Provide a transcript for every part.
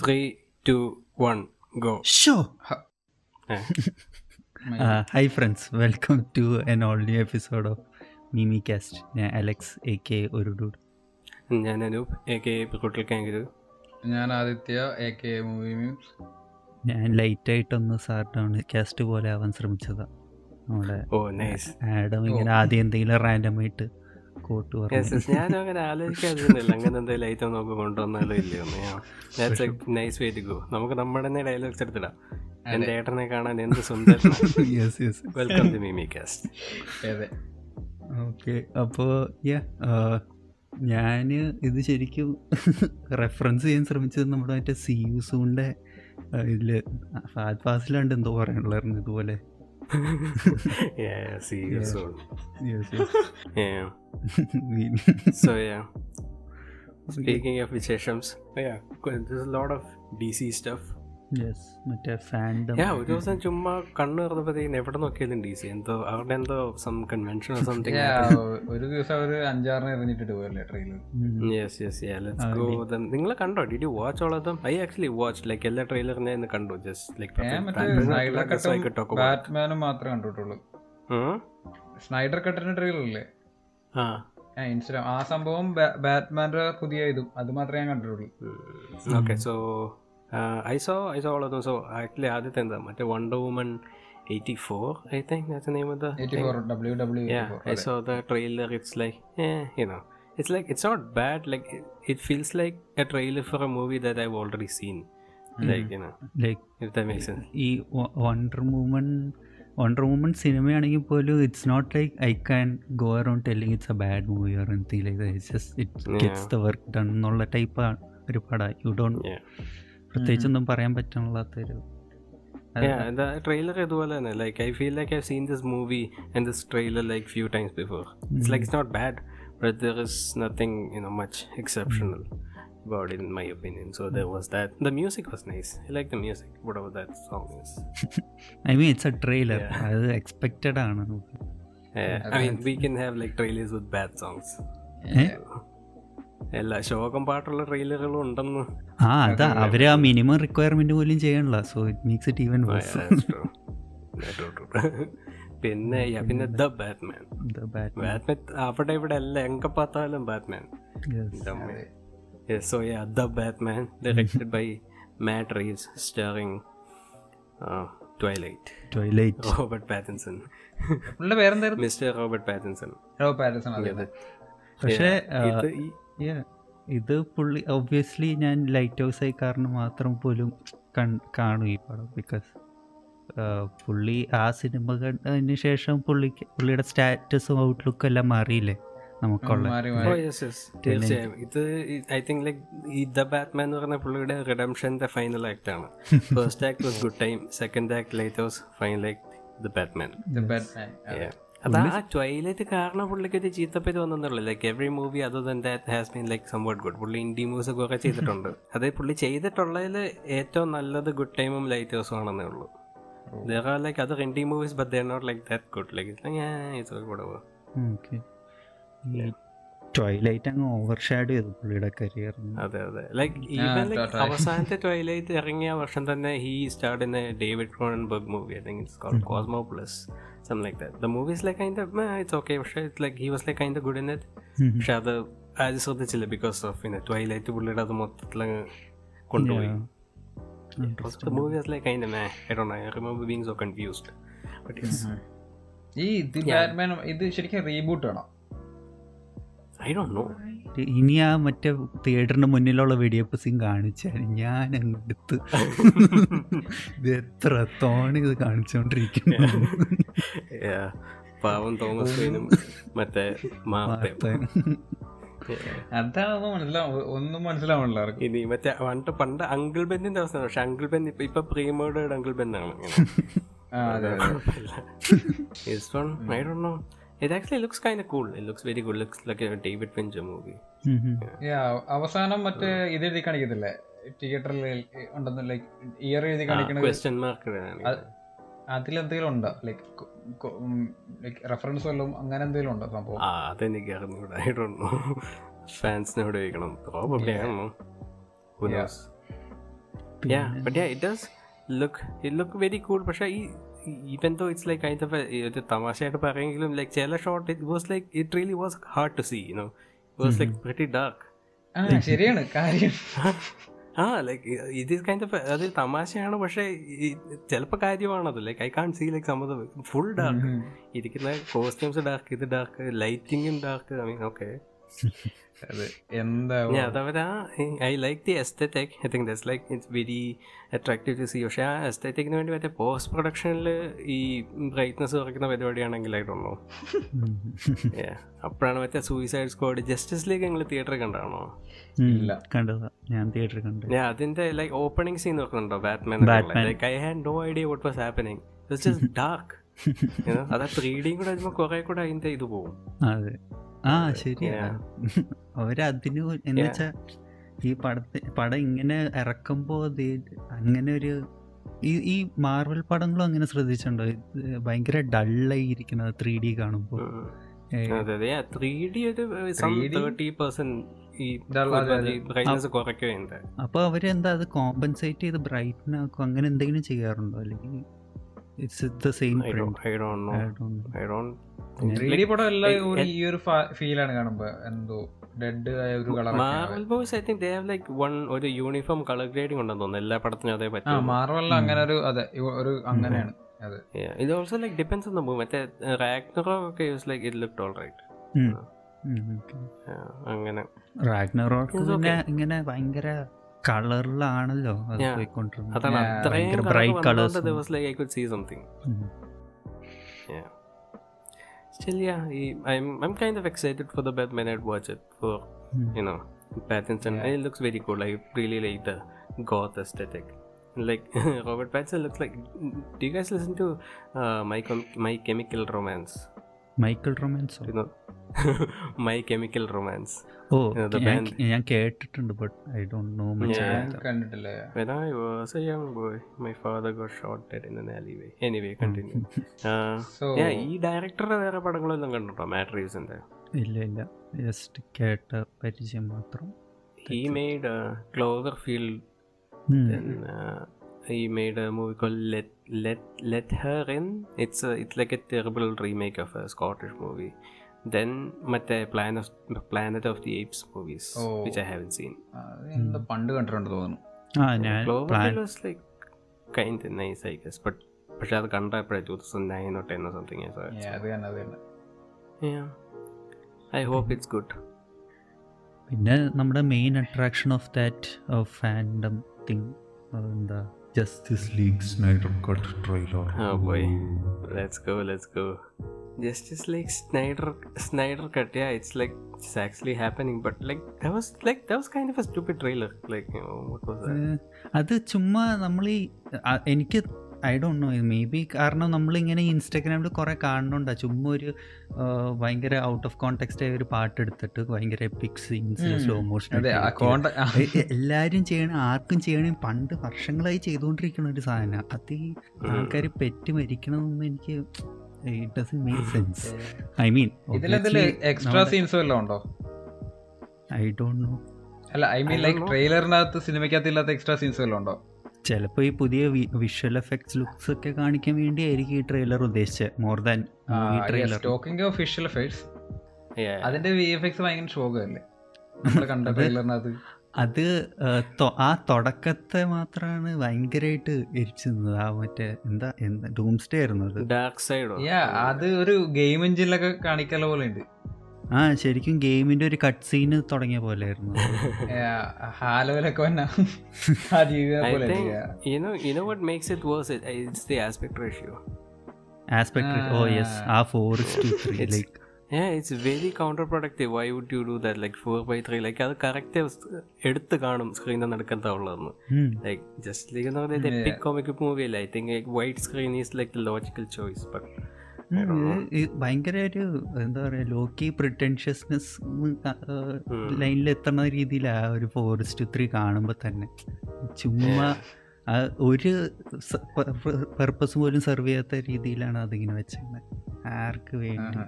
Three two one go show hi friends welcome to an all new episode of Mimi cast ഞാൻ Alex A K ഒരു dude ഞാൻ Anoop A K കുട്ടിൽ കാങ്കിരു ഞാൻ Aditya A K movie memes ഞാൻ ലൈറ്റായിട്ടൊന്ന് സാർട്ടാണ് cast പോലെ ആവാൻ ശ്രമിച്ചതാ. നമ്മുടെ ഓ നൈസ് ആഡം ഇങ്ങനെ ആദ്യം എന്തെങ്കിലും റാൻഡമായിട്ട് കോട്ട് ഞാൻ അങ്ങനെ ആലോചിക്കാതിരുന്നില്ല അങ്ങനെ എന്തെങ്കിലും ഐറ്റം നമുക്ക് കൊണ്ടുവന്നാലോ ഇല്ലയോ നൈസ് വേ ടു ഗോ നമുക്ക് നമ്മുടെ തന്നെ ഡയലോഗ്സ് എടുത്തിടാം. എന്റെ ഏട്ടനെ കാണാൻ എന്ത് സുന്ദരം വെൽക്കം ടു മിമി കാസ്റ്റ് അതെ. ഓക്കെ അപ്പോൾ യാ ഞാൻ ഇത് ശരിക്കും റെഫറൻസ് ചെയ്യാൻ ശ്രമിച്ചത് നമ്മുടെ മറ്റേ സി യു ഇതിൽ ഇതിൽ ഫാഡ് ഫാസിലാണ്ട് എന്തോ പറയാനുള്ളായിരുന്നു ഇതുപോലെ. Yeah, see So yeah. Speaking of Visheshams, yeah, there's a lot of DC stuff. yes, മറ്റേ ഫാൻഡം Yeah, ഒരു ദിവസം ചുമ്മാ കണ്ണു തുറന്നപ്പോഴത്തേക്കും എവിടെ നോക്കിയാലും ഡി സി എന്തോ അവരുടെ എന്തോ സം കൺവെൻഷൻ സംതിങ് ഒരു ദിവസം അവർ അഞ്ചാറിന് എറിഞ്ഞിട്ട് പോയല്ലേ trailer yes yes yeah let's go നിങ്ങൾ കണ്ടോ? Did you watch all of them I actually watch like എല്ലാ ട്രെയിലറും ഞാൻ കണ്ടു. ജസ്റ്റ് സ്നൈഡർ ബാറ്റ്മാനും മാത്രമേ കണ്ടിട്ടുള്ളൂ. സ്നൈഡർ കട്ടിന്റെ ട്രെയിലർ അല്ലേ ഇൻസ്റ്റാഗ്രാം ആ സംഭവം ബാറ്റ്മാന്റെ പുതിയ ഇതും അത് മാത്രമേ ഞാൻ കണ്ടിട്ടുള്ളൂ okay so I saw I saw all them so actually ആദ്യത്തെ എന്താ മറ്റേ Wonder Woman eighty four I think that's name of the four W W the trailer. It's like, yeah, you know, it's like it's not bad. Like it, it feels like a trailer for a movie that I've already seen. Like you know, like if that makes sense. ഈ Wonder Woman Wonder Woman സിനിമയാണെങ്കിൽ പോലും it's not like I can go around telling it's a bad movie or anything like it's just it gets the work done എന്നുള്ള type ഒരു പടം. You don't പ്രത്യേകിച്ച് പ്രത്യേകിച്ചൊന്നും പറയാൻ പറ്റാനുള്ളത്തൊരു yeah. The trailer ഇതുപോലെ തന്നെ. Like I feel like I seen this movie and this trailer like few times before It's like it's not bad, but there is nothing you know much exceptional. about it in my opinion. So there was that. The music was nice. I like the music, whatever that song is. I mean it's a trailer അത് expected ആണ് Yeah, I mean, we can have like trailers with bad songs. ഏ? എല്ലാ ശോകം പാട്ടുള്ള ട്രെയിലറുകളും ഉണ്ടെന്ന് ആ അതാ അവര് ആ മിനിമം റിക്വയർമെന്റ് പോലും ചെയ്യണില്ല so it makes it even Yeah, worse that's true. That's true, true. പിന്നെ yeah, പിന്നെ ദ ബാറ്റ്മാൻ ബാറ്റ്മാൻ അവിടെ ഇവിടെ എല്ലാം എങ്ക പാത്താലും Batman so yeah the batman directed by matt reeves starring uh, twilight. Twilight. Robert pattinson. പേരെന്തായിരുന്നു? Mister Robert Pattinson പക്ഷേ ഇത് Yeah. പുള്ളി ഒബ്വിയസ്ലി ഞാൻ ലൈറ്റ് ഹൗസ് ആയി കാരണം മാത്രം പോലും കൺ- കാണും ഈ പടം ബിക്കോസ് പുള്ളി ആ സിനിമ കണ്ടതിന് ശേഷം പുള്ളിക്ക് പുള്ളിയുടെ സ്റ്റാറ്റസും ഔട്ട്ലുക്കും എല്ലാം മാറിയില്ലേ? നമുക്കുള്ള യെസ് തീർച്ചയായും. ഇത് ഐ തിങ്ക് ലൈക്ക് ഈ ദ ബാറ്റ്മാൻ എന്ന് പറഞ്ഞ പുള്ളിയുടെ റിഡംഷന്റെ ഫൈനൽ ആക്ട് ആണ്. First act was good time second act light was final like the Batman The Batman. അത് ആ ട്വൈലൈറ്റ് കാരണം പുള്ളിക്ക് ഒരു ചീത്തപ്പേര് വന്നെന്നുള്ളൂ like every movie other than that has been like somewhat good പുള്ളി ഇൻഡി മൂവീസ് ഒക്കെ ചെയ്തിട്ടുണ്ട്. അത് പുള്ളി ചെയ്തിട്ടുള്ളതിൽ ഏറ്റവും നല്ലത് ഗുഡ് ടൈമും ലൈറ്റ് ഹൗസും ആണെന്നേ ഉള്ളൂ. There are like other but they but they're not like that good. Like it's like yeah Twilight അങ്ങ് ഓവർ ഷാഡോ ചെയ്തു പുള്ളിയുടെ കരിയർ അതെ അതെ. ലൈക്ക് ഈവൻ ലൈക്ക് അവസാനത്തെ ടോയ്ലൈറ്റ് ഇറങ്ങിയ വർഷം തന്നെ he start in David Cronenberg movie I think it's called Cosmopolis some like that the movie is like kind it's okay പക്ഷേ it's like he was like kind good in it പക്ഷെ അത് അത് ശ്രദ്ധിച്ചില്ല because of പിന്നെ twilight പുള്ളിയുടെ അത് മൊത്തത്തിൽ അങ്ങ് കൊണ്ടുപോയി. The movie was like kind of meh. I don't know. I remember being so confused. But yes, ഈ ഇത് ബാറ്റ്മാൻ ഇത് ശരിക്കും റീബൂട്ട് ആണോ? I ഡോ നോ ഇനി ആ മറ്റേ തിയേറ്ററിന് മുന്നിലുള്ള വെടിയപ്പ് സീൻ കാണിച്ചാൽ ഞാൻ അങ്ങെടുത്ത് ഇത് എത്ര തോണ ഇത് കാണിച്ചോണ്ടിരിക്കുന്നു. Yeah. പാവം തോമസ് മറ്റേ അതാണെന്ന് മനസ്സിലാവും. ഒന്നും മനസ്സിലാവണല്ലോ ഇനി മറ്റേ പണ്ട് പണ്ട് അങ്കിൾ ബെന്നിന്റെ അവസ്ഥ പക്ഷെ അങ്കിൾ ബെൻ ഇപ്പൊ ഇപ്പൊ പ്രീമേർഡ് അങ്കിൾ ബെൻ ആണ് actually looks kind cool it looks very good looks of cool. It looks very good. Looks like David Fincher movie. Yeah, അവസാനം മറ്റേ ഇത് എഴുതി കാണിക്കത്തില്ലേ? തിയേറ്ററിൽ ഉണ്ടെന്ന് ലൈക്ക് ഇയർ എഴുതി കാണിക്കണത്. Question mark. അതിലെന്തെങ്കിലും ഉണ്ടോ? ലൈക്ക് ലൈക്ക് റെഫറൻസ് വല്ലതും അങ്ങനെ എന്തെങ്കിലും ഉണ്ടോ സംഭവം? ആ അതെനിക്ക് അറിഞ്ഞൂടാ. ഐ ഡോ നോ ഫാൻസിനോട് ചോദിക്കണം. പ്രോബബ്ലി ആണോ yeah but yeah it does look it look very cool. പക്ഷേ ഈ ഈവൻ ദോ ഇറ്റ്സ് ലൈക്ക് അതിന്റെ ഒരു തമാശയായിട്ട് പറയുമെങ്കിലും ലൈക്ക് ചില shot it was like it really was hard to see you know was like very dark ആ ശരിയാണ് കാര്യം. ആ ലൈക്ക് ഇത് കൈൻഡ് ഓഫ് അത് തമാശയാണ് പക്ഷേ ചിലപ്പോൾ കാര്യമാണത്. Like I can see like സമ്മതം ഫുൾ ഡാർക്ക് ഇരിക്കുന്ന കോസ്റ്റ്യൂംസ് ഡാർക്ക് ഇത് ഡാർക്ക് ലൈറ്റിങ്ങും ഡാർക്ക് ഐ മീൻ ഓക്കെ അത് എന്താ അതവരാ I like the aesthetic I think this like it's very attractive to see പക്ഷേ ആ എസ്തറ്റിക്കിന് വേണ്ടി മറ്റേ പോസ്റ്റ് പ്രൊഡക്ഷനിൽ ഈ ബ്രൈറ്റ്നസ് കുറയ്ക്കുന്ന പരിപാടിയാണെങ്കിൽ ഐ ഡോണ്ട് നോ അപ്പോഴാണ് മറ്റേ സൂയിസൈഡ് സ്ക്വാഡ് ജസ്റ്റിസ് ലീഗ് നിങ്ങൾ തിയേറ്ററിൽ കണ്ടാണോ? ഇല്ല. കണ്ടതാ. ഞാൻ തിയേറ്ററിൽ കണ്ടു. ഞാൻ അതിന്റെ ലൈക്ക് ഓപ്പണിംഗ് സീൻ നോക്കുന്നുണ്ടോ? Batman Batman. Like I had no idea what was happening just dark അത് ത്രീ ഡിയും കൂടെ വരുമ്പോൾ കുറെ കൂടെ അതിന്റെ ഇത് പോകും അതെ. ആ ശരിയാ. അവരതിന് എന്നുവെച്ചാ ഈ പടത്തെ പടം ഇങ്ങനെ ഇറക്കുമ്പോ അങ്ങനെ ഒരു ഈ ഈ മാർവൽ പടങ്ങളും അങ്ങനെ ശ്രദ്ധിച്ചിട്ടുണ്ടോ? ഭയങ്കര ഡള്ളായി ഇരിക്കുന്നത് ത്രീ ഡി കാണുമ്പോ ഏ, അതെ അതെ. ത്രീ ഡി ഒരു സം 3D? തേർട്ടി ഈ Dull, അതെ, അതെ. ബ്രൈറ്റ്നസ് കുറയ്ക്കുകയുണ്ട്. അപ്പൊ അവരെന്താ അത് കോമ്പൻസേറ്റ് ചെയ്ത് ബ്രൈറ്റൻ ആക്കും അങ്ങനെ എന്തെങ്കിലും ചെയ്യാറുണ്ടോ? അല്ലെങ്കിൽ it's the same I don't I don't know I don't three പടം എല്ലാം ഒരു ഈ ഒരു ഫീലാണ് കാണുമ്പോ എന്തോ ഡെഡ് ആയ ഒരു colour Marvel boys I think they have like one ഒരു യൂണിഫോം കളർ ഗ്രേഡിംഗ് ഉണ്ടെന്ന് തോന്നുന്നു. എല്ലാ പടത്തിനും അതേ ആ പറ്റും മാർവലിൽ അങ്ങനെ ഒരു അതെ ഒരു അങ്ങനെയാണ്. അതെ. ഇത് also like depends on the move മറ്റേ റാഗ്നറോ ഒക്കെ use like it look all right അങ്ങനെ. റാഗ്നറോക്ക് പിന്നെ. ഇങ്ങനെ ഭയങ്കര കളറിലാണല്ലോ അതാണ് അത്രയും colour bright I could see was Still, yeah, I'm I'm kind of excited for the Batman. I'd watch it for ഉം. you know Pattinson. Yeah. It looks very cool. I really like the goth aesthetic. Like Robert Pattinson looks like. Do you guys listen to uh, my Com- My Chemical Romance? Michael Romance My Chemical Romance ഓ ഞാൻ കേട്ടിട്ടുണ്ട് but I don't know much my father got shot in anyway anyway continue ഈ ഡയറക്ടറെ വേറെ പടങ്ങളൊന്നും കണ്ടിട്ടോ മാട്രീസിന്റെ ഇല്ല ഇല്ല. Just കേട്ട പരിചയം മാത്രം. He made Cloverfield he made a movie called Let Let Let Her In it's a, it's like a terrible remake of a Scottish movie then മറ്റേ Plan of, Planet of the Apes movies Oh. which I haven't seen പണ്ട് കണ്ടിട്ടുണ്ട് തോന്നുന്നു kind of nice I guess but പക്ഷെ അത് കണ്ടപ്പോഴേ two thousand nine Yeah. I hope it's good. പിന്നെ നമ്മുടെ main attraction of that fandom thing എന്താ Justice League Snyder cut trailer Oh go, let's go. Justice League Snyder Snyder cut, yeah, it's like it's actually happening, but like that was like that was kind of a stupid trailer. Like, what was that? അത് ചുമ്മാ നമ്മൾ ഈ എനിക്ക് I don't know maybe കാരണം നമ്മളിങ്ങനെ ഇൻസ്റ്റാഗ്രാമിൽ കുറേ കാണുന്നുണ്ടാ ചുമ്മാ ഒരു ഭയങ്കര ഔട്ട് ഓഫ് കോണ്ടെക്സ്റ്റ് ആയ ഒരു പാട്ട് എടുത്തിട്ട് ഭയങ്കര എപ്പിക് സീൻസ്. സ്ലോ മോഷൻ എല്ലാവരും ചെയ്യണം ആർക്കും ചെയ്യണേ പണ്ട് വർഷങ്ങളായി ചെയ്തുകൊണ്ടിരിക്കുന്ന ഒരു സാധനം. അത് ഈ ആൾക്കാർ പെറ്റ് മരിക്കണമെന്ന് എനിക്ക് it doesn't make sense I mean extra scenes വല്ലതും ഉണ്ടോ? ഐ ഡോണ്ട് നോ അല്ല ഐ മീൻ ലൈക്ക് ട്രെയിലറിനകത്ത് സിനിമയ്ക്കകത്ത് ഇല്ലാത്ത എക്സ്ട്രാ സീൻസ് വല്ലതും ഉണ്ടോ? ചിലപ്പോൾ ഈ പുതിയ വിഷ്വൽ എഫക്ട്സ് ലുക്സ് ഒക്കെ കാണിക്കാൻ വേണ്ടിയായിരിക്കും ഈ ട്രെയിലർ ഉദ്ദേശിച്ചത് more than trailer talking of visual effects അതിന്റെ വി എഫ് എക്സ് ഭയങ്കര ഷോകല്ലേ നമ്മൾ കണ്ട അത് ട്രെയിലറിനകത്ത് അത് ആ, തുടക്കത്തെ മാത്രമാണ് ഭയങ്കരമായിട്ട് എരിച്ചു നിന്നത്. ആ മറ്റേ എന്താ എന്താ ഡൂംസ്റ്റേ ആയിരുന്നു അത്? അത് ഒരു ഗെയിം എഞ്ചിനിലൊക്കെ കാണിക്കുന്ന പോലെ ഉണ്ട്. ആ ശരിക്കും ഗെയിമിന്റെ ഒരു കട്ട് സീന് തുടങ്ങിയ പോലെ ആയിരുന്നു ഹാലോയിലൊക്കെ വന്ന ആ ജീവിതം I പോലെ think you know you know what makes it worse. It, it's the aspect ratio. ഓ യെസ് ആ four to three It's- like Yeah, it's very counterproductive. Why would you do that? Like four by three. Like അത് correct എടുത്ത് കാണും സ്ക്രീനിൽ ഉള്ളതെന്ന് like just like എന്ന് പറഞ്ഞാൽ comic movie അല്ല I think wide screen is like the logical choice but ഭയങ്കര ഒരു എന്താ പറയാ ലോക്കി പ്രിട്ടൻഷ്യസ്നെസ് ലൈനിൽ എത്തുന്ന രീതിയിലാ ഒരു ഫോറസ്റ്റ് ത്രീ കാണുമ്പോൾ തന്നെ. ചുമ്മാ ഒരു പർപ്പസ് പോലും സെർവ് ചെയ്യാത്ത രീതിയിലാണ് അതിങ്ങനെ വെച്ചിരുന്നത് ആർക്ക് വേണ്ടി?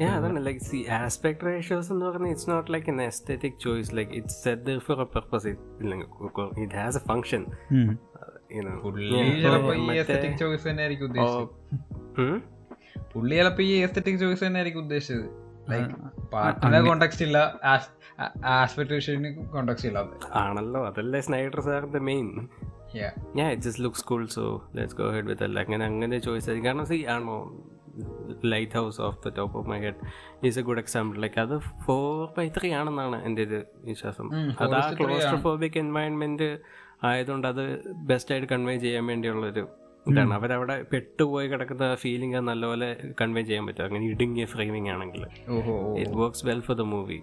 Yeah, അതാണ്. ലൈക്ക് സി ആസ്പെക്ട് റേഷ്യോസ് എന്ന് പറഞ്ഞാൽ it's not like an aesthetic choice like it's set for a purpose it has a function പുള്ളി ചിലപ്പോ ഈ എസ്തെറ്റിക് ചോയ്സ് തന്നെ ആയിരിക്കും ഉദ്ദേശിച്ചത്. ലൈക്ക് പാട്ടിന് കോണ്ടാക്ട് ഇല്ല ആസ്പെക്ട് റേഷ്യോന് കോണ്ടാക്ട് ഇല്ല. ആണല്ലോ അതല്ലേ സ്നൈഡർ സാറിന്റെ മെയിൻ ഞാൻ just looks cool so let's go head with അല്ല അങ്ങനെ അങ്ങനെ ചോയ്സ് ആയിരിക്കും. കാരണം സി ആണോ Lighthouse off the top of my head is a good example like അത് ഫോർ ബൈ ത്രീ ആണെന്നാണ് എന്റെ ഒരു വിശ്വാസം. അത് ആ ക്ലോസ്ട്രോഫോബിക് എൻവയൺമെന്റ് ആയതുകൊണ്ട് അത് ബെസ്റ്റ് ആയിട്ട് കൺവേ ചെയ്യാൻ വേണ്ടിയുള്ളൊരു ഇതാണ്. അവരവിടെ പെട്ടുപോയി കിടക്കുന്ന ഫീലിംഗ് നല്ലപോലെ കൺവേ ചെയ്യാൻ പറ്റും. അങ്ങനെ ഇടുങ്ങിയ ഫ്രെയിമിംഗ് ആണെങ്കിൽ. It works well for the movie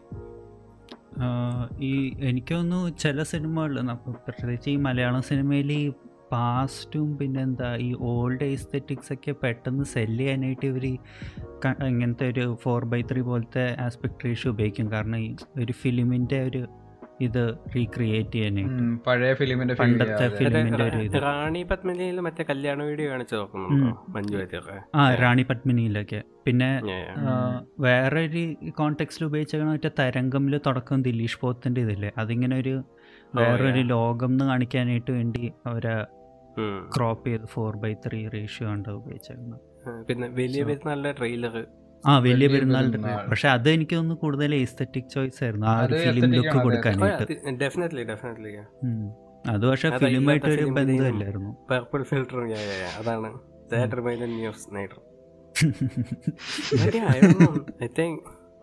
ഈ എനിക്ക് തോന്നുന്നു ചില സിനിമകളിൽ പ്രത്യേകിച്ച് ഈ മലയാളം സിനിമയിൽ ഈ പാസ്റ്റും പിന്നെന്താ ഈ ഓൾഡ് എസ്തെറ്റിക്സ് ഒക്കെ പെട്ടെന്ന് സെല്ല് ചെയ്യാനായിട്ട് ഇവർ ഇങ്ങനത്തെ ഒരു ഫോർ ബൈ ത്രീ പോലത്തെ ആസ്പെക്ട് റേഷ്യോ ഉപയോഗിക്കും. കാരണം ഈ ഒരു ഫിലിമിന്റെ ഒരു ഇത് റീക്രിയേറ്റ് ചെയ്യാനായിട്ട്. പഴയ ഫിലിമിന്റെ പണ്ടത്തെ ഫിലിമിന്റെ ഒരു ഇത്. റാണി പത്മിനിയിൽ മറ്റേ കല്യാണ വീഡിയോ കാണിച്ചു നോക്കുന്നുണ്ടോ? മഞ്ജു ആ റാണി പത്മിനിയിലൊക്കെ. പിന്നെ വേറെ ഒരു കോണ്ടെക്സ്റ്റിൽ ഉപയോഗിച്ചാൽ മറ്റേ തരംഗമിൽ തുടക്കം ദിലീഷ് പോത്തിന്റെ ഇതില്ലേ? അതിങ്ങനെ ഒരു വേറൊരു ലോകം എന്ന് കാണിക്കാനായിട്ട് വേണ്ടി അവരെ ക്രോപ്പ് ചെയ്ത് ഫോർ ബൈ ത്രീ റേഷ്യോ ഉണ്ട് ഉപയോഗിച്ചേക്കുന്നത് പിന്നെ വലിയ പെരുന്നാളിന്റെ ട്രെയിലർ ആ വലിയ പെരുന്നാളിന്റെ പക്ഷെ അത് എനിക്ക് തോന്നുന്നു കൂടുതൽ എസ്തറ്റിക് ചോയ്സ് ആയിരുന്നു. ആ ഒരു ഫിലിം ലുക്ക് കൊടുക്കാനായിട്ട് ഡെഫിനറ്റ്ലി ഡെഫിനറ്റ്ലി അത്. പക്ഷെ ഫിലിമായിട്ട് ഒരു ബന്ധമില്ലായിരുന്നു. പർപ്പിൾ ഫിൽറ്റർ അതാണ്. That remind me news nighter I think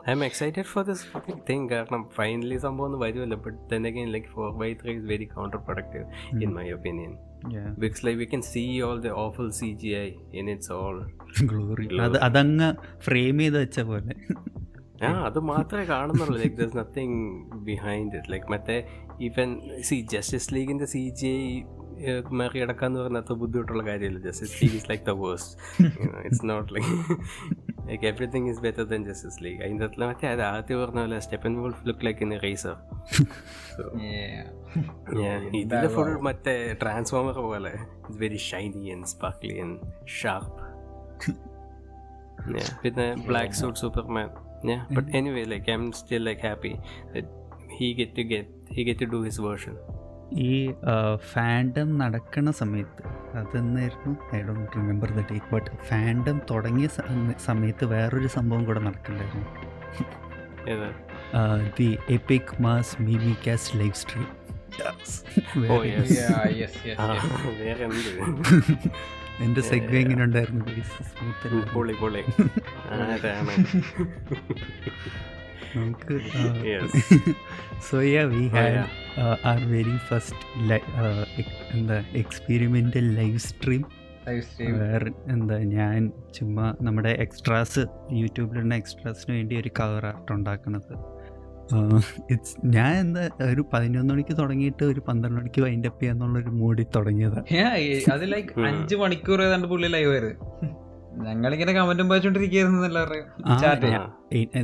I'm excited for this thing കാരണം ഫൈനലി സംഭവം ഒന്നും വരുമല്ലോ. But then again like four by three is very counterproductive in my opinion ബിക്സ് because like we can see all the awful CGI in its all. Glory. അത് അതങ്ങ് frame ചെയ്ത് വെച്ച പോലെ. ആ അത് മാത്രമേ കാണുന്നുള്ളൂ. Like there nothing behind it like മറ്റേ ഈവൻ സി ജസ്റ്റിസ് ലീഗിന്റെ സി ജി ഐ മറികടക്കാന്ന് പറഞ്ഞ അത്ര ബുദ്ധിമുട്ടുള്ള കാര്യമില്ല. Justice League is like the worst it's not like like everything is better than Justice League അതിന്റെ അകത്ത് മറ്റേ അത് ആദ്യം പറഞ്ഞ പോലെ Steppenwolf look like in racer ഇതിൽ ഫുൾ മറ്റേ ട്രാൻസ്ഫോമർ പോലെ. It's very shiny and sparkly and sharp പിന്നെ black suit Superman yeah but anyway like i'm still like happy that he get to get he get to do his version. ഈ fandom നടക്കുന്ന സമയത്ത് അതെന്നായിരുന്നു? I don't remember the date but fandom തുടങ്ങിയ സമയത്ത് വേറൊരു സംഭവം കൂടെ നടക്കണ്ടായിരുന്നു. The epic mass meme cast live stream. എന്റെ സെഗ് എങ്ങനെ ഉണ്ടായിരുന്നു പൊളി പൊളി. നമുക്ക് so ya we had are very first എന്താ എക്സ്പീരിമെന്റൽ ലൈവ് സ്ട്രീം വേറെ എന്താ ഞാൻ ചുമ്മാ നമ്മുടെ എക്സ്ട്രാസ് യൂട്യൂബിലുള്ള എക്സ്ട്രാസിന് വേണ്ടി ഒരു കവർ ആർട്ട് ഉണ്ടാക്കുന്നത്. ഇറ്റ്സ് ഞാൻ എന്താ ഒരു പതിനൊന്ന് മണിക്ക് തുടങ്ങിയിട്ട് ഒരു പന്ത്രണ്ട് മണിക്ക് വൈൻഡപ്പ് ചെയ്യാന്നുള്ളൊരു മൂഡിൽ തുടങ്ങിയതാണ് അത് ലൈക്ക് അഞ്ച് മണിക്കൂർ ഏതാണ്ട് പുള്ളി ലൈവ് ആയത് ഞങ്ങളിങ്ങനെ കമന്റും വായിച്ചോണ്ടിരിക്കുന്നു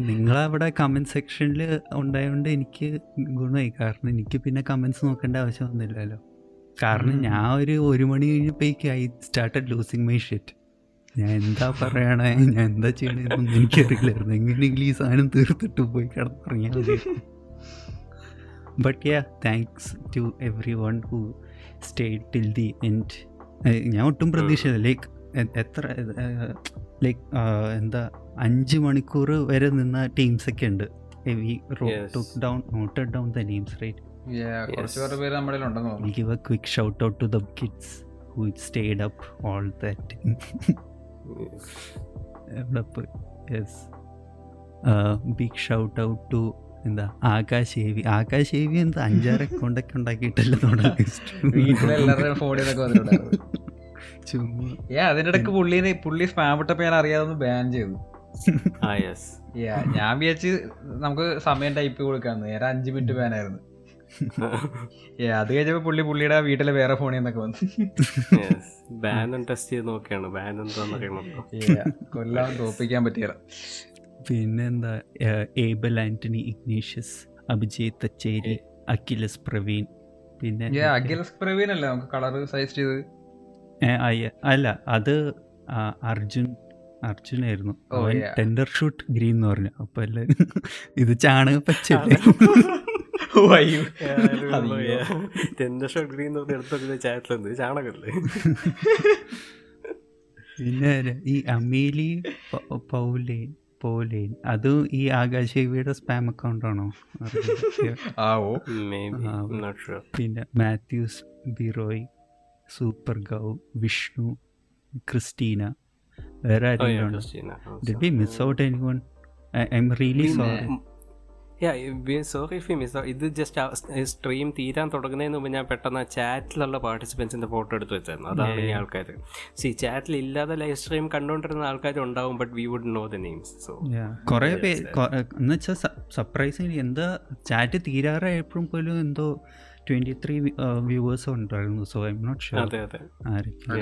നിങ്ങളവിടെ കമന്റ് സെക്ഷനിൽ ഉണ്ടായതുകൊണ്ട് എനിക്ക് ഗുണമായി. കാരണം എനിക്ക് പിന്നെ കമന്റ്സ് നോക്കേണ്ട ആവശ്യം വന്നില്ലല്ലോ കാരണം ഞാൻ ഒരു ഒരു മണി കഴിഞ്ഞപ്പോഴേക്ക് I started losing my shit ഞാൻ എന്താ പറയണേ? ഞാൻ എന്താ ചെയ്യണമെന്നൊന്നും എനിക്കറിയില്ലായിരുന്നു എങ്ങനെയെങ്കിലും ഈ സാധനം തീർത്തിട്ട് പോയി കിടന്നിറങ്ങിയാൽ മതി. But yeah thanks to everyone who stay till the end ഞാൻ ഒട്ടും പ്രതീക്ഷയില്ല ലൈക്ക് എത്ര ലൈക്ക് എന്താ അഞ്ച് മണിക്കൂർ വരെ നിന്ന ടീംസ് ഒക്കെ ഉണ്ട്. Down noted down the names right give a quick shout out to the kids who stayed up all that yes. uh, big shout out to എന്താ ആകാശേവി ആകാശേവി എന്താ അഞ്ചാറ് അക്കൗണ്ടൊക്കെ ഉണ്ടാക്കിയിട്ടല്ല അതിന്റെ ഇടയ്ക്ക് പുള്ളിനെ പുള്ളി സ്പാം ഇട്ടപ്പോ ഞാൻ അറിയാതെ ബാൻ ചെയ്തു. ഞാൻ വിചാരിച്ച് നമുക്ക് സമയം ടൈപ്പ് കൊടുക്കാന്ന് നേരെ അഞ്ചു മിനിറ്റ് ബാൻ ആയിരുന്നു. അത് കഴിഞ്ഞപ്പോ പുള്ളി പുള്ളിയുടെ വീട്ടിലെ വേറെ ഫോണിൽ നിന്നൊക്കെ വന്നു. ബാൻ ടെസ്റ്റ് ചെയ്ത് നോക്കിയാണ്. ബാൻ കൊല്ലാൻ തോപ്പിക്കാൻ പറ്റിയല്ല പിന്നെന്താ ഏബൽ ആന്റണി ഇഗ്നീഷ്യസ് അഭിജയ് തച്ചേരി അഖിലസ് പ്രവീൺ. പിന്നെ അഖിലസ് പ്രവീൺ അല്ലേ നമുക്ക് കളർ സജസ്റ്റ് ചെയ്ത് അല്ല അത് അർജുൻ അർജുനായിരുന്നു. അവൻ ടെൻഡർ ഷൂട്ട് ഗ്രീൻ എന്ന് പറഞ്ഞു. അപ്പൊ എല്ലാരും ഇത് ചാണക പച്ച. ഗ്രീൻ എടുത്തൊക്കെ ചാറ്റിലുണ്ട് ചാണകല്ലേ? പിന്നെ ഈ അമീലി പൗലി പോലേൻ അതും ഈ ആകാശവിയുടെ സ്പാം അക്കൗണ്ട് ആണോ? പിന്നെ മാത്യൂസ് ബിറോയ് സൂപ്പർ ഗൗ വിഷ്ണു ക്രിസ്റ്റീന വേറെ ആരെങ്കിലും miss out anyone I'm really sorry sorry if miss ഇത് ജസ്റ്റ് സ്ട്രീം തീരാൻ തുടങ്ങുന്നതിന് മുമ്പ് ഞാൻ പെട്ടെന്ന് ചാറ്റിലുള്ള പാർട്ടിസിപ്പൻസിന്റെ ഫോട്ടോ എടുത്ത് വെച്ചായിരുന്നു. അതാണ് ഈ ആൾക്കാർ സി ചാറ്റിൽ ഇല്ലാതെ ലൈവ് സ്ട്രീം കണ്ടുകൊണ്ടിരുന്ന ആൾക്കാർ ഉണ്ടാവും but we would know the names so കുറെ പേര് എന്ന് വെച്ചാൽ സർപ്രൈസിങ് എന്താ ചാറ്റ് തീരാറായപ്പോഴും പോലും എന്തോ ട്വന്റി ത്രീ വ്യൂവേഴ്സ് ഉണ്ടായിരുന്നു so I M not sure ആരൊക്കെ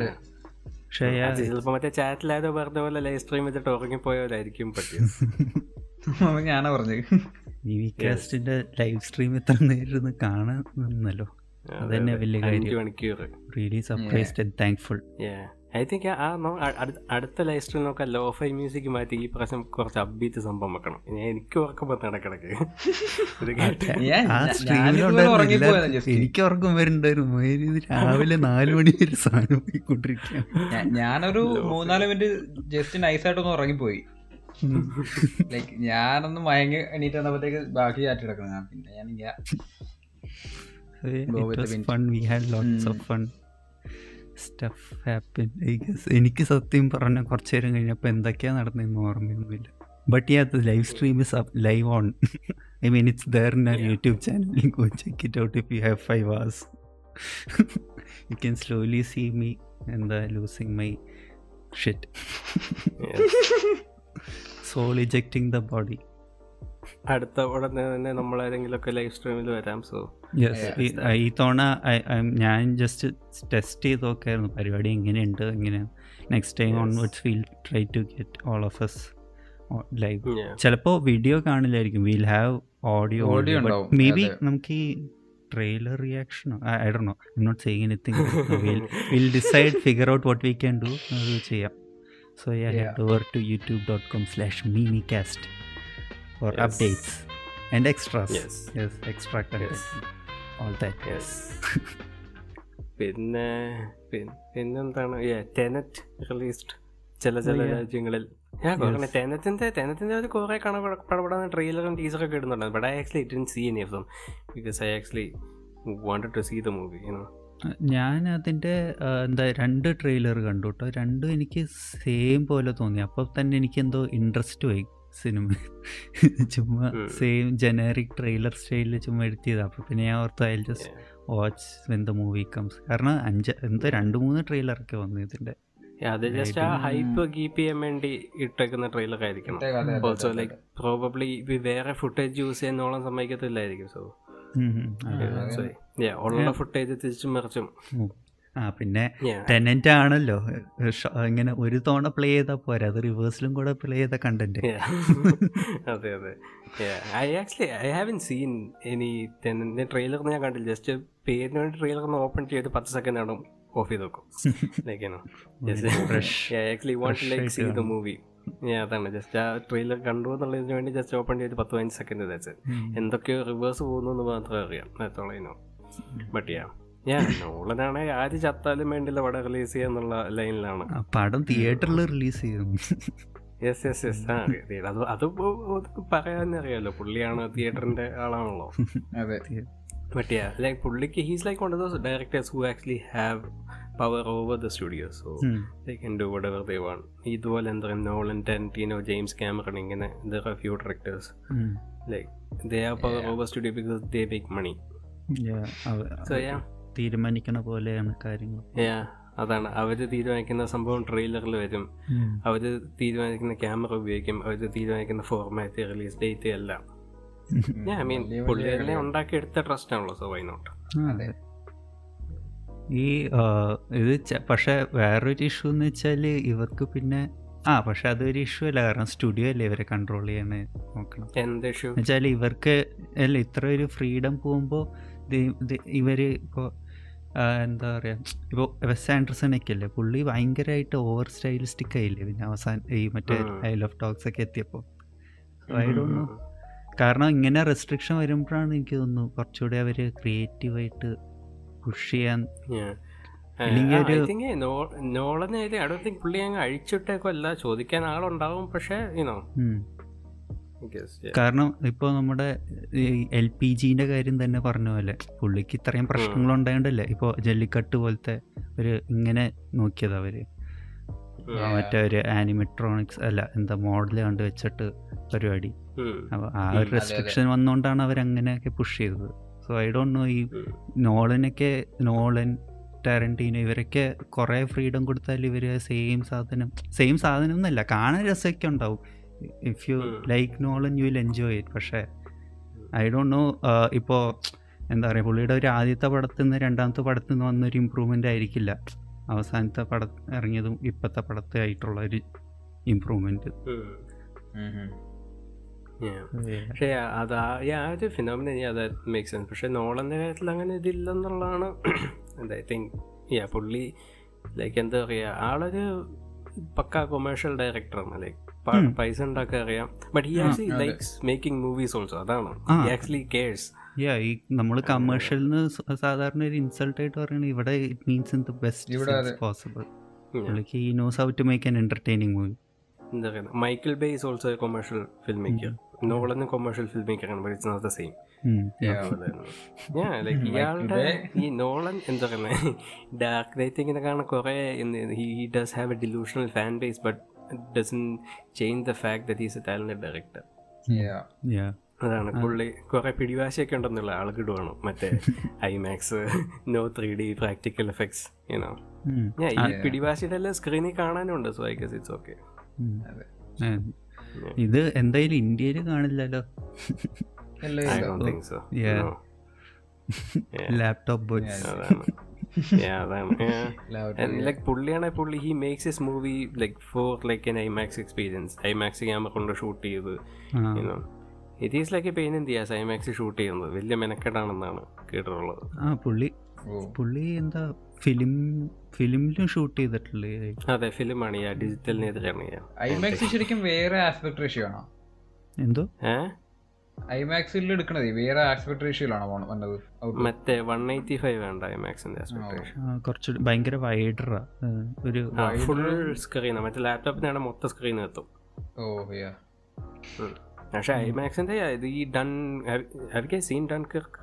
പക്ഷേ ചിലപ്പോൾ മറ്റേ ചാറ്റിലായതോ പറഞ്ഞ പോലെ ലൈവ് സ്ട്രീം വെച്ചിട്ട് ഉറങ്ങിപ്പോയവരായിരിക്കും ഞാനാ പറഞ്ഞത്. ലൈവ് സ്ട്രീം നേരം നിന്നല്ലോ അതന്നെ വലിയ കാര്യം. Really surprised and thankful I think ആ അടുത്ത ലൈവ് സ്ട്രീം നോക്കാൻ ലോ ഫൈ മ്യൂസിക് മാറ്റി ഈ പ്രാവശ്യം കുറച്ച് അബ്ബീറ്റ് സംഭവം വെക്കണം. ഞാൻ എനിക്ക് ഉറക്കം വന്ന് ഇടക്കിടക്ക് എനിക്ക് ഉറക്കം വരുന്നുണ്ടായിരുന്നു. രാവിലെ നാല് മണി വരെ സാധനം പോയിക്കൊണ്ടിരിക്കുക ഞാനൊരു മൂന്നാൽ മിനിറ്റ് ജസ്റ്റ് നൈസായിട്ടൊന്ന് ഉറങ്ങിപ്പോയി. ലൈക്ക് ഞാനൊന്ന് മയങ്ങി എണീറ്റ് വന്നപ്പോഴത്തേക്ക് ബാക്കി ചാറ്റ് കിടക്കണം ഞാൻ പിന്നെ ഞാൻ സ്റ്റഫ് ഹാപ്പൻ ഐ ഗസ് എനിക്ക് സത്യം പറഞ്ഞ കുറച്ചു നേരം കഴിഞ്ഞപ്പോൾ എന്തൊക്കെയാണ് നടന്നതെന്ന് ഓർമ്മയൊന്നുമില്ല. ബട്ട് ഈ അത് live stream is up live on I mean it's there in our YouTube channel go check it out if you have five hours you can slowly see me എന്താ losing my shit soul ejecting the body അടുത്ത ഉടനെ തന്നെ നമ്മൾ ഏതെങ്കിലുമൊക്കെ live സ്ട്രീമിൽ വരാം so yes ഈ തവണ ഞാൻ ജസ്റ്റ് ടെസ്റ്റ് ചെയ്ത് നോക്കായിരുന്നു പരിപാടി എങ്ങനെയുണ്ട് എങ്ങനെ. Next time onwards will try to get all of us live ചിലപ്പോൾ video കാണില്ലായിരിക്കും will have audio audio maybe നമുക്ക് ഈ ട്രെയിലർ റിയാക്ഷനോ I Dr know I'm not saying anything will decide figure out what we can do അത് ചെയ്യാം. So I head over to YouTube dot com slash mini cast for yes. updates and extras. Yes. Yes, extra content. Yes. All that. Yes. പിന്നെ പിന്നെന്താണ് Tenet released ചില ചില രാജ്യങ്ങളിൽ ഞാൻ കുറേ ടെനറ്റിന്റെ ടെനറ്റിന്റെ ഒരു കുറെ കണപടപെടാന്ന് ട്രെയിലറും ടീസറൊക്കെ ഇടുന്നുണ്ടായിരുന്നു but I actually it see any of them because I actually wanted to see the movie you know ഞാൻ അതിന്റെ എന്താ രണ്ട് ട്രെയിലർ കണ്ടു കേട്ടോ രണ്ടും എനിക്ക് സെയിം പോലെ തോന്നി അപ്പോൾ തന്നെ എനിക്ക് എന്തോ ഇൻട്രസ്റ്റ് പോയി സിനിമ. ചുമ്മാ സെയിം ജനറിക് ട്രെയിലർ സ്റ്റൈലിൽ ചുമ്മാ എടുത്തിയതാണ് അപ്പോൾ പിന്നെ ഞാൻ ഓർത്ത് I just watch when the movie comes കാരണം അഞ്ച് എന്തോ രണ്ട് മൂന്ന് ട്രെയിലറൊക്കെ വന്നു ഇതിന്റെ അത് ജസ്റ്റ് ആ ഹൈപ്പ് കീപ്പ് ചെയ്യാൻ വേണ്ടി ഇട്ടേക്കുന്ന ട്രെയിലർ ആയിരിക്കണം. ഓൾസോ ലൈക്ക് പ്രോബബ്ലി വേറെ ഫുട്ടേജ് യൂസ് ചെയ്യുന്നോളം സമ്മതിക്കത്തില്ലായിരിക്കും സോ ഉള്ള ഫുട്ടേജ് തിരിച്ചും മറിച്ചും. ആ പിന്നെ ടെനന്റ് ആണല്ലോ ഇങ്ങനെ ഒരു തവണ പ്ലേ ചെയ്താൽ പോരാ. അത് റിവേഴ്സിലും കൂടെ പ്ലേ ചെയ്ത കണ്ടന്റ് അതെ അതെ. I actually I haven't seen any Tenet trailer ഞാൻ കണ്ടില്ല. ജസ്റ്റ് പേരിന് വേണ്ടി ട്രെയിലർ ഒന്ന് ഓപ്പൺ ചെയ്ത് പത്ത് സെക്കൻഡ് ആണ് ഓഫ് ചെയ്ത് നോക്കും actually want like see the movie അതാണ്. ജസ്റ്റ് ആ ട്രെയിലർ കണ്ടു എന്നുള്ളതിന് വേണ്ടി ജസ്റ്റ് ഓപ്പൺ ചെയ്ത് പത്ത് പതിനഞ്ച് സെക്കൻഡ് വെച്ച് എന്തൊക്കെയോ റിവേഴ്സ് പോകുന്നു എന്ന് മാത്രമേ അറിയാം. എത്തോളം ബട്ട് യാ ഞാൻ നോളനാണെ ആര് ചത്താലും വേണ്ടില്ല പടം റിലീസ് ചെയ്യാന്നുള്ള ലൈനിലാണ്. പടം തിയേറ്ററിൽ റിലീസ് ചെയ്യും. യെസ് യെസ് യെസ് ആ അത് അത് പറയാൻ അറിയാലോ. പുള്ളിയാണ് തിയേറ്ററിന്റെ ആളാണല്ലോ. ബട്ട് യാ ലൈക്ക് പുള്ളിക്ക് he's like one of those directors who actually have power over the studio so they can do whatever they want ഇതുപോലെ എന്താ പറയുക നോളൻ ടെന്റീനോ ജെയിംസ് ക്യാമറൺ ഇങ്ങനെ there are few directors like they are power over studio because they make money so yeah തീരുമാനിക്കണ പോലെയാണ് കാര്യങ്ങൾ. അതാണ്. അവർ തീരുമാനിക്കുന്ന സംഭവം ട്രെയിലറിൽ വരും. അവർ തീരുമാനിക്കുന്ന ക്യാമറ ഉപയോഗിക്കും. അവർ തീരുമാനിക്കുന്ന ഫോർമാറ്റ് റിലീസ് ഡേറ്റ് എല്ലാം. ഐ മീൻ പുള്ളികളെ ഉണ്ടാക്കി എടുത്ത ട്രസ്റ്റ് ആണല്ലോ സോ വൈനോട്ട് ഈ ഇത് പക്ഷെ വേറൊരു ഇഷ്യൂ എന്ന് വെച്ചാൽ ഇവർക്ക് പിന്നെ ആ പക്ഷെ അതൊരു ഇഷ്യൂ അല്ല. കാരണം സ്റ്റുഡിയോ അല്ലേ ഇവരെ കൺട്രോൾ ചെയ്യാൻ നോക്കണം എന്താ ഇഷ്യൂ വെച്ചാൽ ഇവർക്ക് അല്ല ഇത്ര ഒരു ഫ്രീഡം പോകുമ്പോൾ ഇവർ ഇപ്പോൾ എന്താ പറയുക ഇപ്പോൾ വെസ് ആൻഡർസൺ ഒക്കെ അല്ലേ പുള്ളി ഭയങ്കരമായിട്ട് ഓവർ സ്റ്റൈലിസ്റ്റിക് ആയില്ലേ പിന്നെ അവസാനം ഈ മറ്റേ ഐ ലവ് ടോക്സ് ഒക്കെ എത്തിയപ്പോൾ ഐ ഡോണ്ട് കാരണം ഇങ്ങനെ റെസ്ട്രിക്ഷൻ വരുമ്പോഴാണ് എനിക്ക് തോന്നുന്നു കുറച്ചുകൂടി അവർ ക്രിയേറ്റീവായിട്ട് പുഷ് ചെയ്യാൻ നോളനെ ഐ തിങ്ക് പുള്ളി അങ്ങ് അഴിച്ചിട്ടേക്കല്ല ചോദിക്കാൻ ആളുണ്ടാവും പക്ഷേ കാരണം ഇപ്പൊ നമ്മുടെ എൽ പി ജിന്റെ കാര്യം തന്നെ പറഞ്ഞ പോലെ പുള്ളിക്ക് ഇത്രയും പ്രശ്നങ്ങൾ ഉണ്ടായോണ്ടല്ലേ? ഇപ്പൊ ജല്ലിക്കട്ട് പോലത്തെ ഒരു ഇങ്ങനെ നോക്കിയത് അവർ. മറ്റേ ഒരു ആനിമെട്രോണിക്സ് അല്ല എന്താ മോഡൽ കണ്ട് വെച്ചിട്ട് പരിപാടി. അപ്പോൾ ആ ഒരു റെസ്ട്രിക്ഷൻ വന്നുകൊണ്ടാണ് അവർ അങ്ങനെയൊക്കെ പുഷ് ചെയ്തത്. സോ ഐ ഡോണ്ട് നോ ഈ നോളനൊക്കെ നോളൻ ടാരന്റീനോ ഇവരൊക്കെ കുറേ ഫ്രീഡം കൊടുത്താൽ ഇവർ സെയിം സാധനം സെയിം സാധനം എന്നല്ല കാണാൻ രസമൊക്കെ ഉണ്ടാവും. If you like Nolan you will enjoy it പക്ഷേ ഐ ഡോണ്ട് നോ ഇപ്പോൾ എന്താ പറയുക പുള്ളിയുടെ ഒരു ആദ്യത്തെ പടത്തിൽ നിന്ന് രണ്ടാമത്തെ പടത്തിൽ നിന്ന് വന്നൊരു ഇമ്പ്രൂവ്മെന്റ് ആയിരിക്കില്ല. അവസാനത്തെ പട ഇറങ്ങിയതും ഇപ്പോഴത്തെ പടത്തെ ആയിട്ടുള്ള ഒരു ഇമ്പ്രൂവ്മെന്റ് പക്ഷേ അത് ആ ഒരു ഫിനോമിന അത് മേക്ക് സെൻസ് പക്ഷേ നോളന്റെ കാര്യത്തിൽ അങ്ങനെ ഇതില്ലെന്നുള്ളതാണ് ഐ തിങ്ക് യാ പുള്ളി ലൈക്ക് എന്താ പറയുക ആളൊരു പക്ക കൊമേഴ്ഷ്യൽ ഡയറക്ടറാണ് ലൈക്ക് പൈസ ഉണ്ടാക്കാൻ അറിയാം. But he actually likes making movies also അതാണ്. ആക്ച്വലി കേഴ്സ് യാ ഈ നമ്മൾ കമേഴ്ഷ്യലിന് സാധാരണ ഒരു ഇൻസൾട്ട് ആയിട്ട് പറയുന്നത് ഇവിടെ it means in the best possible പുള്ളിക്ക് he knows how to make an entertaining movie എന്താ പറയുക? Michael Bay is also commercial film maker നോളന്ന് commercial film മേക്കറാണ് but it's not the same like ഇയാളുടെ ഈ നോളൻ എന്താ പറയുന്നത് ഡാർക്ക് റൈറ്റിങ്ങിനെ കാണാൻ കുറെ he does have a delusional fan base but doesn't change the fact that is a talented director അതാണ്. പുള്ളി കുറെ പിടിവാശിയൊക്കെ ഉണ്ടെന്നുള്ള ആളുകിടുവാണ് മറ്റേ IMAX no three D practical effects you know ഞാൻ ഈ പിടിവാശിയുടെ എല്ലാം സ്ക്രീനിൽ കാണാനുണ്ട് so I guess it's okay ഇത് എന്തായാലും ഇന്ത്യയിൽ കാണില്ലല്ലോ. ലാപ്ടോപ്പ് ബോയ്സ് ലൈക് പുള്ളിയാണെ പുള്ളി he makes his movie like for like an IMAX experience IMAX camera കൊണ്ട് ഷൂട്ട് ചെയ്ത് it is like pain in the ass IMAX shoot ചെയ്യുന്നത്. വലിയ മെനക്കെട്ടാണെന്നാണ് കേട്ടിട്ടുള്ളത്. ആ പുള്ളി പുള്ളി എന്താ ഫിലിം ഫിലിമിലും ഷൂട്ട് ചെയ്തിട്ടുള്ളേ അതെ ഫിലിമാണ് ഈ ഡിജിറ്റലിനെതിരാണ് ഐമാക്സ് ശരിക്കും വേറെ ആസ്പെക്ട് റേഷ്യോ ആണോ? എന്തോ? ഐമാക്സിൽ എടുക്കണത്. വേറെ ആസ്പെക്ട് റേഷ്യോയിലാണോ വന്നത്? മറ്റേ വൺ എയ്റ്റി ഫൈവ് വേണ്ട ഐമാക്സിന്റെ കുറച്ച് ഭയങ്കര വൈഡറാ ഒരു ഫുൾ സ്ക്രീൻ മറ്റേ ലാപ്ടോപ്പിനാണ് മൊത്തം സ്ക്രീൻ എത്തും ഓ യാ പക്ഷെ ഐമാക്സിന്റെ ഇത് ഈ done have seen Dunkirk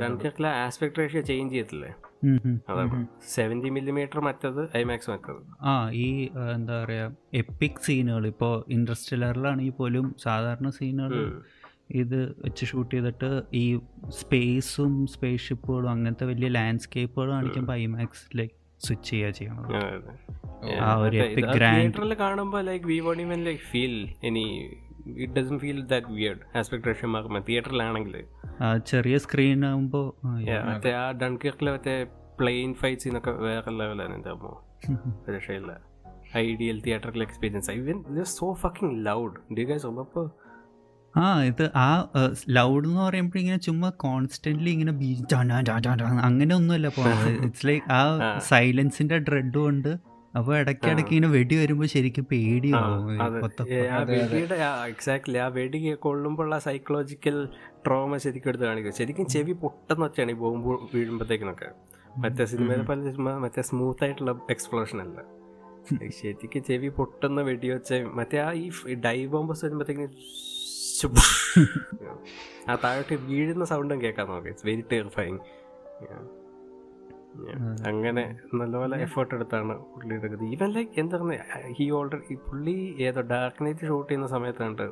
ഡൺകിർക്കിലെ ആസ്പെക്ട് റേഷ്യോ ചേഞ്ച് ചെയ്യത്തില്ലേ അതാണ് സെവന്റി മില്ലിമീറ്റർ മറ്റത് ഐമാക്സ് മറ്റത്. ആ ഈ എന്താ പറയാ എപ്പിക് സീനുകൾ ഇപ്പോൾ ഇൻഡസ്ട്രിയലറിലാണെങ്കിൽ പോലും സാധാരണ സീനുകൾ ഇത് വെച്ച് ഷൂട്ട് ചെയ്തിട്ട് ഈ സ്പേസും സ്പേസ് ഷിപ്പുകളും അങ്ങനത്തെ വലിയ ലാൻഡ്സ്കേപ്പുകൾ കാണിക്കുമ്പോൾ ഐമാക്സിലേക്ക് സ്വിച്ച് ചെയ്യാ ചെയ്യണം ആ ഒരു എപ്പിക് ഗ്രാൻഡ് കാണുമ്പോൾ like we won't even like feel any it doesn't feel that weird aspect ratio മാറുമ്പോൾ തിയേറ്ററിലാണെങ്കിൽ ചെറിയ സ്ക്രീൻ ആകുമ്പോൾ മറ്റേ ആ ഡൺകിർക്കിലെ മറ്റേ പ്ലെയിൻ ഫൈറ്റ് സീനൊക്കെ വേറെ ലെവലാണ് എന്റെ അമ്മോ. രക്ഷയില്ല. ഐഡിയൽ തിയേറ്ററിൽ experience I win so fucking loud do guys ആ ഇത് ആ ലൗഡ് എന്ന് പറയുമ്പോൾ ഇങ്ങനെ ചുമ്മാ കോൺസ്റ്റന്റ്ലി ഇങ്ങനെ അങ്ങനെ ഒന്നുമല്ല പോകുന്നത് ഇറ്റ്സ് ലൈക്ക് ആ സൈലൻസിന്റെ ഡ്രെഡ് കൊണ്ട് അപ്പൊ ഇടയ്ക്കിടയ്ക്ക് ഇങ്ങനെ വെടി വരുമ്പോ ശരിക്കും പേടിയാവും. എക്സാക്ട്ലി ആ വെടി കൊള്ളുമ്പോൾ ആ സൈക്കോളജിക്കൽ ട്രോമ ശരിക്കും എടുത്ത് കാണിക്കും. ശരിക്കും ചെവി പൊട്ടെന്ന് വെച്ചാണ് ഈ ബോംബ് വീഴുമ്പോഴത്തേക്കിനൊക്കെ. മറ്റേ സിനിമയിലെ പല സിനിമ മറ്റേ സ്മൂത്ത് ആയിട്ടുള്ള എക്സ്പ്ലോഷൻ അല്ല. ശരിക്കും ചെവി പൊട്ടുന്ന വെടി വെച്ച മറ്റേ ആ ഈ ഡൈ ബോംബസ് വരുമ്പോഴത്തേക്കിന് ആ താഴോട്ട് വീഴുന്ന സൗണ്ടും കേൾക്കാൻ നോക്കാം. ഇറ്റ്സ് വെരി ടെറിഫൈങ് അങ്ങനെ നല്ലപോലെ എഫേർട്ട് എടുത്താണ് പുള്ളി എടുക്കുന്നത്. ഈവൻ ലൈക്ക് എന്താ ഹി ഓൾറെഡി പുള്ളി ഏതോ ഡാർക്ക് നൈറ്റ് ഷൂട്ട് ചെയ്യുന്ന സമയത്തുണ്ട്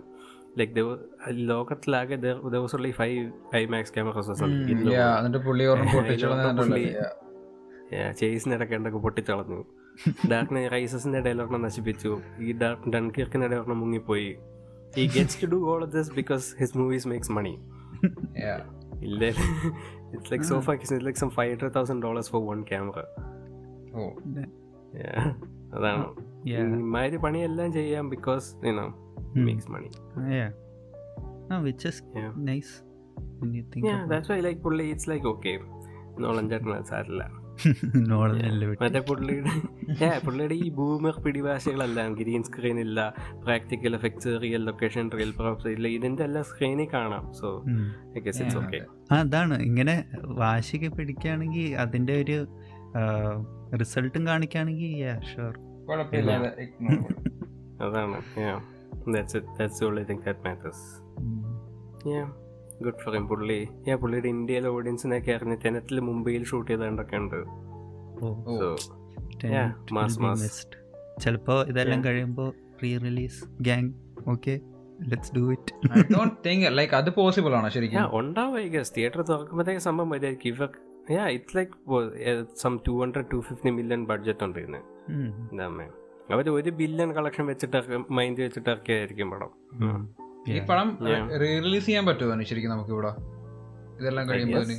ലൈക്ക് ലോകത്തിലാകെ ദിവസമുള്ള ഈ ഫൈവ് ഐമാക്സ് ക്യാമറസ് ചേസിനിടയ്ക്ക് എന്തൊക്കെ പൊട്ടിച്ചളഞ്ഞു ഡാർക്ക് നൈറ്റ് റൈസസിന്റെ ഇടയിൽ ഒരെണ്ണം നശിപ്പിച്ചു. ഈ ഡാർക്ക് ഡൺകിർക്കിന്റെ ഇടയിൽ ഒരെണ്ണം മുങ്ങിപ്പോയി. He gets to do all this because his movies makes money ഇല്ലേ? It's like so fucking it's like some five hundred thousand dollars for one camera oh yeah അതാണ് ഇമാതിരി പണിയെല്ലാം ചെയ്യാം because you know makes money that's why like പുള്ളി it's like okay Nolan ചേട്ടൻ സാരില്ല മറ്റേ പുള്ളിയുടെ ഈ ബൂമർ പിടിവാശികളെല്ലാം ഗ്രീൻ സ്ക്രീൻ ഇല്ല practical effects real location real props ഇല്ല ഇതിന്റെ എല്ലാം സ്ക്രീനിൽ കാണാം. So I guess it's okay അതാണ്. ഇങ്ങനെ വാശിക്ക് പിടിക്കുകയാണെങ്കിൽ അതിന്റെ ഒരു റിസൾട്ടും കാണിക്കുകയാണെങ്കിൽ ഷുവർ. അതാണ് that's it that's all I think that that matters. yeah. Good for him പുള്ളി. ഞാൻ പുള്ളിയുടെ ഇന്ത്യയിലെ ഓഡിയൻസിനൊക്കെ അറിഞ്ഞ് ടെനറ്റിൽ മുംബൈയിൽ ഷൂട്ട് ചെയ്തതൊക്കെ ഉണ്ട്. ചിലപ്പോ ഇതെല്ലാം കഴിയുമ്പോ കഴിയുമ്പോൾ re release gang okay let's do it I don't think like അത് പോസിബിൾ ആണോ ശരിക്കും? Yeah, ഉണ്ടാവും ഐ ഗസ് തിയേറ്റർ തുറക്കുമ്പോഴത്തേക്ക് സംഭവം വരുമായിരിക്കും ഇവർക്ക് yeah it's like some two hundred to fifty million budget ഉണ്ട് ഇതിന്. എന്താ അവർ ഒരു ബില്യൺ കളക്ഷൻ വെച്ചിട്ട് മൈൻഡ് വെച്ചിട്ട് ഇറക്കിയതായിരിക്കും പടം. ഈ പടം. റീ റിലീസ് ചെയ്യാൻ പറ്റുമോ ശരിക്കും നമുക്ക് ഇവിടെ ഇതെല്ലാം കഴിയുമ്പോൾ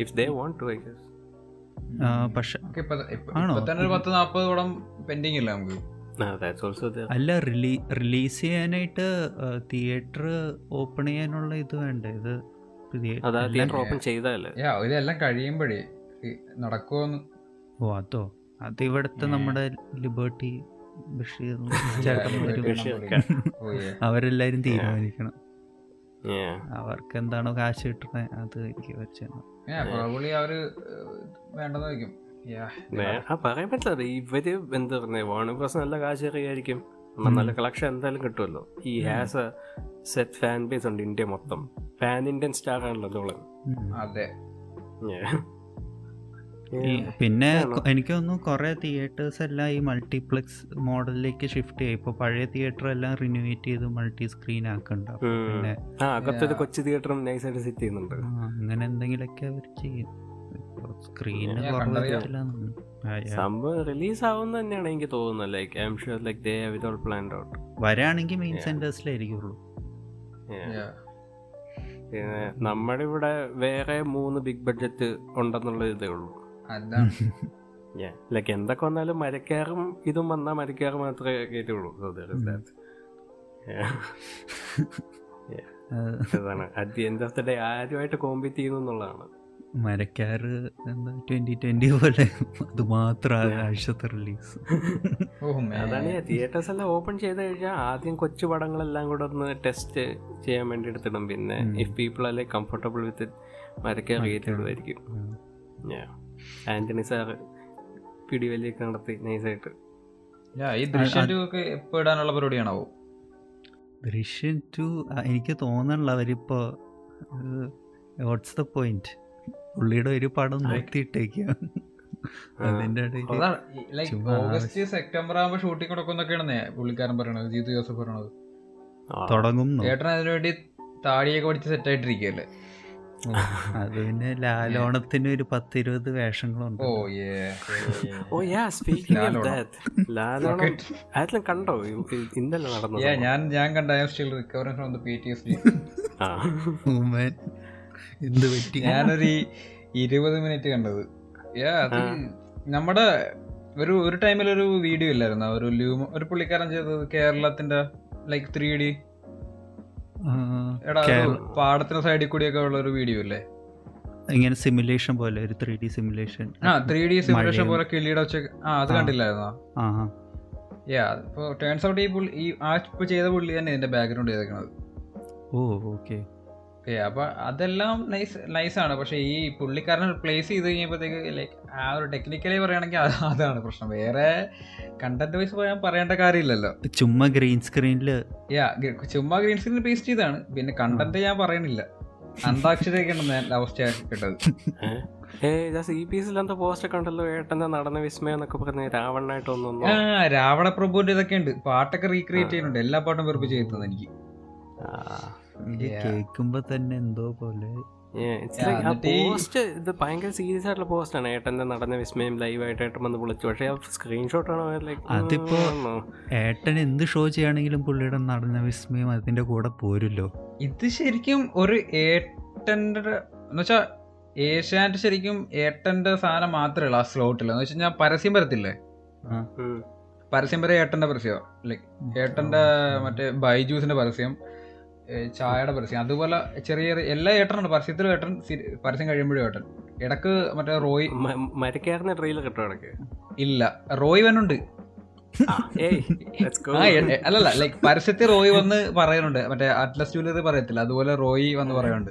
if they want to I guess പക്ഷെ പത്ത് നാപ്പത് പടം പെൻഡിങ് ഇല്ല നമുക്ക് അല്ല റിലീ റിലീസ് ചെയ്യാനായിട്ട് തിയേറ്റർ ഓപ്പൺ ചെയ്യാനുള്ള ഇത് വേണ്ടേ? ഇത് ഓപ്പൺ ഇതെല്ലാം കഴിയുമ്പോഴേ നടക്കുവോ ഓ അതോ? അത് ഇവിടുത്തെ നമ്മുടെ ലിബർട്ടി ബഷീർ. അവരെല്ലാരും തീരുമാനിക്കണം. Yeah. അവർക്ക് എന്താണോ കാശ് കിട്ടണേ അത് എനിക്ക് അവർ വേണ്ടെന്ന് പറയാൻ പറ്റില്ല ഇവർ എന്താ പറയുക വാണർ പ്രശ്നം നല്ല കാശ് അറിയായിരിക്കും നല്ല കളക്ഷൻ എന്തായാലും കിട്ടുമല്ലോ he has a set fan base ഉണ്ട് ഇന്ത്യ മൊത്തം. പാൻ ഇന്ത്യൻ സ്റ്റാർ ആണല്ലോ അതോളം അതെ. പിന്നെ എനിക്ക് തോന്നുന്നു കുറെ തിയേറ്റേഴ്സ് എല്ലാം ഈ മൾട്ടിപ്ലെക്സ് മോഡലിലേക്ക് ഷിഫ്റ്റ് ചെയ്യും. ഇപ്പൊ പഴയ തിയേറ്റർ എല്ലാം റിന്യൂവേറ്റ് ചെയ്ത് മൾട്ടി സ്ക്രീൻ ആക്കണ്ട. പിന്നെ ആ അകത്തൊരു കൊച്ചു തിയേറ്ററും നൈസായിട്ട് സെറ്റ് ചെയ്യുന്നുണ്ട്. അങ്ങനെ എന്തെങ്കിലുമൊക്കെ അവർ ചെയ്യും. സ്ക്രീന് ഞാൻ കണ്ടറിയാം. സംഭവം റിലീസ് ആവുന്ന തന്നെയാണ് എനിക്ക് തോന്നുന്നത്. Like I am sure like they with all planned out വരാണെങ്കിൽ main. സെന്റേഴ്സിലായിരിക്കുള്ളൂ നമ്മുടെ ഇവിടെ വേറെ മൂന്ന് ബിഗ് ബഡ്ജറ്റ് ഉണ്ടെന്നുള്ള ഇതേ ഉള്ളൂ. അതാണ് ലൈക്ക് എന്തൊക്കെ വന്നാലും മരക്കാറും ഇതും വന്നാൽ മരക്കാറ് മാത്രമേ കയറ്റുള്ളൂ So there is ഉം. that. Yeah. അതാണ്. At the end of the day ആരുമായിട്ട് കോമ്പീറ്റ് ചെയ്യുന്നു എന്നുള്ളതാണ്. മരക്കാറ് എന്താ ട്വന്റി ട്വന്റി പോലെ അത് മാത്രമാണ് ആഴ്ചത്തെ റിലീസ് Oh, man. അതാണ് തിയേറ്റേഴ്സ് എല്ലാം ഓപ്പൺ ചെയ്ത് കഴിഞ്ഞാൽ ആദ്യം കൊച്ചു പടങ്ങളെല്ലാം കൂടെ ഒന്ന് ടെസ്റ്റ് ചെയ്യാൻ വേണ്ടി എടുത്തിടും. പിന്നെ ഇഫ് പീപ്പിൾ അല്ലെ കംഫർട്ടബിൾ വിത്ത് മരക്കാർ റേറ്റ് ഇടുമായിരിക്കും ആന്റണി സാറ് പിടിവലിയൊക്കെ നടത്തി നൈസായിട്ട്. ഈ ദൃശ്യം ടു ഒക്കെ എപ്പോ ഇടാനുള്ള പരിപാടിയാണാവോ? ദൃശ്യം ടു എനിക്ക് തോന്നണില്ല അവരിപ്പോ വാട്ട്സ് ദ പോയിന്റ് പുള്ളിയുടെ ഒരു പടം നിർത്തിയിട്ടേക്കുക അതിന്റെ ഓഗസ്റ്റ് സെപ്റ്റംബർ ആകുമ്പോ ഷൂട്ടിംഗ് പുള്ളിക്കാരൻ പറയണത് ജീതു ജോസഫ് പറയണത്. തുടങ്ങുന്നു. ചേട്ടൻ അതിനു വേണ്ടി താടിയൊക്കെ പഠിച്ച് സെറ്റ് ആയിട്ടിരിക്കുകയല്ലേ? അത് പിന്നെ ലാലോണത്തിന് ഒരു പത്തിരുപത് വേഷങ്ങളുണ്ട്. ഓ yeah speaking of that Lalonam. ആരെല്ലാം കണ്ടോ? ഇന്നലെ നടന്നു ഞാൻ ഞാൻ കണ്ട I still recovering from the P T S D ആ. ഉമ്മൻ. എന്ത് പറ്റി? ഞാനൊരു ഇരുപത് മിനിറ്റ് കണ്ടത്. യാ അത് നമ്മുടെ ഒരു ഒരു ടൈമിൽ ഒരു വീഡിയോ ഇല്ലായിരുന്നു. ഒരു ലൂമ ഒരു പുള്ളിക്കാരൻ ചെയ്തത് കേരളത്തിന്റെ ലൈക്ക് ത്രീ ഡി ആ, എടാ സൈഡിൽ കൂടിയൊക്കെ ഉള്ള ഒരു വീഡിയോ അല്ലേ ഇങ്ങനെ സിമുലേഷൻ പോലെ ഒരു ത്രീ ഡി സിമുലേഷൻ ആ ത്രീ ഡി സിമുലേഷൻ പോലെ കിളിയുടെ വെച്ച ആ അത് കണ്ടില്ലായിരുന്നോ. യാ ഇപ്പോൾ ടേൺസ് ഔട്ട് ഈ പുള്ളി ഈ ആ ഇപ്പൊ ചെയ്ത പുള്ളി തന്നെ ഇതിന്റെ ബാക്ക്ഗ്രൗണ്ട് ചെയ്തേക്കണത്. Oh okay. ഏ അപ്പൊ അതെല്ലാം നൈസ് നൈസാണ് പക്ഷെ ഈ പുള്ളിക്കാരനെ റിപ്ലേസ് ചെയ്ത് കഴിഞ്ഞപ്പോഴത്തേക്ക് ലൈക്ക് ആ ഒരു ടെക്നിക്കലി പറയുകയാണെങ്കിൽ അത് അതാണ് പ്രശ്നം. വേറെ കണ്ടന്റ് വൈസ് പറയാൻ പറയേണ്ട കാര്യമില്ലല്ലോ. ചുമ്മാ ഗ്രീൻ സ്ക്രീനിൽ യാ ചുമ്മാ ഗ്രീൻ സ്ക്രീൻ പേസ്റ്റ് ചെയ്താണ് പിന്നെ കണ്ടന്റ് ഞാൻ പറയണില്ല. അന്താക്ഷരയൊക്കെയാണ് ഞാൻ അവസ്ഥ കേട്ടത് ഏ? ജാസ് ഈ പീസിൽ എന്താ പോസ്റ്റ് ഒക്കെ ഉണ്ടല്ലോ ഏട്ടന്റെ നടന്ന വിസ്മയം എന്നൊക്കെ പറഞ്ഞ് രാവണായിട്ട് ഒന്നൊന്നും ആ രാവണ പ്രഭുവിന്റെ ഇതൊക്കെ ഉണ്ട്. പാട്ടൊക്കെ റീക്രിയേറ്റ് ചെയ്യുന്നുണ്ട്. എല്ലാ പാട്ടും വെറുപ്പ് ചെയ്യുന്നത് എനിക്ക്. കേൾക്കുമ്പോ തന്നെ എന്തോ പോലെ. ഇത് ഭയങ്കര സീരിയസ് ആയിട്ടുള്ള പോസ്റ്റ് ആണ്. ഏട്ടന്റെ നടന്ന വിസ്മയം ലൈവ് ആയിട്ട് ഏട്ടൻ വന്ന് വിളിച്ചു. പക്ഷേ സ്ക്രീൻഷോട്ട് ആണ് ലൈക്ക് അതിപ്പോ ഏട്ടൻ എന്ത് ഷോ ചെയ്യുകയാണെങ്കിലും പുള്ളിയുടെ നടന്ന വിസ്മയം അതിന്റെ കൂടെ പോരുല്ലോ. ഇത് ശരിക്കും ഒരു ഏട്ടന്റെ എന്നുവെച്ചാ ഏഷ്യാനെറ്റ് ശരിക്കും ഏട്ടന്റെ സാധനം മാത്രമേ ഉള്ളൂ ആ സ്ലോട്ടിൽ എന്ന് വെച്ചാൽ ഞാൻ പരസ്യം വരത്തില്ലേ? പരസ്യം വരെ ഏട്ടന്റെ പരസ്യം. ലൈക്ക് ഏട്ടന്റെ മറ്റേ ബൈജൂസിന്റെ പരസ്യം. ചായയുടെ പരസ്യം. അതുപോലെ ചെറിയ ചെറിയ എല്ലാ ഏട്ടനുണ്ട്. പരസ്യത്തിലും ഏട്ടൻ പരസ്യം കഴിയുമ്പോഴും ഏട്ടൻ. ഇടയ്ക്ക് മറ്റേ റോയ് മരക്കാരന് ട്രെയിലർ കിട്ടോ ഇടയ്ക്ക്? ഇല്ല. റോയ് എ- അല്ലല്ല ലൈക്ക് പരസ്യത്തിൽ റോയ് വന്ന് പറയുന്നുണ്ട്. മറ്റേ അറ്റ്ലസ് ജൂലറി പറയത്തില്ല. അതുപോലെ റോയ് വന്ന് പറയുന്നുണ്ട്.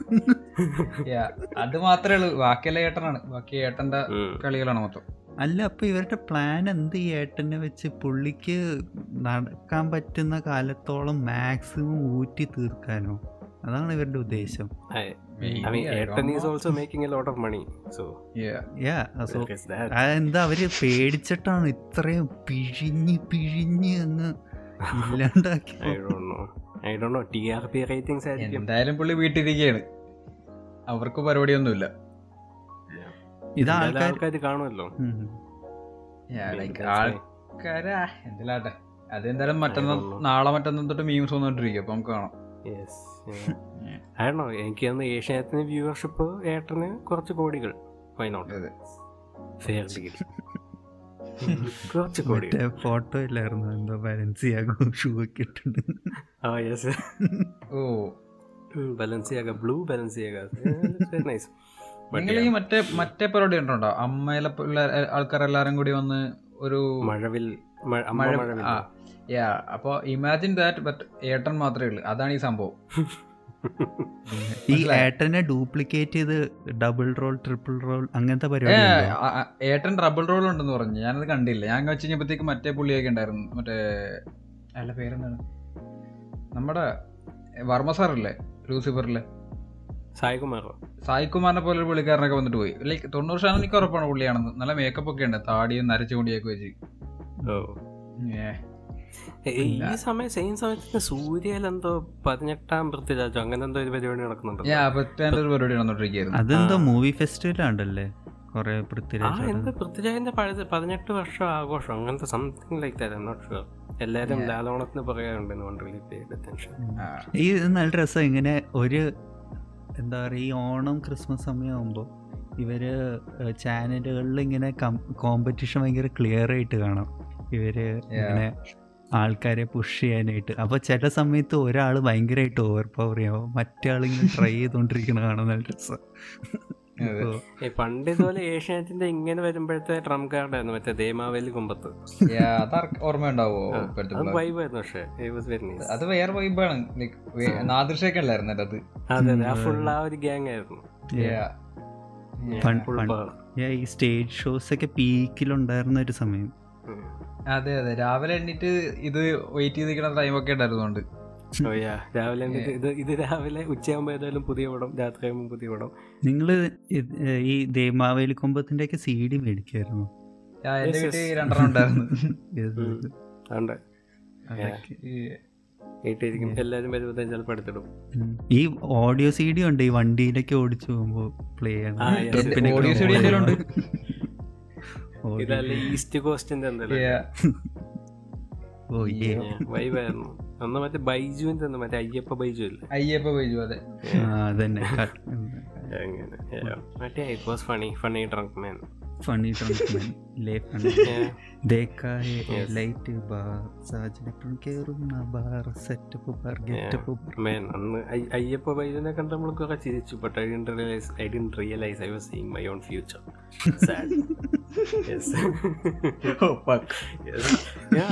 അത് മാത്രമേ ഉള്ളൂ. ബാക്കിയെല്ലാം ഏട്ടനാണ്. ബാക്കി ഏട്ടന്റെ. കളികളാണ് മൊത്തം. അല്ല അപ്പോൾ ഇവരുടെ പ്ലാൻ എന്ത് ഈ ഏട്ടനെ വെച്ച് പുള്ളിക്ക് നടക്കാൻ പറ്റുന്ന കാലത്തോളം മാക്സിമം ഊറ്റി തീർക്കാനോ? അതാണ് ഇവരുടെ ഉദ്ദേശം. എന്താ I mean, Ayrton is also making a lot of money. So, yeah so there അതെന്താ അവർ പേടിച്ചിട്ടാണ് ഇത്രയും പിഴിഞ്ഞ് പിഴിഞ്ഞ് അങ്ങ് ഇല്ലാണ്ടാക്കി? I don't know. I don't know. TRP ratings ആയിരിക്കും. എന്തായാലും പുള്ളി വീട്ടിലിരിക്കുകയാണ് അവർക്ക് പരിപാടിയൊന്നുമില്ല. ഇത് ആൾക്കാർ കാണുമല്ലോ. ആൾക്കാരാ. എന്തിലാട്ടെ? അതെന്തായാലും മറ്റന്നാ നാളെ മറ്റന്നാ തൊട്ട് മീംസ് വന്നോണ്ടിരിക്കും അപ്പൊ നമുക്ക് കാണാം. Know. എനിക്ക് തോന്നുന്നു ഏഷ്യാനെറ്റിന് വ്യൂവർഷിപ്പ് ഏട്ടന് കുറച്ച് കോടികൾ കുറച്ച് കോടികൾ. ഫോട്ടോ ഇല്ലായിരുന്നു. എന്തോ ബാലൻസിയാകും ഷൂ ഒക്കെ ഇട്ടുണ്ട് ആ yes oh Balenciaga blue Balenciaga nice നിങ്ങൾ ഈ മറ്റേ മറ്റേ പരിപാടി കണ്ടോ അമ്മയിലെ ആൾക്കാരെല്ലാരും കൂടി വന്ന് ഒരു മഴവിൽ മഴ- അമ്മ മഴവിൽ. യാ അപ്പൊ ഇമാജിൻ ദാറ്റ് ബട്ട് ഏട്ടൻ മാത്രമേ ഉള്ളൂ. അതാണ് ഈ സംഭവം. ഈ ഏട്ടനെ ഡ്യൂപ്ലിക്കേറ്റ് ചെയ്ത് ഡബിൾ റോൾ ട്രിപ്പിൾ റോൾ അങ്ങനത്തെ പരിപാടി ഏട്ടൻ ഡബിൾ റോൾ ഉണ്ടെന്ന് പറഞ്ഞു. ഞാനത് കണ്ടില്ല. ഞാൻ വെച്ച് കഴിഞ്ഞപ്പോഴത്തേക്ക് മറ്റേ പുള്ളിയൊക്കെ ഉണ്ടായിരുന്നു. മറ്റേ അല്ല പേരെന്താണ്? നമ്മുടെ വർമ്മ സാറല്ലേ? ലൂസിഫറിലെ? സായികുമാറോ സായികുമാറിനെ പോലെ ഒരു പുള്ളിക്കാരനൊക്കെ വന്നിട്ട് പോയി. ലൈക്ക് തൊണ്ണൂറ് ശതമാനം എനിക്ക് ഉറപ്പാണ് പുള്ളിയാണെന്ന് നല്ല മേക്കപ്പ് ഒക്കെ ഉണ്ട്. താടിയും നരച്ചു കൊണ്ടിയൊക്കെ വെച്ച്. ഈ സമയം സെയിം സമയത്ത് സൂര്യയിൽ എന്തോ പതിനെട്ടാം പൃഥ്വിരാജോ അങ്ങനെ എന്തോ ഒരു പരിപാടി നടക്കുന്നുണ്ട് ഒരു പരിപാടി നടന്നോണ്ടിരിക്കുകയായിരുന്നു. അതെന്തോ മൂവി ഫെസ്റ്റിവൽ ആണ്ടല്ലേ കൊറേ പൃഥ്വിരാജ് എന്ത് പൃഥ്വിരാജിന്റെ പഴയത് പതിനെട്ട് വർഷം ആഘോഷം. അങ്ങനത്തെ something like that not sure എല്ലാരും ലാലോണത്തിന് പറയാറുണ്ട്. ഈ നല്ല രസം ഇങ്ങനെ ഒരു എന്താ പറയുക ഈ ഓണം ക്രിസ്മസ് സമയമാകുമ്പോൾ ഇവർ ചാനലുകളിൽ ഇങ്ങനെ കോമ്പറ്റീഷൻ ഭയങ്കര ക്ലിയർ ആയിട്ട് കാണാം. ഇവർ ഇങ്ങനെ ആൾക്കാരെ പുഷ് ചെയ്യാനായിട്ട്. അപ്പോൾ ചില സമയത്ത് ഒരാൾ ഭയങ്കരമായിട്ട് ഓവർ പവർ ചെയ്യാവും മറ്റേ ആളിങ്ങനെ ട്രൈ ചെയ്തുകൊണ്ടിരിക്കണ കാണാൻ നല്ല രസം. പണ്ട് ഇതുപോലെ ഏഷ്യാനെറ്റിന്റെ ഇങ്ങനെ വരുമ്പോഴത്തെ ട്രം കാർഡായിരുന്നു മറ്റേ ദേമാവേലി കുമ്പത്ത്. ഓർമ്മയുണ്ടാവോ? വൈബായിരുന്നു പക്ഷേ അത് വേറെ വൈബാണ് ലൈക്ക് നാദൃശയൊക്കെ അല്ലായിരുന്നു അത്? അതെ അതെ ആ ഫുൾ ആ ഒരു ഗ്യാങ് ആയിരുന്നു. ഈ സ്റ്റേജ് ഷോസ് ഒക്കെ പീക്കിലുണ്ടായിരുന്ന ഒരു സമയം. അതെ അതെ. രാവിലെ എണ്ണീറ്റ് ഇത് വെയിറ്റ് ചെയ്തിരിക്കുന്ന ടൈമൊക്കെ ഉണ്ടായിരുന്നോണ്ട്. രാവിലെ ഇത് ഇത് രാവിലെ ഉച്ചയാകുമ്പോ ഏതായാലും പുതിയ പടം രാത്രിയാകുമ്പോൾ പുതിയ പടം. നിങ്ങൾ ഈ ദേമാവേലി കൊമ്പത്തിന്റെ ഒക്കെ സി ഡി മേടിക്കായിരുന്നു. രണ്ടെണ്ണം ഉണ്ടായിരുന്നു. ഏറ്റിരിക്കും എല്ലാവരും വരുമ്പോഴത്തേക്കും ചിലപ്പോൾ എടുത്തിടും. ഈ ഓഡിയോ സി ഡി ഉണ്ട് ഈ വണ്ടിയിലൊക്കെ ഓടിച്ചു പോകുമ്പോ പ്ലേ ചെയ്യണം. ഇതല്ല ഈസ്റ്റ് കോസ്റ്റിന്റെ എന്തായാലും Yeah. ഓ വൈബായിരുന്നു അന്ന് മറ്റേ ബൈജുവിന്റെ അന്ന് മറ്റേ അയ്യപ്പ ബൈജു അല്ലേ? അയ്യപ്പ ബൈജു അതെ. അതന്നെ. അങ്ങനെ Yeah. മറ്റേ it was funny funny drunk man funny drunk lay funny. ദേക്കായ ലൈറ്റ് ബാർ സാജനപ്പൻ കേറുന്ന bar setup bar getup man അന്ന് അയ്യപ്പ വൈദ്യനെ കണ്ട നമ്മൾ കുറെ ചിരിച്ചു but I did realise I did realise I was seeing my own future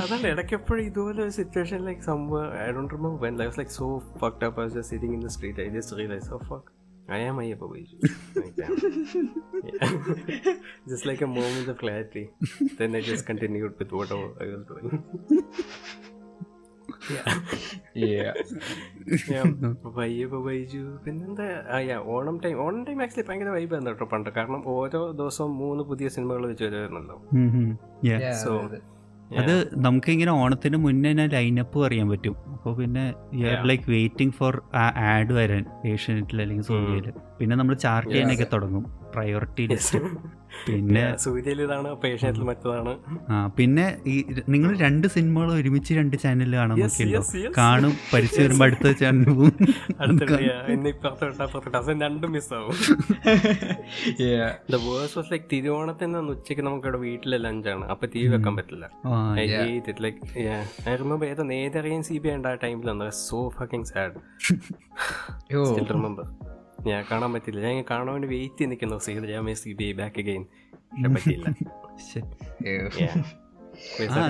അതല്ല ഇടയ്ക്ക് എപ്പോഴും ഇതുപോലെ ഒരു സിറ്റുവേഷൻ ലൈക്ക് സംഭവം I don't remember when life like so fucked up sitting in the street I just realise oh fuck I am Ayyappa Baiju. Like that. Yeah. just like a moment of clarity. Then I just continued with whatever I was doing. പിന്നെന്താ Onam time Onam time actually ഭയങ്കര വൈബായിരുന്നു കേട്ടോ പണ്ട് കാരണം ഓരോ ദിവസവും മൂന്ന് പുതിയ സിനിമകൾ വെച്ച് വരുമായിരുന്നല്ലോ സോ So, അതെ, നമുക്ക് ഇങ്ങനെ ഓണത്തിന് മുന്നേ തന്നെ ലൈനപ്പ് അറിയാൻ പറ്റും. അപ്പോൾ പിന്നെ you are like waiting for a ad വരാൻ ഏഷ്യനെറ്റിൽ അല്ലെങ്കിൽ സോണിയിൽ പിന്നെ നമ്മൾ ചാർട്ട് ചെയ്യാനൊക്കെ തുടങ്ങും. പ്രയോറിറ്റി ലിസ്റ്റ് പിന്നെ സൂര്യയിൽ ഇതാണ് പേഷ്യത്തിൽ മറ്റതാണ്. ആ പിന്നെ ഈ നിങ്ങൾ രണ്ട് സിനിമകൾ ഒരുമിച്ച് രണ്ട് ചാനലിൽ കാണാൻ. കാണും പഠിച്ചു വരുമ്പോ അടുത്ത ചാനൽ പോകും. രണ്ടും മിസ്സാവും ദ വേഴ്സ് വാസ് ലൈക്ക് തിരുവോണത്തിന് ഉച്ചയ്ക്ക് നമുക്ക് ഇവിടെ വീട്ടിലെ ലഞ്ചാണ് അപ്പൊ ടി വി വെക്കാൻ പറ്റില്ല. ആ, ഐ റിമെമ്പർ ഏതോ നേതറിയൻ സി ബി ഉണ്ട് ആ ടൈമിൽ so fucking sad still remember ഞാൻ കാണാൻ പറ്റില്ല. ഞാൻ ഇങ്ങനെ കാണാൻ വേണ്ടി വെയിറ്റ് ചെയ്ത് നിൽക്കുന്നു. സീതരാമേ C B I back again പക്ഷെ പറ്റിയില്ല.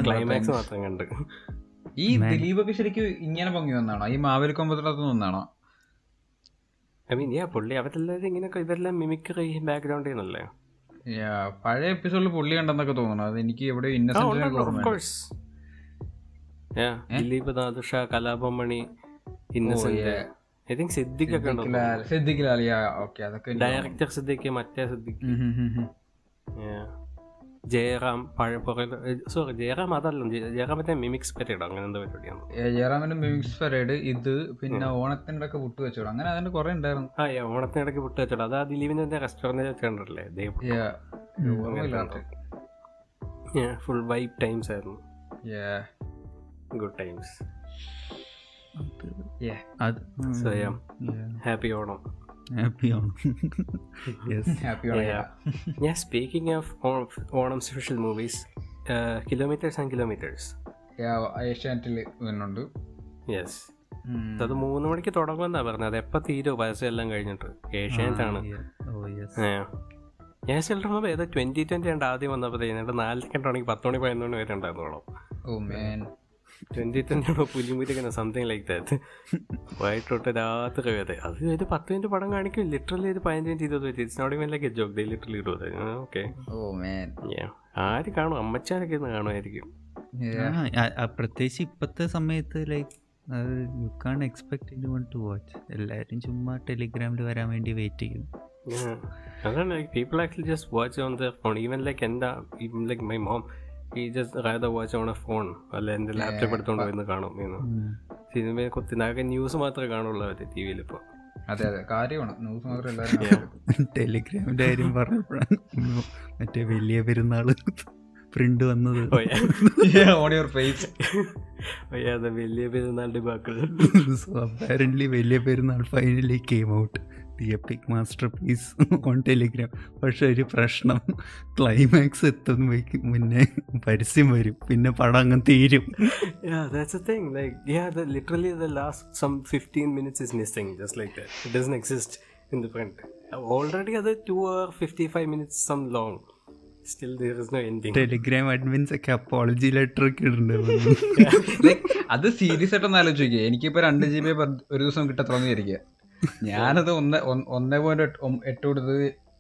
ക്ലൈമാക്സ് മാത്രം കണ്ട്. ഈ ദിലീപൊക്കെ ശരിക്കും ഇങ്ങനെ പൊങ്ങി വന്നാണോ? ഈ മാവേലി കൊമ്പത്തിനകത്ത് നിന്നാണോ? ഐ മീൻ യാ പുള്ളി അവരെല്ലാവരും ഇങ്ങനെയൊക്കെ ഇവരെല്ലാം ബാക്ക്ഗ്രൗണ്ടിൽ നിന്നല്ലേ യാ പഴയ എപ്പിസോഡിൽ പുള്ളി കണ്ടെന്നൊക്കെ തോന്നുന്നു. അത് എനിക്ക് എവിടെ ഇന്നസെന്റ് ദിലീപ് നാദുഷ കലാപമണി ഇന്നസെന്റ് ഐ തിങ്ക് സിദ്ദിഖൊക്കെ ഡയറക്ടർ സിദ്ദിഖ് മറ്റേ സിദ്ദിഖ്. ജയറാം പഴയ സോറി ജയറാം അതല്ല ജയ- ജയറാം മറ്റേ മിമിക്സ് പരേഡ് അങ്ങനെ എന്താ പരിപാടിയാണ്? ജയറാമിന്റെ മിമിക്സ് പരേഡ് ഇത് പിന്നെ ഓണത്തിന്റെ ഒക്കെ വിട്ടു വെച്ചോളൂ. അങ്ങനെ അതിന്റെ കുറെ ഉണ്ടായിരുന്നു. ആ ഓണത്തിന്റെ ഇടയ്ക്ക് വിട്ടു വെച്ചോളൂ. അത് ആ ദിലീപിന്റെ റെസ്റ്റോറന്റ് വെച്ചിട്ടുണ്ടല്ലേ. ഫുൾ വൈബ് ടൈംസ് ആയിരുന്നു. Good times happy Onam. Happy ആണ് ഓണം. ഞാൻ speaking of Onam special movies kilometres and kilometres വരുന്നുണ്ട്. യെസ്. അത് മൂന്ന് മണിക്ക് തുടങ്ങുമെന്നാ പറഞ്ഞത്. അത് എപ്പോ തീരോ? പരസ്യം എല്ലാം കഴിഞ്ഞിട്ട്. ഏഷ്യാനെറ്റ് ആണ്. Oh yes Yeah. ഞാൻ ചിലപ്പോൾ ഏതോ ട്വന്റി ട്വന്റി ഉണ്ട് ആദ്യം വന്നപ്പോൾ നാലരക്കെട്ടാണെങ്കിൽ നാലരക്കണ്ടാണെങ്കിൽ പത്ത് മണി പതിനൊന്ന് മണി വരെ ഉണ്ടായിരുന്നോളൂ Oh man. ട്വന്റി ട്വന്റി ആണോ പുലിമുരിക്കുന്ന സംതിങ് ലൈക്ക് ദാറ്റ് വൈറ്റ് തൊട്ട് രാത്രി വരെ. അത് ഒരു പത്ത് മിനിറ്റ് പടം കാണിക്കും. ലിറ്ററലി ഒരു പതിനഞ്ച് മിനിറ്റ് ഇരുപത് minute. It's not even like a joke they literally ഇരുപത് ഓക്കെ Oh man. ആര് കാണും? അമ്മച്ചാരൊക്കെ ഇന്ന് കാണുമായിരിക്കും. പ്രത്യേകിച്ച് ഇപ്പോഴത്തെ സമയത്ത് like you can't expect one to watch എല്ലാവരും ചുമ്മാ ടെലിഗ്രാമിൽ വരാൻ വേണ്ടി വെയിറ്റ് ചെയ്യും. അതാണ് like people actually just watch on the phone even like എന്താ ഈവൻ ലൈക്ക് മൈ മോം ഈ just rather watch on a phone അല്ല എന്റെ ലാപ്ടോപ്പ് എടുത്തോണ്ട് പോയി കാണും സിനിമയെ കുത്തി നാകെ ന്യൂസ് മാത്രമേ കാണുള്ളൂ അവർ ടി വിയിൽ ഇപ്പോൾ അതെ അതെ. കാര്യമാണ്. ന്യൂസ് മാത്രം ടെലിഗ്രാമിന്റെ കാര്യം പറഞ്ഞപ്പോഴാണ് മറ്റേ വലിയ പെരുന്നാൾ പ്രിന്റ് വന്നത്. ഓൺ യുവർ ഫേസ് വലിയ പെരുന്നാളുടെ ബാക്കൾ സോ അപ്പാരന്റ്ലി വലിയ പെരുന്നാൾ finally came out the epic masterpiece on Telegram പക്ഷെ ഒരു പ്രശ്നം ക്ലൈമാക്സ് എത്തുന്ന മുന്നേ പരസ്യം വരും പിന്നെ പടം അങ്ങ് തീരും Yeah, that's the thing. Like, yeah, the literally the last some 15 minutes is missing, just like that. It doesn't exist in the print. Already other 2 or 55 minutes some long. Still there is no ending. Telegram admins ഒക്കെ apology letter ഒക്കെ ഇടുന്നുണ്ട് like അത് serious ആയിട്ടൊന്ന് ആലോചിക്കുക എനിക്കിപ്പോ രണ്ട് G B ഒരു ദിവസം കിട്ടത്തോന്ന് വിചാരിക്കുക ഞാനത് ഒന്ന് ഒന്ന് പോയിന്റ് എട്ട് കൊടുത്ത്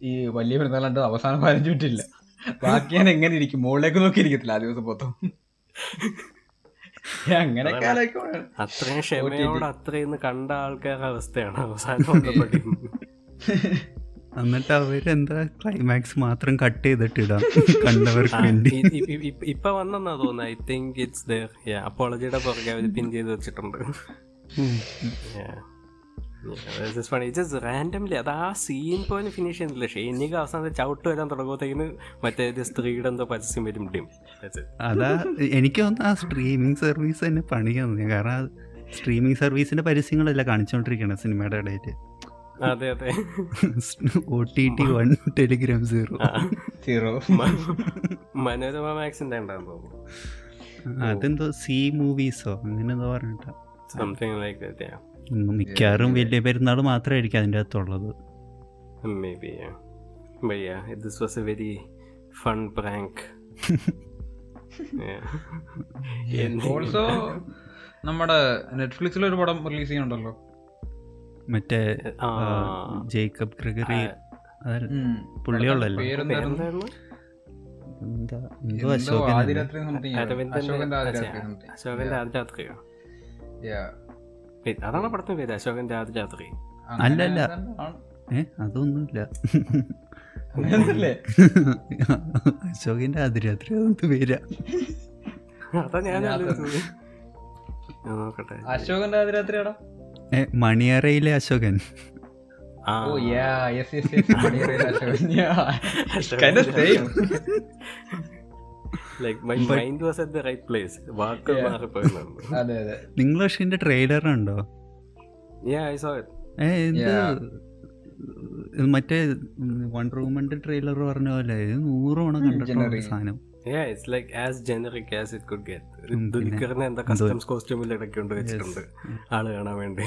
ഈ വലിയ പെരുന്നാളുണ്ട് അവസാനം പതിനഞ്ച് മിനിറ്റ് ഇല്ല ബാക്കി ഞാൻ എങ്ങനെ ഇരിക്കും? മുകളിലേക്ക് നോക്കി ഇരിക്കത്തില്ല ആ ദിവസം മൊത്തം. ആലോചിക്കുമ്പോഴാണ് അത്രയും ക്ഷമയോടെ അത്രയും കണ്ട ആൾക്കാരുടെ അവസ്ഥയാണ് അവസാനം എന്നിട്ട് അവരെന്താ ക്ലൈമാക്സ് മാത്രം കട്ട് ചെയ്തിട്ട് ഇടാം കണ്ടവർക്ക് വേണ്ടി. ഇപ്പൊ വന്നെന്നാ തോന്നുന്നത് ഐ തിങ്ക് ഇറ്റ്സ് ദർ അപ്പോളജിയുടെ പുറകെ അവർ പിൻ ചെയ്ത് വെച്ചിട്ടുണ്ട്. റാൻഡംലി അത് ആ സീൻ പോലും ഫിനിഷ് ചെയ്യുന്നില്ല. ഷെയ്നിക്ക് അവസാനം ചവിട്ട് വരാൻ തുടങ്ങുമ്പോഴത്തേക്കിന് മറ്റേ സ്ത്രീയുടെ എന്തോ പരസ്യം വരും. ഡിം. അതാ എനിക്ക് തോന്നുന്നു ആ സ്ട്രീമിംഗ് സർവീസ് തന്നെ പണി തന്നെ കാരണം സ്ട്രീമിംഗ് സർവീസിന്റെ പരസ്യങ്ങളല്ല കാണിച്ചുകൊണ്ടിരിക്കണം സിനിമയുടെ ഇടയിൽ അതെ അതെ. O T T one Telegram zero zero Manorama മാക്സിന്റെ ഉണ്ടാകും തോന്നുന്നു. അതെന്തോ സി മൂവീസോ അങ്ങനെന്തോ പറഞ്ഞിട്ടാ. സംതിങ് ലൈക്ക് ദാറ്റ് യാ മിക്കവാറും വലിയ പെരുന്നാൾ മാത്രമായിരിക്കും അതിന്റെ അകത്തുള്ളത്. But this was a very fun fun prank. Also നമ്മുടെ നെറ്റ്ഫ്ലിക്സിൽ ഒരു പടം റിലീസ് ചെയ്യുന്നുണ്ടല്ലോ. മറ്റേ ജേക്കബ് ഗ്രിഗറി പുള്ളിയുള്ളല്ലോ? എന്താ എന്തോ എന്തോ അശോകൻ അതാണ് പടത്തിന് പേര് അശോകന്റെ ആദ്യരാത്രി അങ്ങനെ അല്ല. ഏ അതൊന്നുമില്ല? അശോകന്റെ അതിരാത്രി അതൊന്നും പേരാ. അതാ ഞാൻ നോക്കട്ടെ. അശോകന്റെ ആദിരാത്രിയാടാ ഏ മണിയറയിലെ അശോകൻ. Oh നിങ്ങൾ പക്ഷെ Yeah. ഇത് മറ്റേ വൺ റൂമിന്റെ ട്രെയിലർ പറഞ്ഞ പോലെ നൂറോണം കണ്ടിട്ടുണ്ട് കണ്ടിട്ടുള്ള സാധനം. Yeah, it's like as generic as it could get. ഉം, ദുൽഖറിനെ എന്താ കസ്റ്റംസ് കോസ്റ്റ്യൂമിൽ ഇടയ്ക്ക് കൊണ്ട് വെച്ചിട്ടുണ്ട് ആൾ കാണാൻ വേണ്ടി.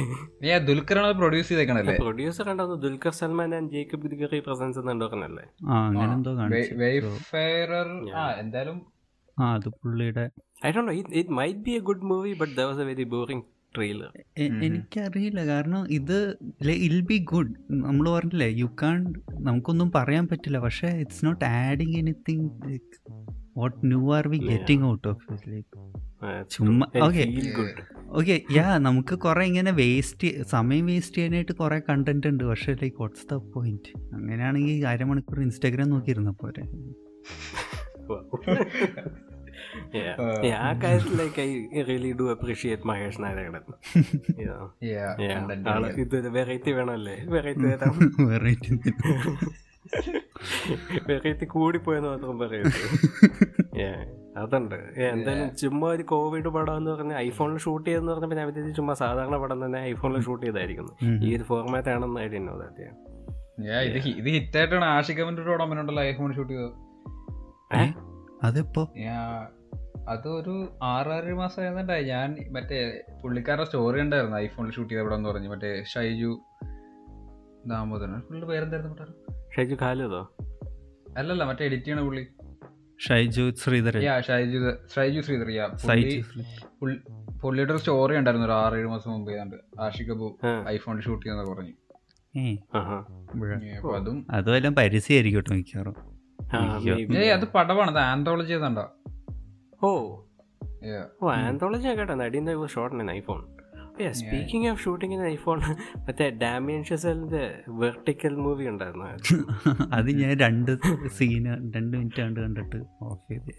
Yeah, ദുൽഖറാണ് പ്രൊഡ്യൂസ് ചെയ്തേക്കണല്ലേ? പ്രൊഡ്യൂസർ ഉണ്ടോ ദുൽഖർ സൽമാൻ ആൻഡ് ജേക്കബ് ദിഗറി പ്രസൻസ് എന്നുണ്ടോ പറഞ്ഞല്ലേ? ആ അങ്ങനെ എന്തോ കാണിച്ചു. വെയ്ഫെയറർ ആ എന്തായാലും ആ അത് പുള്ളിയുടെ I do it might be a good movie but the was a very boring trailer എനിക്കറിയില്ല കാരണം ഇത് ഇൽ ബി ഗുഡ് നമ്മൾ പറഞ്ഞില്ലേ യു കാൺ നമുക്കൊന്നും പറയാൻ പറ്റില്ല പക്ഷേ it's not adding anything what new are we getting out of like ചുമ്മാ ഓക്കെ ഗുഡ് ഓക്കെ യാ നമുക്ക് കുറെ ഇങ്ങനെ വേസ്റ്റ് സമയം വേസ്റ്റ് ചെയ്യാനായിട്ട് കുറെ കണ്ടന്റ് ഉണ്ട് പക്ഷേ ലൈക്ക് വാട്ട്സ് ദ പോയിന്റ് അങ്ങനെയാണെങ്കിൽ അരമണിക്കൂർ ഇൻസ്റ്റാഗ്രാം നോക്കിയിരുന്ന പോരെ. ആ കാര്യത്തിൽ like I really do appreciate Mahesh Narayanan Yeah. yeah, Yeah. content ആൾ ആണ്. ഇത് വെറൈറ്റി വേണമല്ലേ? വെറൈറ്റി തരാം. വെറൈറ്റി വെറൈറ്റി കൂടിപ്പോയെന്ന് മാത്രം പറയുന്നത് Yeah, അതുണ്ട്. എന്തായാലും ചുമ്മാ ഒരു കോവിഡ് പടം എന്ന് പറഞ്ഞാൽ ഐഫോണിൽ ഷൂട്ട് ചെയ്തെന്ന് പറഞ്ഞപ്പോൾ ഞാൻ വിചാരിച്ചു ചുമ്മാ സാധാരണ പടം തന്നെ ഐഫോണിൽ ഷൂട്ട് ചെയ്തായിരിക്കുന്നു. ഈ ഒരു ഫോർമാറ്റ് ആണെന്ന് ഐഡിയ ഉണ്ടോ ഇത് ഹി- ഇത് ഹിറ്റായിട്ടാണ് ഒരു പടം ഉണ്ടല്ലോ ഐഫോൺ ഷൂട്ട് ചെയ്തത്. അതിപ്പോ? Yeah, അതൊരു ആറാറ് മാസം ആയിരുന്നുണ്ടായി ഞാൻ മറ്റേ പുള്ളിക്കാരുടെ സ്റ്റോറി ഉണ്ടായിരുന്നു ഐഫോണിൽ ഷൂട്ട് ചെയ്ത എന്ന് പറഞ്ഞു. മറ്റേ ഷൈജു ദാമോദരൻ. പുള്ളിയുടെ പേരെന്തായിരുന്നു ഷൈജു ഖാലിദോ? അല്ലല്ല മറ്റേ എഡിറ്റ് ചെയ്യണ പുള്ളി. ഷൈജു ശ്രീധരൻ. യാ ഷൈജു ഷൈജു ശ്രീധർ പുള്ളി പുള്ളിയുടെ ഒരു സ്റ്റോറി ഉണ്ടായിരുന്നു ഒരു ആറേഴ് മാസം മുമ്പ് ഏതാണ്ട് ആഷിക് ഐഫോണിൽ ഷൂട്ട് ചെയ്യുന്ന പറഞ്ഞു. ഇവിടെ അതും അതുമെല്ലാം പരസ്യമായിരിക്കും കേട്ടോ മിക്കവാറും. അത് പടമാണ് അത് ആന്തോളജി ചെയ്തണ്ടോ ഓ. ഓ ആന്തോളജി കേട്ടോ നടിന്റെ short in iPhone speaking of shooting in iPhone മറ്റേ ഡാമിയൻ ഷെസലിന്റെ വെർട്ടിക്കൽ മൂവി ഉണ്ടായിരുന്നു അത്. ഞാൻ രണ്ട് സീന് രണ്ട് മിനിറ്റ് കണ്ട് കണ്ടിട്ട് ഓഫ് ചെയ്തു.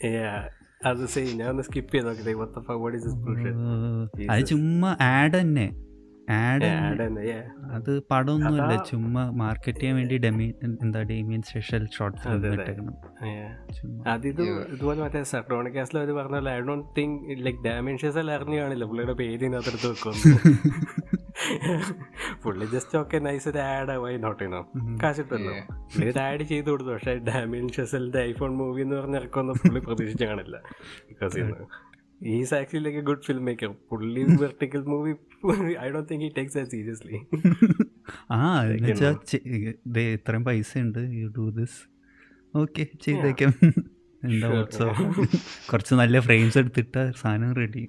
അത് സെയിം ഞാൻ സ്കിപ്പ് ചെയ്ത് നോക്കിയത് what the fuck, what is this അത് ചുമ്മാ ആഡ് തന്നെ. ആഡ് അത് പടമൊന്നുമല്ല ചുമ്മാ മാർക്കറ്റ് ചെയ്യാൻ വേണ്ടി ഡെമി എന്താ ഡെമിയൻ സ്പെഷ്യൽ ഷോർട്ട് ഫിലിം. ഇട്ടേക്കണം അതിത് ഇതുപോലെ മറ്റേ സർട്ടോണിക്കാസിൽ അവർ പറഞ്ഞ പോലെ ഐ ഡോണ്ട് തിങ്ക് ലൈക്ക് ഡാമേൻഷ്യസ് എല്ലാം അറിഞ്ഞു കാണില്ല. പുള്ളിയുടെ പേര് ഇതിനകത്തെടുത്ത് വെക്കും പുള്ളി ജസ്റ്റ് ഒക്കെ നൈസ് ഒരു ആഡ് വൈ നോട്ട് ചെയ്യണം കാശിട്ടല്ലോ പുള്ളി ഒരു ആഡ് ചെയ്ത് കൊടുത്തു. പക്ഷെ ഡാമിയൻ ഐഫോൺ മൂവി എന്ന് പറഞ്ഞ ഇറക്കുമെന്ന് പുള്ളി പ്രതീക്ഷിച്ചു കാണില്ല. Because is actually like a good film maker പുള്ളി vertical movie I do think he takes that seriously ആ എന്നുവെച്ചാൽ ഇത്രയും പൈസ ഉണ്ട് യു ഡു ദിസ് ഓക്കെ ചെയ്തേക്കാം. എന്താ ഉത്സവം കുറച്ച് നല്ല ഫ്രെയിംസ് എടുത്തിട്ട് സാധനം റെഡി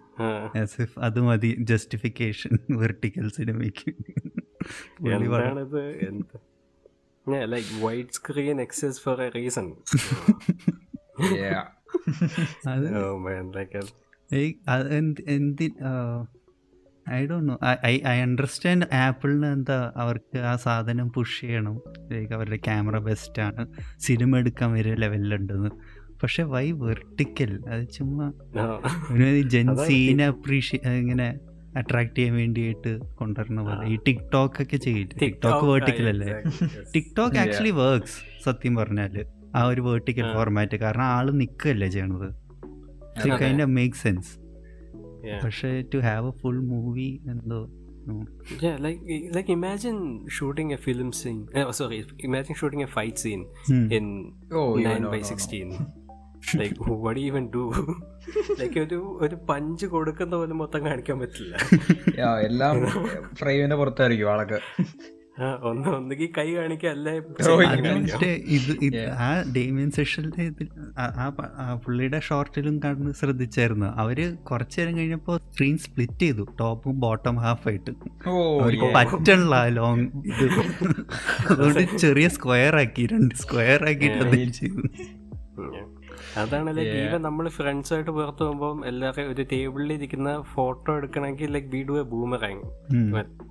ആസ് ഇഫ് അത് മതി ജസ്റ്റിഫിക്കേഷൻ വെർട്ടിക്കൽ സിനിമയ്ക്ക് എന്താണിത്? എന്താ? Like white screen exists for a reason എന്തി I don't know I I understand ആപ്പിളിന് എന്താ അവർക്ക് ആ സാധനം പുഷ് ചെയ്യണം. ലൈക്ക് അവരുടെ ക്യാമറ ബെസ്റ്റാണ് സിനിമ എടുക്കാൻ വരെ ലെവലിലുണ്ടെന്ന് പക്ഷെ വൈ വെർട്ടിക്കൽ അത് ചുമ്മാ ജെൻസീനെ അപ്രീഷിയേ ഇങ്ങനെ അട്രാക്ട് ചെയ്യാൻ വേണ്ടിയിട്ട് കൊണ്ടുവരണ പോലെ. ഈ ടിക്ടോക്ക് ഒക്കെ ചെയ്യില്ല? ടിക്ടോക്ക് വെർട്ടിക്കൽ അല്ലേ? ടിക്ടോക്ക് ആക്ച്വലി വർക്ക്സ് സത്യം പറഞ്ഞാൽ ആ ഒരു വെർട്ടിക്കൽ ഫോർമാറ്റ് കാരണം ആൾ നിൽക്കല്ലേ ചെയ്യണത്. കൈൻഡ് മേക്ക് സെൻസ് പക്ഷേ to have a full movie എന്തോ no. Yeah, like like imagine shooting a film scene. Uh, sorry, imagine shooting a fight scene Hmm. in Oh, yeah, no, by no, no. sixteen. like what do you even do? ഒരു ഒരു punch കൊടുക്കുന്ന പോലും മൊത്തം കാണിക്കാൻ പറ്റില്ല എല്ലാം ഫ്രെയിമിന്റെ പുറത്തായിരിക്കും ആളൊക്കെ ഒന്ന് ഒന്നുകിൽ കൈ കാണിക്കല്ലേ. ഇത് ആ ഡേമിയൻ ഇതിൽ പുള്ളിയുടെ ഷോർട്ടിലും കണ്ട് ശ്രദ്ധിച്ചായിരുന്നു. അവർ കുറച്ചു നേരം കഴിഞ്ഞപ്പോ സ്ക്രീൻ സ്പ്ലിറ്റ് ചെയ്തു ടോപ്പും ബോട്ടം ഹാഫ് ആയിട്ട് അവർക്ക് പറ്റണില്ല ലോങ് ഇത്. അതുകൊണ്ട് ചെറിയ സ്ക്വയർ ആക്കി രണ്ട് സ്ക്വയർ ആക്കിയിട്ട് എന്തെങ്കിലും ചെയ്തു. അതാണല്ലേ അതാണ് ലൈക്ക് ഈവൻ നമ്മൾ ഫ്രണ്ട്സായിട്ട് പുറത്തു പോകുമ്പോൾ എല്ലാവരും ഒരു ടേബിളിൽ ഇരിക്കുന്ന ഫോട്ടോ എടുക്കണമെങ്കിൽ like video a boomerang.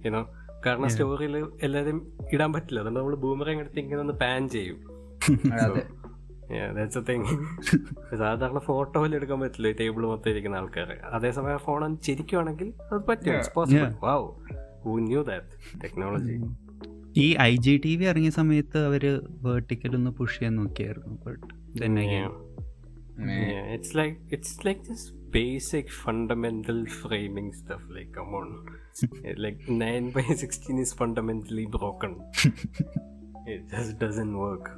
You know കാരണം സ്റ്റോറിയിൽ എല്ലാരും ഇടാൻ പറ്റില്ല. അതുകൊണ്ട് നമ്മൾ ബൂമറാങ് എടുത്ത് ഇങ്ങനെ ഒന്ന് പാൻ ചെയ്യും. സാധാരണ ഫോട്ടോ പോലും എടുക്കാൻ പറ്റില്ല ടേബിൾ മൊത്തം ഇരിക്കുന്ന ആൾക്കാര്. അതേസമയം ഫോൺ ചിരിക്കുവാണെങ്കിൽ അത് പറ്റും. വാവ് ന്യൂ ദാറ്റ് ടെക്നോളജി ഈ ഐ ജി ടി വി ഇറങ്ങിയ സമയത്ത് അവർ വേർട്ടിക്കൽ ഒന്ന് പുഷ് ചെയ്യാൻ നോക്കിയായിരുന്നു. But like it's like it's like this basic fundamental framing stuff. Like, come on, It, like 9 by sixteen is fundamentally broken. it just doesn't work.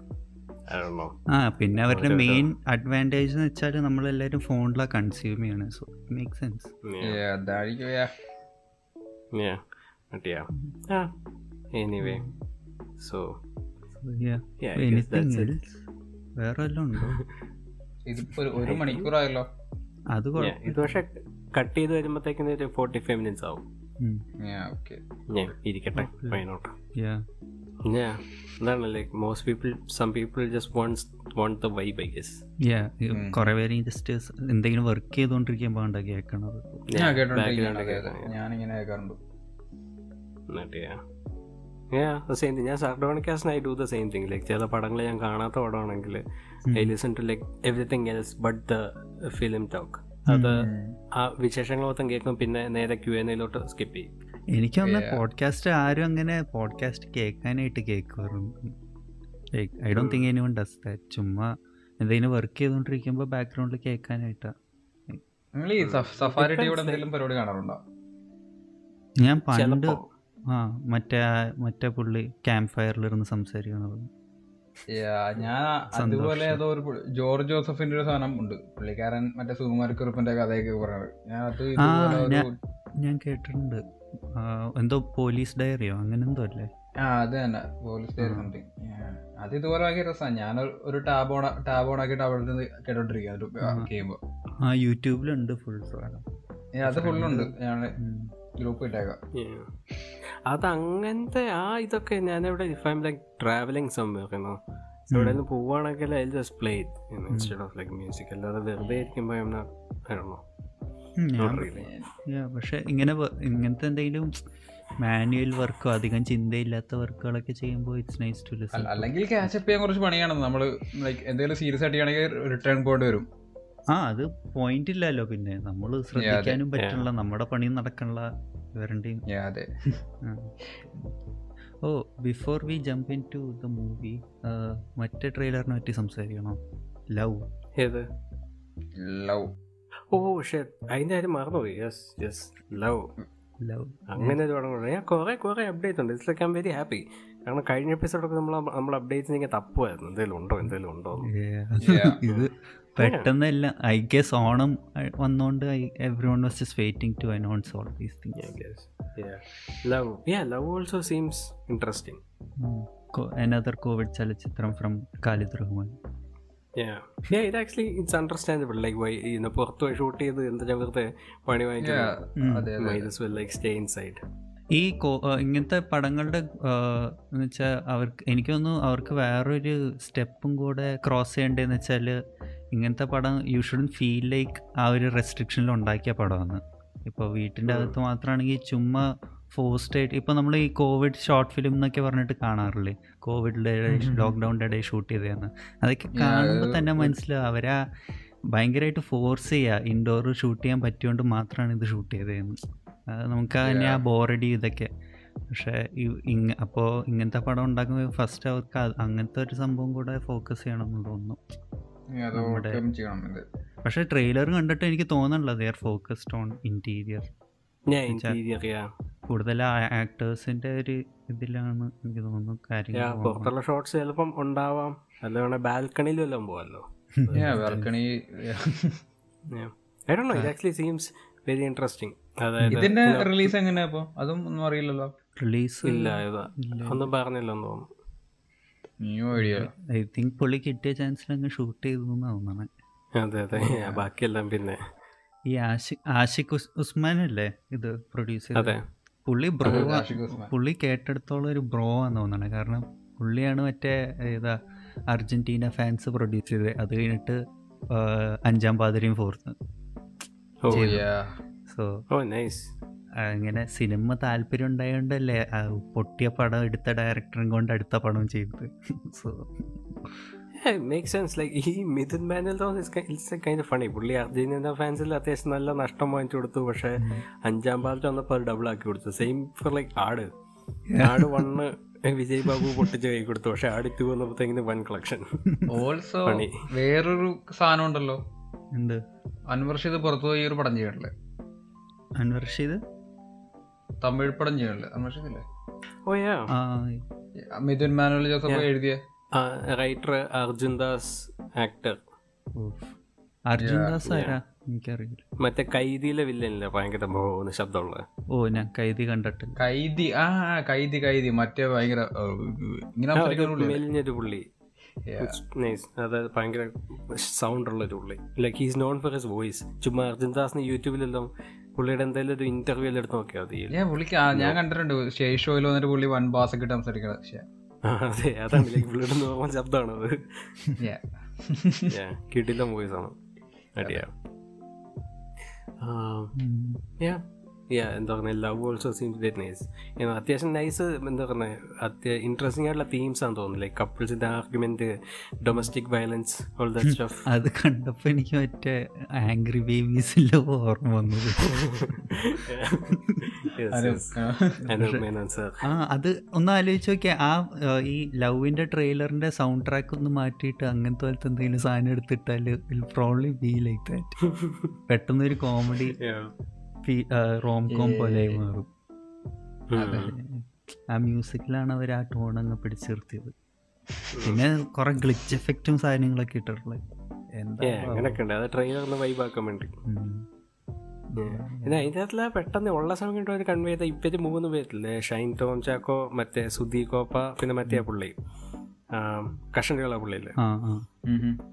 I don't know. ആ പിന്നെ അവരുടെ main Advantage എന്ന് വെച്ചാൽ നമ്മളെല്ലാവരും ഫോണിലാണ് consume ചെയ്യണ so make sense Yeah, so. Ah, anything വേറെ വല്ലതും ഉണ്ടോ? ഇതിപ്പോ ഒരു- ഒരു മണിക്കൂറായല്ലോ. അത് ഇത് പക്ഷെ കട്ട് ചെയ്ത് വരുമ്പോഴത്തേക്കും ഒരു ഫോർട്ടി ഫൈവ് മിനിറ്റ്സ് ആവും. ഓക്കെ ഞാൻ ഇരിക്കട്ടെ വൈനോട്ട് യാ Yeah, എന്താണ് like most people some people just wants want the vibe I guess yeah കുറെ പേര് ജസ്റ്റ് എന്തെങ്കിലും വർക്ക് ചെയ്തുകൊണ്ടിരിക്കുമ്പോൾ ഉണ്ട് കേൾക്കണത് ഞാൻ കേട്ടോണ്ടിരിക്കുകയാണ് background അതെ, അതെ. കേൾക്കാം. ഞാനിങ്ങനെ കേൾക്കാറുണ്ട് എന്നിട്ട് സെയിം തിങ് ഞാൻ സർഡോണിക്കാസിന് I do the same thing like ചില പടങ്ങൾ ഞാൻ കാണാത്ത പടമാണെങ്കിൽ I listen to like everything else but the film talk അത് ആ വിശേഷങ്ങൾ മൊത്തം കേൾക്കും പിന്നെ നേരെ ക്യു എൻ എയിലോട്ട് സ്കിപ്പ് ചെയ്യും. എനിക്ക് തന്നെ പോഡ്കാസ്റ്റ് ആരും അങ്ങനെ പോഡ്കാസ്റ്റ് കേൾക്കാനായിട്ട് കേൾക്കുമായിരുന്നു I don't think anyone does that ചുമ്മാ എന്തെങ്കിലും വർക്ക് ചെയ്തുകൊണ്ടിരിക്കുമ്പോൾ ബാക്ക്ഗ്രൗണ്ടിൽ കേൾക്കാനായിട്ടാ. നിങ്ങൾ ഈ സഫാരി ടിവിയുടെ എന്തെങ്കിലും പരിപാടി കാണാറുണ്ടോ? ഞാൻ പണ്ട് ആ മറ്റേ മറ്റേ പുള്ളി ക്യാമ്പ് ഫയറിലിരുന്ന് സംസാരിക്കുന്നത് ഞാൻ അതുപോലെ ഏതോ ഒരു ജോർജ് ജോസഫിന്റെ ഒരു സാധനം ഉണ്ട്. പുള്ളിക്കാരൻ മറ്റേ സുകുമാരക്കുറിപ്പിന്റെ കഥയൊക്കെ പറയുന്നത് ഞാൻ അത് ഞാൻ കേട്ടിട്ടുണ്ട്. എന്തോ പോലീസ് ഡയറിയോ? അങ്ങനെ എന്തോ അല്ലേ? ആ അത് തന്നെ. Police diary something. അത് ഇതുപോലെ ഭയങ്കര രസമാണ് ഞാൻ ഒരു ടാബ് ഓൺ ടാബ് ഓൺ ആക്കിയിട്ട് അവിടെ നിന്ന് കേട്ടോണ്ടിരിക്കുക ആ. യൂട്യൂബിലുണ്ട് ഫുൾ അത് ഫുള്ളുണ്ട്. ഞാൻ. ഗ്രൂപ്പ് ഇട്ടേക്കാം Yeah. അത് അങ്ങനത്തെ ആ ഇതൊക്കെ ഞാനിവിടെ ഇഫ് ഐം ലൈക്ക് ട്രാവലിംഗ് സംഭവിക്കുന്നു എവിടെ നിന്ന് പോവുകയാണെങ്കിൽ I just play instead of like music അല്ലാതെ വെറുതെ ഇരിക്കുമ്പോൾ പക്ഷെ ഇങ്ങനെ ഇങ്ങനത്തെ എന്തെങ്കിലും മാനുവൽ വർക്കോ അധികം ചിന്തയില്ലാത്ത വർക്കുകളൊക്കെ ചെയ്യുമ്പോൾ ഇറ്റ്സ് നൈസ് ടു ലിസൺ അല്ലെങ്കിൽ അല്ലെങ്കിൽ ക്യാച്ചപ്പ് ചെയ്യാൻ കുറച്ച് പണിയാണ്. നമ്മൾ ലൈക്ക് എന്തെങ്കിലും സീരിയസ് ആയിട്ട് ചെയ്യണമെങ്കിൽ റിട്ടേൺ പോയിട്ട് വരും. ആ അത് പോയിന്റ് ഇല്ലല്ലോ പിന്നെ. നമ്മൾ ശ്രദ്ധിക്കാനും പറ്റണില്ല. നമ്മുടെ പണി നടക്കണില്ല. ഇവരുടെയും. ഓ before we jump into the movie മറ്റേ ട്രെയിലറിനെ പറ്റി സംസാരിക്കണോ? ലവ് ഏത്? ലവ് ഓ പക്ഷേ അതിന്റെ കാര്യം മറന്നുപോയി. യെസ് യെസ് ലവ് ലവ് അങ്ങനെ ഒരു പടം ഞാൻ കുറേ കുറേ അപ്ഡേറ്റ് ഉണ്ട്. It's like I'm very happy കാരണം കഴിഞ്ഞ എപ്പിസോഡൊക്കെ നമ്മൾ നമ്മൾ അപ്ഡേറ്റ്സ് ഇങ്ങനെ തപ്പുമായിരുന്നു എന്തെങ്കിലും ഉണ്ടോ? എന്തെങ്കിലും ഉണ്ടോ എന്ന്. ഇത് പെട്ടെന്നല്ല ഐ ഗെസ് ഓണം വന്നോണ്ട് വന്നോണ്ട് everyone was just waiting to announce all these things guess. Yeah. Love Yeah, love also seems interesting. Another Covid ചലച്ചിത്രം from Khalid Rahman Yeah. Yeah, it actually it's understandable. Like why you know പുറത്ത് shoot ചെയ്ത് എന്താ വെറുതെ പണി like in ഈ ഇങ്ങനത്തെ പടങ്ങളുടെ എന്ന് വെച്ചാൽ അവർക്ക് എനിക്ക് തോന്നുന്നു അവർക്ക് വേറൊരു സ്റ്റെപ്പും കൂടെ ക്രോസ് ചെയ്യേണ്ടതെന്ന് വെച്ചാൽ ഇങ്ങനത്തെ പടം യു ഷുഡൻ ഫീൽ ലൈക്ക് ആ ഒരു റെസ്ട്രിക്ഷനിൽ ഉണ്ടാക്കിയ പടമാണ്. ഇപ്പോൾ വീട്ടിന്റെ അകത്ത് മാത്രമാണെങ്കിൽ ചുമ്മാ ഫോസ്റ്റ് ആയിട്ട് ഇപ്പോൾ നമ്മൾ ഈ കോവിഡ് ഷോർട്ട് ഫിലിം എന്നൊക്കെ പറഞ്ഞിട്ട് കാണാറില്ലേ? കോവിഡിന്റെ ലോക്ക്ഡൗണിന്റെ ഇടയിൽ ഷൂട്ട് ചെയ്തതെന്ന് അതൊക്കെ കാണുമ്പോൾ തന്നെ മനസ്സിലാവും അവരാ ഭയങ്കരമായിട്ട് ഫോഴ്സ് ചെയ്യുക ഇൻഡോർ ഷൂട്ട് ചെയ്യാൻ പറ്റിയോണ്ട് മാത്രമാണ് ഇത് ഷൂട്ട് ചെയ്തതെന്ന് അത് നമുക്ക് തന്നെ ആ ബോറടി ഇതൊക്കെ. പക്ഷേ ഇങ്ങ അപ്പോൾ ഇങ്ങനത്തെ പടം ഉണ്ടാക്കുമ്പോൾ ഫസ്റ്റ് അവർക്ക് അങ്ങനത്തെ ഒരു സംഭവം കൂടെ ഫോക്കസ് ചെയ്യണമെന്ന് തോന്നുന്നു. നമ്മുടെ- പക്ഷെ ട്രെയിലർ കണ്ടിട്ട് എനിക്ക് തോന്നണല്ലോ they are focused on interior കൂടുതൽ ആക്ടേഴ്സിന്റെ ഒരു ഇതിലാണ് എനിക്ക് തോന്നുന്നു യാ കാര്യങ്ങൾ പുറത്തുള്ള ഷോട്ട്സ് ചിലപ്പം ഉണ്ടാവാം. അല്ല ബാൽക്കണിയിൽ വല്ലതും പോവല്ലോ Yeah, I do know it actually seems very interesting അതായത് ഇതിന്റെ റിലീസ് എങ്ങനെയാ അതും ഒന്നും അറിയില്ലല്ലോ. റിലീസ് ഇല്ല. ഒന്നും പറഞ്ഞില്ലെന്ന് തോന്നുന്നു. ഐ തിങ്ക് പുള്ളി കിട്ടിയ ചാൻസിൽ അങ്ങ് ഷൂട്ട് ചെയ്തു തോന്നണേ. അതെ അതെ. ബാക്കിയെല്ലാം പിന്നെ. ഈ ആഷിഖ് ആഷിഖ് ഉസ്- ഉസ്മാൻ അല്ലേ ഇത് പ്രൊഡ്യൂസ് അതെ. ചെയ്തത് പുള്ളി ബ്രോ. പുള്ളി കേട്ടെടുത്തോളം ഒരു ബ്രോ ആണെന്ന് തോന്നണേ. കാരണം പുള്ളിയാണ് മറ്റേ ഏതാ അർജന്റീന ഫാൻസ് പ്രൊഡ്യൂസ് ചെയ്തത്. അത് കഴിഞ്ഞിട്ട് അഞ്ചാം പാതിരിയും ഫോർത്ത് സോ നൈസ് ഇങ്ങനെ സിനിമ താല്പര്യം ഉണ്ടായതുകൊണ്ടല്ലേ പൊട്ടിയ പടം എടുത്ത ഡയറക്ടറും കൊണ്ട് അടുത്ത പടം ചെയ്തത്. സോ മേക്ക് സെൻസ് ലൈക്ക് ഈ മിഥുൻ കൈൻഡ് ഫണി പുള്ളി അർജന്റീന ഫാൻസിൽ അത്യാവശ്യം നല്ല നഷ്ടം വാങ്ങിച്ചു കൊടുത്തു. പക്ഷെ അഞ്ചാം പാർട്ട് വന്നപ്പോൾ ഡബിൾ ആക്കി കൊടുത്തു. സെയിം ഫോർ ലൈക്ക് ആട്. ആട് വണ്ണ് വിജയ് ബാബു പൊട്ടിച്ച് കൈ കൊടുത്തു. പക്ഷെ ആടിത്തു വന്നപ്പോഴത്തേക്കിന് വൺ കളക്ഷൻ ഓൾസോ പണി. വേറൊരു സാധനം ഉണ്ടല്ലോ. എന്ത്? അൻവർ ഷീദ് പുറത്തു പോയി ഒരു പടം ചെയ്യാറില്ലേ അൻവർ റഷീദ് തമിഴ് പടം ചെയ്യണില്ലേ? Anwar oh yeah. ആ. മിഥുൻ മാനുവൽ ജോസഫ് എഴുതിയ? Writer Arjun Das actor. Arjun Das ആരാ? എനിക്കറിയില്ല. മറ്റേ കൈദിയിലെ വില്ലനില്ലേ? ഭയങ്കര ശബ്ദമുള്ള. ഓ ഞാൻ കൈതി കണ്ടിട്ട് കൈതി ആ കൈതി കൈതി. മറ്റേ ഭയങ്കര ഇങ്ങനെ മെലിഞ്ഞൊരു പുള്ളി. ഭയങ്കര സൗണ്ട് ഉള്ള ഒരു പുള്ളി. Like he's known for his voice ചുമ്മാ അർജുൻ ദാസിന് യൂട്യൂബിലെല്ലാം പുള്ളിയുടെ എന്തായാലും ഒരു ഇന്റർവ്യൂ എല്ലാം എടുത്ത് നോക്കിയാൽ മതി. ഞാൻ പുള്ളിക്ക് ഞാൻ കണ്ടിട്ടുണ്ട്. സ്റ്റേജ് ഷോയിൽ വന്നിട്ട് പുള്ളി വൺ ബാസ് ഒക്കെ ഇട്ട് സംസാരിക്കണത്. പക്ഷേ അതെ. അതാണ് ലൈക്ക് പുള്ളിയുടെ നോർമൽ ശബ്ദമാണ് അത്. കിട്ടില്ല വോയിസ് ആണ്. അടിയാ. ഉം. യാ എന്താ പറയുക love also seems very nice അത്യാവശ്യം നൈസ് എന്താ പറയുക അത്യ ഇൻട്രസ്റ്റിംഗ് ആയിട്ടുള്ള തീംസ് ആണെന്ന് തോന്നുന്നു like കപ്പിൾസിന്റെ argument domestic violence all the stuff അത് കണ്ടപ്പോൾ എനിക്ക് മറ്റേ ആംഗ്രി ബേബീസിന്റെ ഓർമ്മ വന്നത്. ആ അത് ഒന്ന് ആലോചിച്ച് നോക്കിയാൽ ആ ഈ ലവിന്റെ ട്രെയിലറിന്റെ സൗണ്ട് ട്രാക്ക് ഒന്ന് മാറ്റിയിട്ട് അങ്ങനത്തെ പോലത്തെ എന്തെങ്കിലും സാധനം എടുത്തിട്ടാൽ പ്രോബ്ലി ബി ലൈക്ക് ദാറ്റ് പെട്ടെന്ന് ഒരു കോമഡി റോം കോം പോലെ മാറും. ആ മ്യൂസിക്കിലാണ് അവർ ആ ടോൺ അങ്ങ് പിടിച്ചിർത്തിയത്. പിന്നെ കുറെ ഗ്ലിച്ച് എഫക്റ്റും സാധനങ്ങളൊക്കെ ഇട്ടിട്ടുള്ളത് ഉണ്ട് അത് ട്രെയിലറിൽ വൈബ് ആക്കാൻ വേണ്ടി. പെട്ടെന്ന് ഉള്ള സമയം ഒരു കൺവേ ചെയ്ത ഇവർ മൂന്ന് പേരില്ലേ? ഷൈൻ ടോം ചാക്കോ മറ്റേ സുധി കോപ്പ പിന്നെ മറ്റേ പുള്ളി. കഷണ്ടിയുള്ള പുള്ളിയില്ലേ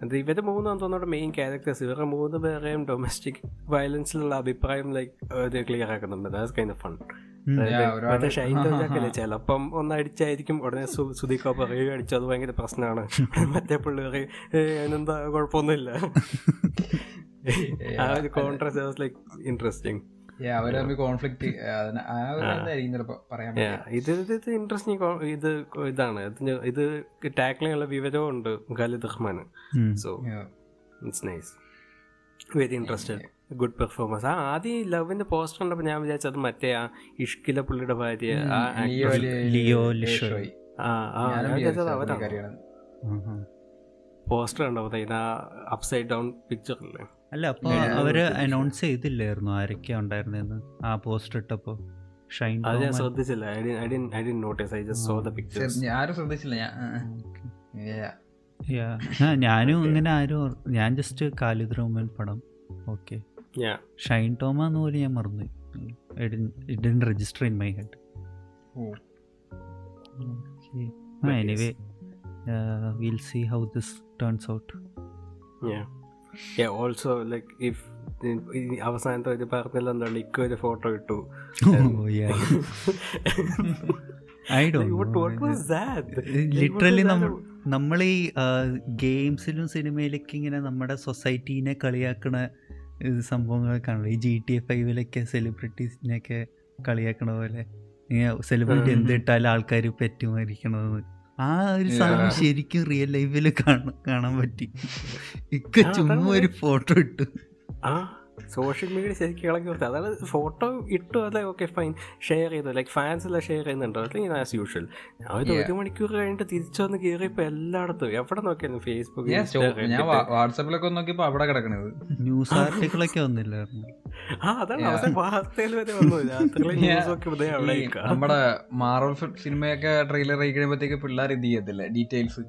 അത് ഇവർ മൂന്നാന്ന് തോന്നുന്നു മെയിൻ ക്യാരക്ടേഴ്സ് ഇവരുടെ മൂന്ന് പേരെയും ഡൊമസ്റ്റിക് വയലൻസിലുള്ള അഭിപ്രായം ലൈക്ക് ക്ലിയർ ആക്കുന്നുണ്ട്. ദാറ്റ്സ് കൈൻഡ് ഓഫ് ഫൺ മറ്റേ ഷൈൻ ചിലപ്പം ഒന്ന് അടിച്ചായിരിക്കും ഉടനെ സു- സുധി അടിച്ചു. അത് ഭയങ്കര പ്രശ്നമാണ്. മറ്റേ പിള്ളേർ പറയും "ഏയ്, അതിനെന്താ കുഴപ്പമൊന്നുമില്ല. ആ ഒരു കോൺട്രാസ്റ്റ് ലൈക് ഇൻട്രസ്റ്റിംഗ് ഇത് ഇത് ഇത് ഇൻട്രസ്റ്റിംഗ് ഇത് ഇതാണ്. ഇത് ടാക്ലിംഗ് വിവരവും ഉണ്ട് Khalid Rahman so Yeah. It's nice very interested good performance ആ ആദ്യം ലവിന്റെ പോസ്റ്റർ കണ്ടപ്പോൾ ഞാൻ വിചാരിച്ചത് മറ്റേ ആ ഇഷ്കില പുള്ളിയുടെ ഭാര്യ ആ ലിയോ ലിഷോയ്. ആ ആ ഞാൻ വിചാരിച്ചത് വിചാരിച്ചു അവരാണ്. പോസ്റ്റർ കണ്ടപ്പോൾ അപ്സൈഡ് ഡൗൺ പിക്ചർ അല്ലേ? അല്ല അപ്പൊ അവർ അനൗൺസ് ചെയ്തില്ലായിരുന്നു ആരൊക്കെയാ ഉണ്ടായിരുന്നെന്ന് ആ പോസ്റ്റർ ഇട്ടപ്പോ? ഷൈൻ അത് ഞാൻ ശ്രദ്ധിച്ചില്ല. I I didn't I notice I just so the pictures ഞാൻ ആരും ശ്രദ്ധിച്ചില്ല. ഞാൻ. ഞാനും ഇങ്ങനെ ആരും ഞാൻ ജസ്റ്റ് കാലിദ് റഹ്മാൻ പടം. ഓക്കെ ഷൈൻ ഷൈൻ ടോമാന്ന് പോലും ഞാൻ മറന്നു didn't register in my head. Anyway we'll see how this turns out Yeah. Like if like if ഈ അവസാനത്തെ ഒരു പറഞ്ഞല്ലോ എന്താണ് ഇക്ക ഒരു ഫോട്ടോ ഇട്ടു? ലിറ്ററലി what was നമ്മൾ ഈ ഗെയിംസിലും സിനിമയിലൊക്കെ ഇങ്ങനെ നമ്മുടെ സൊസൈറ്റീനെ കളിയാക്കണ സംഭവങ്ങളൊക്കെ ആണല്ലോ ഈ ജി ടി എ ഫൈവിലൊക്കെ സെലിബ്രിറ്റീസിനെയൊക്കെ കളിയാക്കണ പോലെ സെലിബ്രിറ്റി. എന്തിട്ടാലും ആൾക്കാർ പെറ്റുമായിരിക്കണമെന്ന് ആ ഒരു സാധനം ശരിക്കും റിയൽ ലൈഫിൽ കാണാൻ പറ്റി. ഇക്ക ചുമ്മാ ഒരു ഫോട്ടോ ഇട്ടു. ആ സോഷ്യൽ മീഡിയ ശരിക്കും ഇളക്കി കൊടുത്തത് അതാണ് ഫോട്ടോ ഇട്ടു അല്ലെ? ഓക്കെ ഫൈൻ ഷെയർ ചെയ്തു. ലൈക്ക് ഫാൻസ് എല്ലാം ഷെയർ ചെയ്യുന്നുണ്ടോ? അല്ലെങ്കിൽ ആസ് യൂഷ്വൽ ഞാൻ ഒരു ഒരു മണിക്കൂർ കഴിഞ്ഞിട്ട് തിരിച്ചു വന്ന് കയറിയപ്പോൾ എല്ലായിടത്തും. എവിടെ നോക്കിയാലും ഫേസ്ബുക്ക് ഞാൻ വാട്സാപ്പിലൊക്കെ നോക്കിയപ്പോ അവിടെ കിടക്കണത്. ന്യൂസ് ആർട്ടിക്കിളൊക്കെ വന്നില്ലായിരുന്നു. ആ അതാണ് അവസാനം വാർത്തയിൽ വരെ വന്നു. നമ്മുടെ മാർവൽ സിനിമയൊക്കെ ട്രെയിലർ കഴിയുമ്പോഴത്തേക്ക് പിള്ളേർ ഇത് ചെയ്യത്തില്ല? ഡീറ്റെയിൽസ്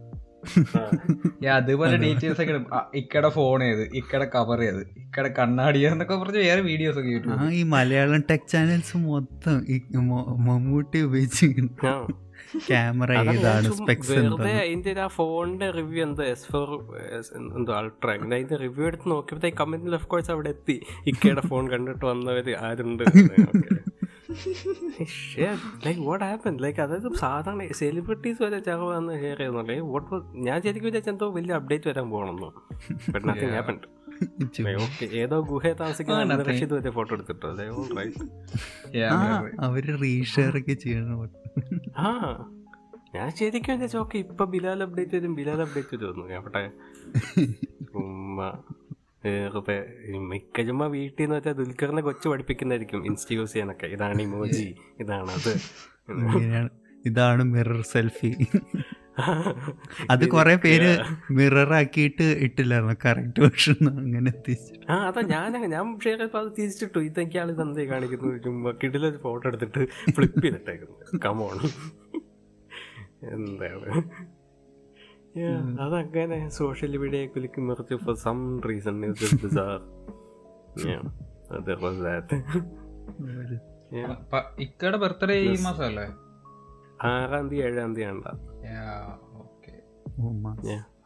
അതുപോലെ ഡീറ്റെയിൽസ് ഒക്കെ ഇക്കടെ ഫോൺ ചെയ്ത് ഇക്കടെ കവർ ചെയ്ത് ഇക്കടെ കണ്ണാടി എന്നൊക്കെ പറഞ്ഞ് വേറെ വീഡിയോസ് ഒക്കെ ആ ഈ മലയാളം ടെക് ചാനൽസ് മൊത്തം മമ്മൂട്ടി ഉപയോഗിച്ച് ക്യാമറ ഏതാണ് സ്പെക്സ് അതിന്റെ ആ ഫോണിന്റെ റിവ്യൂ എന്താ? എസ് ഫോർ എന്തോ അൾട്ര അതിന്റെ റിവ്യൂ എടുത്ത് നോക്കിയപ്പോഴത്തേക്ക് കമന്റിൽ ഓഫ് കോഴ്സ് അവിടെ എത്തി. ഇക്കയുടെ ഫോൺ കണ്ടിട്ട് വന്നവര് ആരുണ്ട്? ലൈക്ക് വാട്ട് ഹാപ്പൻ ലൈക്ക് അതായത് സാധാരണ സെലിബ്രിറ്റീസ് വരെ ചാവാന്ന് ഷെയർ ചെയ്യുന്നുണ്ട് വാട്ട് ഞാൻ ശരിക്കും വിചാരിച്ച എന്തോ വലിയ അപ്ഡേറ്റ് വരാൻ പോകണമെന്നോ. ബട്ട് നത്തിങ് ഹാപ്പൻ ഏതോ ഗുഹയെ താമസിക്കുന്ന റഷീദ് വരെ ഫോട്ടോ എടുത്തിട്ടോ? അവർ റീഷെയർ ഒക്കെ ചെയ്യണം ആ. ഞാൻ ശരിക്കും വിചാരിച്ചു ഓക്കെ ഇപ്പൊ ബിലാൽ അപ്ഡേറ്റ് വരും ബിലാൽ അപ്ഡേറ്റ് വരും തോന്നുന്നു അവിടെ ഉമ്മ വെറുതെ ഈ മിക്ക ചുമ്മാ വീട്ടിൽ നിന്ന് വെച്ചാൽ ദുൽഖറിനെ കൊച്ചു പഠിപ്പിക്കുന്നതായിരിക്കും ഇൻസ്റ്റ യൂസ് ചെയ്യാനൊക്കെ ഇതാണ് ഇമോജി. ഇതാണ് അത്. ഇതാണ് മിറർ സെൽഫി. അത് കുറെ പേര് മിറർ ആക്കിയിട്ട് ഇട്ടില്ലായിരുന്നു. കറക്റ്റ് വേർഷൻ അങ്ങനെ ആ അതാ ഞാൻ ഞാൻ ഷെയർ ചെയ്തപ്പോൾ അത് തിരിച്ചിട്ടു. ഇതൊക്കെയാണ് ഇതെന്തേ കാണിക്കുന്നത്? ചുമ്മാ കിടില ഫോട്ടോ എടുത്തിട്ട് ഫ്ലിപ്പ് ചെയ്തിട്ടേക്കുന്നു. കമോൺ എന്താണ്? അതങ്ങനെ സോഷ്യൽ മീഡിയ കുലിക്ക് മറിച്ച് ഫോർ സം റീസൺ ഇക്കയുടെ ബർത്ത്ഡേ ഈ മാസം അല്ലേ ആറാം തീയതി ഏഴാം തീയതി ഉണ്ടാ ഓക്കെ ഓ, മാ-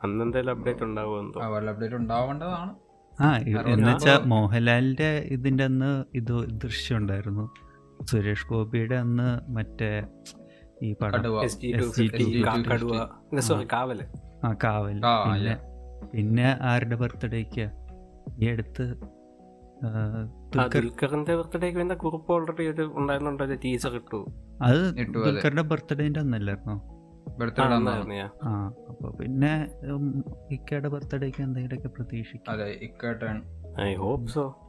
അന്നെന്തായാലും അപ്ഡേറ്റ് ഉണ്ടാവുമെന്തോ ആ വല്ല അപ്ഡേറ്റ് ഉണ്ടാവേണ്ടതാണ്. ആ എന്നുവെച്ചാ മോഹൻലാലിന്റെ ഇതിന്റെ അന്ന് ഇത് ദൃശ്യം ഉണ്ടായിരുന്നു. സുരേഷ് ഗോപിയുടെ അന്ന് മറ്റേ ഈ പടം. കടുവ. എസ് ജി ടു SG2 കടുവ. സോറി കാവൽ. ആ കാവൽ പിന്നെ പിന്നെ ആരുടെ ബർത്ത്ഡേക്ക് ഈ അടുത്ത് കുറിപ്പ് ഓൾറെഡി ഒരു ഉണ്ടായിരുന്നുണ്ടോ? ടീച്ചർ ഇട്ടു. അത്. ദുൽഖറിന്റെ ബർത്ത്ഡേന്റെ അന്നല്ലായിരുന്നോ? ആ അപ്പൊ പിന്നെ ഇക്കയുടെ ബർത്ത്ഡേക്ക് എന്തെങ്കിലുമൊക്കെ പ്രതീക്ഷിക്കും. അതെ ഐ ഹോപ്പ് സോ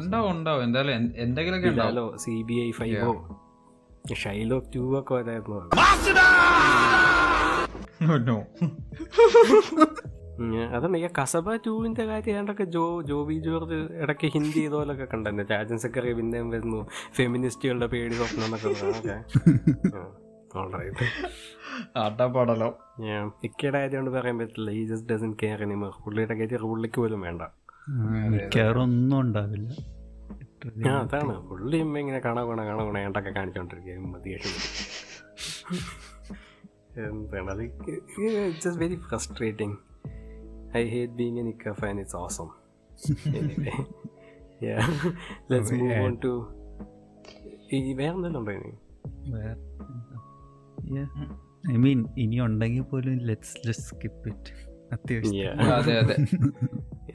ഉണ്ടാവും ഉണ്ടാവും. എന്തായാലും എന്ത്- എന്തെങ്കിലുമൊക്കെ ഉണ്ടാവും. സി ബി ഐ ഫൈവോ ഷൈലോ ടൂ ഒക്കെ വരായിരുന്നു അതന്നെ ഈ കസബ ടൂവിന്റെ കാര്യം ഏണ്ടൊക്കെ ജോ ജോബി ജോർജ് ഇടയ്ക്ക് ഹിന്ദി ഇതുപോലൊക്കെ കണ്ടെന്നെ രാജൻ സെക്രട്ടറി പിന്നെയും വരുന്നു ഫെമിനിസ്റ്റുകളുടെ പേടി സ്വപ്നം എന്നൊക്കെ ഞാൻ ഇക്കയുടെ കാര്യം പറയാൻ പറ്റില്ല ഈ ജസ്റ്റ് ഡസൻ കെയർ എനിമർ പുള്ളിയുടെ കാര്യം റൂളിലേക്ക് പോലും വേണ്ട കെയർ ഒന്നും ഉണ്ടാവില്ല ആ അതാണ്. പുള്ളി ഇമ്മ ഇങ്ങനെ കാണാ കാണാ കാണാ കാണാ ഏണ്ടൊക്കെ കാണിച്ചോണ്ടിരിക്കുക. മതിയായിട്ട് എന്താണ് അത്? It's very frustrating I hate being an ഇക്ക fan it's awesome anyway let's move on to ഈ വേറെ എന്തെങ്കിലും ഉണ്ടോ ഇനി? ഐ മീൻ ഇനി ഉണ്ടെങ്കിൽ പോലും ലെറ്റ്സ് ജസ്റ്റ് സ്കിപ്പ് ഇറ്റ് അത്യാവശ്യം. Yeah. അതെ അതെ.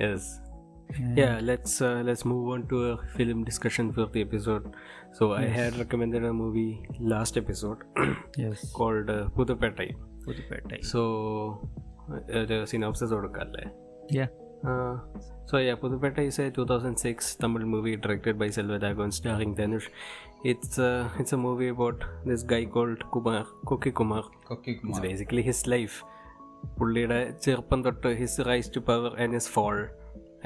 Yes. Yeah let's uh, let's move on to a film discussion for the episode so i had recommended a movie last episode yes called uh, pudupettai Pudhupettai so ഒരു synopsis കൊടുക്കല്ലേ ya Uh, so yeah, Pudupetta is a 2006 Tamil movie directed by Selvadagon starring Dhanush. It's uh, it's a movie about this guy called Kumar, Koki Kumar. കൊക്കി It's Kumar basically his life. പുള്ളിയുടെ ചെറുപ്പം തൊട്ട് his rise to power and his fall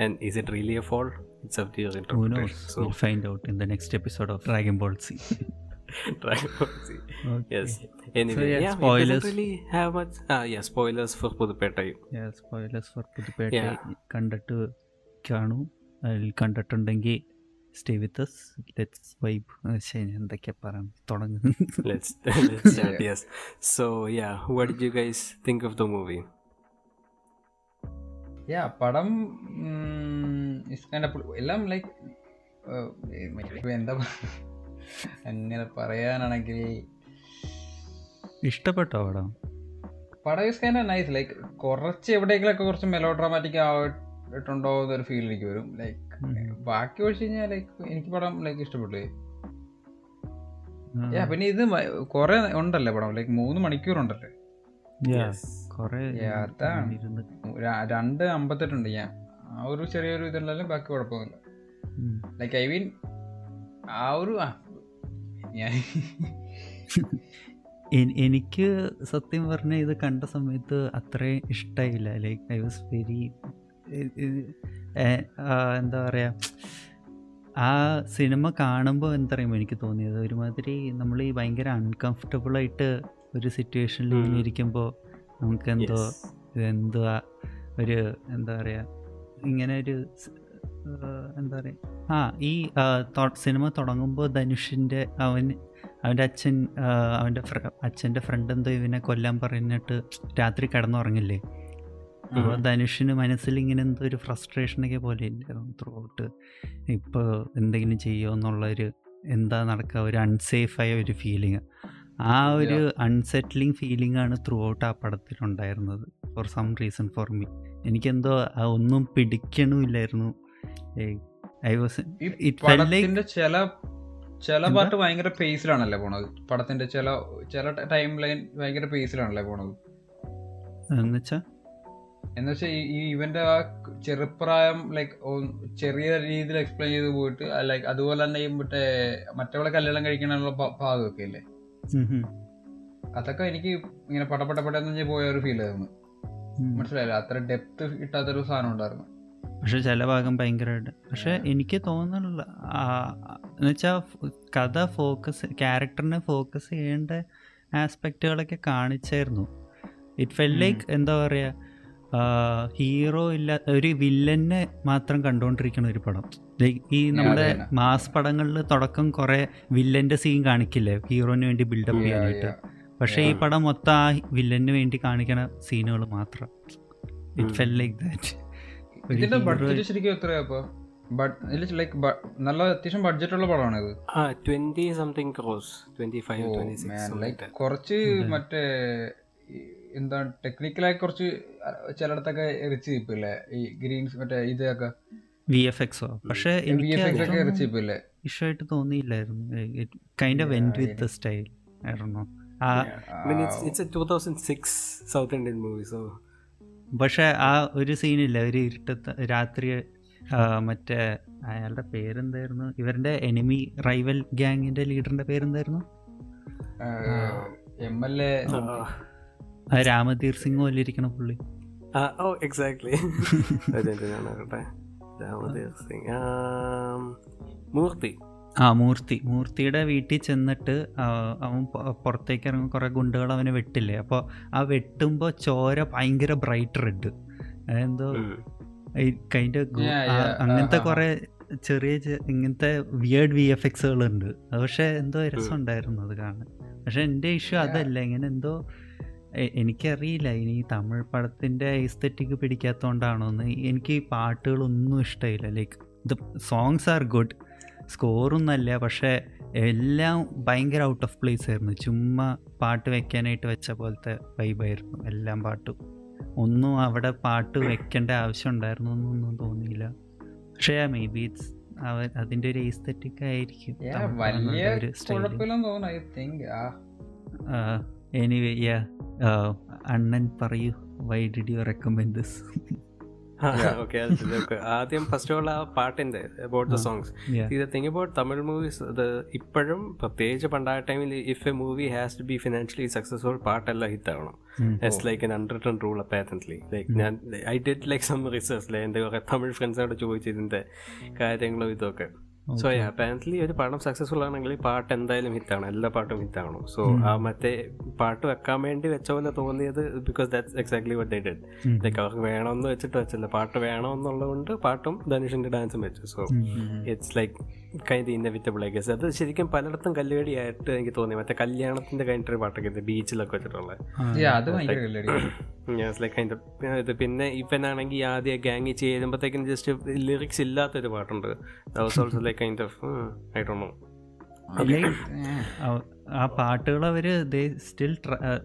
and it really a fall? It's up to your interpretation. Who knows? So. We'll find out in the next episode of Dragon Ball Z. Dragon Ball Z. Okay. Yes. Anyway, So, yeah, yeah, spoilers. doesn't really have much. Ah, yeah, spoilers for Pudupetta. Yeah, spoilers for Pudhupettai Yeah. കണ്ടിട്ട് കാണൂ അതിൽ കണ്ടിട്ടുണ്ടെങ്കിൽ stay with us let's vibe എന്തൊക്കെ പറയാം തുടങ്ങുന്നു let's let's start. Yes. So yeah, what did you guys think of the movie? യാ പടം എല്ലാം like എന്താ അങ്ങനെ പറയാനാണെങ്കിൽ ഇഷ്ടപ്പെട്ടോ പടം? പടം ഇസ് കൈൻഡ് നൈസ് ലൈക്ക് കുറച്ച് എവിടെയെങ്കിലൊക്കെ കുറച്ച് മെലോ ഡ്രാമാറ്റിക് ആയിട്ടുണ്ടോ എന്നൊരു ഫീൽ എനിക്ക് വരും. ലൈക്ക് ബാക്കി ഒഴിച്ച് കഴിഞ്ഞാൽ ലൈക്ക് എനിക്ക് പടം ലൈക്ക് ഇഷ്ടപ്പെട്ടു. പിന്നെ ഇത് കുറെ ഉണ്ടല്ലേ പടം? ലൈക്ക് മൂന്ന് മണിക്കൂർ ഉണ്ടല്ലേ? രണ്ട് അമ്പത്തെട്ടുണ്ട് ഞാൻ. ആ ഒരു ചെറിയൊരു ഇതുള്ളാലും ബാക്കി കുഴപ്പമൊന്നുമില്ല. ലൈക്ക് ഐ മീൻ ആ ഒരു ഞാൻ എനിക്ക് സത്യം പറഞ്ഞ ഇത് കണ്ട സമയത്ത് അത്രയും ഇഷ്ടമായില്ല ലൈക്ക് ഐ വാസ് വെരി എന്താ പറയുക ആ സിനിമ കാണുമ്പോൾ എന്താ പറയുമ്പോൾ എനിക്ക് തോന്നിയത് ഒരുമാതിരി നമ്മൾ ഈ ഭയങ്കര അൺകംഫർട്ടബിളായിട്ട് ഒരു സിറ്റുവേഷനിൽ. ഇങ്ങനെ ഇരിക്കുമ്പോൾ നമുക്ക് എന്തോ Yes. ഒരു എന്താ പറയുക ഇങ്ങനെ ഒരു എന്താ പറയുക ആ ഈ സിനിമ തുടങ്ങുമ്പോൾ ധനുഷിന്റെ അവൻ അവന്റെ അച്ഛൻ അവന്റെ ഫ്ര അച്ഛന്റെ ഫ്രണ്ട് എന്തോ ഇവനെ കൊല്ലാൻ പറഞ്ഞിട്ട് രാത്രി കിടന്നുറങ്ങില്ലേ അപ്പോൾ ധനുഷിന് മനസ്സിൽ ഇങ്ങനെ എന്തോ ഒരു ഫ്രസ്ട്രേഷനൊക്കെ പോലെ ഇല്ലായിരുന്നു ത്രൂ ഔട്ട് ഇപ്പോൾ എന്തെങ്കിലും ചെയ്യുമോ എന്നുള്ളൊരു എന്താ നടക്കുക ഒരു അൺസേഫായ ഒരു ഫീലിംഗ് ആ ഒരു അൺസെറ്റിലിംഗ് ഫീലിംഗ് ആണ് ത്രൂ ഔട്ട് ആ പടത്തിലുണ്ടായിരുന്നത് for some reason for me എനിക്കെന്തോ ആ ഒന്നും പിടിക്കണമില്ലായിരുന്നു. ഐ വാസ് പടത്തിന്റെ ചില ചില? പാട്ട് ഭയങ്കര പേസിലാണല്ലേ പോണത്? പടത്തിന്റെ ചില ചില ടൈം ലൈൻ ഭയങ്കര പേസിലാണല്ലേ പോണത്? എന്നുവെച്ചാ? എന്ന് വെച്ചാൽ ഈ ഇവന്റെ ആ ചെറുപ്രായം ലൈക്ക് ചെറിയ രീതിയിൽ എക്സ്പ്ലെയിൻ ചെയ്ത് പോയിട്ട് ലൈക്ക് അതുപോലെ തന്നെ ഈ മറ്റേ മറ്റവളെ കല്യാണം കഴിക്കാനുള്ള ഭാ- ഭാഗമൊക്കെ ഇല്ലേ? അതൊക്കെ എനിക്ക് ഇങ്ങനെ പടപടപെട്ടെന്ന് പോയ ഒരു ഫീൽ ആയിരുന്നു. മനസ്സിലായില്ല? അത്ര ഡെപ്ത് കിട്ടാത്തൊരു സാധനം ഉണ്ടായിരുന്നു. പക്ഷെ ചില ഭാഗം ഭയങ്കരമായിട്ട്. പക്ഷെ എനിക്ക് തോന്നുന്നില്ല. എന്നുവെച്ചാൽ കഥ ഫോക്കസ് ക്യാരക്ടറിനെ ഫോക്കസ് ചെയ്യേണ്ട ആസ്പെക്റ്റുകളൊക്കെ കാണിച്ചായിരുന്നു. ഇറ്റ് ഫെൽ ലൈക്ക് എന്താ പറയുക ഹീറോ ഇല്ല ഒരു വില്ലനെ മാത്രം കണ്ടുകൊണ്ടിരിക്കുന്ന ഒരു പടം. ലൈക്ക് ഈ നമ്മുടെ മാസ് പടങ്ങളിൽ തുടക്കം കുറെ വില്ലന്റെ സീൻ കാണിക്കില്ലേ? ഹീറോന് വേണ്ടി ബിൽഡപ്പ് ചെയ്യാനായിട്ട്. പക്ഷേ ഈ പടം മൊത്തം ആ വില്ലന് വേണ്ടി കാണിക്കണ സീനുകൾ മാത്രം. ഇറ്റ് ഫെൽ ലൈക്ക് ദാറ്റ് ഇതിന്റെ ബഡ്ജറ്റ് ശരിക്കും എത്രയാ അപ്പൊ ലൈക്ക് നല്ല അത്യാവശ്യം ബഡ്ജറ്റ് ഉള്ള പടമാണ് ഇത്. ലൈക്ക് കുറച്ച് മറ്റേ എന്താ ടെക്നിക്കലായി കുറച്ച് ചിലയിടത്തൊക്കെ എറിച്ച് ഇപ്പില്ലേ ഈ ഗ്രീൻസ് മറ്റേ ഇതൊക്കെ? വി എഫ് എക്സോ പക്ഷേ ഇഷ്ടമായിട്ട് തോന്നിയില്ലായിരുന്നു. Kind of end with the style ആയിരുന്നു സൗത്ത് ഇന്ത്യൻ മൂവി സോ പക്ഷെ ആ ഒരു സീനില്ല ഒരു ഇരുട്ടത്ത് രാത്രി മറ്റേ അയാളുടെ പേരെന്തായിരുന്നു? ഇവരുടെ എനിമി റൈവൽ ഗ്യാങ്ങിന്റെ ലീഡറിന്റെ പേരെന്തായിരുന്നു? M L A Ramadhir Singh പോലെ ഇരിക്കണ പുള്ളി. Oh exactly Ramadhir Singh Murthy. ആ മൂർത്തി. മൂർത്തിയുടെ വീട്ടിൽ ചെന്നിട്ട് അവൻ പുറത്തേക്ക് ഇറങ്ങും കുറേ ഗുണ്ടുകൾ അവനെ വെട്ടില്ലേ? അപ്പോൾ ആ വെട്ടുമ്പോൾ ചോര ഭയങ്കര ബ്രൈറ്റ് റെഡ് അതെന്തോ കൈൻഡ് അങ്ങനത്തെ കുറേ ചെറിയ ഇങ്ങനത്തെ വിയേഡ് വി എഫ് എക്സുകളുണ്ട് പക്ഷേ എന്തോ രസമുണ്ടായിരുന്നു അത് കാണാൻ. പക്ഷെ എന്റെ ഇഷ്യൂ അതല്ല. ഇങ്ങനെ എന്തോ എനിക്കറിയില്ല. ഇനി തമിഴ് പടത്തിന്റെ എസ്തെറ്റിക് പിടിക്കാത്തതുകൊണ്ടാണോ എന്ന് എനിക്ക് ഈ പാട്ടുകളൊന്നും ഇഷ്ടമില്ല. Like the songs are good സ്കോറൊന്നല്ല പക്ഷേ എല്ലാം ഭയങ്കര ഔട്ട് ഓഫ് പ്ലേസ് ആയിരുന്നു. ചുമ്മാ പാട്ട് വെക്കാനായിട്ട് വെച്ച പോലത്തെ വൈബായിരുന്നു എല്ലാം പാട്ടും. ഒന്നും അവിടെ പാട്ട് വെക്കേണ്ട ആവശ്യം ഉണ്ടായിരുന്നു എന്നൊന്നും തോന്നിയില്ല. പക്ഷേ മേ ബി ഇറ്റ്സ് അവർ അതിന്റെ ഒരു എസ്തെറ്റിക് ആയിരിക്കും. എനിവേ യാ അണ്ണൻ പറയൂ why did you recommend this okay ആദ്യം ഫസ്റ്റ് ഓൾ ആ പാട്ടിന്റെ അബൌട്ട് ദ സോങ്സ് ഇത് തിങ്ക് അബൌട്ട് തമിഴ് മൂവീസ് അത് ഇപ്പോഴും പ്രത്യേകിച്ച് പണ്ടായ ടൈമിൽ if a movie has to be financially successful പാട്ടെല്ലാം hit ആവണം. It's like an unwritten rule apparently like ഞാൻ I did like some research എന്റെ കുറെ തമിഴ് ഫ്രണ്ട്സിനോട് ചോദിച്ചു ഇതിന്റെ കാര്യങ്ങളും ഇതൊക്കെ. സോ അപ്പാരന്റ്ലി ഒരു പടം സക്സസ്ഫുൾ ആണെങ്കിൽ പാട്ട് എന്തായാലും ഹിറ്റാണ് എല്ലാ പാട്ടും ഹിറ്റാവണം സോ ആ മറ്റേ പാട്ട് വെക്കാൻ വേണ്ടി വെച്ച പോലെ തോന്നിയത് because that's exactly what they did like അവർക്ക് വേണമെന്ന് വെച്ചിട്ട് വെച്ചില്ല. പാട്ട് വേണമെന്നുള്ളതുകൊണ്ട് പാട്ടും ധനുഷിന്റെ ഡാൻസും വെച്ചു. So it's like kind inevitable I guess അത് ശരിക്കും പലയിടത്തും കല്ലുകടിയായിട്ട് എനിക്ക് തോന്നി. മറ്റേ കല്യാണത്തിന്റെ കഴിഞ്ഞിട്ടൊരു പാട്ടൊക്കെ ഇത് ബീച്ചിലൊക്കെ വെച്ചിട്ടുള്ളത് ഇത് പിന്നെ ഇവനാണെങ്കിൽ ആദ്യം ഗാങ് ചെയ്യുമ്പോഴത്തേക്കും ജസ്റ്റ് ലിറിക്സ് ഇല്ലാത്തൊരു പാട്ടുണ്ട്. Also like kind of I do know ആ പാട്ടുകൾ അവർ they still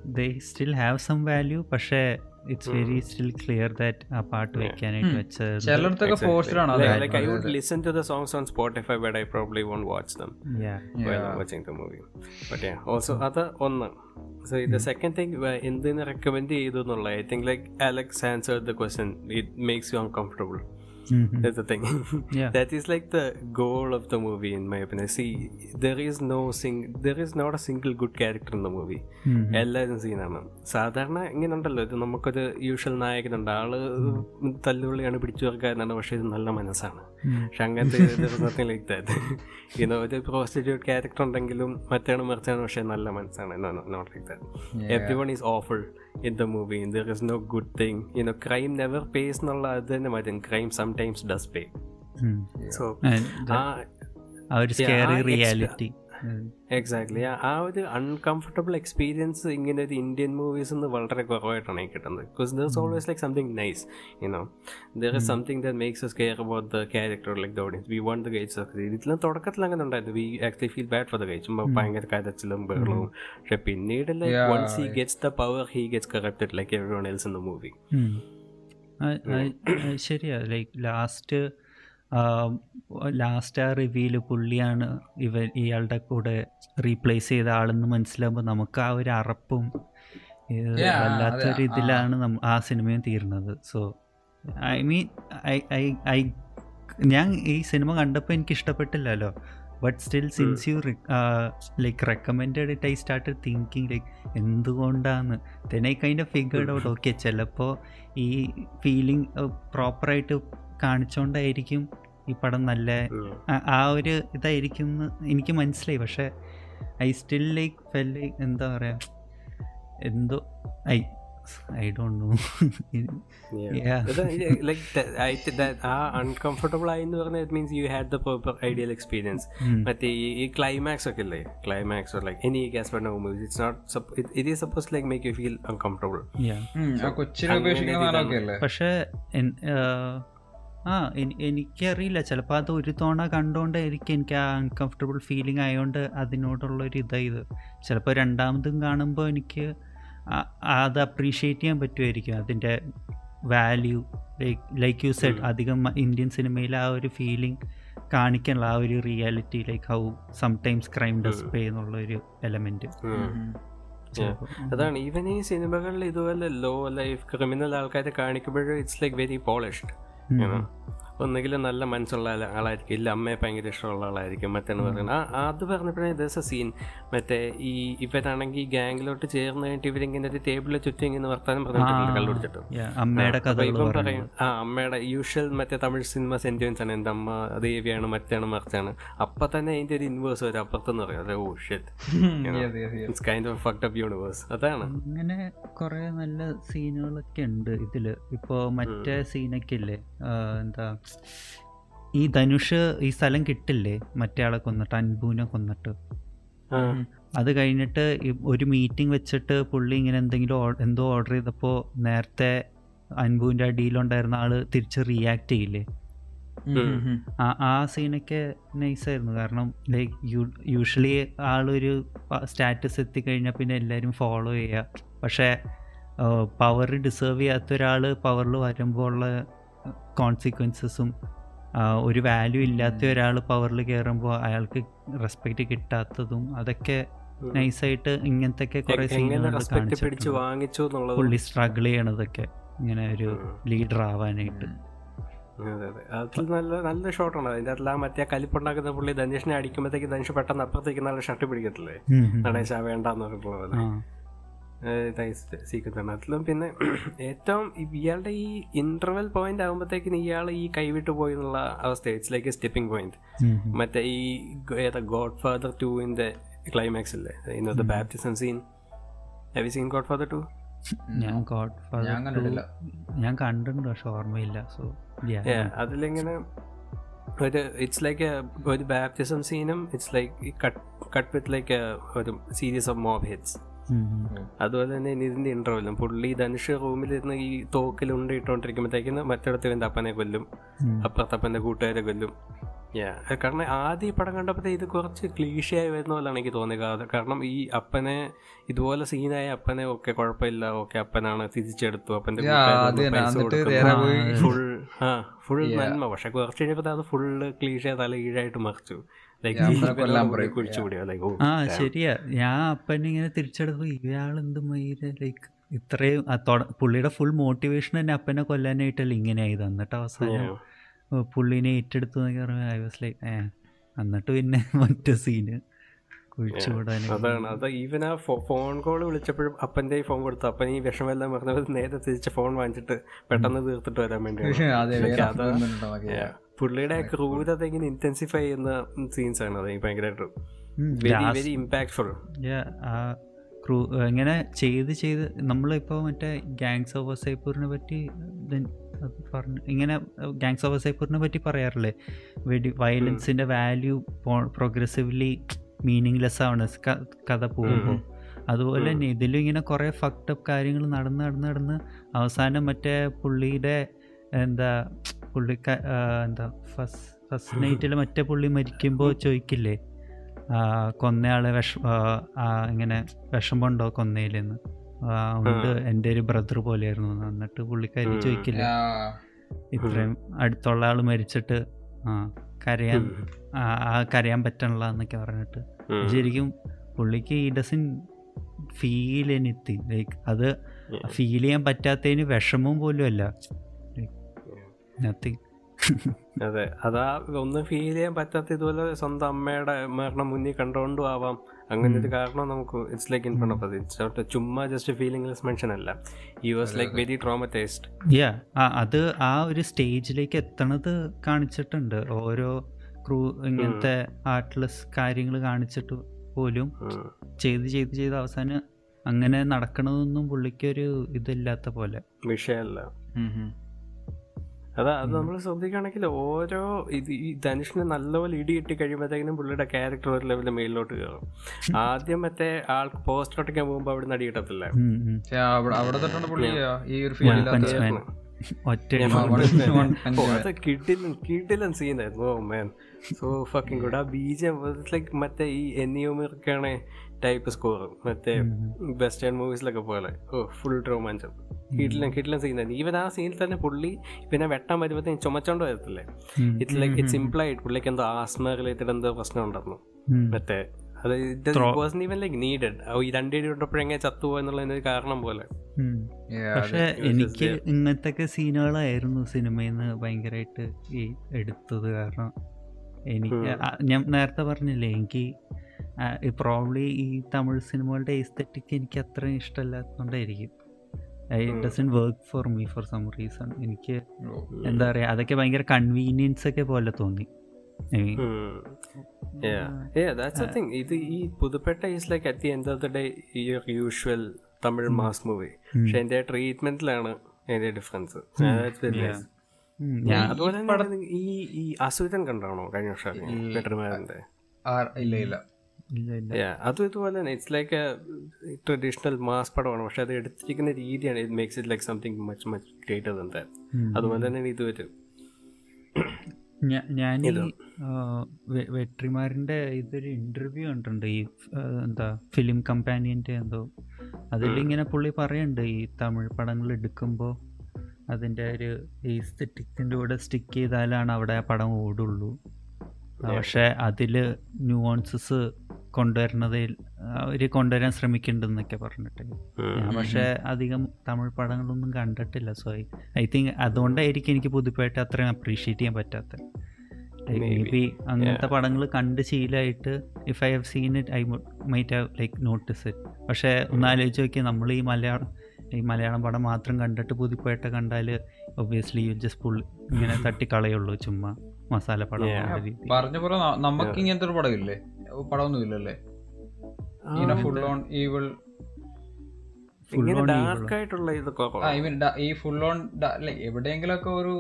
they still have some value പക്ഷേ it's very still clear that ആ പാട്ട് വെക്കാനായിട്ട് വെച്ചത് ചിലടത്തൊക്കെ ഫോഴ്സ്ഡ് ആണ് like i would listen to the songs on spotify but i probably won't watch them yeah while i'm watching the movie but yeah also അത് ഒന്ന് so the second thing എന്തിന് recommend ചെയ്തു എന്നുള്ള I think like Alex answer the question it makes you uncomfortable Mhm. That's the thing. Yeah. that is like the goal of the movie, in my opinion. See, there is no sing, there is not a single good character in the movie. Mhm. എല്ലാവരും സീനാണ് സാധാരണ ഇങ്ങനെ ഉണ്ടല്ലോ ഇത് നമുക്കൊരു usual നായകനുണ്ട് ആള് തല്ലുള്ളിയാണ് പിടിച്ചു വെക്കാനാണ് പക്ഷെ ഇത് നല്ല മനസ്സാണ് പക്ഷെ അങ്ങനത്തെ ലൈക്ക് ദാറ്റ് ഇന്നോ ഒരു പ്രോസ്റ്റിറ്റ്യൂട്ട് ക്യാരക്ടർ ഉണ്ടെങ്കിലും മറ്റാണ് മറിച്ചാണ് പക്ഷെ നല്ല മനസ്സാണ് not like that everyone is awful in the movie there is no good thing you know crime never pays എന്നുള്ള അത് തന്നെ മതി crime sometimes does pay Mhm. So And ആ ആ ഒരു Yeah, സ്കേറി ആ extra- റിയാലിറ്റി എക്സാക്ട്ലി ആ ഒരു അൺകംഫർട്ടബിൾ എക്സ്പീരിയൻസ് ഇങ്ങനെ ഒരു ഇന്ത്യൻ മൂവീസ് നിന്ന് വളരെ കുറവായിട്ടാണ് എനിക്ക് കിട്ടുന്നത്. Because there is always like something nice you know there is something that makes us care about the character like the audience we want the gates of ഇതിലും തുടക്കത്തിൽ അങ്ങനെ ഉണ്ടായിരുന്നു. We actually feel bad for the ചുമ്പോൾ ഭയങ്കര കരച്ചിലും ബഹളവും പക്ഷെ പിന്നീട് like. Once he gets the power he gets corrected like everyone else in the movie ശരിയാ. ലൈക്ക് ലാസ്റ്റ് ലാസ്റ്റ് ആ റിവ്യൂൽ പുള്ളിയാണ് ഇവ ഇയാളുടെ കൂടെ റീപ്ലേസ് ചെയ്ത ആളെന്ന് മനസ്സിലാകുമ്പോൾ നമുക്ക് ആ ഒരു അറപ്പും വല്ലാത്തൊരു. ഇതിലാണ് ആ സിനിമയും തീരുന്നത്. So I mean I I I ഞാൻ ഈ സിനിമ കണ്ടപ്പോൾ എനിക്ക് ഇഷ്ടപ്പെട്ടില്ലല്ലോ but still since you like recommend it I start thinking like എന്തുകൊണ്ടാന്ന്? Then I kind of figured out okay ചിലപ്പോൾ ഈ ഫീലിംഗ് പ്രോപ്പറായിട്ട് കാണിച്ചുകൊണ്ടായിരിക്കും ഈ പടം നല്ല ആ- ഒരു ഇതായിരിക്കും എന്ന് എനിക്ക് മനസ്സിലായി. പക്ഷെ I still like felt like എന്താ പറയാ എന്തോ ഐ ഐ ഡോണ്ട് നോ. ആ അൺകംഫർട്ടബിൾ ആയി എന്ന് പറഞ്ഞാൽ it means you had the proper ideal experience മറ്റേ ഈ- ഈ ക്ലൈമാക്സ് ഒക്കെ ഇല്ലേ? Climax like any gas no movies it's not it is suppose like make you feel uncomfortable പക്ഷേ ആ എനിക്ക് എനിക്കറിയില്ല. ചിലപ്പോൾ അത് ഒരു തവണ കണ്ടുകൊണ്ടായിരിക്കും എനിക്ക് ആ അൺകംഫർട്ടബിൾ ഫീലിംഗ് ആയതുകൊണ്ട് അതിനോടുള്ളൊരു ഇതായത് ചിലപ്പോൾ രണ്ടാമതും കാണുമ്പോൾ എനിക്ക് ആ- അത് അപ്രീഷിയേറ്റ് ചെയ്യാൻ പറ്റുമായിരിക്കും അതിന്റെ value like like you said അധികം ഇന്ത്യൻ സിനിമയിൽ ആ ഒരു ഫീലിംഗ് കാണിക്കാനുള്ള ആ ഒരു reality like how sometimes crime display pay എന്നുള്ള ഒരു എലമെന്റ് അതാണ്. ഈവൻ ഈ സിനിമകളിൽ ഇതുപോലെ ലോ ലൈഫ് ക്രിമിനൽ ആൾക്കാരെ കാണിക്കുമ്പോഴും it's like very polished mm-hmm. you know ഒന്നുകിൽ നല്ല മനസ്സുള്ള ആളായിരിക്കും. ഇല്ല അമ്മയെ ഭയങ്കര ഇഷ്ടമുള്ള ആളായിരിക്കും. മറ്റേന്ന് പറയുന്നത്. ആ അത് പറഞ്ഞപ്പോഴേ ദിവസ സീൻ മറ്റേ ഈ ഇവരാണെങ്കിൽ ഗാങ്ങിലോട്ട് ചേർന്ന് കഴിഞ്ഞിട്ട് ഇവരിങ്ങനെ ഒരു ടേബിളിൽ ചുറ്റും ഇങ്ങനെ വർത്താനം പറഞ്ഞിട്ടുണ്ട് കഥകൾ പറയുന്നത്. പറയും ആ അമ്മയുടെ യൂഷ്വൽ മറ്റേ തമിഴ് സിനിമ സെന്റിമെന്റ്സ് ആണ്. എന്റെ അമ്മ ദേവിയാണ് മറ്റാണ് മറിച്ചാണ്. അപ്പൊ തന്നെ അതിന്റെ ഒരു ഇൻവേഴ്സ് വരും. അപ്പുറത്തെന്ന് പറയും. അതെ ഓ shit kind of fucked up universe അതാണ്. അങ്ങനെ കുറെ നല്ല സീനുകളൊക്കെ ഉണ്ട് ഇതിൽ. ഇപ്പോ മറ്റേ സീനൊക്കെ ഇല്ലേ എന്താ ഈ ധനുഷ് ഈ സ്ഥലം കിട്ടില്ലേ? മറ്റേ ആളെ കൊന്നിട്ട് അൻപൂനെ കൊന്നിട്ട്. അത് കഴിഞ്ഞിട്ട് ഒരു മീറ്റിംഗ് വെച്ചിട്ട് പുള്ളി ഇങ്ങനെ എന്തെങ്കിലും എന്തോ ഓർഡർ ചെയ്തപ്പോൾ നേരത്തെ അൻപുവിന്റെ അടിയിലുണ്ടായിരുന്ന ആൾ തിരിച്ച് റിയാക്ട് ചെയ്യില്ലേ? ആ സീനൊക്കെ നൈസായിരുന്നു കാരണം ലൈക്ക് യൂഷ്വലി ആളൊരു സ്റ്റാറ്റസ് എത്തിക്കഴിഞ്ഞാൽ പിന്നെ എല്ലാവരും ഫോളോ ചെയ്യുക പക്ഷേ പവർ ഡിസേർവ് ചെയ്യാത്ത ഒരാൾ പവറിൽ വരുമ്പോൾ ഉള്ള കോൺസിക്വൻസസും ഒരു വാല്യൂ ഇല്ലാത്ത ഒരാൾ പവറിൽ കയറുമ്പോൾ അയാൾക്ക് റെസ്പെക്റ്റ് കിട്ടാത്തതും അതൊക്കെ നൈസായിട്ട് ഇങ്ങനത്തെ കുറേ സീനുകൾ പുള്ളി സ്ട്രഗിൾ ചെയ്യണതൊക്കെ ഇങ്ങനെ ഒരു ലീഡർ ആവാനായിട്ട്. അതെ അതെ. അതിൽ നല്ല നല്ല ഷോട്ടാണ് അതിന്റെ അതിൽ ആ മറ്റേ കലിപ്പുണ്ടാക്കുന്ന പുള്ളി ധനുഷിനെ അടിക്കുമ്പോഴത്തേക്ക് ധനുഷ് പെട്ടെന്ന് അപ്പുറത്തേക്ക് നല്ല ഷർട്ട് പിടിക്കത്തില്ലേ. നടേശ വേണ്ടെന്ന് പറഞ്ഞിട്ടുള്ളത് ആ. സീക്വൻസ് അതിലും പിന്നെ ഏറ്റവും ഇയാളുടെ ഈ ഇന്റർവെൽ പോയിന്റ് ആകുമ്പോഴത്തേക്കും ഇയാൾ ഈ കൈവിട്ട് പോയി എന്നുള്ള അവസ്ഥ it's like a stepping point. മറ്റേ ഈ ഏതാ ഗോഡ് ഫാദർ ടുവിന്റെ ക്ലൈമാക്സ് അല്ലേ ഇന്നത്തെ baptism scene have seen Godfather two ഞാൻ ഗോഡ് ഫാദർ ഞാൻ കണ്ടിട്ടുണ്ട് പക്ഷെ ഓർമ്മയില്ല. സോ അതിലിങ്ങനെ ഒരു ഇറ്റ്സ് ലൈക്ക് ഒരു ബാപ്റ്റിസം സീനും it's like cut cut with like ഒരു സീരീസ് ഓഫ് മോബ് ഹിറ്റ്സ് അതുപോലെ തന്നെ ഇതിന്റെ ഇന്റർവെല്ലും പുള്ളി ധനുഷ് റൂമിലിരുന്ന് ഈ തോക്കിൽ ഉണ്ടിട്ടോണ്ടിരിക്കുമ്പോഴത്തേക്കും മറ്റിടത്ത് ഇവന്റെ അപ്പനെ കൊല്ലും അപ്പുറത്തപ്പന്റെ കൂട്ടുകാരെ കൊല്ലും. യാ കാരണം ആദ്യം ഈ പടം കണ്ടപ്പോഴത്തെ ഇത് കുറച്ച് ക്ലീഷയായി വരുന്ന പോലെയാണ് എനിക്ക് തോന്നിയത്. കാരണം ഈ അപ്പനെ ഇതുപോലെ സീനായ അപ്പനെ ഓക്കെ കുഴപ്പമില്ല. ഓക്കെ അപ്പനാണ് തിരിച്ചെടുത്തു. അപ്പന്റെ ഫുൾ ആ ഫുൾ നന്മ. പക്ഷെ കുറച്ച് കഴിഞ്ഞപ്പോൾ അത് ഫുള്ള് ക്ലീഷ തല കീഴായിട്ട് മറിച്ചു. ആ ശരിയാ. ഞാൻ അപ്പനെ ഇങ്ങനെ തിരിച്ചെടുത്തു ഇയാൾ എന്ത് മയിൽ ലൈക്ക് ഇത്രയും പുള്ളിയുടെ ഫുൾ മോട്ടിവേഷൻ തന്നെ അപ്പനെ കൊല്ലാനായിട്ടല്ല ഇങ്ങനെയായി തന്നിട്ട് എന്നിട്ട് അവസാനം പുള്ളിനെ ഏറ്റെടുത്തു എന്നൊക്കെ പറയുമ്പോൾ ഐ വാസ് ലൈക്ക് ഏ എന്നിട്ട് പിന്നെ മറ്റേ സീന് അതാണ്. അത് ഈവൻ ആ ഫോൺ കോൾ വിളിച്ചപ്പോഴും അപ്പന്റെ ഫോൺ കൊടുത്തു. അപ്പൻ ഈ വിഷമെല്ലാം പറഞ്ഞത് നേരെ തിരിച്ച് ഫോൺ വാങ്ങിച്ചിട്ട് പെട്ടെന്ന് തീർത്തിട്ട് വരാൻ വേണ്ടി പുള്ളിയുടെ ക്രൂരത ഇങ്ങനെ ഇന്റൻസിഫൈ ചെയ്യുന്ന സീൻസ് ആണ്. അത് ഭയങ്കരമായിട്ട് വെരി വെരി ഇമ്പാക്ട്ഫുൾ ക്രൂ ഇങ്ങനെ ചെയ്ത് ചെയ്ത് നമ്മളിപ്പോൾ മറ്റേ ഗാങ്സ് ഓഫ് വസൈപ്പൂരിനെ പറ്റി then പറഞ്ഞു ഇങ്ങനെ ഗാങ്സ് ഓഫ് വസൈപ്പൂരിനെ പറ്റി പറയാറില്ലേ? വെടി വയലൻസിന്റെ വാല്യൂ പ്രോഗ്രസീവ്ലി മീനിങ്ലെസ് ആണ് ആവണ കഥ പോകുമ്പോൾ അതുപോലെ തന്നെ ഇതിലും ഇങ്ങനെ കുറേ ഫക്ടപ്പ് കാര്യങ്ങൾ നടന്ന് നടന്ന് നടന്ന് അവസാനം മറ്റേ പുള്ളിയുടെ എന്താ പുള്ളി എന്താ ഫസ്റ്റ് ഫസ്റ്റ് നൈറ്റിൽ മറ്റേ പുള്ളി മരിക്കുമ്പോൾ ചോദിക്കില്ലേ കൊന്നയാളെ വിഷ ഇങ്ങനെ വിഷമമുണ്ടോ കൊന്നയിലെന്ന്. ഉണ്ട് എന്റെ ഒരു ബ്രദർ പോലെയായിരുന്നു എന്ന്. എന്നിട്ട് പുള്ളിക്കാരി ചോദിക്കില്ല ഇത്രയും അടുത്തുള്ള ആൾ മരിച്ചിട്ട് ആ കരയാൻ ആ കരയാൻ പറ്റണില്ല എന്നൊക്കെ പറഞ്ഞിട്ട്. ശരിക്കും പുള്ളിക്ക് ഈ ഡസൻ ഫീൽ എനിത്തി ലൈക്ക് അത് ഫീൽ ചെയ്യാൻ പറ്റാത്തതിന് വിഷമവും പോലും അല്ല. അതെ അതാ ഒന്നും ഫീൽ ചെയ്യാൻ പറ്റാത്ത ഇതുപോലെ സ്വന്തം അമ്മയുടെ മരണം മുന്നിൽ കണ്ടുകൊണ്ടും ആവാം അങ്ങനെ ഒരു കാരണം നമുക്ക് it's like in front of it's ചുമ്മാ ജസ്റ്റ് ഫീലിംഗ്ലെസ് മെൻഷൻ അല്ല. You was like very traumatized yeah അത് ആ ഒരു സ്റ്റേജിലേക്ക് എത്തണത് കാണിച്ചിട്ടുണ്ട്. ഓരോ ക്രൂ ഇങ്ങനത്തെ ആർട്ട്ലെസ് കാര്യങ്ങൾ കാണിച്ചിട്ട് പോലും ചെയ്ത് ചെയ്ത് ചെയ്ത് അവസാനം അങ്ങനെ നടക്കണതൊന്നും പുള്ളിക്കൊരു ഇതില്ലാത്ത പോലെ. വിഷയമല്ല. അതാ അത് നമ്മൾ ശ്രദ്ധിക്കുകയാണെങ്കിൽ ഓരോ ഇത് ഈ ധനുഷിന് നല്ലപോലെ ഇടി കിട്ടി കഴിയുമ്പോഴത്തേക്കിനും പുള്ളിയുടെ ക്യാരക്ടർ ഒരു ലെവലിൽ മേലിലോട്ട് കയറും. ആദ്യം മറ്റേ ആൾക്ക് പോസ്റ്റർ ഒട്ടിക്കാൻ പോകുമ്പോൾ അവിടെ നടി കിട്ടത്തില്ല അത് സീനായിരുന്നു oh man so fucking good ആ ബീജം ലൈക്ക് മറ്റേ ഈ എന്നിയോമിർക്കാണ് ടൈപ്പ് സ്കോർ മറ്റേ വെസ്റ്റേൺ മൂവീസിലൊക്കെ പോലെ. ഓ ഫുൾ റൊമാൻസം കിടിലൻ സീൻ തന്നെ. ഈവൻ ആ സീനിൽ തന്നെ പുള്ളി പിന്നെ വെട്ടാൻ വരുമ്പോഴത്തേക്കും ചുമച്ചോണ്ട് വരത്തില്ലേ? ഇറ്റ് ലൈക്ക് ഇറ്റ്സ് സിമ്പിളായിട്ട് പുള്ളിക്ക് എന്തോ ആസ്മ റിലേറ്റഡ് എന്തോ പ്രശ്നം ഉണ്ടായിരുന്നു ഉം. മറ്റേ അത് വാസ് ഈവൻ ലൈക്ക് നീഡഡ് ഈ രണ്ടേടി കൊണ്ടപ്പോഴെങ്ങനെ ചത്തുപോയി എന്നുള്ളതിന് ഒരു കാരണം പോലെ. ഉം. പക്ഷെ എനിക്ക് ഇങ്ങനത്തെ സീനുകളായിരുന്നു സിനിമയിൽ നിന്ന് ഭയങ്കരമായിട്ട് ഈ എടുത്തത്. കാരണം എനിക്ക് ആ- ഞാൻ നേരത്തെ പറഞ്ഞില്ലേ എനിക്ക് പ്രോബ്ലി ഈ തമിഴ് സിനിമകളുടെ എസ്തെറ്റിക് എനിക്ക് അത്രയും ഇഷ്ടമല്ലാത്തതുകൊണ്ടായിരിക്കും. It doesn't work for me for some reason എനിക്ക് എന്താ പറയുക അതൊക്കെ ഭയങ്കര കൺവീനിയൻസ് ഒക്കെ പോലെ തോന്നി. ഇത് ഈ Pudhupettai is like at the end of the day ഈ യൂഷ്വൽ തമിഴ് മാസ് മൂവി പക്ഷെ എന്റെ ട്രീറ്റ്മെന്റിലാണ് എന്റെ ഡിഫറൻസ് അതുപോലെ ഈ അസുരൻ കണ്ടാണോ? കഴിഞ്ഞ വർഷം ഇല്ല ഇല്ല. അതും ഇതുപോലെ തന്നെ ഇറ്റ്സ് ലൈക്ക് ട്രഡീഷണൽ മാസ് പടമാണ്. പക്ഷെ അത് എടുത്തിരിക്കുന്ന രീതിയാണ്. It makes it like something much much greater than that. അതുപോലെ തന്നെ ഇത് വരും. ഞാൻ ഈ ആ, ഇതൊരു ഇന്റർവ്യൂ കണ്ടിട്ടുണ്ട്. ഈ എന്താ ഫിലിം കമ്പാനിയന്റെ എന്തോ. അതിലിങ്ങനെ പുള്ളി പറയുന്നുണ്ട് ഈ തമിഴ് പടങ്ങൾ എടുക്കുമ്പോൾ അതിന്റെ ഒരു ഈസ്തെറ്റിക്സിന്റെ കൂടെ സ്റ്റിക്ക് ചെയ്താലാണ് അവിടെ ആ പടം ഓടുള്ളൂ. പക്ഷേ അതിൽ ന്യൂവോൺസസ് കൊണ്ടുവരുന്നതിൽ അവർ കൊണ്ടുവരാൻ ശ്രമിക്കുന്നുണ്ടെന്നൊക്കെ പറഞ്ഞിട്ട്. ഞാൻ പക്ഷേ അധികം തമിഴ് പടങ്ങളൊന്നും കണ്ടിട്ടില്ല സോ ഐ തിങ്ക് അതുകൊണ്ടായിരിക്കും എനിക്ക് പുതുപ്പായിട്ട് അത്രയും അപ്രീഷിയേറ്റ് ചെയ്യാൻ പറ്റാത്തത് അങ്ങനത്തെ പടങ്ങൾ കണ്ട് ശീലമായിട്ട് if I have seen it I might have like notice it പക്ഷേ ഒന്ന് ആലോചിച്ച് നോക്കിയാൽ നമ്മൾ ഈ മലയാളം ഈ മലയാളം പടം മാത്രം കണ്ടിട്ട് പുതുപ്പായിട്ട് കണ്ടാൽ ഒബ്വിയസ്ലി യു ജസ്റ്റ് പുൾ ഇങ്ങനെ തട്ടിക്കളയുള്ളൂ ചുമ്മാ മസാല പടം പറഞ്ഞ പോലെ നമുക്ക് ഇങ്ങനത്തെ ഒരു പടം ഇല്ലേ പടമൊന്നും ഇല്ലല്ലേ ഇങ്ങനെ ഫുൾ ഓൺ ഈവിൾ ഈ ഫുൾ ഓൺ എവിടെയെങ്കിലും ഒക്കെ ഒരു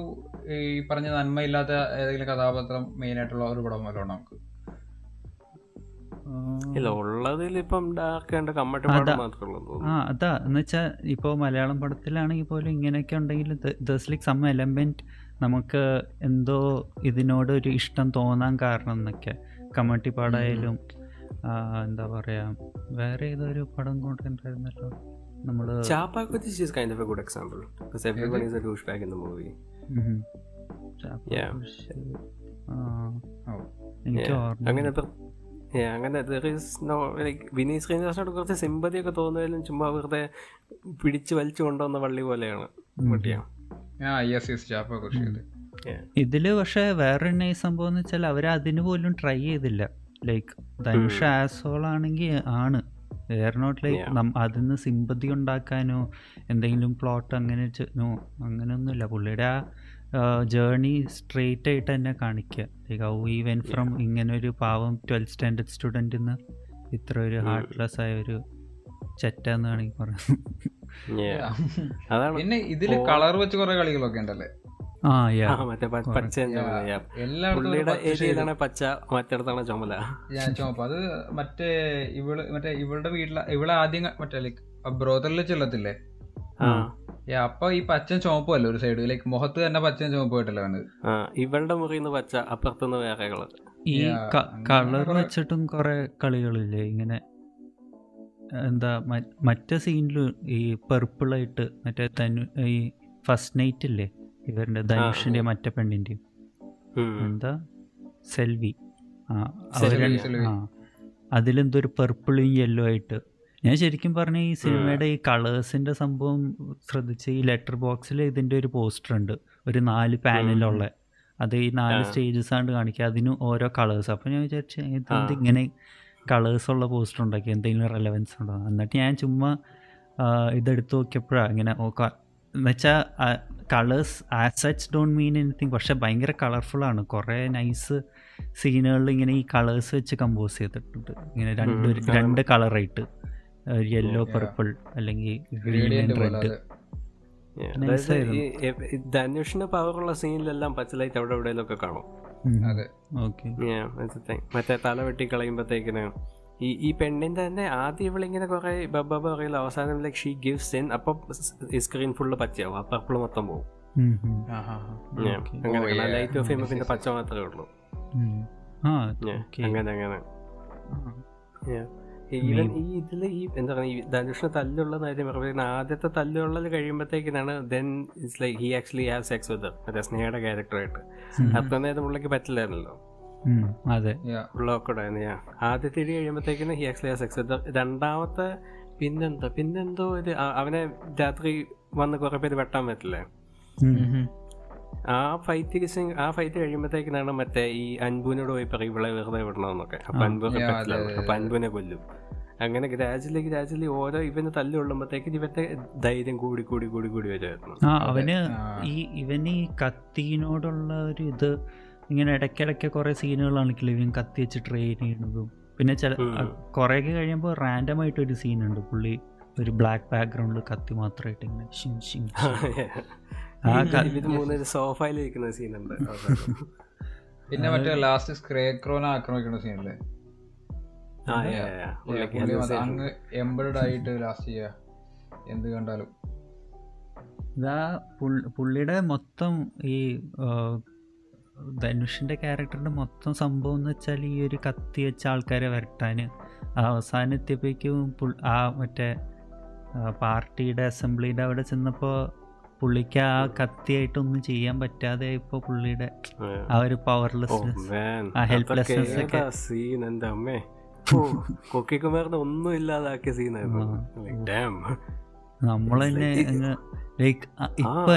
ഈ പറഞ്ഞ നന്മയില്ലാത്ത ഏതെങ്കിലും കഥാപാത്രം മെയിൻ ആയിട്ടുള്ള ഒരു പടം വല്ലതും നമുക്ക്. ഇല്ല ഉള്ളതിൽ ഇപ്പം ഡാർക്ക് കമ്മട്ടി ആ അതാ. എന്ന് വെച്ചാൽ ഇപ്പോൾ മലയാളം പടത്തിലാണെങ്കിൽ പോലും ഇങ്ങനെയൊക്കെ ഉണ്ടെങ്കിൽ ദസ് ലൈക്ക് സം എലമെന്റ് നമുക്ക് എന്തോ ഇതിനോട് ഒരു ഇഷ്ടം തോന്നാൻ കാരണം എന്നൊക്കെ. കമ്മട്ടിപ്പാടായാലും എന്താ പറയാ വേറെ ഏതൊരു പടം കൊണ്ടുണ്ടായിരുന്നല്ലോ നമ്മൾ Chappa is kind of a good example because everyone is a douchebag in the movie Yeah. എനിക്ക് ഓർമ്മ അങ്ങനെ ഇപ്പം yeah, അങ്ങനെ there is no like Vineeth ശ്രീനിവാസനോട് കുറച്ച് സിമ്പതി ഒക്കെ തോന്നുന്നതിലും ചുമ്മാ വെറുതെ പിടിച്ചു വലിച്ചു കൊണ്ടുവന്ന വള്ളി പോലെയാണ് കുട്ടിയാ ഇതിൽ പക്ഷെ വേറൊരു നൈസ് സംഭവം എന്ന് വെച്ചാൽ അവർ അതിന് പോലും ട്രൈ ചെയ്തില്ല. ലൈക്ക് ധനുഷ് ആസോൾ ആണെങ്കിൽ ആണ്. വേറെ നോട്ട് ലൈക്ക് അതിൽ നിന്ന് സിമ്പതി ഉണ്ടാക്കാനോ എന്തെങ്കിലും പ്ലോട്ട് അങ്ങനെ നോ no, അങ്ങനെയൊന്നുമില്ല പുള്ളിയുടെ ആ ജേർണി സ്ട്രെയിറ്റ് ആയിട്ട് തന്നെ കാണിക്കുക ലൈക്ക് ഔ ഈ വെൻ ഫ്രം ഇങ്ങനെ ഒരു പാവം ട്വൽത്ത് സ്റ്റാൻഡേർഡ് സ്റ്റുഡന്റിൽ നിന്ന് ഇത്ര ഒരു ഹാർട്ട്ലെസ് ആയ ഒരു ചെറ്റ എന്ന് വേണമെങ്കിൽ പറയാം. അതാണ് പിന്നെ ഇതിൽ കളർ വെച്ച് കുറെ കളികളൊക്കെ ഉണ്ടല്ലേ? മറ്റേ പച്ച പുള്ളിയുടെ. ഏരിയയിലാണ് പച്ച മറ്റിടത്താണ് ചുമല. ഞാൻ ചുമപ്പ്. അത് മറ്റേ ഇവൾ മറ്റേ ഇവളുടെ വീട്ടിലെ ഇവളെ ആദ്യം മറ്റേ ലൈക്ക് ബ്രോതറിൽ ചെല്ലത്തില്ലേ? അപ്പൊ ഈ പച്ച ചുമപ്പല്ലേ ഒരു സൈഡ് ലൈക്ക് മുഖത്ത് തന്നെ പച്ച ചുമപ്പ് ആയിട്ടല്ലേ ഇവളുടെ ആ ഇവളുടെ മുറിന്ന് പച്ച അപ്പുറത്തുനിന്ന് വേറെ കളർ ഈ കളർ വെച്ചിട്ടും കുറെ കളികളില്ലേ? ഇങ്ങനെ എന്താ മറ്റേ സീനിലും ഈ പെർപ്പിളായിട്ട് മറ്റേ തനു ഈ ഫസ്റ്റ് നൈറ്റ് ഇല്ലേ? ഇവരുടെ ധനുഷിന്റെ മറ്റേ പെണ്ണിന്റെയും. എന്താ? സെൽവി. ആ അതിലെന്തോ ഒരു പെർപ്പിളും യെല്ലോ ആയിട്ട്. ഞാൻ ശരിക്കും പറഞ്ഞ ഈ സിനിമയുടെ ഈ കളേഴ്സിന്റെ സംഭവം ശ്രദ്ധിച്ച് ഈ ലെറ്റർ ബോക്സിൽ ഇതിന്റെ ഒരു പോസ്റ്റർ ഉണ്ട്. ഒരു നാല് പാനലുള്ള അത് ഈ നാല് സ്റ്റേജസ് ആണ് കാണിക്കുക. അതിന് ഓരോ കളേഴ്സ് അപ്പോൾ ഞാൻ വിചാരിച്ചു ഇതെന്ത് ഇങ്ങനെ കളേഴ്സ് ഉള്ള പോസ്റ്റർ ഉണ്ടാക്കി? എന്തെങ്കിലും റെലവൻസ് ഉണ്ടോ? എന്നിട്ട് ഞാൻ ചുമ്മാ ഇതെടുത്ത് നോക്കിയപ്പോഴാണ് ഇങ്ങനെ എന്നുവെച്ചാൽ colours as such don't mean anything പക്ഷേ ഭയങ്കര ആണ്. കുറേ നൈസ് സീനുകളിൽ ഇങ്ങനെ ഈ കളേഴ്സ് വെച്ച് കമ്പോസ് ചെയ്തിട്ടുണ്ട്. ഇങ്ങനെ രണ്ട് രണ്ട് കളറായിട്ട് യെല്ലോ പർപ്പിൾ അല്ലെങ്കിൽ ഗ്രീൻ ആൻഡ് റെഡ് ധനുഷിന് പവറുള്ള സീനിലെല്ലാം പച്ചലൈറ്റ് അവിടെ എവിടെയെങ്കിലൊക്കെ കാണും. മറ്റേ തല വെട്ടി കളയുമ്പോഴത്തേക്കിന് ഈ ഈ പെണ്ണിന്റെ തന്നെ ആദ്യം ഇവളിങ്ങനെ കുറേ ബബ്ബ പറയില്ല അവസാനം ലൈക്ക് ഷീ ഗിവ്സ് ഇൻ അപ്പൊ സ്ക്രീൻ ഫുള്ള് പച്ചയാവും. ആ പർപ്പിൾ മൊത്തം പോകും അങ്ങനെ ലൈറ്റ് ഓഫ് ചെയ്യുമ്പോൾ പിന്നെ പച്ച മാത്രമേ ഉള്ളൂ. അങ്ങനെ അങ്ങനെ. ഈവൻ ഈ ഇതിൽ ഈ എന്താ പറയുക ഈ ധനുഷിന് തല്ലുള്ള കാര്യം പറയുന്നത് ആദ്യത്തെ തല്ലുള്ളത് കഴിയുമ്പോഴത്തേക്കിനാണ് then it's like he actually have sex with മറ്റേ സ്നേഹയുടെ ക്യാരക്ടറായിട്ട് അത്ര നേരം പുള്ളിക്ക് പറ്റില്ലായിരുന്നല്ലോ. അതെ. ഞാൻ ആദ്യത്തെ ഇടി കഴിയുമ്പോഴത്തേക്കിനും ഹി ആക്ച്വലി സെക്സ് രണ്ടാമത്തെ പിന്നെന്താ? പിന്നെന്തോ ഒരു അവനെ രാത്രി വന്ന് കുറെ പേര് വെട്ടാൻ പറ്റില്ലേ? ആ ഫൈറ്റ് ആ ഫൈറ്റ് കഴിയുമ്പോഴത്തേക്കിനാണ് മറ്റേ ഈ അൻപുവിനോട് പോയി പറയും ഇവിടെ വെറുതെ വിടണമെന്നൊക്കെ അപ്പൊ പറ്റില്ല അതെ, അപ്പൊ അൻപുവിനെ കൊല്ലും. അങ്ങനെ ഗ്രാജുവലി ഗ്രാജുവലി ഓരോ ഇവന് തല്ലു കൊള്ളുമ്പോഴത്തേക്ക് ഇവന്റെ ധൈര്യം കൂടി കൂടി കൂടി കൂടി വരുമായിരുന്നു അവന് ഈ ഇവന് ഈ കത്തിനോടുള്ള ഒരു ഇത് ഇങ്ങനെ ഇടയ്ക്കിടയ്ക്ക് കുറേ സീനുകളാണ് ഇവൻ കത്തി വെച്ച് ട്രെയിൻ ചെയ്യുന്നതും. പിന്നെ ചില. കുറേയൊക്കെ കഴിയുമ്പോൾ റാൻഡം ആയിട്ട് ഒരു സീനുണ്ട്. പുള്ളി ഒരു ബ്ലാക്ക് ബാക്ക്ഗ്രൗണ്ടിൽ കത്തി മാത്രമായിട്ട് ഇങ്ങനെ ഷിം ഷിം സോഫയിൽ സീനുണ്ട്. പിന്നെ മറ്റേ ലാസ്റ്റ് സ്ക്രേക്രോനെ ആക്രമിക്കുന്ന സീനല്ലേ. അങ്ങ് എംബഡ് ആയിട്ട് ലാസ്റ്റ് ചെയ്യാ. എന്ത് കണ്ടാലും. ഇതാ പുള്ളിയുടെ മൊത്തം ഈ ആ, ക്യാരക്ടറിന്റെ ക്യാരക്ടറിന്റെ മൊത്തം സംഭവം എന്ന് വെച്ചാൽ ഈ ഒരു കത്തി വെച്ച ആൾക്കാരെ വരട്ടാൻ അവസാനം എത്തിയപ്പോഴേക്കും പുൾ- ആ മറ്റേ പാർട്ടിയുടെ അസംബ്ലിയുടെ അവിടെ ചെന്നപ്പോൾ പുള്ളിക്ക് ആ കത്തിയായിട്ടൊന്നും ചെയ്യാൻ പറ്റാതെ ഇപ്പോൾ പുള്ളിയുടെ ആ ഒരു Oh, പവർലെസ്നെസ് man. ആ ഒക്കെ. ഏതാ scene അമ്മേ ഒന്നും ഇല്ലാതാക്കിയ സീനായിരുന്നു. നമ്മൾ തന്നെ അങ്ങ് ലൈക്ക് ഇപ്പൊ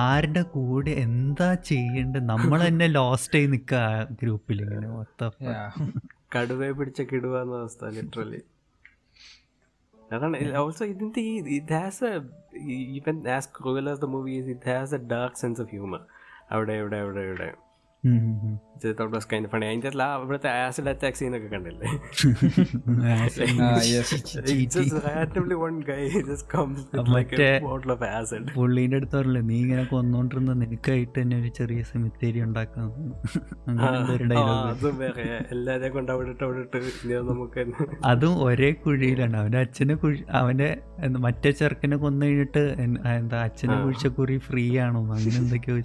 ആരുടെ കൂടെ എന്താ ചെയ്യേണ്ടത്? നമ്മൾ തന്നെ ലോസ്റ്റ് ആയി നിക്ക ഗ്രൂപ്പിൽ ഇങ്ങനെ മൊത്തം കടുവയെ പിടിച്ച കിടുവാന്ന അവസ്ഥ ലിറ്ററലി അതാണ് ഓൾസോ ഇതിന്റെ ഈ it has a even as cruel as the movies it has a dark sense of humour അവിടെ ഇവിടെ അവിടെ ഇവിടെ. ഉം ഉം. കൈൻഡ് ഫണി അതിന്റെ ഇവിടുത്തെ ആസിഡ് അറ്റാക്ക് സീനൊക്കെ കണ്ടില്ലേ? പുള്ളീന്റെ അടുത്ത് പറഞ്ഞില്ലേ നീ ഇങ്ങനെ കൊന്നോണ്ടിരുന്ന നിനക്കായിട്ട് തന്നെ ഒരു ചെറിയ സെമിത്തേരി ഉണ്ടാക്കാം. എല്ലാരെയും കൊണ്ട് അവിടെ ഇട്ട് അവിടെ ഇട്ട് നമുക്ക് അതും ഒരേ കുഴിയിലാണ്. അവന്റെ അച്ഛനെ കുഴി അവന്റെ മറ്റേ ചെറുക്കനെ കൊന്നു കഴിഞ്ഞിട്ട് എന്താ അച്ഛനെ കുഴിച്ച കുറി ഫ്രീ ആണോ? അങ്ങനെ എന്തൊക്കെയോ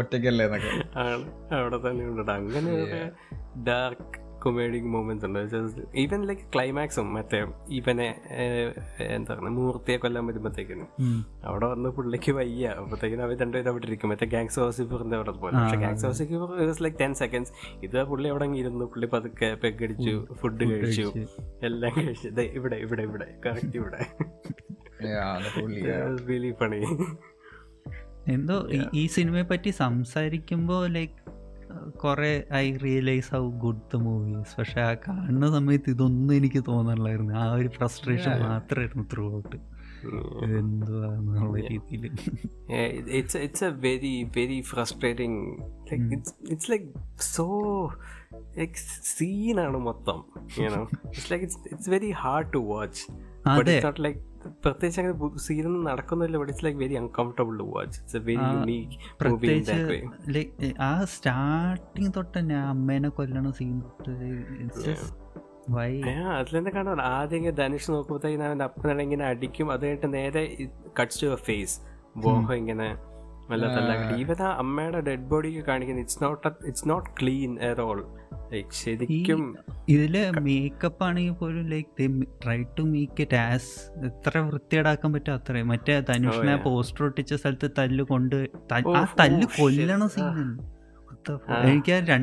ഒറ്റയ്ക്കല്ലേ എന്നൊക്കെ. ആണ് അവിടെ തന്നെ ഉണ്ട് അങ്ങനെ ഡാർക്ക് കൊമേഡി മൂമെന്റ്സ് ഉണ്ട്. ഈവൻ ലൈക്ക് ക്ലൈമാക്സും മറ്റേ ഇവനെ എന്താ പറയുക മൂർത്തിയെ കൊല്ലാൻ വരുമ്പോഴത്തേക്കിനും അവിടെ വന്ന് പുള്ളിക്ക് വയ്യ. അപ്പോഴത്തേക്കിനും അവർ രണ്ടുപേരും അവിടെ ഇരിക്കും. മറ്റേ ഗാങ്സ് ഹോസിഫറിന്റെ അവിടെ പോലെ. പക്ഷെ ഗാങ്സ് ഹോസിഫർ ലൈക്ക് ടെൻ സെക്കൻഡ്സ് ഇത് പുള്ളി അവിടെ ഇരുന്നു. പുള്ളി പതുക്കെ പെഗടിച്ചു ഫുഡ് കഴിച്ചു. എല്ലാം കഴിച്ചു. ഇവിടെ ഇവിടെ ഇവിടെ. കറക്റ്റ് ഇവിടെ. പണി എന്തോ ഈ- സിനിമയെ പറ്റി സംസാരിക്കുമ്പോൾ ലൈക്ക് കുറെ I realise how good the movies പക്ഷെ ആ കാണുന്ന സമയത്ത് ഇതൊന്നും എനിക്ക് തോന്നണില്ലായിരുന്നു. ആ ഒരു ഫ്രസ്ട്രേഷൻ മാത്രമായിരുന്നു ത്രൂ ഔട്ട് ഇതെന്തുവാന്നുള്ള രീതിയിൽ Yeah, it- it's it's a very very frustrating like it's it's like so like scene ആണ് മൊത്തം you know. It's like it's it's very hard to watch. But അതെ. it's not like പ്രത്യേകിച്ച് അങ്ങനെ സീനൊന്നും നടക്കുന്നില്ല but it's like very uncomfortable to watch it's a very unique പ്രത്യേകിച്ച് like ആ starting തൊട്ട് തന്നെ അമ്മേനെ കൊല്ലണ സീൻ തൊട്ട് അതിലെന്നെ കാണാൻ ആദ്യം ഇങ്ങനെ ധനുഷ് നോക്കുമ്പോഴത്തേക്കും അവന്റെ ഇങ്ങനെ അടിക്കും. അത് കഴിഞ്ഞിട്ട് നേരെ കട്ട്സ് ടു ഫേസ് ബോഹോ ഇങ്ങനെ വല്ല ഈവൻ ആ അമ്മയുടെ ഡെഡ് ബോഡി കാണിക്കുന്നത് it's not it's not clean all ശരിക്കും ഇതിൽ മേക്കപ്പ് ആണെങ്കിൽ പോലും like try to make it as എത്ര വൃത്തിയേടാക്കാൻ പറ്റും അത്രയും മറ്റേ ധനുഷിനെ പോസ്റ്റർ ഒട്ടിച്ച സ്ഥലത്ത് തല്ല് കൊണ്ട് ആ ഓ, തല്ല് കൊല്ലണ സീനാണ് എനിക്ക് ആ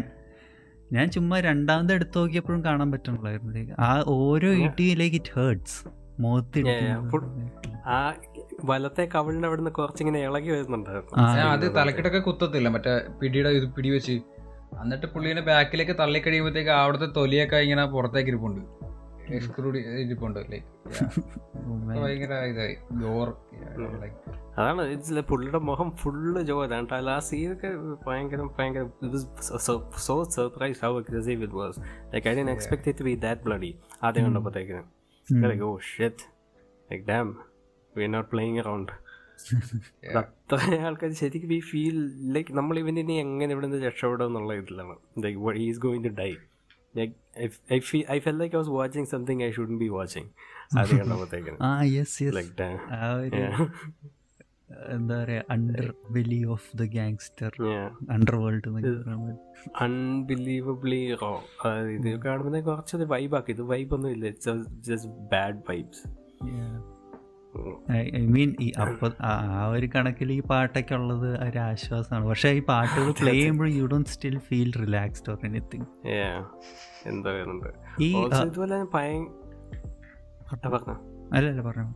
ഞാൻ ചുമ്മാ രണ്ടാമത് എടുത്തു നോക്കിയപ്പോഴും കാണാൻ പറ്റണല്ലായിരുന്നു Like, ആ ഓരോ ഇടിയിലേക്ക് ഇറ്റ് ഹേർട്സ് മുഖത്ത് ആ വലത്തെ കവിളിന്റെ അവിടെ കുറച്ചിങ്ങനെ ഇളകി വരുന്നുണ്ടായിരുന്നു. ഞാൻ അത് തലക്കെട്ടൊക്കെ കുത്തത്തില്ല. മറ്റേ പിടിയുടെ ഇത് പിടി വെച്ച് എന്നിട്ട് പുള്ളിനെ ബാക്കിലേക്ക് തള്ളി കഴിയുമ്പോഴത്തേക്ക് അവിടുത്തെ തൊലിയൊക്കെ ഇങ്ങനെ പുറത്തേക്ക് ഇരിപ്പുണ്ട്. എക്സ്ക്രൂഡ് ഇരിപ്പുണ്ട് ലൈക്ക് ഭയങ്കര ഇതായി. ലൈക്ക് അതാണ് പുള്ളിയുടെ മുഖം ഫുള്ള് ജോലാണ് കേട്ടോ. ആ സീനൊക്കെ ഭയങ്കര ഭയങ്കര so surprise how aggressive it was like I didn't expect it be that bloody ആദ്യം കണ്ടപ്പോഴത്തേക്കിന് like oh shit like damn we are not playing around ആൾക്കാർ ശരിക്കും വി ഫീൽ ലൈക്ക് നമ്മൾ ഇവന് ഇനി എങ്ങനെ ഇവിടെ നിന്ന് രക്ഷപ്പെടും എന്നുള്ള ഇതിലാണ്. Like is going to die like I feel I felt like I was watching something I should be watching ആദ്യം കണ്ടപ്പോഴത്തേക്കും എന്താ പറയാ underbelly of the gangster. Underworld unbelievably raw ഇത് കാണുമ്പോൾ കുറച്ചൊരു വൈബാക്കി ഇത് വൈബ് ഒന്നും ഇല്ല. Just bad vibes I mean ഈ അപ്പൊ ആ ഒരു കണക്കിൽ ഈ പാട്ടൊക്കെ ഉള്ളത് ഒരു ആശ്വാസമാണ്. പക്ഷെ ഈ പാട്ടുകൾ പ്ലേ ചെയ്യുമ്പോൾ you don't still feel relaxed or anything എന്തോ ഈ ഇതുപോലെ അല്ല അല്ല പറഞ്ഞു.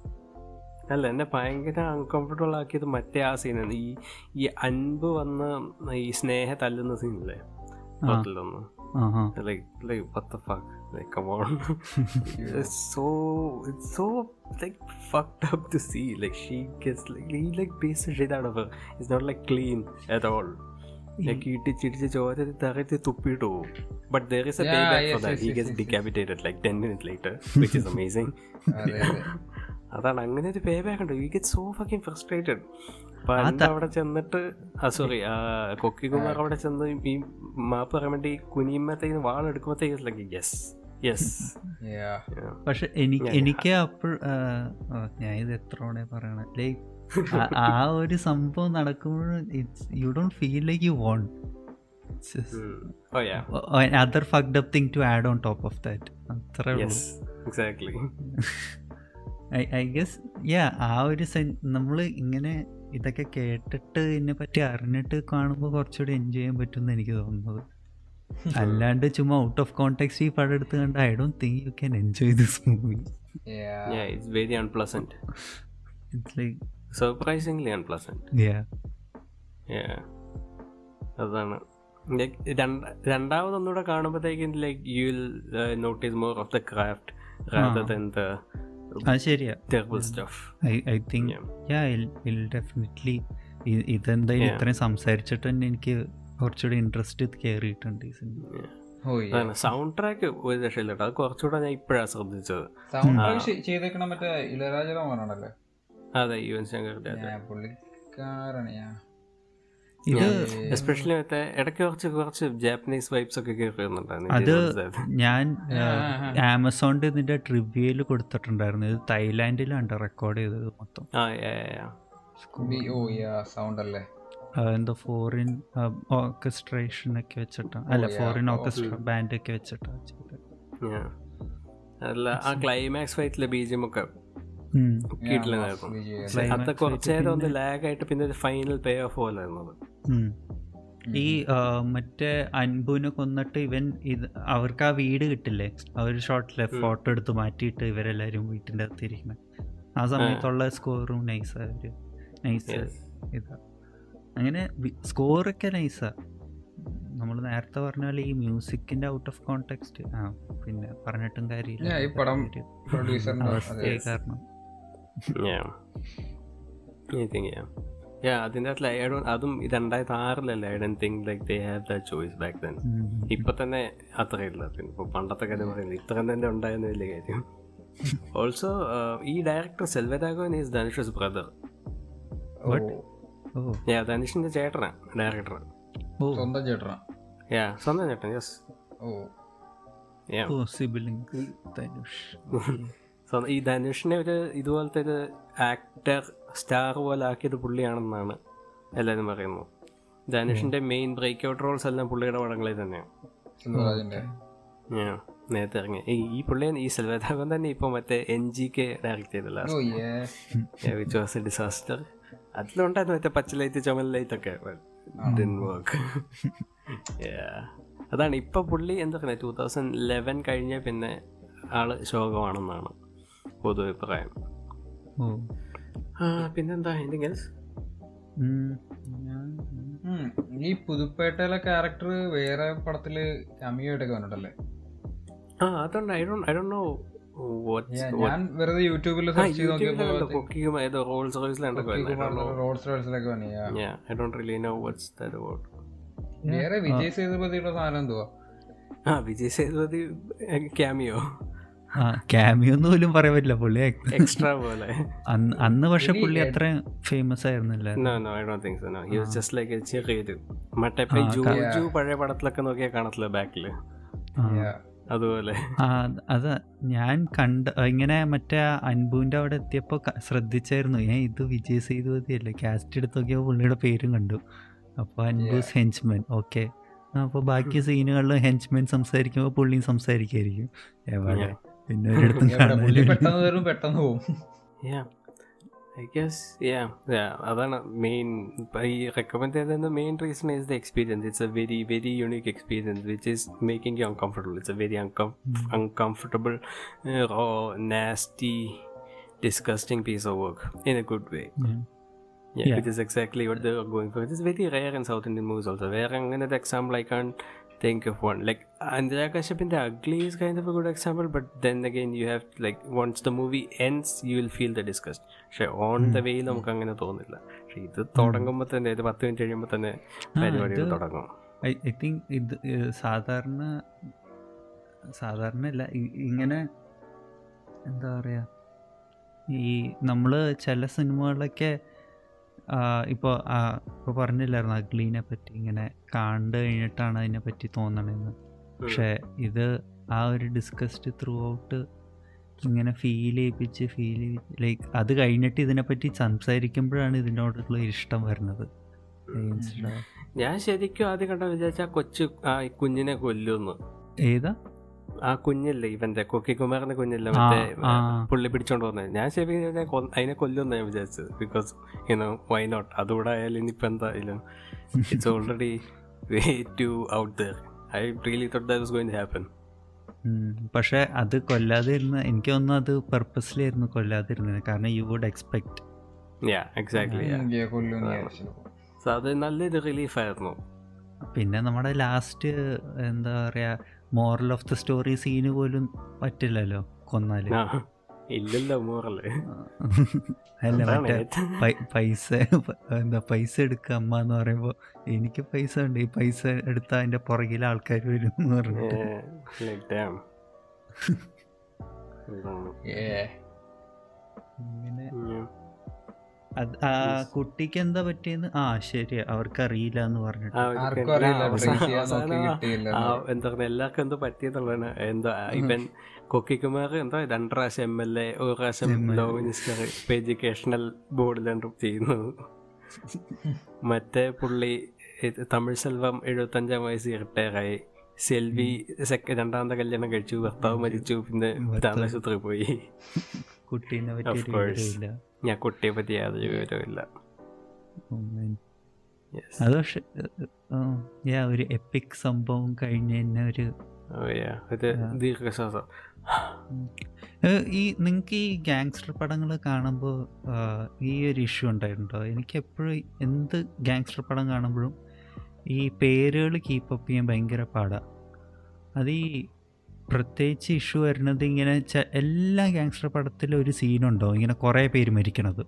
അല്ല എന്നെ ഭയങ്കര അൺകംഫർട്ടബിൾ ആക്കിയത് മറ്റേ ആ സീനാണ് ഈ ഈ അൻപ് വന്ന് ഈ സ്നേഹ തല്ലുന്ന സീനല്ലേ ഹോട്ടലൊന്ന് ആ ആ like like what the fuck like come on it's so it's so like fucked up to see like she gets like he like beats the shit out of her it's not like clean at all like ഇടിച്ചിടിച്ച് ചോര തറയിട്ട് തുപ്പിയിട്ട് പോകും but there is a Yeah, payback for yes, that yes, he yes, gets yes, yes. decapitated like 10 minutes later which is amazing അതെ അതെ അതാണ് അങ്ങനെ ഒരു payback ഉണ്ട് you get so fucking frustrated അവിടെ ചെന്നിട്ട് ആ സോറി കൊക്കികുമാർ അവിടെ ചെന്ന് ഈ മാപ്പ് പറയാൻ വേണ്ടി കുനിയുമ്പത്തേക്ക് വാളെടുക്കുമ്പോഴത്തേക്ക് യെസ്. പക്ഷെ എനിക്ക് എനിക്ക് അപ്പോൾ ഞാൻ ഇത് എത്ര തവണ പറയണ? ലൈക്ക് ആ ഒരു സംഭവം നടക്കുമ്പോഴും you don't feel like you want other fucked up thing to add on top of that അത്രേ ഉള്ളൂ. എക്സാക്ട്ലി ഐ ഗസ് യാ ആ ഒരു സെൻ നമ്മൾ ഇങ്ങനെ ഇതൊക്കെ കേട്ടിട്ട് ഇതിനെ പറ്റി അറിഞ്ഞിട്ട് കാണുമ്പോൾ കുറച്ചുകൂടി എൻജോയ് ചെയ്യാൻ പറ്റുമെന്ന് എനിക്ക് തോന്നുന്നത്. അല്ലാണ്ട് ചുമ്മാ ഔട്ട് ഓഫ് കോണ്ടെക്സ്റ്റ് ഈ പടം എടുത്ത് കണ്ട് I don't think you can enjoy this movie it's very unpleasant it's like surprisingly unpleasant yeah yeah അതാണ്. Like, രണ്ട- രണ്ടാമതൊന്നുകൂടെ കാണുമ്പോഴത്തേക്കും like you will notice more of the craft rather than the അത് ശരിയാ. I think definitely ഇതെന്തായാലും. ഇത്രയും സംസാരിച്ചിട്ട് തന്നെ എനിക്ക് കുറച്ചുകൂടി ഇൻട്രസ്റ്റ് കയറിയിട്ടുണ്ട് ഈ സിനിമ. Oh. സൗണ്ട് ട്രാക്ക് ഒരു രക്ഷയില്ല അത് കുറച്ചുകൂടെ ഞാൻ ഇപ്പോഴാണ് ശ്രദ്ധിച്ചത്. Track ചെയ്- ചെയ്തേക്കണ മറ്റേ ഇളയരാജ റഹ്മാനാണല്ലേ അതെ യുവൻ ശങ്കറിന്റെ പുള്ളിക്കാരാണ് ഞാൻ ഇത് എസ്പെഷ്യലി മറ്റേ ഇടയ്ക്ക് കുറച്ച് കുറച്ച് ജാപ്പനീസ് വൈബ്സ് ഒക്കെ കേറി വരുന്നുണ്ടായിരുന്നു അത്. ഞാൻ. ആമസോണിന്റെ ഇതിന്റെ ട്രിവ്യയിൽ കൊടുത്തിട്ടുണ്ടായിരുന്നു ഇത് തായ്ലാന്റിലാണ് റെക്കോർഡ് ചെയ്തത് മൊത്തം സൗണ്ട് അല്ലേ എന്തോ ഫോറിൻ ഓർക്കസ്ട്രേഷൻ ഒക്കെ വെച്ചിട്ടാണ് അല്ല ഫോറിൻ. ഓർക്കസ്ട്ര ബാൻഡ് ഒക്കെ വെച്ചിട്ടാ ചെയ്തത്. Yeah. അല്ല ആ ക്ലൈമാക്സ് ഫൈറ്റിലെ ബീജം ഒക്കെ. കിട്ടില്ലായിരുന്നു അത് fight ഒന്ന് പിന്നെ- ലാഗ് ആയിട്ട് പിന്നെ ഒരു ഫൈനൽ പേ ഓഫ് പോലെ ആയിരുന്നത് ഉം. ഈ മറ്റേ അൻപുവിനെ കൊന്നിട്ട് ഇവൻ ഇത് അവർക്ക് ആ വീട് കിട്ടില്ലേ? ആ ഒരു ഷോട്ടിലെ ഫോട്ടോ എടുത്ത് മാറ്റിയിട്ട് ഇവരെല്ലാരും വീട്ടിന്റെ അകത്ത് ഇരിക്കുന്നത് ആ. സമയത്തുള്ള സ്കോറും നൈസ് ഒരു നൈസ്. ഇതാ. അങ്ങനെ സ്കോറൊക്കെ നൈസാ നമ്മൾ നേരത്തെ പറഞ്ഞ പോലെ ഈ മ്യൂസിക്കിന്റെ ഔട്ട് ഓഫ് കോണ്ടെക്സ്റ്റ് ആ പിന്നെ പറഞ്ഞിട്ടും കാര്യമില്ല. അവസ്ഥയായി ഈ പടം പ്രൊഡ്യൂസറിന്റെ അവസ്ഥയെ കാരണം. Don't- അതും രണ്ടായിരത്തി ആറിലല്ലേ? I don't think like they have the choice back then. ഇപ്പൊ തന്നെ അത്രയില്ല പിന്നെ ഇപ്പൊ പണ്ടത്തെ കാര്യം പറയുന്നത് ഇത്ര തന്നെ ഉണ്ടായിരുന്ന വലിയ കാര്യം. ഓൾസോ ഈ director Selvaraghavan is Dhanush's brother ധനുഷിന്റെ ചേട്ടനാ ഡയറക്ടർ സ്വന്തം ചേട്ടനാ? യാ സ്വന്തം ചേട്ടൻ യെസ് ഓ. ഈ ധനുഷിനെ ഒരു ഇതുപോലത്തെ ഒരു ആക്ടർ സ്റ്റാർ പോലെ ആക്കിയത് പുള്ളിയാണെന്നാണ് എല്ലാവരും പറയുന്നത്. ധനുഷിന്റെ മെയിൻ ബ്രേക്ക് ഔട്ട് റോൾസ് എല്ലാം പുള്ളിയുടെ പടങ്ങളിൽ തന്നെയാണ്. ഞാൻ നേരത്തെ ഇറങ്ങി ഈ പുള്ളി ഈ സെൽവരാഘവൻ തന്നെ ഇപ്പോൾ മറ്റേ എൻ ജി കെ ഡയറക്ട് ചെയ്തല്ലോ വിച്ച് വാസ് എ ഡിസാസ്റ്റർ അതിലുണ്ടായിരുന്നു മറ്റേ പച്ച ലൈറ്റ് ചുമൽ ലൈറ്റ് ഒക്കെ വർക്ക് അതാണ്. ഇപ്പൊ പുള്ളി എന്താ പറയുക ടൂ തൗസൻഡ് ലെവൻ കഴിഞ്ഞ പിന്നെ ആൾ ശോകമാണെന്നാണ് പൊതു അഭിപ്രായം. പിന്നെന്താ? എന്തെങ്കിലും ഈ പുതുപ്പേട്ടയിലെ ക്യാരക്ടർ വേറെ പടത്തിൽ കമ്മിയായിട്ടൊക്കെ വന്നിട്ടല്ലേ? ആ അതുണ്ട്. I do I do know ഞാൻ വെറുതെ യൂട്യൂബിൽ സെർച്ച് ചെയ്ത് നോക്കിയപ്പോൾ റോൾസ് റോഡ്സ് റോഡ്സിലൊക്കെ വന്നു I don't really know what's that about വേറെ വിജയ് സേതുപതിയുടെ സാധനം എന്തുവാ? ആ വിജയ് സേതുപതി ക്യാമിയോ ക്യാമിയൊന്നും പോലും പറയാൻ പറ്റില്ല പുള്ളി എക്സ്ട്രാ പോലെ. അന്ന് പക്ഷെ പുള്ളി അത്ര ഫേമസ് ആയിരുന്നില്ല. മറ്റേ ജോജു പഴയ പടത്തിലൊക്കെ നോക്കിയാൽ കാണത്തില്ല ബാക്കിൽ? അതുപോലെ. അത് ഞാൻ കണ്ട ഇങ്ങനെ മറ്റേ അൻപുവിന്റെ അവിടെ എത്തിയപ്പോ ശ്രദ്ധിച്ചായിരുന്നു. ഞാൻ ഇത് വിജയ് സേതുപതി അല്ലേ കാസ്റ്റ് എടുത്ത് നോക്കിയപ്പോൾ പുള്ളിയുടെ പേരും കണ്ടു. അപ്പോൾ അൻബൂസ് ഹെഞ്ച്മൻ ഓക്കെ. അപ്പോൾ ബാക്കി സീനുകളിലും ഹെഞ്ച്മെൻ സംസാരിക്കുമ്പോൾ പുള്ളിയും സംസാരിക്കായിരിക്കും എവിടെ? പിന്നെ ഒരിടത്തും പെട്ടെന്ന് പോകും ഐ ഗസ് യാ അതാണ് മെയിൻ ഈ റെക്കമെൻഡ് ചെയ്തതിൻ്റെ main reason is the experience it's a very very unique experience which is making you uncomfortable it's a very uncomfortable raw nasty disgusting piece of work in a good way. Yeah. Yeah, Yeah. which is exactly what they are going for. It is very rare in South Indian movies also. Where another example I can't think of one. Like Andhra Kashyap in the ugly is kind of a good example, but then again you have like once the movie ends, you will feel the disgust. പക്ഷെ on the way നമുക്ക് അങ്ങനെ തോന്നില്ല പക്ഷെ ഇത് തുടങ്ങുമ്പോൾ തന്നെ ഇത് പത്ത് മിനിറ്റ് കഴിയുമ്പോൾ തന്നെ പരിപാടികൾ തുടങ്ങും ഐ തിങ്ക് ഇത് സാധാരണ സാധാരണ അല്ല ഇങ്ങനെ എന്താ പറയുക ഈ നമ്മൾ ചില സിനിമകളിലൊക്കെ ഇപ്പോൾ ഇപ്പോൾ പറഞ്ഞില്ലായിരുന്നു അഗ്ലീനെ പറ്റി ഇങ്ങനെ കണ്ടു കഴിഞ്ഞിട്ടാണ് അതിനെ പറ്റി തോന്നണതെന്ന് പക്ഷേ ഇത് ആ ഒരു ഡിസ്കസ്ഡ് ത്രൂ ഔട്ട് ഇങ്ങനെ ഫീൽ ചെയ്യിപ്പിച്ച് ഫീൽ ചെയ്യിപ്പിച്ച് ലൈക്ക് അത് കഴിഞ്ഞിട്ട് ഇതിനെപ്പറ്റി സംസാരിക്കുമ്പോഴാണ് ഇതിനോടുള്ള ഇഷ്ടം വരുന്നത്. ഞാൻ ശരിക്കും ആദ്യം കണ്ട വിചാരിച്ച കൊച്ചു കുഞ്ഞിനെ കൊല്ലുന്നു. ഏതാ? ആ കുഞ്ഞില്ലേ ഇവന്റെ കൊക്കിക്കുമാറിന്റെ കുഞ്ഞില്ലേ മറ്റേ പുള്ളി പിടിച്ചോണ്ട് വന്നത് ഞാൻ ശരി ഞാൻ അതിനെ കൊല്ലും ഞാൻ വിചാരിച്ചത്. ബിക്കോസ് യുനോ വൈ നോട്ട് അതുകൂടെ ആയാലും ഇനിയിപ്പോ എന്തായാലും it's already way too out there I really thought that was going to happen. പക്ഷെ അത് കൊല്ലാതിരുന്ന എനിക്ക് തോന്നുന്നു അത് പർപ്പസ്ലി ആയിരുന്നു കൊല്ലാതിരുന്നത്. കാരണം you would expect yeah exactly so അത് നല്ലൊരു റിലീഫായിരുന്നു പിന്നെ നമ്മുടെ ലാസ്റ്റ് എന്താ പറയാ moral of the story scene പോലും പറ്റില്ലല്ലോ കൊന്നാൽ. ഇല്ലല്ലോ മോറൽ അല്ല മറ്റേ പൈസ എന്താ പൈസ എടുക്ക അമ്മ എന്ന് പറയുമ്പോ എനിക്ക് പൈസ ഉണ്ട് ഈ പൈസ എടുത്ത അതിന്റെ പുറകിൽ ആൾക്കാർ വരും എന്ന് പറഞ്ഞിട്ട്. ഏ, ആ കുട്ടിക്ക് എന്താ പറ്റിയെന്ന്? ആ ശരി അവർക്ക് അറിയില്ല. എന്ന് പറഞ്ഞിട്ട്. എന്താ പറയുക എല്ലാവർക്കും എന്തോ പറ്റിയെന്നുള്ളതാണ്. എന്താ ഇവൻ കൊക്കിക്കുമാർ എന്താ രണ്ട് പ്രാവശ്യം എം എൽ എ ഒരു പ്രാവശ്യം. ലോ മിനിസ്റ്റർ ഇപ്പൊ എഡ്യൂക്കേഷണൽ ബോർഡിലാണ് ചെയ്യുന്നത്. മറ്റേ പുള്ളി തമിഴ് സെൽവം എഴുപത്തഞ്ചാം വയസ്സ് റിട്ടയറായി സെൽവി സെക്ക രണ്ടാമത്തെ കല്യാണം കഴിച്ചു. ഭർത്താവ് മരിച്ചു. പിന്നെ താമസത്തിൽ ആശുപത്രി പോയി. കുട്ടീനെ പറ്റി വിവരമില്ല ഞാൻ കുട്ടിയെ പറ്റി യാതൊരു വിവരമില്ല. അത് പക്ഷെ ഒരു എപ്പിക് സംഭവം കഴിഞ്ഞ തന്നെ ഒരു. ദീർഘശ്വാസം. ഈ നിങ്ങൾക്ക് ഈ ഗാങ്സ്റ്റർ പടങ്ങൾ കാണുമ്പോൾ ഈ ഒരു ഇഷ്യൂ ഉണ്ടായിട്ടുണ്ടോ? എനിക്ക് എപ്പോഴും എന്ത് ഗാങ്സ്റ്റർ പടം കാണുമ്പോഴും ഈ പേരുകൾ കീപ്പപ്പ് ചെയ്യാൻ ഭയങ്കര പാടാണ് അത് ഈ പ്രത്യേകിച്ച് ഇഷ്യൂ വരുന്നത് ഇങ്ങനെ എല്ലാ ഗാങ്സ്റ്റർ പടത്തിലും ഒരു സീനുണ്ടോ ഇങ്ങനെ കുറേ പേര് മരിക്കണത്.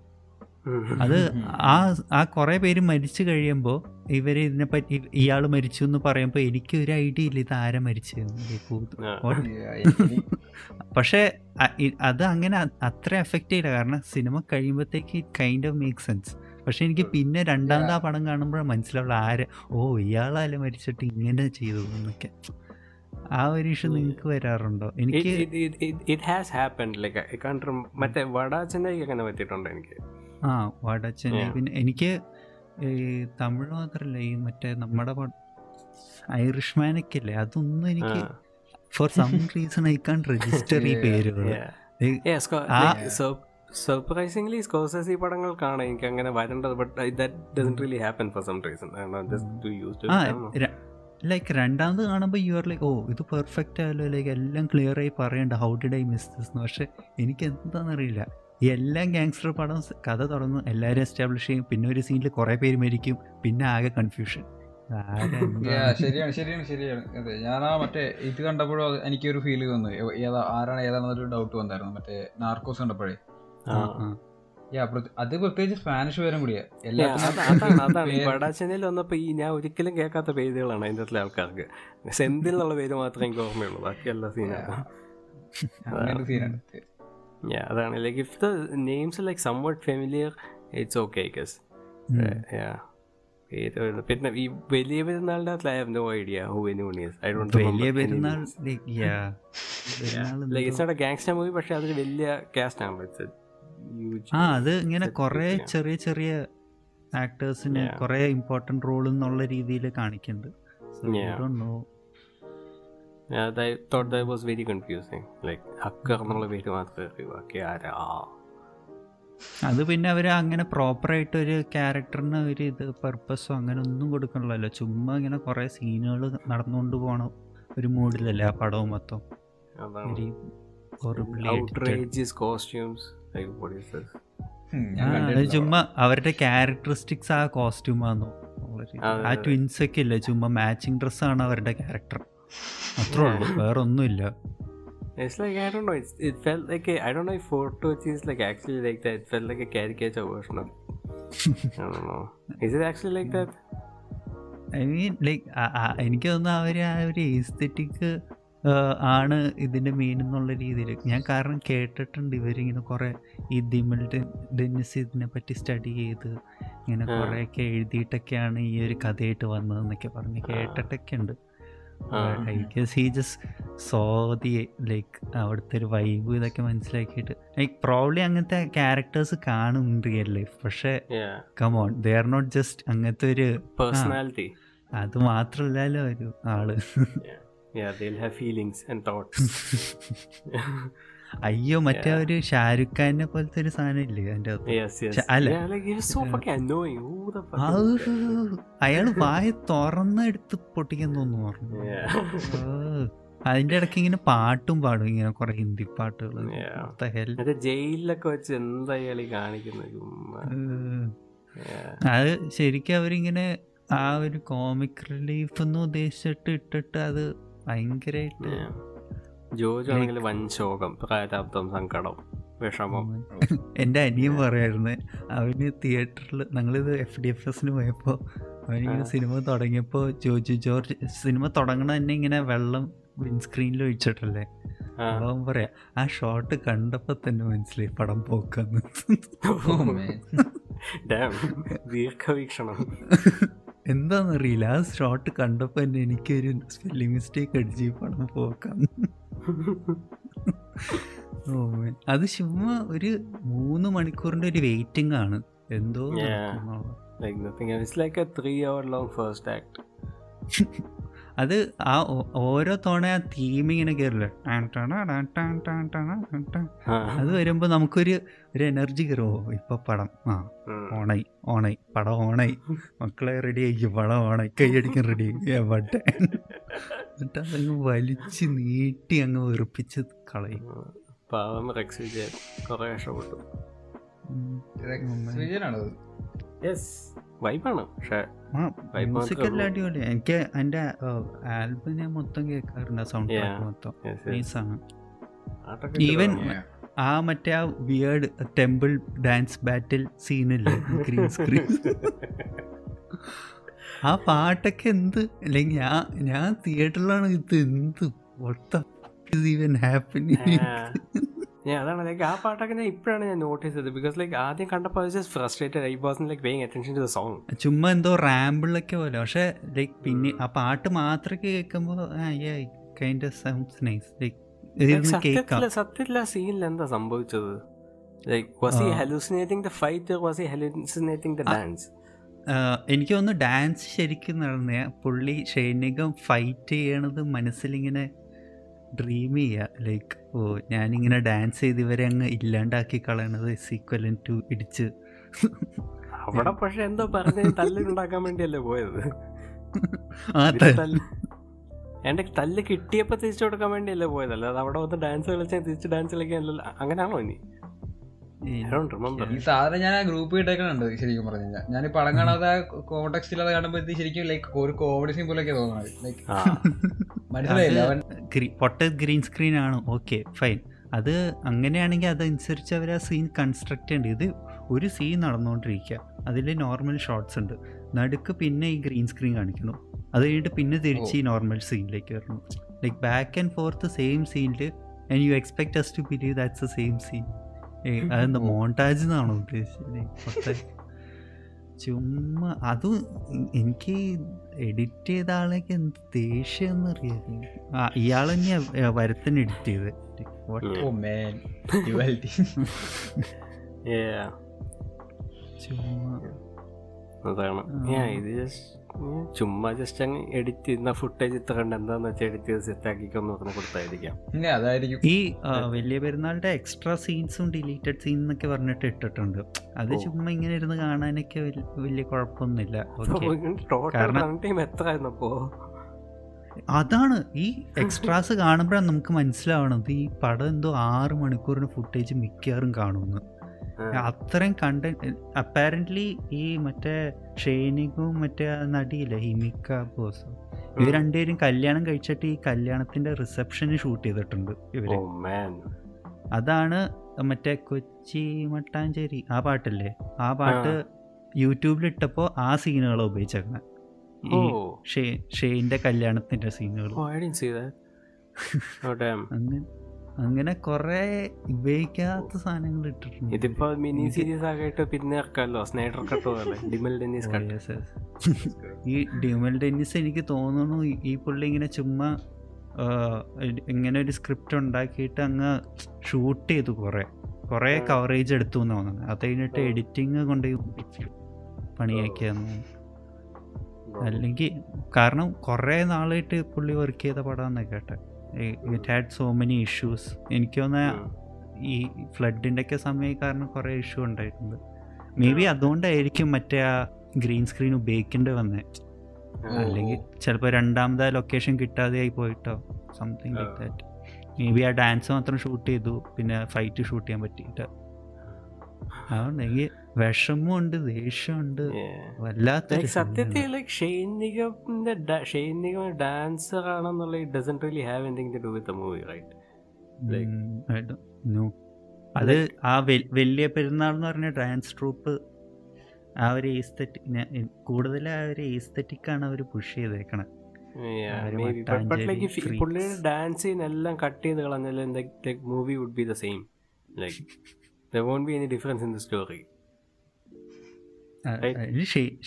അത് ആ ആ കുറേ പേര് മരിച്ചു കഴിയുമ്പോൾ ഇവർ ഇതിനെപ്പറ്റി ഇയാൾ മരിച്ചു എന്ന് പറയുമ്പോൾ എനിക്ക് ഒരു ഐഡിയ ഇല്ല ഇത് ആരാ മരിച്ചതെന്ന്. ആ. പക്ഷേ അത് അങ്ങനെ അത്ര എഫക്റ്റ് ചെയ്യില്ല. കാരണം സിനിമ കഴിയുമ്പോഴത്തേക്ക് it kind of make sense പക്ഷെ എനിക്ക് പിന്നെ രണ്ടാമത്തെ ആ പടം കാണുമ്പോഴാണ് മനസ്സിലാവുള്ള ആര് ഓ ഇയാളെ മരിച്ചിട്ട് ഇങ്ങനെ ചെയ്തു എന്നൊക്കെ ആ ഒരു ഇഷ്യൂ നിങ്ങൾക്ക് വരാറുണ്ടോ? എനിക്ക് ഇറ്റ് ഹാസ് ഹാപ്പൻ ലൈക്ക് മറ്റേ വടാച്ചനായി അങ്ങനെ പറ്റിയിട്ടുണ്ട് എനിക്ക്. ആ Yeah. പിന്നെ എനിക്ക് തമിഴ് മാത്രല്ല ഈ മറ്റേ നമ്മുടെ ഐറിഷ്മാനൊക്കെ അല്ലേ അതൊന്നും എനിക്ക് for some reason I can't register ഈ. പേരുകൾ. സർപ്രൈസിംഗ്ലി സ്കോസസ് ഈ പടങ്ങൾക്കാണ് കാണാം എനിക്ക് അങ്ങനെ വരേണ്ടത് but that doesn't really happen for some reason to use ah like രണ്ടാമത് കാണുമ്പോൾ യു ആർ ലൈക്ക് ഓ ഇത് പെർഫെക്റ്റ് ആയല്ലോ. ലൈക്ക് എല്ലാം ക്ലിയർ ആയി പറയണ്ട. How did I miss this എന്ന്. പക്ഷേ എനിക്ക് എന്താണെന്നറിയില്ല എല്ലാം ഗാങ്സ്റ്റർ പടം കഥ തുടങ്ങും. എല്ലാവരും എസ്റ്റാബ്ലിഷ് ചെയ്യും. പിന്നെ ഒരു സീനിൽ കുറേ പേര് മരിക്കും. പിന്നെ ആകെ കൺഫ്യൂഷൻ ശരിയാണ് ശരിയാണ് ശരിയാണ്. അതെ ഞാൻ ആ മറ്റേ ഇത് കണ്ടപ്പോഴും എനിക്കൊരു ഫീൽ വന്നു ഏതാ ആരാണ് ഏതാണെന്നൊരു ഡൗട്ട് വന്നായിരുന്നു. മറ്റേ നാർക്കോസ് കണ്ടപ്പോഴേ. അത് പ്രത്യേകിച്ച് സ്പാനിഷ് പേരും കൂടിയാ. Yeah, അത് അതാണ് അതാണ്. ഈ പടാച്ചനയിൽ വന്നപ്പോ ഈ ഞാൻ ഒരിക്കലും കേൾക്കാത്ത പേരുകളാണ് അതിന്റെ അകത്തുള്ള ആൾക്കാർക്ക്. സെന്തിൽ എന്നുള്ള പേര് മാത്രമേ എനിക്ക് ഓർമ്മയുള്ളൂ. ബാക്കി എല്ലാ സീനാണ് അതാണ്. Like if the names like somewhat familiar it's okay I guess പിന്നെ ഈ വലിയ പെരുന്നാളിന്റെ അകത്ത് I have no idea who anyone is I don't Valiya Perunnal like, yeah. Perunnal like it's not a gangster movie പക്ഷെ അതൊരു വലിയ cast ആണ്. It's ആ അത് ഇങ്ങനെ കുറെ ചെറിയ ചെറിയ ആക്ടേഴ്സിന് കുറെ ഇമ്പോർട്ടന്റ് റോൾ എന്നുള്ള രീതിയിൽ കാണിക്കുന്നുണ്ട്. Like എന്നുള്ള പേര് മാത്രമേ അറിയൂ. ബാക്കി ആരാ? അത് പിന്നെ അവർ അങ്ങനെ പ്രോപ്പർ ആയിട്ട് ഒരു ക്യാരക്ടറിന് ഒരു ഇത് പർപ്പസോ അങ്ങനെ ഒന്നും കൊടുക്കണല്ലോ ചുമ്മാ ഇങ്ങനെ കുറേ സീനുകൾ നടന്നുകൊണ്ട് പോണ ഒരു മൂഡിലല്ലേ ആ പടവും മൊത്തം? കോസ്റ്റ്യൂംസ് ചുമ്മാ അവരുടെ ക്യാരക്ടറിസ്റ്റിക്സ് ആ കോസ്റ്റ്യൂം ആണോ ആ ട്വിൻസ് ഒക്കെ ഇല്ല ചുമ്മാ മാച്ചിങ് ഡ്രസ്സാണ് അവരുടെ ക്യാരക്ടർ അത്രേ ഉള്ളൂ വേറെ ഒന്നുമില്ല It's like I don't know. It's, it felt like a, I don't know if photo is like actually like that. It felt like a caricature version of. I don't know. Is it actually like that? I mean like എനിക്ക് തോന്നുന്നു അവർ ആ ഒരു aesthetic ആണ് ഇതിന്റെ മീൻ എന്നുള്ള രീതിയിൽ ഞാൻ കാരണം കേട്ടിട്ടുണ്ട് ഇവരിങ്ങനെ കുറേ ഈ ദിമിൽ ഡെന്നിസ് ഇതിനെ പറ്റി സ്റ്റഡി ചെയ്ത് ഇങ്ങനെ. കുറേയൊക്കെ എഴുതിയിട്ടൊക്കെയാണ് ഈ ഒരു കഥയായിട്ട് വന്നതെന്നൊക്കെ പറഞ്ഞ്. കേട്ടിട്ടൊക്കെ ഉണ്ട് I guess he just saw the like അവിടുത്തെ ഒരു വൈബ് ഇതൊക്കെ മനസ്സിലാക്കിയിട്ട്. ലൈക്ക് പ്രോബ്ലി അങ്ങനത്തെ ക്യാരക്ടേഴ്സ് കാണും റിയൽ ലൈഫ് പക്ഷേ. Come on they are not just അങ്ങനത്തെ ഒരു പേഴ്സണാലിറ്റി അത് മാത്രല്ലോ ഒരു ആൾ. Yeah, they'll have feelings and thoughts. അയ്യോ മറ്റേ. ഒരു ഷാരുഖ് ഖാനെ പോലത്തെ ഒരു സാധനം ഇല്ലേ എന്റെ? അയാൾ വായ തുറന്നെടുത്ത് പൊട്ടിക്കാൻ തോന്നുന്നു പറഞ്ഞു. അതിന്റെ ഇടയ്ക്ക് ഇങ്ങനെ പാട്ടും പാടും ഇങ്ങനെ കുറെ ഹിന്ദി പാട്ടുകൾ. ജയിലിലൊക്കെ വെച്ച് എന്താ ഇയാളി കാണിക്കുന്നത്. അത് ശരിക്കും അവരിങ്ങനെ ആ ഒരു കോമിക് റിലീഫ് എന്ന് ഉദ്ദേശിച്ചിട്ട് ഇട്ടിട്ട് അത് ഭയങ്കരമായിട്ട്. ജോജു ആണെങ്കിൽ വൻ ശോകം പ്രാരാബ്ദം സങ്കടം വിഷമം എന്റെ അനിയൻ പറയായിരുന്നു അവന് തിയേറ്ററിൽ ഞങ്ങളിത് എഫ് ഡി എഫ് എസിന് പോയപ്പോൾ അവനിങ്ങനെ സിനിമ തുടങ്ങിയപ്പോൾ ജോജു ജോർജ് സിനിമ തുടങ്ങണ തന്നെ ഇങ്ങനെ വെള്ളം വിൻസ്ക്രീനിൽ ഒഴിച്ചിട്ടല്ലേ. അവൻ പറയാ ആ ഷോട്ട് കണ്ടപ്പോൾ തന്നെ മനസ്സിലായി പടം പോക്കാന്ന് Damn. ദീർഘവീക്ഷണം എന്താണെന്നറിയില്ല ആ ഷോട്ട് കണ്ടപ്പോൾ തന്നെ എനിക്കൊരു സ്പെല്ലിംഗ് മിസ്റ്റേക്ക് അടിച്ച് പണം പോക്കാം. ഓ man. അത് ചുമ്മാ ഒരു മൂന്ന് മണിക്കൂറിന്റെ ഒരു വെയിറ്റിംഗ് ആണ്. എന്തോ ലൈക്ക് ലൈക്ക് എ nothing അവർ It's ഫസ്റ്റ് a അത് ആ ഓരോ തവണ ആ തീം ഇങ്ങനെ കയറില്ല അത് വരുമ്പോ നമുക്കൊരു ഒരു എനർജി കയറുമോ ഇപ്പൊ പടം. ആ. ഓണായി ഓണായി. പടം ഓണായി. മക്കളെ റെഡി ആയിരിക്കും പടം ഓണായി. കൈയടിക്കാൻ റെഡി എവിടെ? എന്നിട്ട് അതങ്ങ് വലിച്ച് നീട്ടി അങ്ങ് വെറുപ്പിച്ച് കളയും. പാവം റെക്സ് വിജയൻ കുറെ കഷ്ടപ്പെട്ടു. ഉം. വിജയനാണത് യെസ് വൈബാണ്. പക്ഷെ എനിക്ക് എന്റെ ആൽബം ഞാൻ മൊത്തം കേൾക്കാറുണ്ട് സൗണ്ട്. ട്രാക്ക് മൊത്തം. ഈവൻ. നൈസാണ് ആ മറ്റേ ആ വിയേർഡ് ടെമ്പിൾ ഡാൻസ് ബാറ്റിൽ സീനില്ലേ ഗ്രീൻ സ്ക്രീൻ ആ പാട്ടൊക്കെ എന്ത്? അല്ലെങ്കിൽ ഞാൻ ഞാൻ തിയേറ്ററിലാണ് ഇത് എന്ത്? ഈവൻ ഹാപ്പനിങ് Yeah, അതാണ്. ലൈക്ക് ആ പാട്ടൊക്കെ ഞാൻ ഇപ്പോഴാണ് ഞാൻ നോട്ടീസ് ചെയ്തത്. ബിക്കോസ് ലൈക്ക് ആദ്യം കണ്ടപ്പോൾ just frustrated I was like paying attention to the song ചുമ്മാ എന്തോ റാമ്പിളൊക്കെ പോലെ. പക്ഷെ ലൈക്ക് പിന്നെ ആ പാട്ട് മാത്രം കേൾക്കുമ്പോൾ കൈൻഡ് സൗണ്ട്സ് നൈസ് ലൈക്ക് സത്യത്തിൽ സത്യത്തിൽ ആ സീനിൽ എന്താ സംഭവിച്ചത്? Like was he ah. Hallucinating the fight was he hallucinating the ah. Dance ah എനിക്ക് തോന്നുന്നു ഡാൻസ് ശരിക്കും നടന്ന. പുള്ളി ഷൈനികം ഫൈറ്റ് ചെയ്യണത് മനസ്സിലിങ്ങനെ ഡ്രീം ചെയ്യുക ലൈക്ക് ഓ ഞാനിങ്ങനെ ഡാൻസ് ചെയ്ത് ഇവരെ അങ്ങ് ഇല്ലാണ്ടാക്കി കളയണത് സീക്വലൻ ടു ഇടിച്ച്. അവിടെ പക്ഷെ എന്തോ പറഞ്ഞ തല്ലുണ്ടാക്കാൻ വേണ്ടിയല്ലേ പോയത്? എന്റെ തല്ല്. കിട്ടിയപ്പോ തിരിച്ചു കൊടുക്കാൻ വേണ്ടിയല്ലേ പോയത്? അല്ലാതെ അവിടെ വന്ന് ഡാൻസ് കളിച്ചാൽ തിരിച്ച് ഡാൻസ് കളിക്കാൻ അങ്ങനെയാണോ ഇനി. ഈ സാധനം ഞാൻ ആ ഗ്രൂപ്പ് ഇട്ടേക്കണുണ്ട് ശരിക്കും പറഞ്ഞു കഴിഞ്ഞാൽ. ഞാൻ ഈ പടം കാണാതെ കോണ്ടക്സ്റ്റിൽ അത് കാണുമ്പോൾ ശരിക്കും ലൈക്ക് ഒരു കോമഡി സീൻ പോലെയൊക്കെ തോന്നുന്നത് ലൈക്ക് ആ, മനസ്സിലായില്ല? അവൻ പൊട്ട ഗ്രീൻ സ്ക്രീൻ ആണ്. ഓക്കെ ഫൈൻ അത് അങ്ങനെയാണെങ്കിൽ അതനുസരിച്ച് അവർ ആ സീൻ കൺസ്ട്രക്ട് ചെയ്യേണ്ടത് ഇത് ഒരു സീൻ നടന്നുകൊണ്ടിരിക്കുക അതിൽ നോർമൽ ഷോട്ട്സ് ഉണ്ട്. നടുക്ക് പിന്നെ ഈ ഗ്രീൻ സ്ക്രീൻ കാണിക്കുന്നു. അത് കഴിഞ്ഞിട്ട് പിന്നെ തിരിച്ച് ഈ നോർമൽ സീനിലേക്ക് വരണം. Like back and forth same സീനിൽ and you expect us to believe that's the same scene അതെന്താ മോണ്ടാജ് എന്നാണോ ഉദ്ദേശിച്ചത്. ചുമ്മാ അതും എനിക്ക് എഡിറ്റ് ചെയ്ത ആളേക്ക് എന്ത് ദേഷ്യം എന്നറിയാം ആ ഇയാൾ തന്നെയാ വരത്തിന് എഡിറ്റ് ചെയ്ത് yeah. ചുമ്മാ. അതാണ്. ഇത് ചുമ്മാ ജസ്റ്റ് അങ്ങ് എഡിറ്റ് ചെയ്യുന്ന ഫുട്ടേജ് ഇത്ര കണ്ട് എന്താന്ന് വെച്ചാൽ എഡിറ്റ് ചെയ്ത് സെറ്റ് ആക്കിക്കൊന്ന് പറഞ്ഞ് കൊടുത്തായിരിക്കാം. അതായിരിക്കും. ഈ വലിയ പെരുന്നാളുടെ എക്സ്ട്രാ സീൻസും ഡിലീറ്റഡ് സീൻ എന്നൊക്കെ പറഞ്ഞിട്ട് ഇട്ടിട്ടുണ്ട്. അത്. ചുമ്മാ ഇങ്ങനെ ഇരുന്ന് കാണാനൊക്കെ വലിയ കുഴപ്പമൊന്നുമില്ല. ടോട്ടൽ എത്ര ആയിരുന്നപ്പോ അതാണ്. ഈ എക്സ്ട്രാസ് കാണുമ്പോഴാണ് നമുക്ക് മനസ്സിലാവണത്. ഈ പടം എന്തോ ആറ് മണിക്കൂറിന് ഫുട്ടേജ് മിക്കവാറും കാണുമെന്ന്. അത്രയും കണ്ട അപ്പാരന്റ്ലി ഈ മറ്റേ ഷെയ്നിങ്ങും മറ്റേ നടിയില്ലേ ഹിമിക്ക ബോസും ഇവർ രണ്ടുപേരും കല്യാണം കഴിച്ചിട്ട് ഈ കല്യാണത്തിന്റെ റിസപ്ഷന് ഷൂട്ട് ചെയ്തിട്ടുണ്ട് ഇവർ. അതാണ് മറ്റേ കൊച്ചി മട്ടാഞ്ചേരി ആ പാട്ടല്ലേ? ആ പാട്ട് യൂട്യൂബിൽ ഇട്ടപ്പോ ആ സീനുകൾ ഉപയോഗിച്ചേക്കണേ ഈ ഷെയ്ന്റെ കല്യാണത്തിന്റെ സീനുകൾ ഓ ഡാം അങ്ങനെ അങ്ങനെ കൊറേ ഉപയോഗിക്കാത്ത സാധനങ്ങൾ ഇട്ടിട്ടുണ്ട്. ഇതിപ്പോ മിനി സീരീസ് ആകായിട്ട് പിന്നെ ഇറക്കാമല്ലോ Snyder cut Dimal Dennis cut. ഈ ഡിമൽ ഡെന്നിസ് എനിക്ക് തോന്നുന്നു ഈ- പുള്ളി ഇങ്ങനെ ചുമ്മാ ഇങ്ങനെ ഒരു സ്ക്രിപ്റ്റ് ഉണ്ടാക്കിയിട്ട് അങ്ങ് ഷൂട്ട് ചെയ്തു കുറെ. കുറെ കവറേജ് എടുത്തു എന്ന് തോന്നുന്നു. അത് കഴിഞ്ഞിട്ട് എഡിറ്റിങ് കൊണ്ട് പണിയാക്കിയെന്ന്. അല്ലെങ്കിൽ കാരണം കുറേ നാളായിട്ട് പുള്ളി വർക്ക് ചെയ്ത പടമെന്ന് കേട്ടെ. It had so many issues എനിക്ക് തോന്നുന്ന ഈ ഫ്ലഡിന്റെ ഒക്കെ സമയം കാരണം കുറേ ഇഷ്യൂ ഉണ്ടായിട്ടുണ്ട്. മേ ബി അതുകൊണ്ടായിരിക്കും മറ്റേ ആ ഗ്രീൻ സ്ക്രീൻ ഉപയോഗിക്കേണ്ടി വന്നേ. അല്ലെങ്കിൽ ചിലപ്പോൾ രണ്ടാമത് ലൊക്കേഷൻ കിട്ടാതെയായി പോയിട്ടോ സംതിങ് ലൈക്ക് ആ. ദാറ്റ് മേ ബി ആ ഡാൻസ് മാത്രം ഷൂട്ട് ചെയ്തു പിന്നെ ഫൈറ്റ് ഷൂട്ട് ചെയ്യാൻ പറ്റിയിട്ട്. അതുകൊണ്ട് എനിക്ക് വിഷമമുണ്ട് ദേഷ്യമുണ്ട് വല്ലാത്ത സത്യത്തിൽ ലൈക് ഷൈനികന്റെ ഷൈനിക ഡാൻസർ ആണെന്നുള്ള ഡസൻ റിയലി ഹാവ് എന്തെങ്കിലും to do with movie right അത് ആ വലിയ പെരുന്നാൾ എന്ന് പറഞ്ഞ ഡാൻസ് ട്രൂപ്പ് ആ ഒരു ഈസ്തറ്റിക് കൂടുതൽ ആ ഒരു ഈസ്തറ്റിക് ആണ് അവർ പുഷ് ചെയ്തേക്കണേ. ഒരു ബട്ട് ലൈക്ക് മട്ടാഞ്ചേരി freaks. പുള്ളിയുടെ ഡാൻസ് എല്ലാം കട്ട് ചെയ്ത് കളഞ്ഞാൽ movie would be the same like there won't be any difference in the story. Right.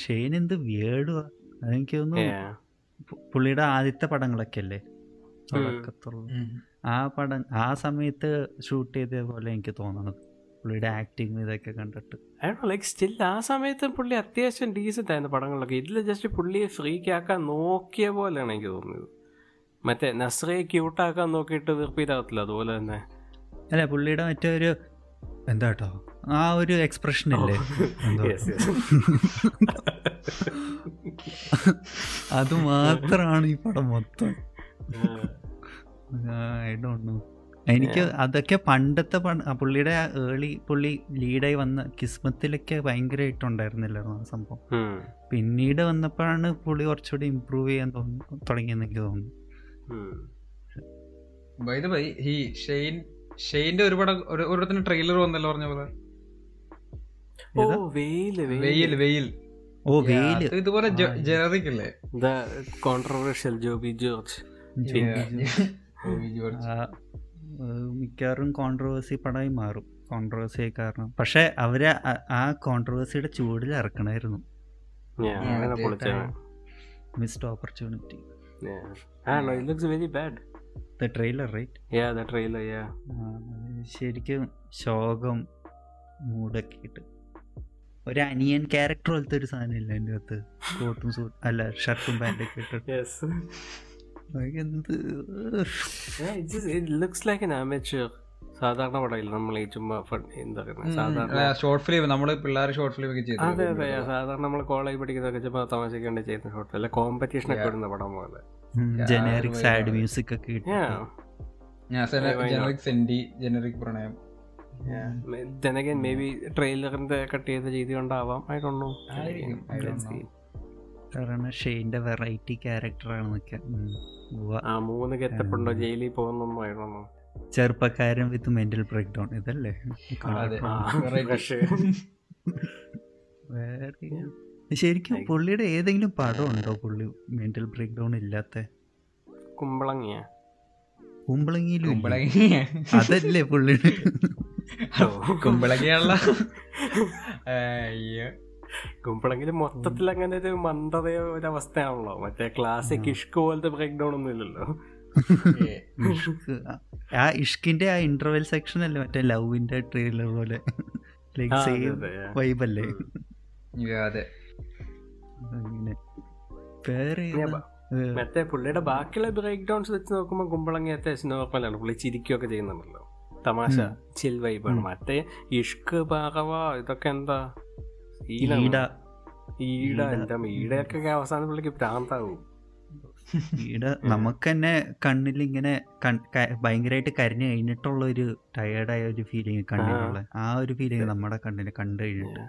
Shane എന്ത് വേടുവാ അതെനിക്ക് തോന്നുന്നു പുള്ളിയുടെ ആദ്യത്തെ പടങ്ങളൊക്കെ അല്ലേ തുടക്കത്തുള്ള ആ പടം ആ സമയത്ത് ഷൂട്ട് ചെയ്ത പോലെ എനിക്ക് തോന്നണത്. പുള്ളിയുടെ ആക്ടിങ് ഇതൊക്കെ കണ്ടിട്ട്. ലൈക്ക് സ്റ്റിൽ ആ സമയത്ത് പുള്ളി അത്യാവശ്യം ഡീസെന്റ് ആയിരുന്നു പടങ്ങളിലൊക്കെ. ഇതിൽ ജസ്റ്റ് പുള്ളിയെ ഫ്രീക്ക് ആക്കാൻ നോക്കിയ പോലെയാണ് എനിക്ക് തോന്നിയത്. മറ്റേ നസ്രയെ ക്യൂട്ടാക്കാൻ നോക്കിയിട്ട് വെറുപ്പിതാകത്തില്ല അതുപോലെ തന്നെ. അല്ല പുള്ളിയുടെ മറ്റേ ഒരു എന്താ കേട്ടോ ആ ഒരു എക്സ്പ്രഷൻ അല്ലേ എന്തോ. Yes, yes. അത് മാത്രമാണ് ഈ പടം മൊത്തം. ഐ ഡോണ്ട് നോ എനിക്ക് അതൊക്കെ പണ്ടത്തെ പുള്ളിയുടെ ഏളി പുള്ളി ലീഡായി വന്ന കിസ്മത്തിലൊക്കെ ഭയങ്കരമായിട്ടുണ്ടായിരുന്നില്ലായിരുന്നു ആ സംഭവം. പിന്നീട് വന്നപ്പോഴാണ് പുള്ളി കുറച്ചുകൂടി ഇമ്പ്രൂവ് ചെയ്യാൻ തോന്നുന്നു തുടങ്ങിയെന്ന് എനിക്ക് തോന്നുന്നു ഷെയ്ന്റെ ഒരുപാട് പടം ഒരു ഒരിടത്തിന് ട്രെയിലർ വന്നല്ലോ പറഞ്ഞ പോലെ. ഓ ഏതാ? വെയിൽ. വെയിൽ വെയിൽ. ഓ വെയിൽ ഇതുപോലെ ജനറിക് അല്ലേ? ദ കോൺട്രവേഴ്ഷ്യൽ ജോബി ജോർജ് മിക്കവാറും കോൺട്രവേഴ്സി പടമായി മാറും. കോൺട്രവേഴ്സി കാരണം. പക്ഷെ അവർ ആ- കോൺട്രവേഴ്സിയുടെ ചൂടിൽ ഇറക്കണായിരുന്നു. Missed opportunity very Ah, the trailer right Yeah, the trailer, yeah. ശരിക്കും ശോകം മൂടൊക്കെ ഇട്ട് ഒരു അനിയൻ ക്യാരക്ടർ പോലത്തെ ഒരു സാധനം ഇല്ല എന്റെ അകത്ത്? കോട്ടും സൂട്ട് അല്ല ഷർട്ടും പാന്റൊക്കെ ഇട്ടിട്ട്. Yes. അതൊക്കെ എന്ത്? Yeah, it just it looks like സാധാരണ പടമില്ല. നമ്മൾ ഈ ചുമ്മാ എന്താ പറയുക സാധാരണ ഷോർട്ട് ഫിലിം നമ്മൾ പിള്ളേർ ഷോർട്ട് ഫിലിം ഒക്കെ അതെ അതെ ചെയ്തു സാധാരണ നമ്മൾ കോളേജ് പഠിക്കുന്നതൊക്കെ ചുമ്മാ തമാശയ്ക്ക് വേണ്ടി ചെയ്യുന്ന ഷോർട്ട് അല്ല കോമ്പറ്റീഷൻ ഒക്കെ വരുന്ന പടം പോലെ. ജനറിക് സാഡ് മ്യൂസിക് ഒക്കെ. ഞാൻ ജനറിക് സെന്റി ജനറിക് പ്രണയം. ജനകൻ മേ ബി ട്രെയിലറിന്റെ കട്ട് ചെയ്ത രീതി കൊണ്ടാവാം. I know. കാരണം ഷെയ്ന്റെ വെറൈറ്റി ക്യാരക്ടറാണ് ആ മൂന്ന് ഗെറ്റപ്പുണ്ടോ? ജയിലിൽ പോകുന്നൊന്നും ഡോണ്ട് ചെറുപ്പക്കാരൻ വിത്ത് മെന്റൽ ബ്രേക്ക് ഡൗൺ ഇതല്ലേ വേറെ ശരിക്കും പുള്ളിയുടെ ഏതെങ്കിലും പടം ഉണ്ടോ പുള്ളി മെന്റൽ ബ്രേക്ക് ഡൗൺ ഇല്ലാത്ത? കുമ്പളങ്ങിയ. കുമ്പളങ്ങിയിലും അതല്ലേ പുള്ളി കുമ്പളങ്ങിയുള്ള അയ്യോ. കുമ്പളങ്ങിൽ മൊത്തത്തിൽ അങ്ങനെ ഒരു മന്ദതയോ ഒരു അവസ്ഥയാണല്ലോ മറ്റേ ക്ലാസിക് ഇഷ്ക് പോലത്തെ ബ്രേക്ക് ഡൗൺ ഒന്നും ഇല്ലല്ലോ. ആ ഇഷ്കിന്റെ ആ ഇന്റർവെൽ സെക്ഷൻ അല്ലേ? മറ്റേ ലവിന്റെ ട്രെയിലർ പോലെ. ലൈക് ആ, അതെ, സെയിം അതെ, yeah. വൈബ് അല്ലേ? അയ്യോ, അതെ. അങ്ങനെ. മറ്റേ പുള്ളിയുടെ ബാക്കിയുള്ള ബ്രേക്ക് ഡൗൺസ് വെച്ച് നോക്കുമ്പോൾ കുമ്പളങ്ങി അത്യാവശ്യം നോർമലാണ് പുള്ളി ചിരിക്കുകയൊക്കെ ചെയ്യുന്നുണ്ടല്ലോ. തമാശ ചിൽ വൈബാണ്. മറ്റേ ഇഷ്ക് ഭാഗവ ഇതൊക്കെ എന്താ? ഈട. എന്താ? ഈടയൊക്കെ അവസാനം പുള്ളിക്ക് ഭ്രാന്താവും. ഈട നമുക്ക് തന്നെ കണ്ണിൽ ഇങ്ങനെ ഭയങ്കരമായിട്ട് കരഞ്ഞു കഴിഞ്ഞിട്ടുള്ള ഒരു ടയേർഡായ ഒരു ഫീലിംഗ് കണ്ണിനുള്ള ആ. ഒരു ഫീലിംഗ് നമ്മുടെ കണ്ണിന് കണ്ടു കഴിഞ്ഞിട്ട്.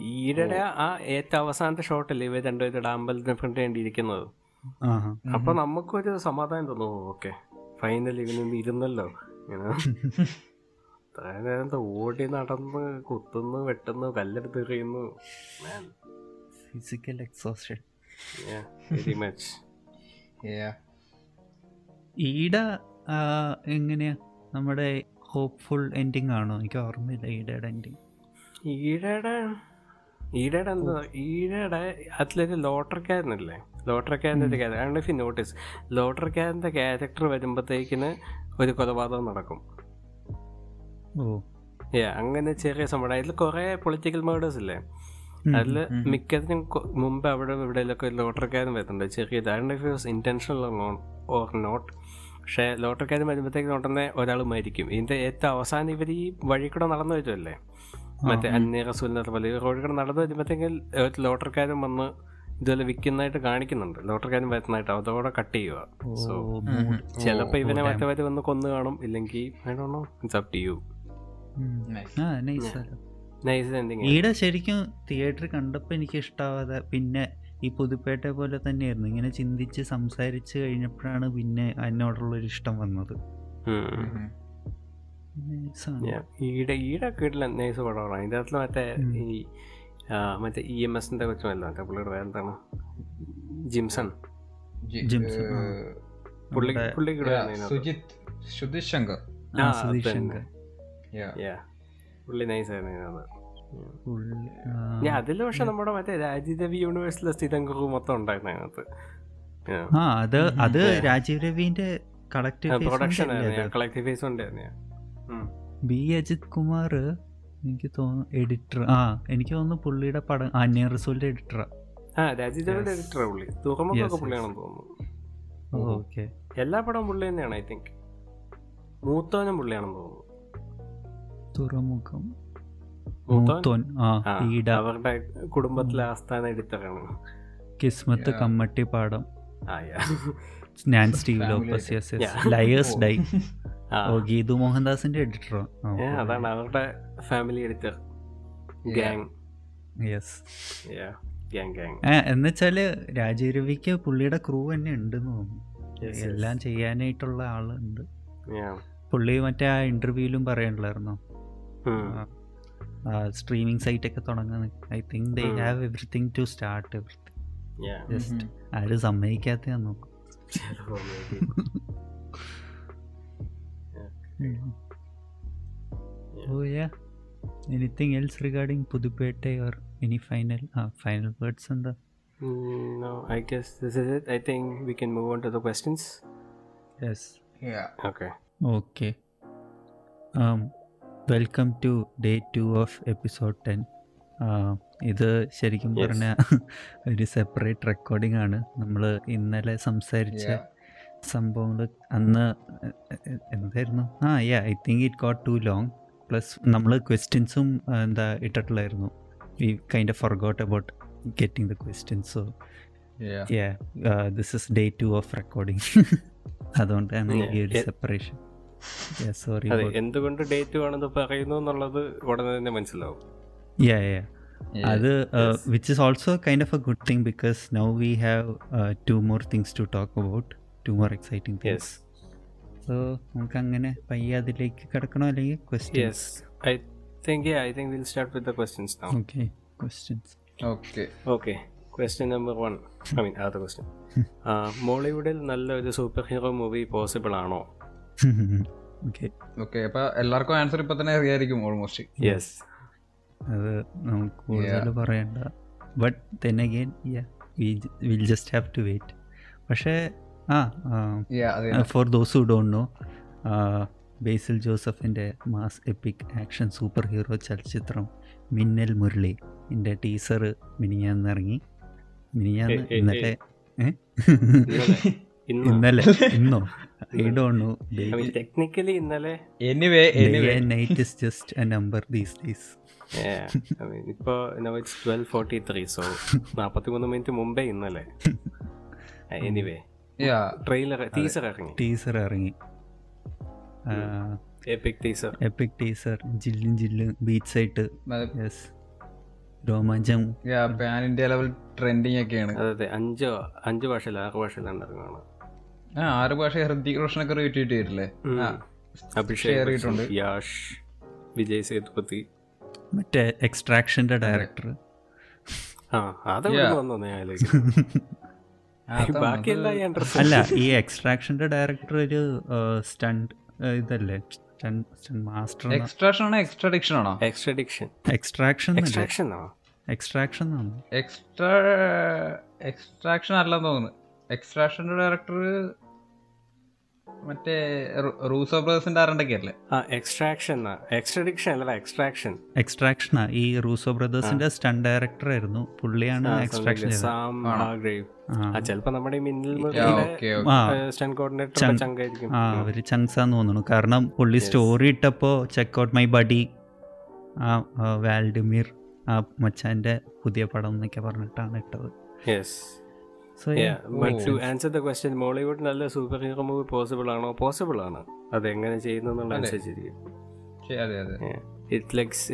ഈടയുടെ ആ ഏറ്റവും അവസാനത്തെ ഷോട്ടല്ലേ ഇവർ രണ്ടുപേരുടെ അമ്പലത്തിന് ഫ്രണ്ട് വേണ്ടിയിരിക്കുന്നത്. അപ്പൊ നമുക്കൊരു സമാധാനം തോന്നുന്നു ഓക്കെ. ഫൈനലി ഇവനൊന്ന് ഇരുന്നല്ലോ. ഇങ്ങനെ ഓടി നടന്ന് കുത്തുന്നു വെട്ടുന്നു കല്ലെടുത്ത് എറിയുന്നു. Physical exhaustion very much. ഈട എങ്ങനെയാ? നമ്മുടെ ഹോപ്പ്ഫുൾ എൻഡിങ് ആണോ? എനിക്ക് ഓർമ്മയില്ല ഈടയുടെ എൻഡിങ് ഈടയുടെ ഈടയുടെ എന്താ ഈടയുടെ അതിലൊരു ലോട്ടറിക്കാരനല്ലേ ലോട്ടറിക്കാരന്റെ ഒരു character. If you notice. ലോട്ടറിക്കാരന്റെ character വരുമ്പോഴത്തേക്കിന് ഒരു കൊലപാതകം നടക്കും. അങ്ങനെ ചെറിയ സംഭവം. അതിൽ കുറേ പൊളിറ്റിക്കൽ മേഡേഴ്സ് ഇല്ലേ? അതിൽ മിക്കതിനും മുമ്പ് അവിടെ ഇവിടെയൊക്കെ ലോട്ടറിക്കാരൻ വരുന്നുണ്ട്. ചെറിയ ഇന്റൻഷണൽ ഓർ നോട്ട് പക്ഷേ ലോട്ടറിക്കാരൻ വരുമ്പോഴത്തേക്കും ഉടനെ ഒരാൾ മരിക്കും. ഇതിന്റെ ഏറ്റവും അവസാനം ഇവർ ഈ വഴി കൂടെ നടന്നു വരുമല്ലേ മറ്റേ അന്യ റസൂലിനത്തെ പോലെ റോഡ് കൂടെ നടന്നു വരുമ്പോഴത്തേക്കും ഒരു ലോട്ടറിക്കാരൻ വന്ന് ഇതുപോലെ വിൽക്കുന്നതായിട്ട് കാണിക്കുന്നുണ്ട്. ലോട്ടറിക്കാരൻ വരുന്നതായിട്ട് അതോടെ കട്ട് ചെയ്യുക സോ ചിലപ്പോൾ ഇവനെ മറ്റവര് വന്ന് കൊന്നു കാണും. ഇല്ലെങ്കിൽ ഈട ശരിക്കും തിയേറ്ററിൽ കണ്ടപ്പോൾ എനിക്ക് ഇഷ്ടാവാതെ പിന്നെ ഈ പുതുപ്പേട്ടെ പോലെ തന്നെയായിരുന്നു. ഇങ്ങനെ ചിന്തിച്ച് സംസാരിച്ച് കഴിഞ്ഞപ്പോഴാണ് പിന്നെ അതിനോടുള്ളൊരു ഇഷ്ടം വന്നത്. ഈടെ ഈടെ കേട്ടില്ല നൈസ് പടമാണ്. അതിന്റെ അകത്ത് മറ്റേ ഈ മറ്റേ ഇ എം എസിന്റെ കൊച്ചുമല്ല മറ്റേ പുള്ളിയുടെ പേരെന്താണ്? ജിംസൺ. പുള്ളി. സുജിത് സുജിത് ശങ്കർ. ഇതിനകത്ത്. ഞാൻ അതിൽ പക്ഷെ നമ്മുടെ മറ്റേ രാജീവ് യൂണിവേഴ്സിലെ കുറവ് മൊത്തം ഉണ്ടായിരുന്നു അതിനകത്ത്. ആ അത് അത് രാജീവ് രവിന്റെ കളക്ടീവ് പ്രൊഡക്ഷൻ ആയിരുന്നു. കളക്ടീവ് ഫേസ് ഉണ്ടായിരുന്നു. ബി. അജിത് കുമാർ എനിക്ക് തോന്നുന്നു എഡിറ്റർ. ആ എനിക്ക് തോന്നുന്നു പുള്ളിയുടെ പടം അന്യ റിസോൾട്ട് എഡിറ്ററാ. ആ രാജീദേവിയുടെ എഡിറ്റർ പുള്ളി. തുറമുഖമൊക്കെ Yes, yes. പുള്ളിയാണെന്ന് തോന്നുന്നു. ഓക്കെ. എല്ലാ പടവും പുള്ളി തന്നെയാണ് ഐ തിങ്ക് മൂത്തോനും പുള്ളിയാണെന്ന് തോന്നുന്നു. തുറമുഖം. അവരുടെ കുടുംബത്തിലെ ആസ്ഥാന എഡിറ്ററാണ്. കിസ്മത്ത് കമ്മട്ടി പാടം. ഞാൻ സ്റ്റീവ് ലോപ്പസ് ലയേഴ്സ്. ഡൈ ഓ ഗീതു മോഹൻദാസിന്റെ എഡിറ്ററോ Yeah, അതാണ് അവരുടെ family editor Yeah. Gang yes എന്നുവെച്ചാൽ രാജീവ് രവിക്ക് പുള്ളിയുടെ ക്രൂ തന്നെ ഉണ്ടെന്ന് തോന്നുന്നു. എല്ലാം ചെയ്യാനായിട്ടുള്ള ആളുണ്ട് പുള്ളി മറ്റേ ആ ഇന്റർവ്യൂലും പറയണ്ടായിരുന്നു? സ്ട്രീമിംഗ് സൈറ്റ് ഒക്കെ തുടങ്ങാൻ. I think they have everything to start everything just ആരും സമ്മതിക്കാത്ത നോക്കും. ഓ yeah anything else regarding Pudhupettai or any final ah final words എന്താ no i guess this is it. I think we can move on to the questions. Yes Yeah. okay. Okay welcome to day two of episode ten ഇത് ശരിക്കും Yes. പറഞ്ഞ ഒരു separate recording ആണ്. നമ്മൾ ഇന്നലെ സംസാരിച്ച Yeah. സംഭവങ്ങൾ അന്ന് എന്തായിരുന്നു? ആ yeah I think it got too long plus നമ്മൾ ക്വസ്റ്റ്യൻസും എന്താ ഇട്ടിട്ടുള്ളായിരുന്നു. We kind of forgot about getting the questions so. Yeah this is day two of recording അതുകൊണ്ടാണ് ഈ ഒരു സെപ്പറേഷൻ സോറി എന്തുകൊണ്ട് ഡേറ്റ് വേണമെന്ന് പറയുന്നു എന്നുള്ളത് ഉടനെ തന്നെ മനസ്സിലാവും. യാ യാ അത് which is also kind of a good thing because now we have two more things to talk about two more exciting things so നമുക്ക് അങ്ങനെ പയ്യെ അതിലേക്ക് കിടക്കണോ അല്ലെങ്കിൽ questions I think I think will start with the questions now okay questions okay okay question number one I mean ആദ്യ question മോളിവുഡിൽ നല്ലൊരു super hero movie possible ആണോ? Okay അപ്പൊ എല്ലാവർക്കും ആൻസർ ഇപ്പൊ തന്നെ അറിയായിരിക്കും ഓൾമോസ്റ്റ് യെസ് അത് നമുക്ക് കൂടുതൽ പറയണ്ട. But then again will just have to wait പക്ഷേ for those who don't know Basil ജോസഫിന്റെ mass epic action super hero ചലച്ചിത്രം മിന്നൽ മുരളി. എന്റെ ടീസർ മിനിഞ്ഞാന്നിറങ്ങി. മിനിഞ്ഞാന്ന് ഇന്നലെ ഇന്നലെ. ഇന്നോ? I don't know I technically ഇന്നലെ. Anyway anyway night is just a number these days I mean ഇപ്പോൾ it's twelve forty three so നാൽപ്പത്തി മൂന്ന് മിനിറ്റ് മുമ്പേ ഇന്നലെ. എനിവേ ട്രെയിലർ ടീസർ ഇറങ്ങി. ടീസർ ഇറങ്ങി. എപ്പിക് ടീസർ എപ്പിക് ടീസർ ജില്ലും ജില്ലും ബീച്ച് ആയിട്ട് യെസ് രോമാഞ്ചം. Yeah pan India level trending ഒക്കെയാണ്. അതെ അതെ. അഞ്ചോ അഞ്ച് ഭാഷയിൽ ആറ് ഭാഷയിലാണ് ഇറങ്ങുകയാണ് ആ ആറ് ഭാഷ ഹൃതിക് ഒക്കെ റീട്വീറ്റ് ചെയ്തിട്ടില്ലേ? അഭിഷേക്. യാഷ് വിജയ് സേതുപതി. മറ്റേ എക്സ്ട്രാക്ഷന്റെ ഡയറക്ടർ ആ Yeah. വന്നു ഞാൻ അല്ല ഈ എക്സ്ട്രാക്ഷന്റെ ഡയറക്ടർ ഒരു സ്റ്റണ്ട് ഇതല്ലേ? മാസ്റ്റർ എക്സ്ട്രാക്ഷൻ ആണോ എക്സ്ട്രാഡിക്ഷൻ ആണോ? എക്സ്ട്രാഡിക്ഷൻ എക്സ്ട്രാക്ഷൻ എക്സ്ട്രാക്ഷൻ എക്സ്ട്രാക്ഷൻ ആണ്? എക്സ്ട്രാ എക്സ്ട്രാക്ഷൻ അല്ലെന്ന് തോന്നുന്നു. എക്സ്ട്രാക്ഷന്റെ ഡയറക്ടർ മറ്റേ റൂസോ ബ്രദേഴ്സിന്റെ ആരണ്ടൊക്കെ അല്ലേ? ആ എക്സ്ട്രാക്ഷൻ എക്സ്ട്രഡിക്ഷൻ അല്ല എക്സ്ട്രാക്ഷൻ. എക്സ്ട്രാക്ഷനാ ഈ റൂസോ ബ്രദേഴ്സിന്റെ ഡയറക്ടർ ആയിരുന്നു. പുള്ളിയാണ് എക്സ്ട്രാക്ഷൻ ചിലപ്പോ നമ്മുടെ അവർ ചങ്സാന്ന് തോന്നുന്നു. കാരണം പുള്ളി സ്റ്റോറി ഇട്ടപ്പോൾ ചെക്ക് ഔട്ട് മൈ ബഡി ആ ആ, വാൽഡിമിർ ആ മച്ചാന്റെ പുതിയ പടം എന്നൊക്കെ പറഞ്ഞിട്ടാണ് ഇട്ടത്. Yes so but to answer the question Mollywood നല്ല സൂപ്പർ ഹീറോ മൂവി പോസിബിൾ ആണോ? പോസിബിൾ ആണ്. അത് എങ്ങനെ ചെയ്യുന്നു എന്നുള്ള അനുസരിച്ചിരിക്കും. ശരി, അതെ അതെ. It likes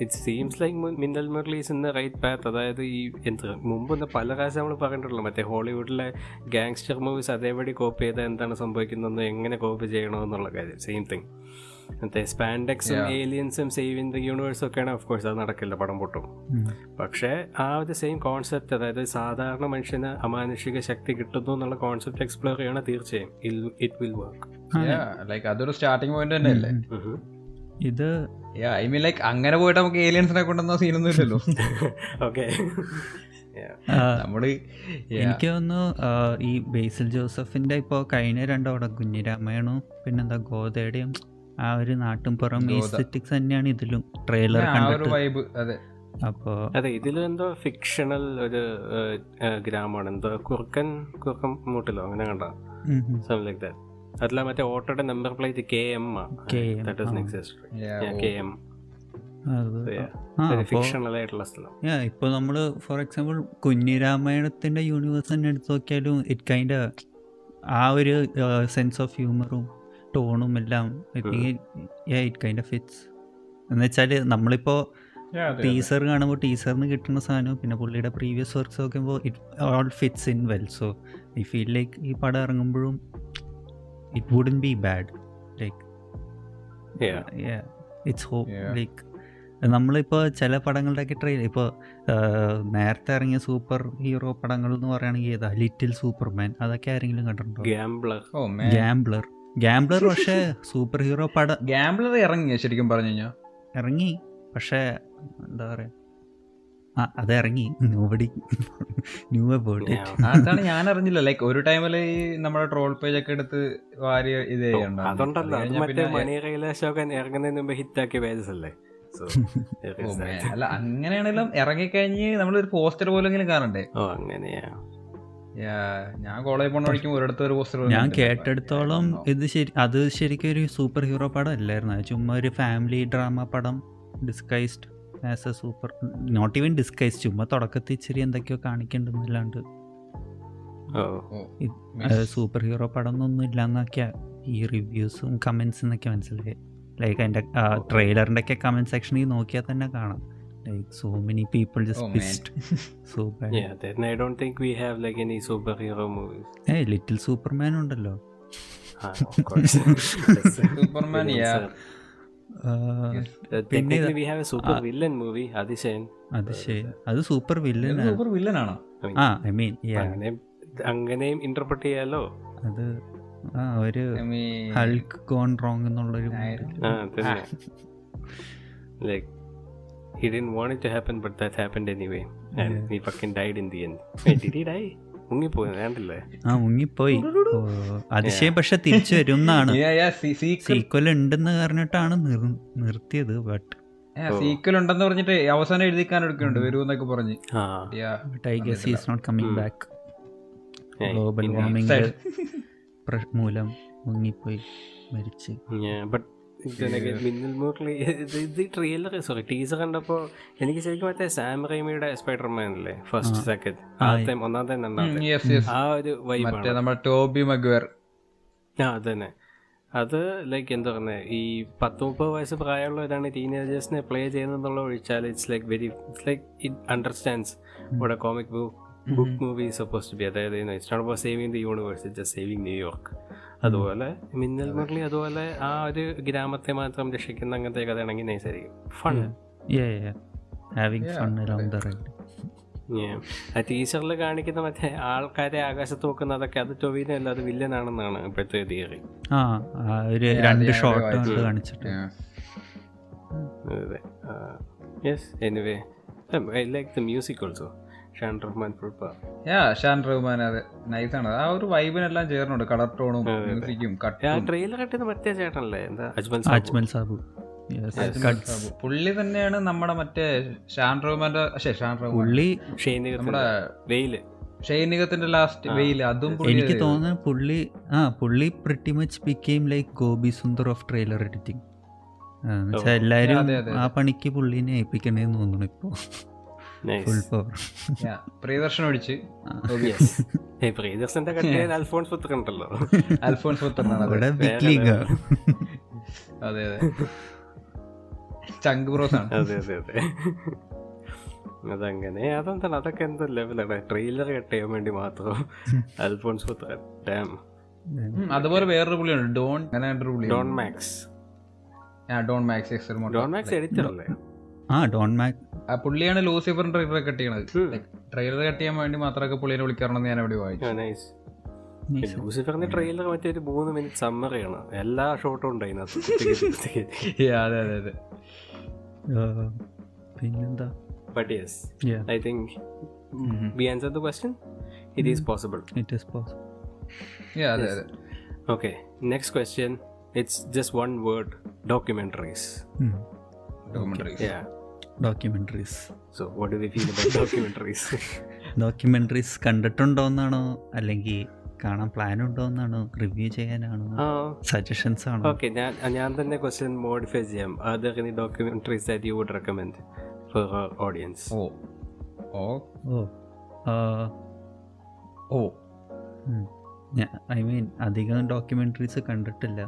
it seems like Minnal Murali's in the right path അതായത് ഈ എന്ത് മുമ്പ് ഇന്ന് പല പ്രാവശ്യം നമ്മൾ പറഞ്ഞിട്ടുള്ളൂ. മറ്റേ ഹോളിവുഡിലെ ഗാങ്സ്റ്റർ മൂവീസ് അതേപടി കോപ്പി ചെയ്താൽ എന്താണ് സംഭവിക്കുന്നതെന്ന് എങ്ങനെ കോപ്പി ചെയ്യണമെന്നുള്ള കാര്യം. സെയിം തിങ് മറ്റേ സ്പാൻഡെക്സും ഏലിയൻസും സേവ് ഇൻ ദ യൂണിവേഴ്സും ഒക്കെയാണ്. ഓഫ് കോഴ്സ് അത് നടക്കില്ല പടം പൊട്ടും. പക്ഷേ ആ ഒരു സെയിം കോൺസെപ്റ്റ് അതായത് സാധാരണ മനുഷ്യന് അമാനുഷിക ശക്തി കിട്ടുന്നു എന്നുള്ള കോൺസെപ്റ്റ് എക്സ്പ്ലോർ ചെയ്യണം തീർച്ചയായും. ഇറ്റ് വിൽ വർക്ക് ലൈക്ക് അതൊരു സ്റ്റാർട്ടിംഗ് പോയിന്റ് തന്നെ അല്ലേ? ഇത് ഐ മീൻ ലൈക്ക് അങ്ങനെ പോയിട്ട് നമുക്ക് ഏലിയൻസിനെ കൊണ്ടുവന്ന സീനൊന്നും ഇല്ലല്ലോ. ഓക്കെ നമ്മൾ. എനിക്ക് തോന്നുന്നു ഈ ബേസിൽ ജോസഫിന്റെ ഇപ്പോ കഴിഞ്ഞ രണ്ടോടെ കുഞ്ഞിരാമയണും പിന്നെന്താ ഗോതയുടെയും ആ ഒരു നാട്ടുംപുറം എസ്തെറ്റിക്സ് തന്നെയാണ് ഇതിലും ട്രെയിലർ ആ ഒരു കണ്ടിട്ട്. വൈബ് അതെ. ഇതിലും എന്തോ ഫിക്ഷണൽ ഒരു ഗ്രാമമാണ്. എന്തോ കുറുക്കൻ കുറുക്കൻ മൂട്ടിലോ? അങ്ങനെ കണ്ട ലൈക്ക് ദാറ്റ് അതില മറ്റേ ഓട്ടോയുടെ number plate K M K M ഇപ്പൊ നമ്മൾ ഫോർ എക്സാമ്പിൾ കുഞ്ഞിരാമായണത്തിന്റെ യൂണിവേഴ്സ് തന്നെ എടുത്തു നോക്കിയാലും ഇറ്റ് കൈൻഡ് ആ ഒരു സെൻസ് ഓഫ് ഹ്യൂമറും ടോണും എല്ലാം I think it kind of fits എന്ന് വെച്ചാൽ നമ്മളിപ്പോൾ ടീസർ കാണുമ്പോൾ ടീസറിന് കിട്ടുന്ന സാധനവും പിന്നെ പുള്ളിയുടെ പ്രീവിയസ് വർക്ക്സ് നോക്കുമ്പോൾ it all fits in well so I feel like ഈ പടം ഇറങ്ങുമ്പോഴും it wouldn't be bad like. It's hope Yeah. Like നമ്മളിപ്പോൾ ചില പടങ്ങളുടെയൊക്കെ ട്രെയിൽ ഇപ്പോൾ നേരത്തെ ഇറങ്ങിയ സൂപ്പർ ഹീറോ പടങ്ങൾ എന്ന് പറയുകയാണെങ്കിൽ ഏതാ? ലിറ്റിൽ സൂപ്പർമാൻ അതൊക്കെ ആരെങ്കിലും കണ്ടിട്ടുണ്ടോ? Gambler Oh, man. ഗാംബ്ലർ പക്ഷെ സൂപ്പർ ഹീറോ പടം ഗാംബ്ലർ ഇറങ്ങി ശരിക്കും പറഞ്ഞു കഴിഞ്ഞാൽ ഇറങ്ങി. പക്ഷേ എന്താ പറയുക ആ അത് ഇറങ്ങി. Nobody knew about. അതാണ് ഞാൻ അറിഞ്ഞില്ല ലൈക്ക് ഒരു ടൈമിൽ ഈ നമ്മുടെ ട്രോൾ പേജ് ഒക്കെ എടുത്ത് വാരി ഇത് മറ്റേ മണി കൈലാശമൊക്കെ ഇറങ്ങുന്നതിന് മുമ്പ് ഹിറ്റാക്കിയ പേജസ് അല്ലേ? So Oh. അല്ല അങ്ങനെയാണെങ്കിലും ഇറങ്ങിക്കഴിഞ്ഞ് നമ്മളൊരു പോസ്റ്റർ പോലെങ്കിലും കാണണ്ടേ? ഓ അങ്ങനെയാ. Yeah, ഞാൻ കോളേജ് പോണ വഴിക്കും ഒരിടത്ത് ഒരു പോസ്റ്റർ ഞാൻ കേട്ടെടുത്തോളം ഇത് ശരി അത് ശരിക്കും ഒരു സൂപ്പർ ഹീറോ പടം അല്ലായിരുന്നു ചുമ്മാ ഒരു ഫാമിലി ഡ്രാമ പടം disguised as a super not even disguise ചുമ്മാ തുടക്കത്തിൽ ഇച്ചിരി എന്തൊക്കെയോ കാണിക്കണ്ടെന്നല്ലാണ്ട്. സൂപ്പർ ഹീറോ പടം ഒന്നും ഇല്ലാന്നൊക്കെയാ ഈ റിവ്യൂസും കമൻസ് എന്നൊക്കെ മനസ്സിലായി. ലൈക്ക് അതിന്റെ ട്രെയിലറിന്റെ ഒക്കെ കമന്റ് സെക്ഷനിൽ നോക്കിയാൽ തന്നെ കാണാം. Like many people just Oh, pissed so bad Yeah, then I don't think we have like any superhero movies. hey little superman ഉണ്ടല്ലോ Ah, of course. Superman, yeah. answer. ആ, Uh, പിന്നെ we we have a super villain movie, Athisayan അത് super villain super villain I mean, ആ I mean അങ്ങനെ അങ്ങനെയും interpret ചെയ്യാലോ അത് ആ ഒരു I mean, Hulk gone wrong എന്നുള്ളൊരു like he didn't want it to happen but that happened anyway. And yeah. he fucking died in the end. Wait, did he die? മുങ്ങിപ്പോയി വേണ്ടല്ലേ? ആ മുങ്ങിപ്പോയി. അതിശയം പക്ഷെ തിരിച്ചു വരും എന്നാണ് yeah, yeah, se- sequel- sequel ഉണ്ടെന്ന് പറഞ്ഞിട്ടാണ് നിർത്തിയത് ബട്ട് സീക്വൽ ഉണ്ടെന്ന് പറഞ്ഞിട്ട് അവസാനം എഴുതിക്കാൻ എടുക്കുന്നുണ്ട് വരൂ എന്നൊക്കെ പറഞ്ഞ്. But I guess is not coming back global warming മൂലം മുങ്ങിപ്പോയി മരിച്ച്. Yeah, but ഇതിനൊക്കെ മിന്നൽ മുരളി ഇത് ഇത് ട്രെയിലർ സോറി ടീസർ കണ്ടപ്പോൾ എനിക്ക് ശരിക്കും മറ്റേ സാം റൈമിയുടെ സ്പൈഡർമാൻ അല്ലേ ഫസ്റ്റ് സെക്കൻഡ് ആദ്യത്തെ ഒന്നാമത്തെ രണ്ടാമത്തെ. ആ ഒരു വൈബ് ടോബി മഗ്വർ ആ അതന്നെ. അത് ലൈക്ക് എന്താ പറയുന്നത് ഈ പത്ത് മുപ്പത് വയസ്സ് പ്രായമുള്ളവരാണ് ടീനേജേഴ്സിനെ പ്ലേ ചെയ്യുന്നതെന്നുള്ള ഒഴിച്ചാൽ it's like very it's like it understands ഇവിടെ comic book book movie suppose to be അതായത് it's not about saving the universe it just saving New York അതുപോലെ മിന്നൽ മുരളി അതുപോലെ ആ ഒരു ഗ്രാമത്തെ മാത്രം രക്ഷിക്കുന്ന അങ്ങനത്തെ കഥയാണെങ്കിൽ നൈസായിരിക്കും fun having fun around the ride ആ ടീച്ചറിൽ കാണിക്കുന്ന മറ്റേ ആൾക്കാരെ ആകാശത്ത് നോക്കുന്നതൊക്കെ അത് ടൊവിനല്ല അത് വില്ലനാണെന്നാണ് ഇപ്പോഴത്തെ തിയറി ആ ഒരു രണ്ട് ഷോട്ട് കൊണ്ട് കാണിച്ചിട്ട്. Yes anyway like the music also Shan Rahman yeah Shan Rahman അതെ. നൈസാണ് ആ ഒരു വൈബിനെല്ലാം ചേർന്നുണ്ട്. കളർ ടോണും മ്യൂസിക്കും കട്ടും ട്രെയിലർ കട്ടിയത് മറ്റേ ചേട്ടനല്ലേ? എന്താ? അജ്മൽ സാബു. അജ്മൽ സാബു. പുള്ളി തന്നെയാണ് നമ്മുടെ മറ്റേ ഷാൻ റഹ്മാന്റെ ഷാൻ റഹ്മാൻ. പുള്ളി നമ്മുടെ വെയിൽ. ഷൈനികത്തിന്റെ ലാസ്റ്റ് വെയിൽ അതും പുള്ളി എനിക്ക് തോന്നുന്നു പുള്ളി ആ പുള്ളി pretty much became like Gopi Sundar of trailer editing എല്ലാരും ആ പണിക്ക് പുള്ളിനെ ഏൽപ്പിക്കണേന്ന് തോന്നുന്നു ഇപ്പൊ. ഫുൾ പവർ Yeah, പ്രിയദർശൻ ഒഴിച്ച്. പ്രിയദർശന്റെ കട്ടിയിൽ അൽഫോൺസ് പുത്രൻ ഉണ്ടല്ലോ അൽഫോൺസ് പുത്രനാണ് അതെ. അതെ ചങ്ക് ബ്രോസ് ആണ്. അതെ അതെ അതെ. അതങ്ങനെ. അതെന്താണ്? അതൊക്കെ എന്തോ ലെവലാണ് ട്രെയിലർ കട്ട് ചെയ്യാൻ വേണ്ടി മാത്രം അൽഫോൺസ് പുത്രൻ. ഡാം അതുപോലെ വേറൊരു പുള്ളിയുണ്ട്. ഡോൺ അങ്ങനെ ഒരു പുള്ളി ഡോൺ മാക്സ് ഡോൺ മാക്സ് ഡോൺ മാക്സ് എഡിറ്റർ അല്ലേ? ആ ഡോൺ മാക് ആ പുള്ളിയാണ് ലൂസിഫറിന്റെ ട്രെയിലർ കട്ട് ചെയ്യണത്. ട്രെയിലർ കട്ട് ചെയ്യാൻ വേണ്ടി മാത്രമൊക്കെ പുള്ളിനെ വിളിക്കാറുണ്ടെന്ന് ഞാൻ അവിടെ വായിച്ചു. നൈസ് ലൂസിഫറിന്റെ ട്രെയിലർ മറ്റേ ഒരു മൂന്ന് മിനിറ്റ് സമ്മറിയാണ് എല്ലാ ഷോട്ടും ഉണ്ട് അതിനകത്ത്. അതെ അതെ അതെ. പിന്നെന്താ? But yes Yeah. I think we answer the question it is possible it is possible yeah അതെ അതെ. Okay, next question. It's just one word documentaries documentaries Yeah. Documentaries So, what do we feel about documentaries? Documentaries കണ്ടിട്ടുണ്ടോന്നാണോ? അല്ലെങ്കിൽ കാണാൻ plan ഉണ്ടോ എന്നാണ് review ചെയ്യാനാണോ? Suggestions ആണോ? Okay ഞാൻ ഞാൻ തന്നെ ക്വസ്റ്റ്യൻ മോഡിഫൈ ചെയ്യാം. Are there documentaries that you would recommend for audience oh oh oh oh I mean അധികം ഡോക്യുമെന്ററീസ് കണ്ടിട്ടില്ല.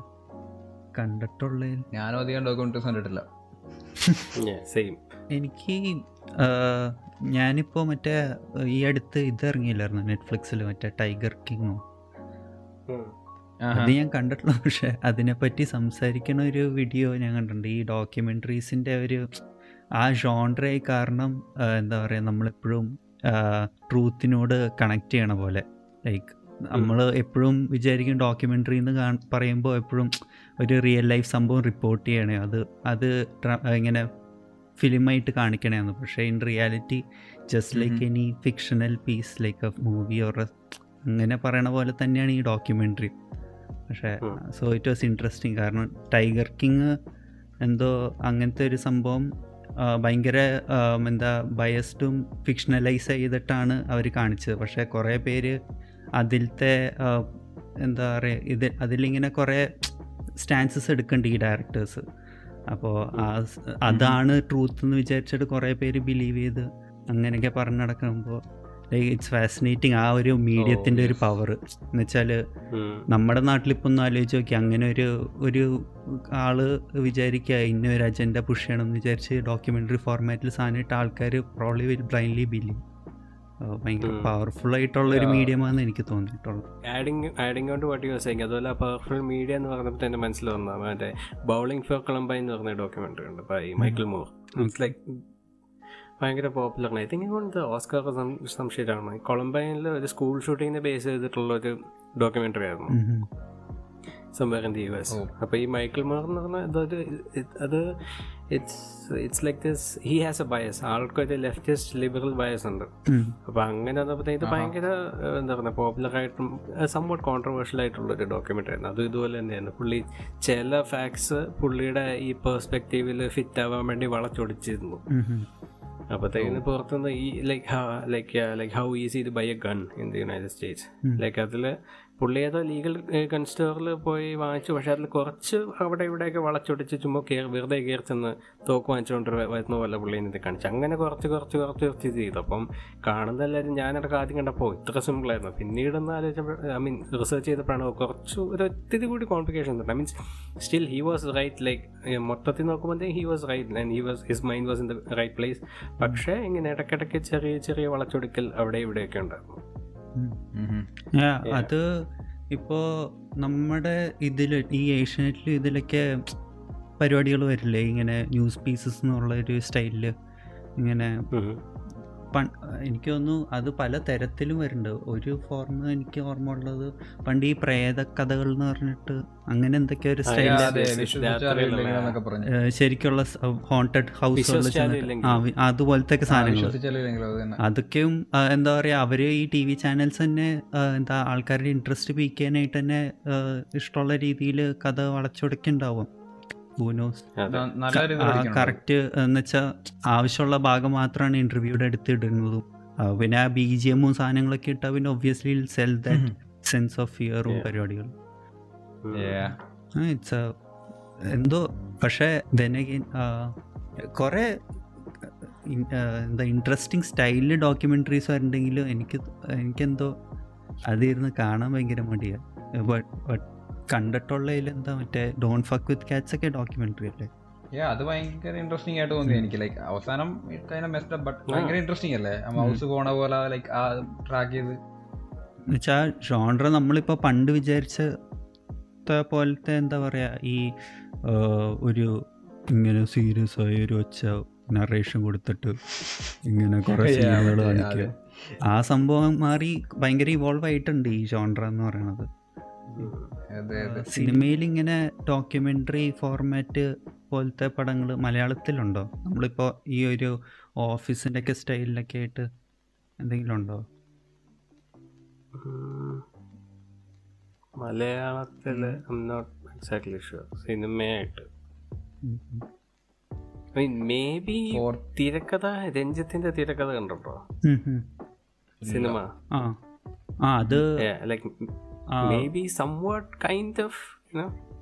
കണ്ടിട്ടുള്ളതിൽ ഞാനും അധികം ഡോക്യുമെന്ററീസ് കണ്ടിട്ടില്ല സെയിം എനിക്ക് ഞാനിപ്പോൾ മറ്റേ ഈ അടുത്ത് ഇത് ഇറങ്ങിയില്ലായിരുന്നു? നെറ്റ്ഫ്ലിക്സിൽ മറ്റേ ടൈഗർ കിങ്ങോ അത് ഞാൻ കണ്ടിട്ടുള്ളൂ. പക്ഷെ അതിനെപ്പറ്റി സംസാരിക്കുന്ന ഒരു വീഡിയോ ഞാൻ കണ്ടിട്ടുണ്ട്. ഈ ഡോക്യുമെന്ററീസിന്റെ ഒരു ആ ജോൺറയായി കാരണം എന്താ പറയുക നമ്മളെപ്പോഴും ട്രൂത്തിനോട് കണക്ട് ചെയ്യണ പോലെ. ലൈക്ക് നമ്മൾ എപ്പോഴും വിചാരിക്കും ഡോക്യുമെന്ററി എന്ന് കാ പറയുമ്പോൾ എപ്പോഴും ഒരു റിയൽ ലൈഫ് സംഭവം റിപ്പോർട്ട് ചെയ്യണേ. അത് അത് ഇങ്ങനെ ഫിലിമായിട്ട് കാണിക്കണേന്ന്. പക്ഷേ in reality just like any fictional piece like a movie or അങ്ങനെ പറയണ പോലെ തന്നെയാണ് ഈ ഡോക്യുമെന്ററി പക്ഷേ സോ ഇറ്റ് വാസ് ഇൻട്രസ്റ്റിംഗ് കാരണം ടൈഗർ കിങ് എന്തോ അങ്ങനത്തെ ഒരു സംഭവം ഭയങ്കര എന്താ ബയസ്ഡും ഫിക്ഷണലൈസ് ചെയ്തിട്ടാണ് അവർ കാണിച്ചത്. പക്ഷേ കുറേ പേര് അതിലത്തെ എന്താ പറയുക ഇത് അതിലിങ്ങനെ കുറേ സ്റ്റാൻസസ് എടുക്കേണ്ടി ഈ ഡയറക്ടേഴ്സ് അപ്പോൾ ആ അതാണ് ട്രൂത്ത് എന്ന് വിചാരിച്ചിട്ട് കുറേ പേര് ബിലീവ് ചെയ്ത് അങ്ങനെയൊക്കെ പറഞ്ഞു നടക്കുമ്പോൾ ലൈക്ക് ഇറ്റ്സ് ഫാസിനേറ്റിംഗ് ആ ഒരു മീഡിയത്തിന്റെ ഒരു പവർ എന്ന് വെച്ചാൽ നമ്മുടെ നാട്ടിലിപ്പോൾ ഒന്ന് ആലോചിച്ച് നോക്കി അങ്ങനെ ഒരു ഒരു ആൾ വിചാരിക്കുക ഇന്ന ഒരു അജണ്ട പുഷ് ചെയ്യണം എന്ന് വിചാരിച്ച് ഡോക്യുമെന്ററി ഫോർമാറ്റിൽ സാധനമായിട്ട് ആൾക്കാർ പ്രോബ്ലി വിൽ ബ്ലൈൻഡ്ലി ബില്ലി ഭയങ്കര പവർഫുൾ ആയിട്ടുള്ള ഒരു മീഡിയമാണെന്ന് എനിക്ക് തോന്നിയിട്ടുള്ളത് adding adding out what you saying അതുപോലെ പവർഫുൾ മീഡിയ എന്ന് പറഞ്ഞപ്പോൾ തന്നെ മനസ്സിൽ വന്ന. മറ്റേ ബൗളിംഗ് ഫോർ കൊളംബൈൻ എന്ന് പറഞ്ഞ ഡോക്യുമെന്ററി ഉണ്ട് by Michael Moore it's like ഭയങ്കര പോപ്പുലർ ഐ തിങ്ക് ഇത് ഓസ്കാർ സംശയമാണ് കൊളംബൈനിൽ ഒരു സ്കൂൾ ഷൂട്ടിങ്ങിനെ ബേസ് ചെയ്തിട്ടുള്ള ഒരു ഡോക്യുമെന്ററി ആയിരുന്നു. Somewhere in the U S അപ്പോൾ ഈ മൈക്കിൾ മോർ എന്ന് പറഞ്ഞാൽ അതൊരു അത് it's it's like this he has a bias ആൾക്കൊരു ലെഫ്റ്റിസ്റ്റ് ലിബറൽ ബയസ് ഉണ്ട്. അപ്പോൾ അങ്ങനെ വന്നപ്പോൾ ഇത് ഭയങ്കര എന്താ പറയുക പോപ്പുലറായിട്ടും സംഭവം കോൺട്രവേഴ്ഷ്യൽ ആയിട്ടുള്ള ഒരു ഡോക്യുമെന്ററി ആയിരുന്നു അതും ഇതുപോലെ തന്നെയാണ്. പുള്ളി ചില ഫാക്ട്സ് പുള്ളിയുടെ ഈ പെർസ്പെക്റ്റീവിൽ ഫിറ്റ് ആവാൻ വേണ്ടി വളച്ചൊടിച്ചിരുന്നു. അപ്പോഴത്തേക്കിന് പുറത്തുനിന്ന് ഈ like like like how easy ഇത് by a gun in the United States like അതിൽ പുള്ളി ഏതോ ലീഗൽ ഗൺ സ്റ്റോറിൽ പോയി വാങ്ങിച്ചു. പക്ഷേ അതിൽ കുറച്ച് അവിടെ ഇവിടെയൊക്കെ വളച്ചൊടിച്ച് ചുമ്മാ കയറി വെറുതെ കയറി ചെന്ന് തോക്ക് വാങ്ങിച്ചുകൊണ്ട് വരുന്ന പോലെ പുള്ളി ഇത് കാണിച്ചു. അങ്ങനെ കുറച്ച് കുറച്ച് കുറച്ച് കുറച്ച് ഇത് ചെയ്തു. അപ്പം കാണുന്ന എല്ലാവരും ഞാനടക്കം ആദ്യം കണ്ടപ്പോൾ ഇത്ര സിമ്പിളായിരുന്നു പിന്നീട് ഒന്ന് ആലോചിച്ചപ്പോൾ ഐ മീൻ റിസർച്ച് ചെയ്തപ്പോഴാണ് കുറച്ച് ഒരു ഒത്തിരി കൂടി കോംപ്ലിക്കേഷൻ ഉണ്ട്. I means still he was right like മൊത്തത്തിൽ നോക്കുമ്പോഴത്തേക്കും he was right and he was his mind was in the right place പക്ഷേ ഇങ്ങനെ ഇടയ്ക്കിടയ്ക്ക് ചെറിയ ചെറിയ വളച്ചൊടുക്കൽ അവിടെ ഇവിടെയൊക്കെ ഉണ്ടായിരുന്നു. അത് ഇപ്പോ നമ്മുടെ ഇതിൽ ഈ ഏഷ്യാനെറ്റിൽ ഇതിലൊക്കെ പരിപാടികൾ വരില്ലേ? ഇങ്ങനെ ന്യൂസ് പീസസ് എന്നുള്ള ഒരു സ്റ്റൈലിൽ ഇങ്ങനെ എനിക്ക് തോന്നുന്നു അത് പല തരത്തിലും വരുന്നുണ്ട്. ഒരു ഫോർമ എനിക്ക് ഓർമ്മ ഉള്ളത് പണ്ട് ഈ പ്രേത കഥകൾ എന്ന് പറഞ്ഞിട്ട് അങ്ങനെ എന്തൊക്കെ ഒരു സ്റ്റൈൽ ശരിക്കുള്ള ഹോണ്ടഡ് ഹൗസ് അതുപോലത്തെ സാധനങ്ങൾ അതൊക്കെയും എന്താ പറയാ അവർ ഈ ടി വി ചാനൽസ് തന്നെ എന്താ ആൾക്കാരുടെ ഇൻട്രസ്റ്റ് പീക്കാനായിട്ട് തന്നെ ഇഷ്ടമുള്ള രീതിയിൽ കഥ വളച്ചൊടുക്കുന്നുണ്ടാവും. ബൂനോസ്. കറക്റ്റ് എന്ന് വെച്ചാൽ ആവശ്യമുള്ള ഭാഗം മാത്രമാണ് ഇന്റർവ്യൂടെ അടുത്ത് ഇടുന്നതും. പിന്നെ ആ ബി ജി എമ്മും സാധനങ്ങളൊക്കെ ഇട്ടാൽ പിന്നെ obviously sell that sense of ഫിയറും പരിപാടികളും ഇറ്റ്സ് എന്തോ പക്ഷേ ദനഗിൻ കുറേ എന്താ ഇൻട്രസ്റ്റിംഗ് സ്റ്റൈലിൽ ഡോക്യുമെന്ററീസ് വരണ്ടെങ്കിലും എനിക്ക് എനിക്കെന്തോ അതിരുന്ന് കാണാൻ ഭയങ്കര മടിയാണ് ബട്ട് ബട്ട് കണ്ടിട്ടുള്ളതിൽ എന്താ മറ്റേ ഡോൺ ഫക്ക് വിത്ത് കാറ്റ്സ് ഒക്കെ ഡോക്യുമെന്ററി അല്ലേ? അത് ഭയങ്കര ഇൻട്രസ്റ്റിംഗ് ആയിട്ട് തോന്നി എനിക്ക്. ലൈക്ക് അവസാനം ബട്ട് ഭയങ്കര ഇൻട്രസ്റ്റിംഗ് അല്ലേ? മൗസ് പോണ പോലെ ലൈക്ക് ആ ട്രാക്ക് ചെയ്ത്. എന്നുവെച്ചാൽ ജോൺറ നമ്മളിപ്പോൾ പണ്ട് വിചാരിച്ച പോലത്തെ എന്താ പറയുക ഈ ഒരു ഇങ്ങനെ സീരിയസ് ആയ ഒരു ഒച്ച നറേഷൻ കൊടുത്തിട്ട് ഇങ്ങനെ കുറേ സിനിമകൾ കാണിക്കുക. ആ സംഭവം മാറി ഭയങ്കര ഇവോൾവ് ആയിട്ടുണ്ട് ഈ ഷോൺഡ്ര എന്ന് പറയുന്നത് സിനിമയിൽ ഇങ്ങനെ ഡോക്യുമെന്ററി ഫോർമാറ്റ് പോലത്തെ പടങ്ങൾ മലയാളത്തിലുണ്ടോ? നമ്മളിപ്പോ ഈ ഒരു ഓഫീസിന്റെ ഒക്കെ സ്റ്റൈലിലൊക്കെ ആയിട്ട് എന്തെങ്കിലും ഉണ്ടോ? മലയാളത്തിൽ നോട്ട് എക്സാക്ട്ലി ഷുവർ സിനിമയായിട്ട്. മേ ബി തിരക്കഥ രഞ്ജിത്തിന്റെ തിരക്കഥ കണ്ടോ സിനിമ? ആ അത് like maybe somewhat kind of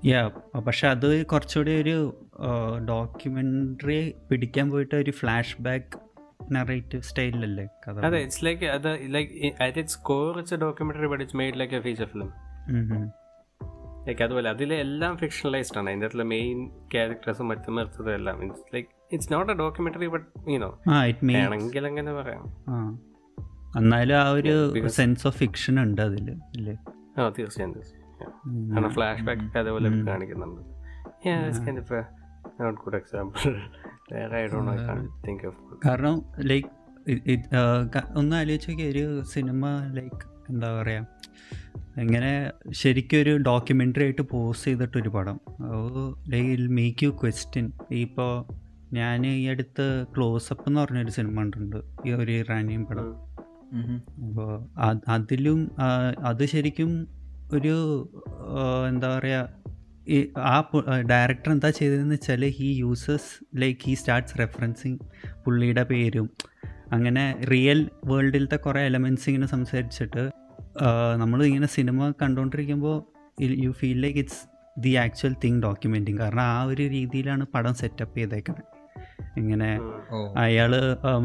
yeah പക്ഷെ അത് കുറച്ചുകൂടി ഒരു ഡോക്യുമെന്ററി പിടിക്കാൻ പോയിട്ട് ഒരു ഫ്ലാഷ് ബാക്ക് നറേറ്റീവ് സ്റ്റൈലല്ലേ കഥ? അതെ ഇറ്റ്സ് ലൈക്ക് അത് like at its core it's a documentary but it's made like a feature film like അതുപോലെ അതിലെ എല്ലാം ഫിക്ഷണലൈസ്ഡ് ആണ്. അതിന്റെ അകത്തുള്ള മെയിൻ ക്യാരക്ടേഴ്സും മറ്റും നിർത്തതും എല്ലാം. Means like it's not a documentary but you know ആണെങ്കിൽ അങ്ങനെ പറയാം. എന്നാലും ആ ഒരു സെൻസ് ഓഫ് ഫിക്ഷൻ ഉണ്ട് അതിൽ അല്ലേ? ആ തീർച്ചയായും തീർച്ചയായും. ഫ്ലാഷ് ബാക്ക് ഒക്കെ അതേപോലെ കാണിക്കുന്നുണ്ട്. നോട്ട് ഗുഡ് എക്സാമ്പിൾ കാരണം ലൈക്ക് ഒന്ന് ആലോചിച്ച് നോക്കിയ ഒരു സിനിമ ലൈക്ക് എന്താ പറയുക ഇങ്ങനെ ശരിക്കും ഒരു ഡോക്യുമെന്ററി ആയിട്ട് പോസ്റ്റ് ചെയ്തിട്ടൊരു പടം. ലൈക്ക് മേക്ക് യു ക്വസ്റ്റ്യൻ ഇപ്പോൾ ഞാൻ ഈ അടുത്ത് ക്ലോസപ്പ് എന്ന് പറഞ്ഞൊരു സിനിമ കണ്ടിട്ടുണ്ട്. ഈ ഒരു ഇറാനിയൻ പടം. അപ്പോൾ അതിലും അത് ശരിക്കും ഒരു എന്താ പറയുക ഈ ആ ഡയറക്ടർ എന്താ ചെയ്തതെന്ന് വെച്ചാൽ he uses like he starts referencing പുള്ളിയുടെ പേരും അങ്ങനെ റിയൽ വേൾഡിലത്തെ കുറേ എലമെന്റ്സ് ഇങ്ങനെ സംസാരിച്ചിട്ട് നമ്മൾ ഇങ്ങനെ സിനിമ കണ്ടുകൊണ്ടിരിക്കുമ്പോൾ you feel like it's the actual thing documenting കാരണം ആ ഒരു രീതിയിലാണ് പടം സെറ്റപ്പ് ചെയ്തേക്കുന്നത് ഇങ്ങനെ അയാൾ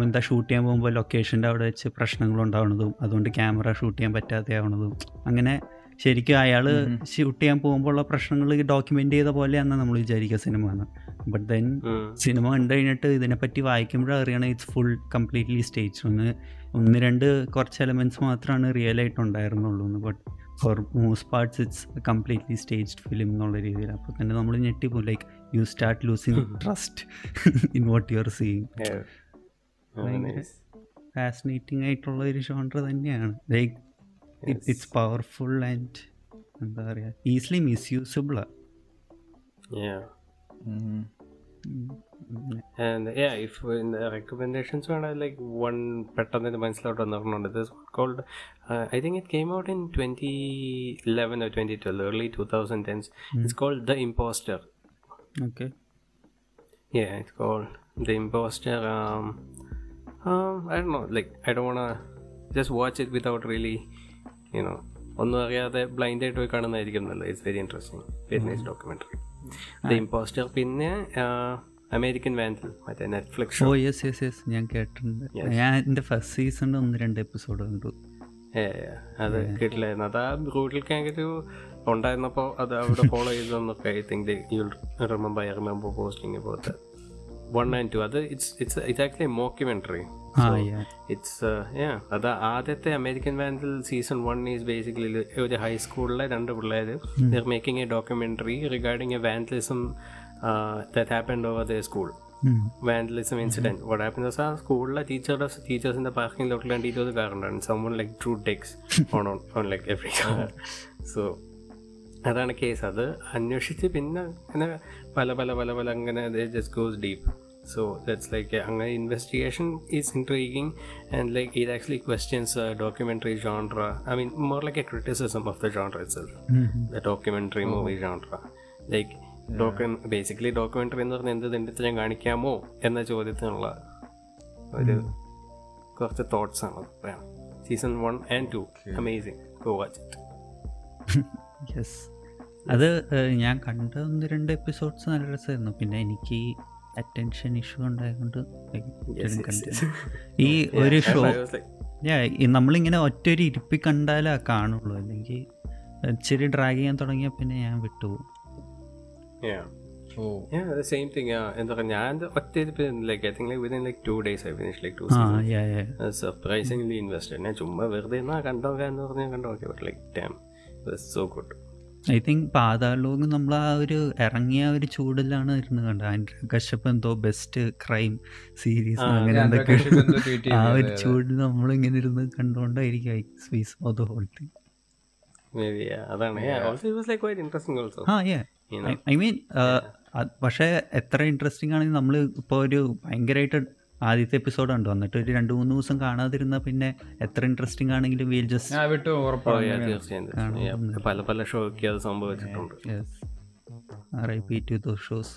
എന്താ ഷൂട്ട് ചെയ്യാൻ പോകുമ്പോൾ ലൊക്കേഷന്റെ അവിടെ വെച്ച് പ്രശ്നങ്ങൾ ഉണ്ടാവുന്നതും അതുകൊണ്ട് ക്യാമറ ഷൂട്ട് ചെയ്യാൻ പറ്റാതെ ആവണതും. അങ്ങനെ ശരിക്കും അയാൾ ഷൂട്ട് ചെയ്യാൻ പോകുമ്പോഴുള്ള പ്രശ്നങ്ങൾ ഡോക്യുമെന്റ് ചെയ്ത പോലെയാണ് നമ്മൾ വിചാരിക്കുക സിനിമ എന്ന് ബട്ട് ദെൻ സിനിമ കണ്ടു കഴിഞ്ഞിട്ട് ഇതിനെപ്പറ്റി വായിക്കുമ്പോഴും അറിയണം ഇറ്റ്സ് ഫുൾ കംപ്ലീറ്റ്ലി സ്റ്റേജ് ഒന്ന് ഒന്ന് രണ്ട് കുറച്ച് എലമെന്റ്സ് മാത്രമാണ് റിയൽ ആയിട്ട് ഉണ്ടായിരുന്നുള്ളൂ എന്ന്. But for most parts it's completely staged film എന്നുള്ള രീതിയിൽ അപ്പോൾ തന്നെ നമ്മൾ ഞെട്ടിപ്പോ like you start losing trust in what you are seeing fascinating ആയിട്ടുള്ള ഒരു ഷോണ്ടർ തന്നെയാണ്. ലൈക്ക് ഇറ്റ്സ് പവർഫുൾ ആൻഡ് എന്താ പറയുക ഈസിലി മിസ്യൂസബിളാണ് And yeah, if in the recommendations വേണ്ട like one പെട്ടെന്ന് ഇത് മനസ്സിലോട്ട് വന്നിട്ടുണ്ട്? This called I think it came out in twenty eleven or twenty twelve early two thousand tens it's called the Imposter okay Yeah, it's called The Imposter. Um, um, I don't know. Like, I don't wanna just watch it without really, you know, ഒന്നും അറിയാതെ blind ആയിട്ട് പോയി കാണുന്നതായിരിക്കും നല്ലത്. It's very interesting very nice documentary the Imposter പിന്നെ American Vandal മറ്റേ Netflix oh yes yes yes ഞാൻ കേട്ടിട്ടുണ്ട്. ഞാൻ എന്റെ ഫസ്റ്റ് സീസണിൽ ഒന്ന് രണ്ട് എപ്പിസോഡ് കണ്ടു. അത് കേട്ടില്ലായിരുന്നു. അത് ആ റൂട്ടിൽ ഒരു ഉണ്ടായിരുന്നപ്പോൾ അത് അവിടെ follow ചെയ്തെന്നൊക്കെ I think you remember I remember posting about one and two അത് it's it's it's actually mockumentary it's അത് ആദ്യത്തെ American Vandal season one is basically ഒരു ഹൈസ്കൂളിലെ രണ്ട് പിള്ളേർ they're making a documentary regarding a vandalism that happened over the school vandalism incident what happen ആ സ്കൂളിലെ ടീച്ചറുടെ ടീച്ചേഴ്സിന്റെ പാർക്കിംഗ് ലോട്ടിൽ രണ്ട് ഇരുപത് കാറുണ്ടാണ് someone like drew dicks on on on like every car so അതാണ് കേസ് അത് അന്വേഷിച്ച് പിന്നെ അങ്ങനെ പല പല പല പല അങ്ങനെ just goes deep so that's like അങ്ങനെ investigation is intriguing and like ഇത് actually questions documentary genre I mean more like a criticism of the genre it's the documentary movie genre like docu basically documentary എന്ന് പറഞ്ഞാൽ എന്ത് തെണ്ടിത്തരം കാണിക്കാമോ എന്ന ചോദ്യത്തിനുള്ള ഒരു കുറച്ച് തോട്ട്സ് ആണ്. പറയാം season one and two amazing go watch it yes അത് ഞാൻ കണ്ട ഒന്ന് രണ്ട് എപ്പിസോഡ്സ് നല്ല രസമായിരുന്നു. പിന്നെ എനിക്ക് അറ്റൻഷൻ ഇഷ്യൂ ഉണ്ടായതുകൊണ്ട് ഈ ഒരു ഷോ നമ്മളിങ്ങനെ ഒറ്റ ഒരു ഇരിപ്പി കണ്ടാലേ കാണുള്ളൂ. അല്ലെങ്കിൽ ഇച്ചിരി ഡ്രാഗ് ചെയ്യാൻ തുടങ്ങിയ പിന്നെ ഞാൻ വിട്ടുപോകും. സെയിം തിങ് എന്താ പറയുക ഞാൻ ഒറ്റ like I think like within like two days I finish like too surprisingly invested ഞാൻ ചുമ്മാ വെറുതെ എന്നാ കണ്ടോക്കാം എന്ന് പറഞ്ഞാൽ കണ്ടോക്കെ but like time so good I think Paatal Lok നമ്മൾ ആ ഒരു ഇറങ്ങിയ ഒരു ചൂടിലാണ് ഇരുന്നു കണ്ടത്. ആൻഡ്ര കശ്യപ്പ് എന്തോ ബെസ്റ്റ് ക്രൈം സീരീസ് അങ്ങനെ എന്തൊക്കെ ആ ഒരു ചൂടിൽ നമ്മളിങ്ങനെ ഇരുന്ന് കണ്ടുകൊണ്ടായിരിക്കും ഹോൾ തിങ് ഐ മീൻ പക്ഷേ എത്ര ഇൻട്രസ്റ്റിംഗ് ആണെങ്കിൽ നമ്മൾ ഇപ്പോൾ ഒരു ഭയങ്കരമായിട്ട് ആദ്യത്തെ എപ്പിസോഡ് ഉണ്ട് വന്നിട്ട് ഒരു രണ്ട് മൂന്ന് ദിവസം കാണാതിരുന്ന പിന്നെ എത്ര ഇൻട്രസ്റ്റിംഗ് ആണെങ്കിലും വീൽ ജസ്റ്റ് പല പല ഷോയ്ക്ക് അത് സംഭവിച്ചിട്ടുണ്ട്. Repeat to those shows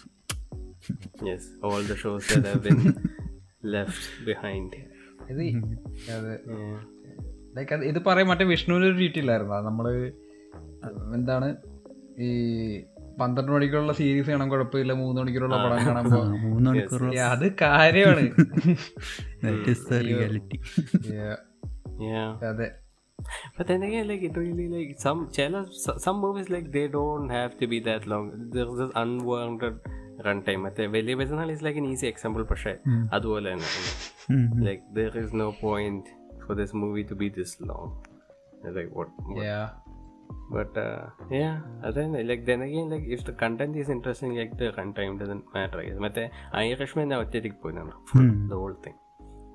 yes all the shows that have been left behind. Like ഇത് പറയാൻ മറ്റേ വിഷ്ണുവിന് ഒരു ഡീറ്റെയിലായിരുന്നു നമ്മൾ എന്താണ് ഈ പന്ത്രണ്ട് മണിക്കുള്ള സീരീസ് കാണാൻ കുഴപ്പമില്ല. മൂന്ന് മണിക്കൂറുള്ള പടം കാണുമ്പോ മൂന്ന് മണിക്കൂർ അത് കാര്യമാണ്. അതെ. But then again, like it really like some some movies like they don't have to be that long. There's this unwarranted runtime. മറ്റേ Valiya Perunnal is like an easy example പക്ഷേ അതുപോലെ തന്നെ. Like there is no point for this movie to be this long like what but uh, yeah then like then again like if the content is interesting like the runtime doesn't matter I guess ಮತ್ತೆ irishman now ഒറ്റയ്ക്ക് പോയിന്നാണ് the whole thing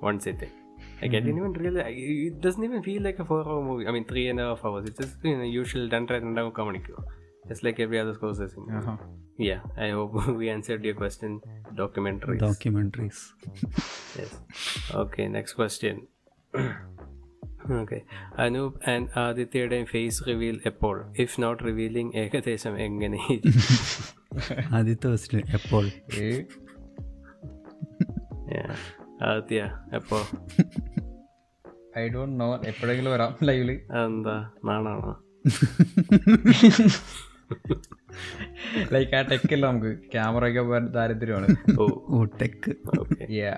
one sitting like I didn't even really it doesn't even feel like a four hour movie I mean three and a half hours it's just you know usual രണ്ടര രണ്ടാമൊക്കെ മണിക്കൂർ just like every other courses uh-huh. yeah I hope we answered your question documentaries documentaries yes okay next question Okay Anoop and ആദിത്യയുടെയും face reveal എപ്പോൾ? If not revealing ഏകദേശം എങ്ങനെ? ആദിത്യ എപ്പോൾ? ആദിത്യ എപ്പോ I don't no എപ്പോഴെങ്കിലും വരാം ലൈവിൽ എന്താ? നാണാണോ ലൈക്ക് ആ ടെക്കില്ല നമുക്ക്? ക്യാമറ ഒക്കെ ദാരിദ്ര്യമാണ്. ഓ. ഓ യാ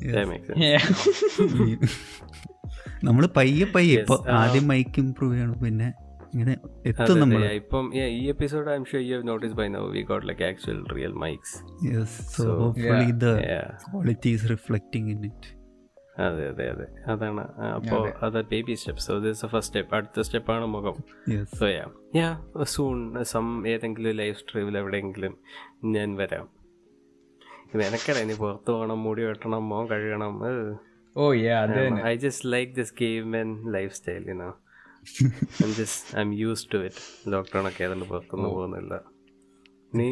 Yeah. Yeah. നമ്മൾ പയ്യെ പയ്യെ ഇപ്പൊ ആദ്യം മൈക്ക് ഇമ്പ്രൂവ് ചെയ്യണം പിന്നെ ഇങ്ങനെ എത്തും നമ്മൾ ഇപ്പം ഈ episode I'm sure you have notice by now we got like actual real mics yes so hopefully the quality is reflecting in it അതെ അതെ അതെ. അതാണ് അപ്പോൾ അത്. Baby step so this first step അടുത്ത സ്റ്റെപ്പാണ് മുഖം. So yeah yeah soon some ഏതെങ്കിലും ലൈഫ് സ്ട്രീമിൽ എവിടെയെങ്കിലും ഞാൻ വരാം. നിനക്കട ഇനി പുറത്ത് പോകണം മുടി വെട്ടണം മോൻ കഴുകണം ഓ യാ അത് തന്നെ I just like this game and lifestyle I'm just I'm used to it lockdown ഒക്കെ ആയതുകൊണ്ട് പുറത്തൊന്നും പോകുന്നില്ല. നീ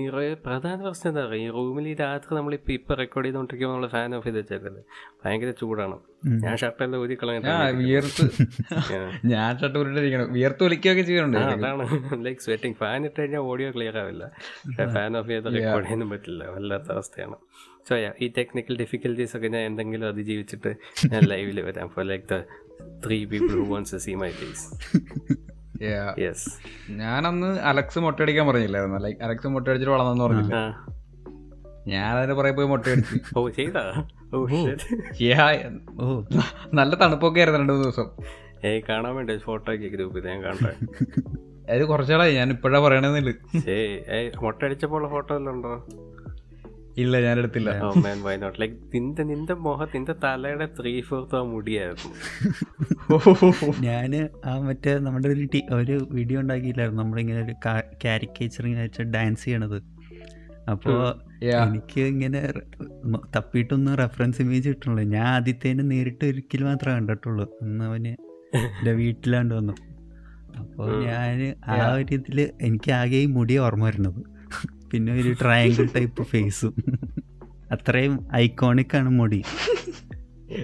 പ്രധാന പ്രശ്നം എന്താ? പറയുക ഈ റൂമിൽ ഈ രാത്രി ഇപ്പൊ ഇപ്പം റെക്കോർഡ് ചെയ്തുകൊണ്ടിരിക്കുമ്പോൾ നമ്മൾ ഫാൻ ഓഫ് ചെയ്ത് വെച്ചേക്കല്ലേ? ഭയങ്കര ചൂടാണ്. ഞാൻ ഷർട്ടെല്ലാം ഊരി ആ വിയർത്ത്. ഞാൻ ഷർട്ട് ഉരുട്ടിരിക്കണം വിയർത്ത് ഒലിക്കുകയൊക്കെ ചെയ്യുന്നുണ്ട് അതാണ്. ലൈക്ക് സ്വെറ്റിംഗ് ഫാൻ ഇട്ട് കഴിഞ്ഞാൽ ഓഡിയോ ക്ലിയർ ആവില്ല. ഫാൻ ഓഫ് ചെയ്ത് റെക്കോർഡ് ചെയ്യാനും പറ്റില്ല. വല്ലാത്ത അവസ്ഥയാണ്. സോ ഈ ടെക്നിക്കൽ ഡിഫിക്കൽറ്റീസ് ഒക്കെ ഞാൻ എന്തെങ്കിലും അതിജീവിച്ചിട്ട് ഞാൻ ലൈവിൽ വരാം. For like the three people who wants see my face. Yes ഞാനന്ന് അലക്സ് മുട്ടയടിക്കാൻ പറഞ്ഞില്ലായിരുന്നു? ലൈക്ക് അലക്സ് മുട്ടയടിച്ചിട്ട് വളർന്നെന്ന് പറഞ്ഞില്ല? ഞാൻ അതിന്റെ പുറകെ പോയി മുട്ടയടിച്ചു. ഓ ചെയ്താ? ഓ shit. Yeah, ഓ നല്ല തണുപ്പൊക്കെ ആയിരുന്നു രണ്ടു ദിവസം. ഏയ് കാണാൻ വേണ്ടി ഫോട്ടോ ഒക്കെ ഗ്രൂപ്പിൽ ഞാൻ കാണട്ടെ അത് കുറച്ചാളായി. ഞാൻ ഇപ്പോഴാ പറയണെന്നില്ല ഏയ് ഏയ് മുട്ട അടിച്ചപ്പോൾ ഫോട്ടോ എല്ലാം ഉണ്ടോ? ഇല്ല ഞാൻ എടുത്തില്ല oh man why not like നിന്റെ നിന്റെ മുഖം നിന്റെ തലയുടെ ത്രീ ഫോർത്ത് ആ മുടിയായിരുന്നു ഞാൻ ആ മറ്റേ നമ്മുടെ ഒരു ടി ഒരു വീഡിയോ ഉണ്ടാക്കിയില്ലായിരുന്നു? നമ്മളിങ്ങനെ ഒരു കാരിക്കേച്ചർ ഇങ്ങനെ വെച്ച് ഡാൻസ് ചെയ്യണത്. അപ്പോൾ എനിക്ക് ഇങ്ങനെ തപ്പിട്ടൊന്നും തപ്പിയിട്ടൊന്നും റെഫറൻസ് ഇമേജ് കിട്ടണല്ലോ ഞാൻ ആദ്യത്തേനെ നേരിട്ട് ഒരിക്കൽ മാത്രമേ കണ്ടിട്ടുള്ളൂ. അന്ന് അവന് എന്റെ വീട്ടിലാണ്ട് വന്നു. അപ്പോൾ ഞാൻ ആ ഒരു ഇതിൽ എനിക്ക് ആകെ ഈ മുടി ഓർമ്മ വരുന്നത്. പിന്നെ ഒരു ട്രയാങ്കിൾ ടൈപ്പ് ഫേസും അത്രയും ഐക്കോണിക് ആണ് മുടി.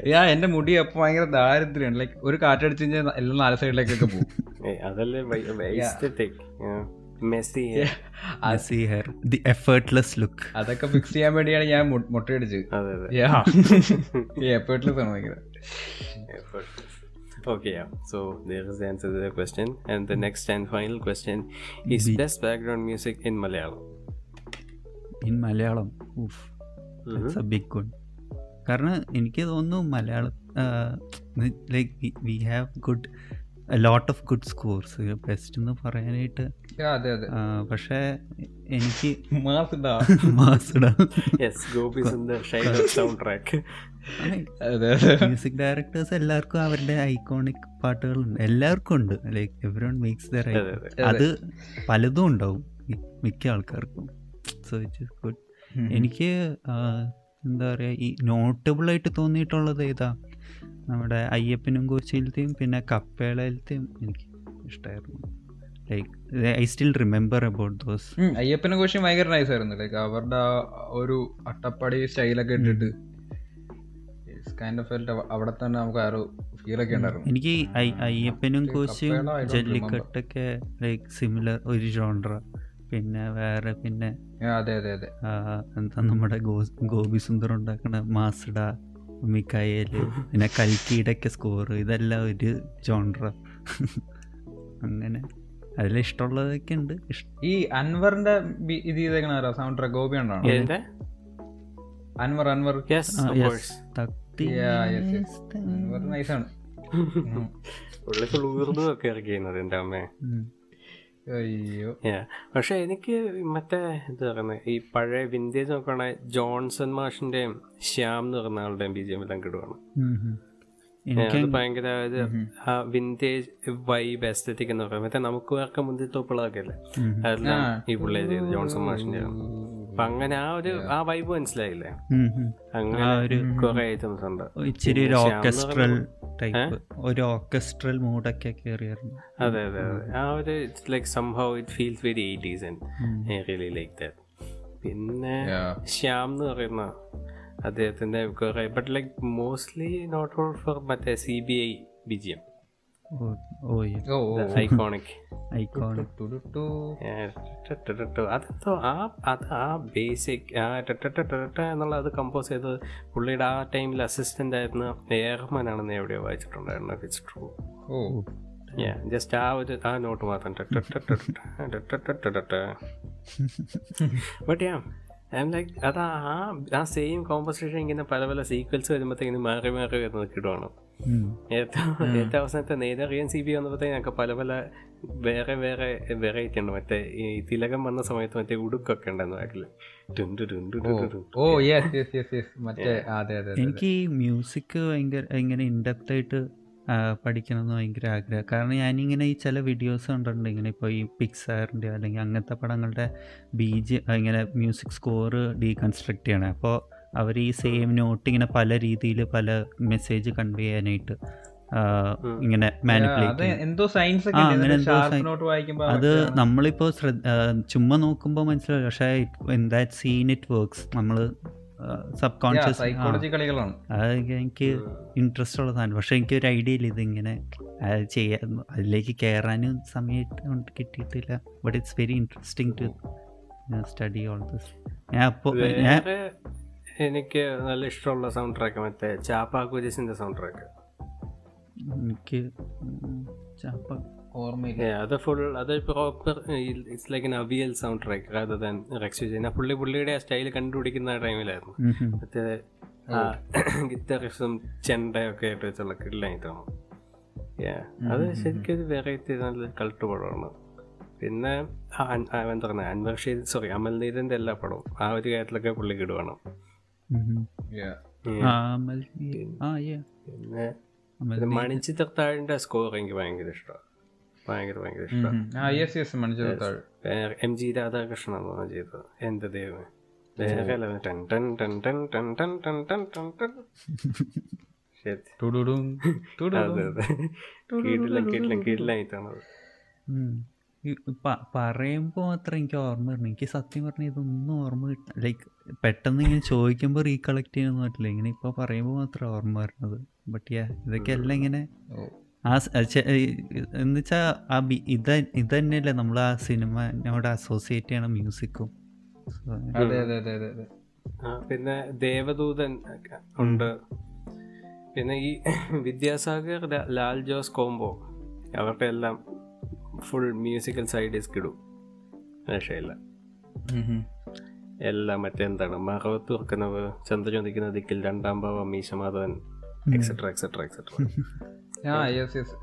യാ എന്റെ മുടി അപ്പൊ ഭയങ്കര ദാരിദ്ര്യമാണ്. ലൈക്ക് ഒരു കാറ്റടിച്ചു കഴിഞ്ഞാൽ എല്ലാം നാല് സൈഡിലേക്കൊക്കെ പോകും. അതല്ലേ എഫേർട്ട്ലെസ് ലുക്ക് അതൊക്കെ ഫിക്സ് ചെയ്യാൻ വേണ്ടിയാണ് ഞാൻ മുട്ടയടിച്ചത്. എഫേർട്ട്ലെസ് ആണ് ഭയങ്കര. Okay, yeah. So there is the answer to the question. And the next and final question is best background music in Malayalam. In Malayalam. Mhm. A big good കാരണം എനിക്ക് തോന്നുന്നു Malayalam like we have good lot of good scores best എന്ന് പറയാനായിട്ട് യാ, അതെ അതെ. പക്ഷേ എനിക്ക് music directors എല്ലാവർക്കും അവരുടെ ഐക്കോണിക് പാട്ടുകളുണ്ട്. എല്ലാവർക്കും ഉണ്ട്. ലൈക്ക് എവറി വൺ മേക്സ് അതെ. അത്. പലതും ഉണ്ടാവും. മിക്ക ആൾക്കാർക്കും. സോ ഇറ്റ് ഇസ് ഗുഡ് എനിക്ക് എന്താ പറയുക ഈ നോട്ടബിളായിട്ട് തോന്നിയിട്ടുള്ളത് ഏതാ? നമ്മുടെ അയ്യപ്പനും കോച്ചിയിലത്തെയും പിന്നെ കപ്പേളയിലത്തെയും എനിക്ക് ഇഷ്ടമായിരുന്നു like I still remember about those അയ്യപ്പനും അയ്യപ്പനെ കോശം ഭയങ്കര നൈസ് ആയിരുന്നു. ലൈക്ക് അവരുടെ ആ ഒരു അട്ടപ്പാടി സ്റ്റൈലൊക്കെ ഇട്ടിട്ട് അവിടെ തന്നെ നമുക്ക് ആ ഒരു ഫീലൊക്കെ ഉണ്ടായിരുന്നു. എനിക്ക് അയ്യപ്പനും കോശിയും ജല്ലിക്കെട്ടൊക്കെ ലൈക്ക് സിമിലർ ഒരു ജോൺറ പിന്നെ വേറെ പിന്നെ അതെ അതെ അതെ. എന്താ നമ്മുടെ ഗോപി സുന്ദർ ഉണ്ടാക്കണ മാസിഡ മിക്കായേൽ പിന്നെ കൽക്കിയുടെ ഒക്കെ സ്കോർ ഇതെല്ലാം ഒരു ജോൺറ അങ്ങനെ. അതിൽ ഇഷ്ടമുള്ളതൊക്കെ ഉണ്ട്. ഈ അൻവറിന്റെ ഇത് ചെയ്തേക്കണോ ആരാ? സൗണ്ട് ട്രാക്ക് ഗോപി ഏതിന്റെ? അൻവർ അൻവർ. നൈസാണ് ഉള്ളിൽ ഉയർന്നതൊക്കെ ഇറക്കിയിരുന്നത് എന്റെ അമ്മേ. അയ്യോ. പക്ഷെ എനിക്ക് മറ്റേ ഇത് പറയുന്നത് ഈ പഴയ വിന്റേജ് നോക്കുകയാണെങ്കിൽ ജോൺസൺ മാഷിന്റെയും ശ്യാം എന്ന് പറഞ്ഞ ആളുടെയും ബി ജി എം എല്ലാം കിടുവാണ് ഭയങ്കര ഒരു ആ വിന്റേജ് വൈബ് എസ്തറ്റിക് എന്ന് പറയുന്നത് മറ്റേ നമുക്ക് വേർക്ക മുന്തിരി തോപ്പിളൊക്കെ അല്ലേ. അതെല്ലാം ഈ പുള്ളി ചെയ്ത് ജോൺസൺ മാഷിന്റെ അപ്പൊ അങ്ങനെ ആ ഒരു ആ വൈബ് മനസ്സിലായില്ലേ. അങ്ങനെ ഒരു കുറെ ഐറ്റംസ് ഉണ്ട്. ഇച്ചിരി ഒരു ഓർക്കസ്ട്രൽ ടൈപ്പ് ഒരു ഓർക്കസ്ട്രൽ മൂഡൊക്കെ കയറിയായിരുന്നു അതെ അതെ അതെ. ആ ഒരു ഇറ്റ്സ് ലൈക്ക് സംഭവ it feels very eighties and I really like that പിന്നെ. ശ്യാം എന്ന് പറയുന്ന അദ്ദേഹത്തിന്റെ കുറെ but like mostly not all for മറ്റേ C B I B G M iconic. അതെന്തോ ആ അത് ആ ബേസിക് ആ എന്നുള്ള അത് കമ്പോസ് ചെയ്തത് പുള്ളിയുടെ ആ ടൈമിൽ അസിസ്റ്റന്റ് ആയിരുന്ന എയർമാൻ ആണെന്ന് എവിടെയോ വായിച്ചിട്ടുണ്ടായിരുന്നു ഇറ്റ്സ് ട്രൂ ഓ ജസ്റ്റ് ആ ഒരു ആ നോട്ട് മാത്രം but yeah I'm like അതാ ആ ആ സെയിം കോമ്പസിഷൻ ഇങ്ങനെ പല പല സീക്വൽസ് വരുമ്പോഴത്തേക്കും മാറി മാറി വരുന്നത് കിടുവാണ് ഏറ്റവും ഏറ്റവും അവസാനത്തെ നേരറിയാൻ സി ബി വന്നപ്പോഴത്തേക്ക് പല പല വേറെ വേറെ വെറൈറ്റി ഉണ്ട്. മറ്റേ ഈ തിലകം വന്ന സമയത്ത് മറ്റേ ഉടുക്കൊക്കെ ഉണ്ടായിരുന്നു ബാക്കിൽ എനിക്ക് ഈ മ്യൂസിക് ഭയങ്കര ഇങ്ങനെ ഇൻഡെപ്ത് ആയിട്ട് പഠിക്കണമെന്ന് ഭയങ്കര ആഗ്രഹം. കാരണം ഞാനിങ്ങനെ ഈ ചില വീഡിയോസ് കണ്ടിട്ടുണ്ട്. ഇങ്ങനെ ഇപ്പോൾ ഈ പിക്സാറിന്റെ അല്ലെങ്കിൽ അങ്ങനത്തെ പടങ്ങളുടെ ബീജ് ഇങ്ങനെ മ്യൂസിക് സ്കോറ് ഡീകൺസ്ട്രക്ട് ചെയ്യണേ. അപ്പോൾ അവർ ഈ സെയിം നോട്ട് ഇങ്ങനെ പല രീതിയിൽ പല മെസ്സേജ് കൺവേ ചെയ്യാനായിട്ട് ഇങ്ങനെ മാനിപ്പുലേറ്റ് എന്തോ അത് നമ്മളിപ്പോൾ ശ്രദ്ധ ചുമ്മാ നോക്കുമ്പോൾ മനസ്സിലാവും. പക്ഷേ in that scene it works നമ്മൾ സബ് കോൺഷ്യസ് അത് എനിക്ക് ഇൻട്രസ്റ്റ് ഉള്ള സാധനം. പക്ഷെ എനിക്ക് ഒരു ഐഡിയ ഇല്ല ഇതിങ്ങനെ അത് ചെയ്യാൻ അതിലേക്ക് കയറാനും സമയം കിട്ടിയിട്ടില്ല. But it's very interesting to study all this ഞാൻ അപ്പോൾ ഞാൻ എനിക്ക് നല്ല ഇഷ്ടമുള്ള സൗണ്ട് ട്രാക്ക് മറ്റേ ചാപ്പാക്കുജിസിന്റെ സൗണ്ട് ട്രാക്ക് എനിക്ക് ഉം, ചാപ്പ ഓർമ്മയില്ല. അത് ഫുൾ അത് proper it's like an Avial sound track Rex പുള്ളി പുള്ളിയുടെ സ്റ്റൈൽ കണ്ടുപിടിക്കുന്ന ടൈമിലായിരുന്നു. മറ്റേ ഗിറ്റാറിസും ചെണ്ടയൊക്കെ ആയിട്ട് വെച്ചുള്ള കില്ലായിട്ടാണ് അത് ശരിക്കും ഒരു വെറൈറ്റി നല്ല കൾട്ട് പടമാണ്. പിന്നെ എന്താ പറയുക അൻവർ ഷീദ് സോറി അമൽ നീതിന്റെ എല്ലാ പടവും ആ ഒരു കാര്യത്തിലൊക്കെ പുള്ളി കിടുവാണ് പിന്നെ മണിച്ചിത്രത്താഴിന്റെ സ്കോർ എനിക്ക് ഭയങ്കര ഇഷ്ടമാണ്. ഭയങ്കര ഭയങ്കര ഇഷ്ടമാണ് എം ജി രാധാകൃഷ്ണൻ ചെയ്തത്. എന്റെ ദൈവമേ. പറയുമ്പോൾ മാത്രം എനിക്ക് ഓർമ്മ വരണം എനിക്ക് സത്യം പറഞ്ഞ ഇതൊന്നും ഓർമ്മ കിട്ടാ ലൈക്ക് പെട്ടെന്ന് ഇങ്ങനെ ചോദിക്കുമ്പോ റീകളക്ട് ചെയ്യാൻ പറ്റില്ല. ഇങ്ങനെ ഇപ്പൊ പറയുമ്പോ മാത്രം ഓർമ്മ വരണത് ബട്ട് യാ ഇതൊക്കെ എല്ലാം ഇങ്ങനെ ആ എന്നുവെച്ചാ ആ ബി ഇത് ഇത് തന്നെയല്ലേ നമ്മൾ ആ സിനിമനോട് അസോസിയേറ്റ് ചെയ്യണ മ്യൂസിക്കും. അതെ അതെ അതെ അതെ അതെ. പിന്നെ ദേവദൂതൻ ഉണ്ട്. പിന്നെ ഈ വിദ്യാസാഗർ ലാൽ ജോസ് കോംബോ അവരുടെ എല്ലാം ഫുൾ മ്യൂസിക്കൽ സൈഡ് കിടും. രക്ഷയില്ല. എല്ലാം മറ്റെന്താണ് മറവത്ത് തുറക്കുന്നവ് ചോദിക്കുന്ന ദിക്കിൽ Randam Bhavam Meesa Madhavan etcetera etcetera etcetera yes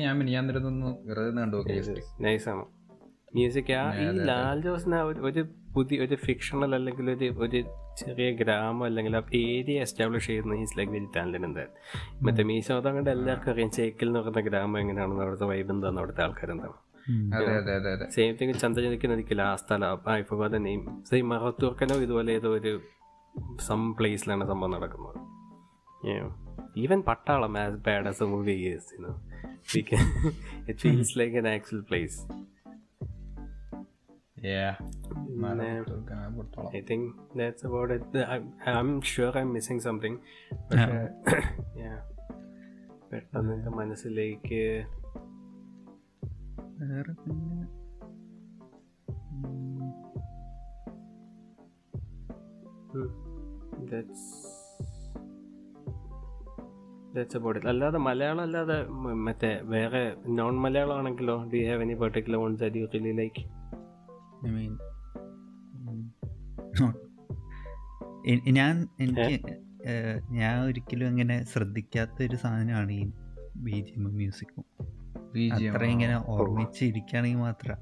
ഞാൻ മിനിയാന്നിരുന്നു വെറുതെ കണ്ടു നൈസാണ് മ്യൂസിക് ആ ഈ ലാൽ ജോസിന് ഒരു- പുതിയ ഒരു ഫിക്ഷണൽ അല്ലെങ്കിൽ ഒരു ഒരു ചെറിയ ഗ്രാമം അല്ലെങ്കിൽ ആ ഏരിയ എസ്റ്റാബ്ലിഷ് ചെയ്യുന്ന ഈസ് ലൈക്ക് വെരി ടാലന്റ് എന്തായാലും മറ്റേ മീശോ കൊണ്ട് എല്ലാവർക്കും അറിയാം ചേക്കിൽ എന്ന് പറയുന്ന ഗ്രാമം എങ്ങനെയാണെന്ന് അവിടുത്തെ വൈബ് എന്താണ് അവിടുത്തെ ആൾക്കാരെന്താണ് സെയിം തിങ് ചന്ദ്രജനിക്കുന്ന നിൽക്കില്ല ആ സ്ഥലം I for the name same മറത്തൂർക്കനോ ഇതുപോലെ ഏതോ ഒരു സം പ്ലേസിലാണ് സംഭവം നടക്കുന്നത്. even Pattalam as bad as the movie is, you know. We can it feels like an actual place. Yeah. Uh, I think that's about it. I'm, I'm sure I'm missing something. പക്ഷേ പെട്ടെന്ന് എന്റെ മനസ്സിലേക്ക് വേറെ പിന്നെ that's that's about it. അല്ലാതെ മലയാളം അല്ലാതെ മറ്റേ വേറെ നോൺ മലയാളം ആണെങ്കിലോ do you have any particular ones that you really like I mean, ഉം. എ- ഞാൻ എനിക്ക് ഞാൻ ഒരിക്കലും അങ്ങനെ ശ്രദ്ധിക്കാത്ത ഒരു സാധനമാണ് ഈ ബി ജി എം മ്യൂസിക്കും. അത്ര ഇങ്ങനെ ഓർമ്മിച്ചിരിക്കുകയാണെങ്കിൽ മാത്രം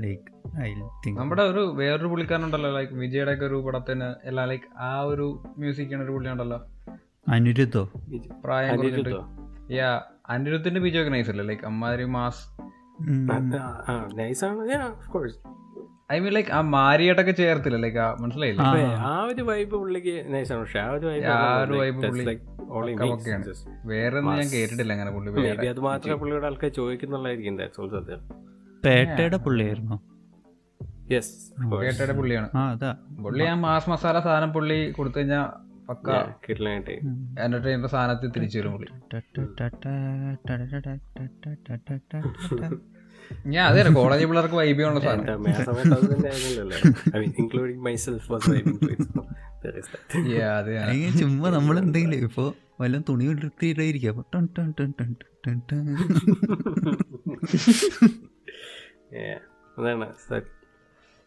ലൈക്ക് ഐ തിങ്ക് നമ്മുടെ ഒരു വേറൊരു പുള്ളിക്കാരനുണ്ടല്ലോ ലൈക്ക് വിജയുടെ ഒക്കെ ഒരു പടത്തിന് എല്ലാ ലൈക്ക് ആ ഒരു മ്യൂസിക്കാണ് ഒരു പുള്ളിയുണ്ടല്ലോ അനിരുദ്ധോ? പ്രായം അനിരുദ്ധോ? യാ അനിരുദ്ധിന്റെ ബീജം ഒക്കെ നൈസ് അല്ലേ? ലൈക്ക് അമ്മാതിരി മാസ്. ഐ മീൻ ലൈക്ക് ആ മാരിയായിട്ടൊക്കെ ചേർത്തില്ല? ലൈക്ക് ആ മനസ്സിലായില്ലേ? ആ. ഒരു വൈബ് പുള്ളിക്ക് നൈസാണ് പക്ഷെ ആ ഒരു ആ ഒരു പുള്ളി വൈബ് പക്കമൊക്കെയാണ്. വേറെ ഒന്നും ഞാൻ കേട്ടിട്ടില്ല അങ്ങനെ പുള്ളി മേബി അത് മാത്രമേ പുള്ളിയുടെ ആൾക്കാർ ചോദിക്കുന്നുള്ളായിരിക്കും. പേട്ടയുടെ പുള്ളിയായിരുന്നു? യെസ് പേട്ടയുടെ പുള്ളിയാണ്. പുള്ളി ആ മാസ് മസാല സാധനം പുള്ളി കൊടുത്തു കഴിഞ്ഞാൽ പക്ക കിട്ടലായിട്ട് സാധനത്തിൽ തിരിച്ചു വരും പുള്ളി ഞാൻ അതെ കോളേജ് പിള്ളേർക്ക് വൈബ് ചെയ്യുന്ന സാധനം ചുമ്മാ നമ്മൾ എന്തെങ്കിലും ഇപ്പൊ വല്ല തുണി എടുത്തിട്ടായിരിക്കും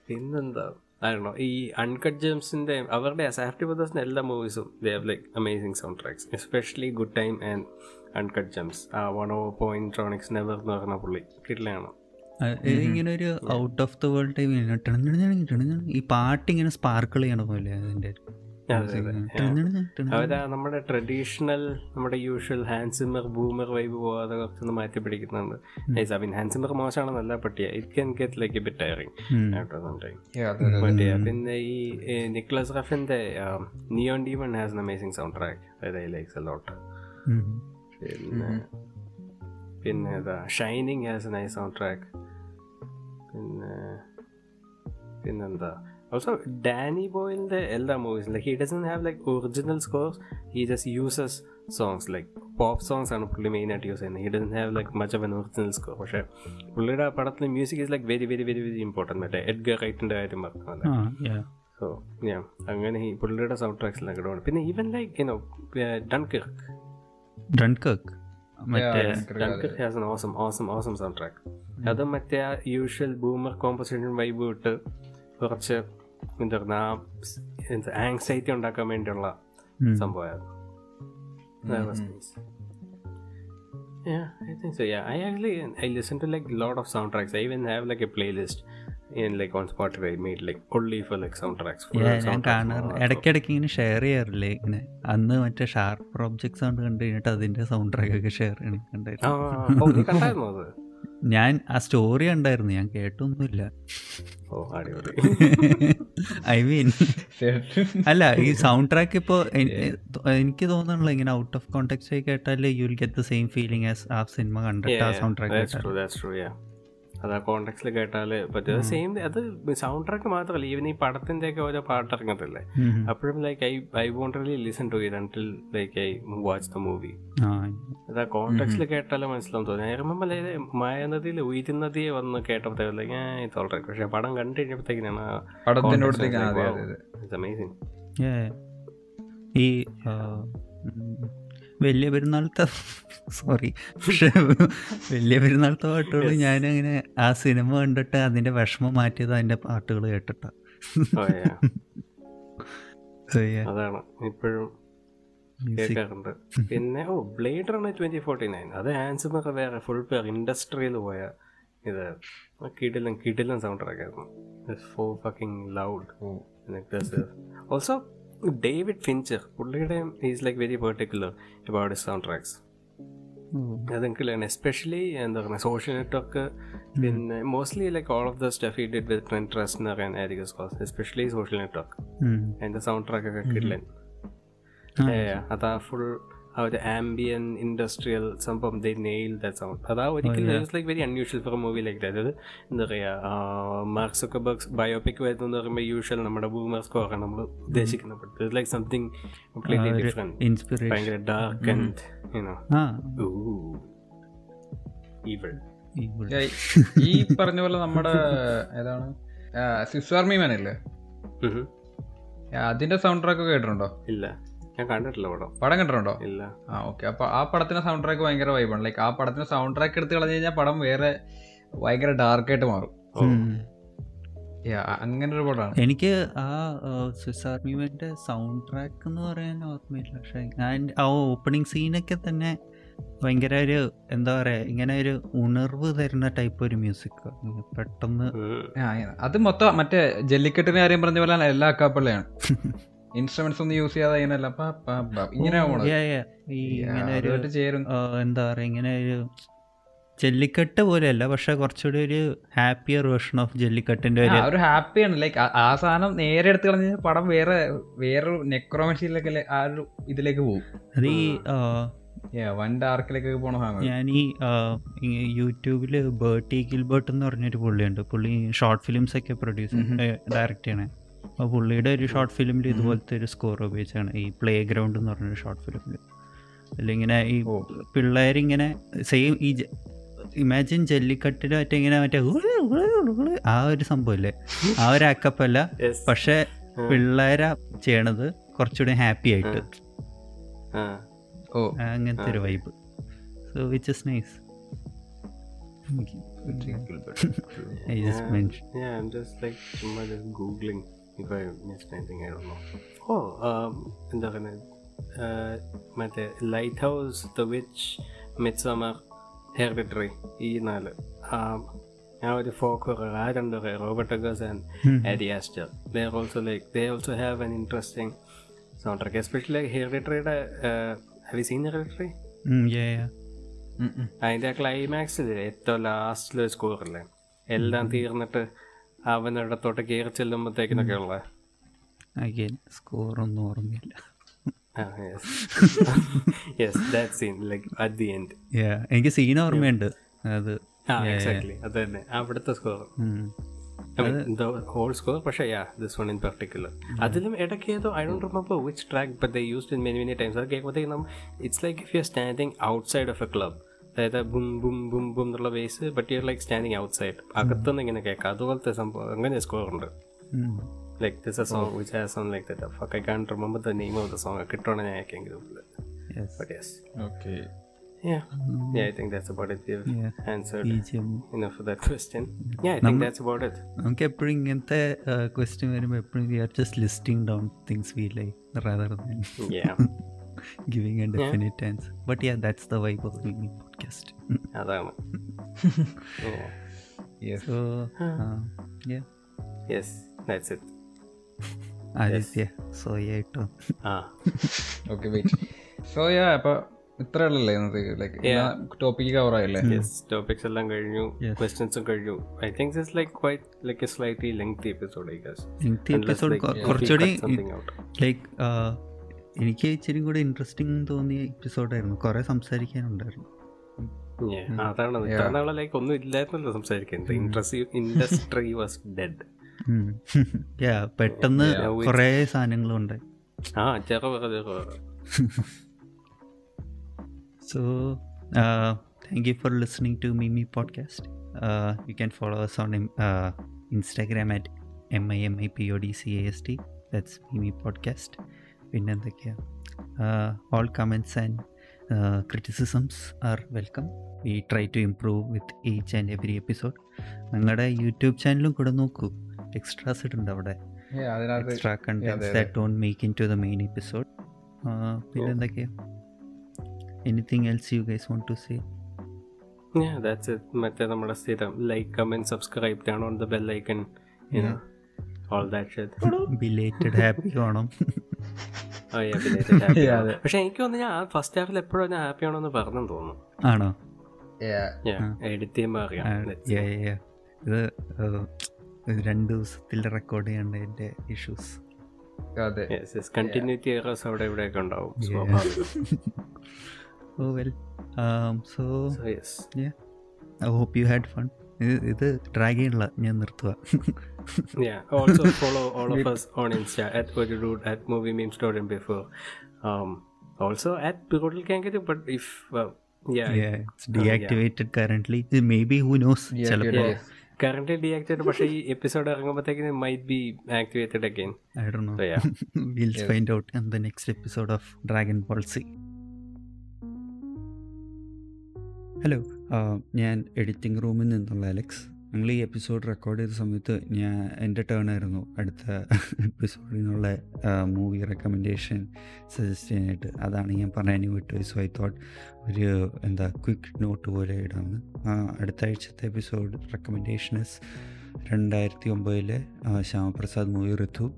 പിന്നെന്താ ആണോ ഈ അൺകട്ട് ജെംസിന്റെ അവരുടെ സാഫ്റ്റി ബ്രദേഴ്സിന്റെ എല്ലാ മൂവീസും they have like amazing sound tracks especially good time and uncut gems ആ വൺ ഓ പോയിന്റ് ട്രോണിക്സ് നെവർ എന്ന് പറഞ്ഞ പുള്ളി. കിട്ടിലാണ് ഇങ്ങനെ ഒരു out of the world time ഈ പാട്ട് ഇങ്ങനെ സ്പാർക്കിൾ ചെയ്യണ പോലെ അതിന്റെ അവരാ നമ്മുടെ ട്രഡീഷണൽ നമ്മുടെ യൂഷ്വൽ ഹാൻസിമർ ബൂമർ വൈബ് പോവാതെ കുറച്ചൊന്ന് മാറ്റി പിടിക്കുന്നുണ്ട്. ഐ മീൻ ഹാൻസിമർ മോശമാണെന്നല്ല പട്ടിയ. It can get like bit tiring പിന്നെ ഈ Nicolas റഫിന്റെ neon demon has amazing sound track I likes a lot പിന്നെ പിന്നെ ഇതാ shining has a nice sound track പിന്നെ പിന്നെന്താ? ഓൾസോ ഡാനി ബോയിലിന്റെ എല്ലാ മൂവീസും like he doesn't have like original scores he just uses songs like pop songs ആണ് പുള്ളി main ആയിട്ട് യൂസ് ചെയ്യുന്നത്. He doesn't have like much of an original score പക്ഷേ പുള്ളിയുടെ ആ പടത്തിൽ music is like very very very very important മറ്റേ Edgar റൈറ്റിന്റെ കാര്യം പറഞ്ഞത് സോ ഞാൻ അങ്ങനെ ഈ പുള്ളിയുടെ സൗണ്ട് ട്രാക്സിൽ കിടവാണ് പിന്നെ even like you know Dunkirk Dunkirk awesome awesome awesome sound track അത് മറ്റേ യൂഷ്വൽ ബൂമർ കോമ്പസിഷൻ വൈബ് വിട്ട് കുറച്ച് എന്താ പറഞ്ഞാ എന്താ ആങ്സൈറ്റി ഉണ്ടാക്കാൻ വേണ്ടിയുള്ള സംഭവം ഇടയ്ക്കിടയ്ക്ക് ഇങ്ങനെ ഷെയർ ചെയ്യാറില്ലേ? ഇങ്ങനെ അന്ന് മറ്റേ ഷാർപ്പ് ഓബ്ജെക്ട്സ് കൊണ്ട് കണ്ടു അതിന്റെ സൗണ്ട് ട്രാക്ക് ഒക്കെ ഷെയർ ചെയ്യണം കണ്ടായിരുന്നു. ഞാൻ ആ സ്റ്റോറി ഉണ്ടായിരുന്നു ഞാൻ കേട്ടൊന്നുമില്ല. ഐ മീൻ അല്ല ഈ സൗണ്ട് ട്രാക്ക് ഇപ്പോൾ എനിക്ക് തോന്നുന്നുള്ളൂ ഇങ്ങനെ ഔട്ട് ഓഫ് കോണ്ടെക്സ്റ്റ് ആയി കേട്ടാൽ you will get the same feeling as ആ സിനിമ കണ്ടിട്ട് ആ സൗണ്ട് ട്രാക്ക് അത് ആ കോണ്ടെക്സ്റ്റിൽ കേട്ടാൽ പറ്റും. സെയിം അത് സൗണ്ട് ട്രാക്ക് മാത്രമല്ല ഈവൻ ഈ പടത്തിന്റെ ഒക്കെ ഓരോ പാട്ട് ഇറങ്ങത്തില്ലേ അപ്പോഴും like I I won't really listen to it until like I watch the movie അത് ആ കോണ്ടെക്സ്റ്റിൽ കേട്ടാലും മനസ്സിലാവും തോന്നി ഐ റിമെമ്പർ മായനദിയിൽ ഉയരുന്നതിയെ വന്ന് കേട്ടപ്പോഴത്തേക്കും ഞാൻ ഇറ്റ്സ് ഓൾ റൈറ്റ് പക്ഷെ പടം കണ്ടു കഴിഞ്ഞപ്പോഴത്തേക്കിനാണ് ഈ വലിയ പെരുന്നാളത്തെ സോറി പക്ഷെ വലിയ പെരുന്നാളത്തെ പാട്ടുകൾ ഞാനങ്ങനെ ആ സിനിമ കണ്ടിട്ട് അതിന്റെ വിഷമം മാറ്റിയത് അതിന്റെ പാട്ടുകൾ കേട്ടിട്ട്. അതാണ്. ഇപ്പോഴും കേൾക്കാറുണ്ട് പിന്നെ ഓ Blade Runner twenty forty nine അത് ആൻസർ വേറെ ഫുൾ പേർ ഇൻഡസ്ട്രിയിൽ പോയ ഇത്. കിടിലും കിടിലും സൗണ്ട് ട്രാക്കായിരുന്നു ഫോ fucking loud also David Fincher പുള്ളിയുടെ is like very particular about sound tracks അതെനിക്ക് എസ്പെഷ്യലി എന്താ പറയുക സോഷ്യൽ നെറ്റ്വർക്ക് പിന്നെ mostly like all of the stuff ഈ ഡിഡ് വിത്ത് ട്രെൻഡ് ട്രസ്റ്റ് എന്ന് പറയാൻ ആയിരിക്കും സ്കോസ് എസ്പെഷ്യലി സോഷ്യൽ നെറ്റ്വർക്ക് അതിന്റെ സൗണ്ട് ട്രാക്ക് ഒക്കെ കിട്ടില്ല. അതാ ഫുൾ ആ ഒരു ആംബിയൻ ഇൻഡസ്ട്രിയൽ സംഭവം ദേ നെയിൽ ദാറ്റ് സൗണ്ട് ആ ഒരിക്കലും like very unusual for movie like that അത് എന്താ പറയുക മാർക്ക് സുക്കബർഗ്സ് ബയോപിക് വരുന്നു എന്ന് പറയുമ്പോൾ യൂഷ്വൽ നമ്മുടെ ബൂമർ സ്കോർ നമ്മൾ ഉദ്ദേശിക്കുന്നത് it's like something completely different ഭയങ്കര ഡാർക്ക് ആൻഡ് ഈവിൾ ഈ പറഞ്ഞ പോലെ നമ്മുടെ ഏതാണ്? സ്വിസ് ആർമി മാൻ അല്ലേ അതിന്റെ സൗണ്ട് ട്രാക്ക് കേട്ടിട്ടുണ്ടോ? ഇല്ല. ഞാൻ കണ്ടിട്ടില്ല പടം. പടം കണ്ടിട്ടുണ്ടോ? ഇല്ല. ആ ഓക്കെ അപ്പൊ ആ പടത്തിന്റെ സൗണ്ട് ട്രാക്ക് ഭയങ്കര വൈബാണ് ലൈക്ക് ആ പടത്തിന്റെ സൗണ്ട് ട്രാക്ക് എടുത്ത് കളഞ്ഞു കഴിഞ്ഞാൽ പടം വേറെ ഭയങ്കര ഡാർക്ക് ആയിട്ട് മാറും. അങ്ങനെ ഒരു പടമാണ് എനിക്ക് ആ സ്വിസ് ആർമിന്റെ സൗണ്ട് ട്രാക്ക് എന്ന് പറയാൻ ഓർമ്മയില്ല. പക്ഷെ ഞാൻ ആ ഓപ്പണിംഗ് സീനൊക്കെ തന്നെ ഭയങ്കര ഒരു എന്താ പറയാ ഇങ്ങനെ ഒരു ഉണർവ് തരുന്ന ടൈപ്പ് ഒരു മ്യൂസിക് പെട്ടെന്ന് അത് മൊത്തം മറ്റേ ജല്ലിക്കെട്ടിനെ കാര്യം പറഞ്ഞ പോലെ എല്ലാ അക്കാപ്പള്ളയാണ്. ഇൻസ്ട്രുമെന്റ്സ് ഒന്നും യൂസ് ചെയ്യാതെ ഇങ്ങനെയല്ല. ഇങ്ങനെ എന്താ പറയാ ഇങ്ങനെ ഒരു ജല്ലിക്കെട്ട് പോലെയല്ല പക്ഷെ കുറച്ചുകൂടി ഒരു ഹാപ്പിയർ വേർഷൻ ഓഫ് ജല്ലിക്കെട്ടിന്റെ ഒരു ഹാപ്പിയാണ് ലൈക്ക് ആ സാധനം നേരെ എടുത്ത് കളഞ്ഞ പടം വേറെ വേറെ നെക്രോമൻഷിയിലൊക്കെ ആ ഒരു ഇതിലേക്ക് പോകും. അത് ഈ വൺ ഡാർക്കിലേക്ക് പോണ ഞാൻ ഈ യൂട്യൂബിൽ ബേർട്ടി ഗിൽബർട്ട് എന്ന് പറഞ്ഞൊരു പുള്ളിയുണ്ട്. പുള്ളി ഷോർട്ട് ഫിലിംസ് ഒക്കെ പ്രൊഡ്യൂസ് ഡയറക്റ്റ് ചെയ്യണേ. അപ്പോൾ പുള്ളിയുടെ ഒരു ഷോർട്ട് ഫിലിമിൽ ഇതുപോലത്തെ ഒരു സ്കോർ ഉപയോഗിച്ചാണ്. ഈ പ്ലേ ഗ്രൗണ്ട് എന്ന് പറഞ്ഞൊരു ഷോർട്ട് ഫിലിമിൽ അല്ലെങ്കിൽ ഈ പിള്ളേരിങ്ങനെ സെയിം ഈ ഇമാജിൻ ജല്ലിക്കട്ടിൽ മറ്റേ ഇങ്ങനെ മറ്റേ ആ ഒരു സംഭവമില്ലേ ആ ഒരു അക്കപ്പല്ല പക്ഷെ പിള്ളേരാ ചെയ്യണത് കുറച്ചുകൂടി ഹാപ്പി ആയിട്ട്. അങ്ങനത്തെ ഒരു vibe so which is nice I just Yeah. mentioned. Yeah, I'm just like ചുമ്മാ just googling. If I missed anything. I don't know. Oh, um, എന്താ പറയുന്നത് മറ്റേ lighthouse the witch Midsommar Hereditary ഈ നാല്. ആ ഒരു ഫോക്ക് ആ രണ്ട് Robert Eggers and Ari Aster they are also like they also have an interesting sound track especially ഹെറിറ്ററിയുടെ have seen Hereditary. അതിന്റെ ക്ലൈമാക്സിൽ ഏറ്റവും സ്കോർ സ്കോറില്ലേ എല്ലാം തീർന്നിട്ട് അവനിടത്തോട്ട് കയറി ചെല്ലുമ്പോഴത്തേക്കിനൊക്കെ ഉള്ള? Again, score ഒന്നും ഓർമ്മയില്ല എനിക്ക് സീൻ ഓർമ്മയുണ്ട്. അത് അവിടുത്തെ സ്കോർ. ഹോൾ സ്കോർ പക്ഷേ yeah this one in particular അതിലും ഇടയ്ക്ക് ഏതോ I don't remember which track but the used in many many times അത് കേൾക്കുമ്പോഴത്തേക്ക് നമ്മൾ it's like if you are standing outside of a club അതായത് ബും ബും ബും ബും എന്നുള്ള bass but you are like standing outside അകത്തുനിന്ന് ഇങ്ങനെ കേൾക്കാം. അതുപോലത്തെ സംഭവം. അങ്ങനെ സ്കോർ ഉണ്ട്. ഉം. Like this a song which has song like that fuck I can't remember the name of the song കിട്ടണം ഞാൻ അയക്കെങ്കിലും Yes. But yes okay Yeah. Yeah, I think that's about it. Yeah. answered enough of that question. Yeah, I think that's about it. നമുക്ക് എപ്പോഴും ഇങ്ങനത്തെ question വരുമ്പോൾ എപ്പോഴും we are just listing down things we like rather than Yeah. Giving a definite answer but yeah that's the vibe of me podcast അതാണ് Yeah. Yes so Yes, that's it. Aditya സോയായിട്ടോ Ah. Okay wait so yeah അപ്പൊ ഇത്ര ഉള്ളല്ലേ ഇന്നത്തെ like topic cover ആയല്ലേ? Yes, topics എല്ലാം കഴിഞ്ഞു. Yes. ക്വസ്റ്റ്യൻസും കഴിഞ്ഞു. I think it's like quite like a slightly lengthy episode I guess lengthy episode കുറച്ചുകൂടി സംതിങ് ഔട്ട് ലൈക്ക് എനിക്ക് ഇച്ചിരി കൂടി ഇൻട്രസ്റ്റിംഗ് തോന്നിയ എപ്പിസോഡായിരുന്നു കുറേ സംസാരിക്കാനുണ്ടായിരുന്നു. അതാണ് ഇത്ര നാളെ ഒന്നും ഇല്ലായിരുന്നല്ലോ സംസാരിക്കാൻ interest industry was dead yeah പെട്ടെന്ന് കുറേ സാധനങ്ങളുണ്ട് ആ ചെറു ചെറു So, uh, thank you for listening to Mimi Podcast. Uh, you can follow us on uh, Instagram at M-I-M-I-P-O-D-C-A-S-T. That's Mimi Podcast. പിന്നെ എന്തൊക്കെയാണ് all comments and criticisms are welcome we try to improve with each and every episode ഞങ്ങളുടെ YouTube ചാനലും കൂടെ നോക്കൂ. Extras ഇട്ടുണ്ട് അവിടെ. Extra contents that don't make into the main episode പിന്നെ എന്തൊക്കെയാ? Anything else you guys want to say Yeah, that's it. മറ്റേ നമ്മുടെ സ്ഥിരം like comment subscribe turn on the bell icon all that belated happy Onam. പക്ഷെ എനിക്ക് തോന്നുന്നു ഞാൻ first ഹാഫിൽ എപ്പോഴും ഞാൻ ഹാപ്പി ആണോന്ന് പറഞ്ഞെന്ന് തോന്നുന്നു. ആണോ? Yeah. എഡിറ്റ് ചെയ്യുമ്പോൾ അറിയാം. ഇത് രണ്ട് ദിവസത്തിൽ റെക്കോർഡ് ചെയ്യേണ്ട എന്റെ ഇഷ്യൂസ് അവിടെ ഇവിടെയൊക്കെ ഉണ്ടാവും ഓ well so So, yes. I hope you had fun ഇത് ഇത് ഡ്രാഗ് ചെയ്യണില്ല ഞാൻ നിർത്തുക Yeah. Also follow all of us on Insta at Ojudude at movie memes dot before. Um, also at Pivotal Kangaroo, but if uh, yeah, Yeah, it's deactivated uh, yeah. currently. Maybe, who knows? Yeah, yeah. currently deactivated, പക്ഷേ ഈ episode ഇറങ്ങുമ്പോഴത്തേക്കിന് might be activated again I don't know. So, yeah. we'll find out in the next episode of Dragon Ball Z. Hello ഞാൻ editing റൂമിൽ നിന്നുള്ള Alex ഞങ്ങൾ ഈ episode record ചെയ്ത സമയത്ത് ഞാൻ എന്റെ ടേൺ ആയിരുന്നു അടുത്ത എപ്പിസോഡിനുള്ള മൂവി റെക്കമെൻഡേഷൻ സജസ്റ്റ് ചെയ്യാനായിട്ട്. അതാണ് ഞാൻ പറയാൻ വിട്ടു സോ ഐ തോട്ട് ഒരു എന്താ ക്വിക്ക് നോട്ട് പോലെ ഇടാമെന്ന് അടുത്ത ആഴ്ചത്തെ എപ്പിസോഡ് റെക്കമെൻഡേഷൻസ് രണ്ടായിരത്തി ഒമ്പതിലെ ശ്യാമപ്രസാദ് മൂവി ഋതു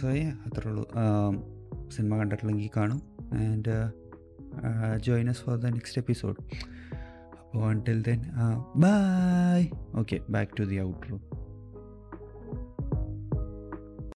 സോ അത്രേ ഉള്ളൂ. സിനിമ കണ്ടിട്ടില്ലെങ്കിൽ കാണും. And join for the next episode until then, uh, bye. Okay, back to the outro.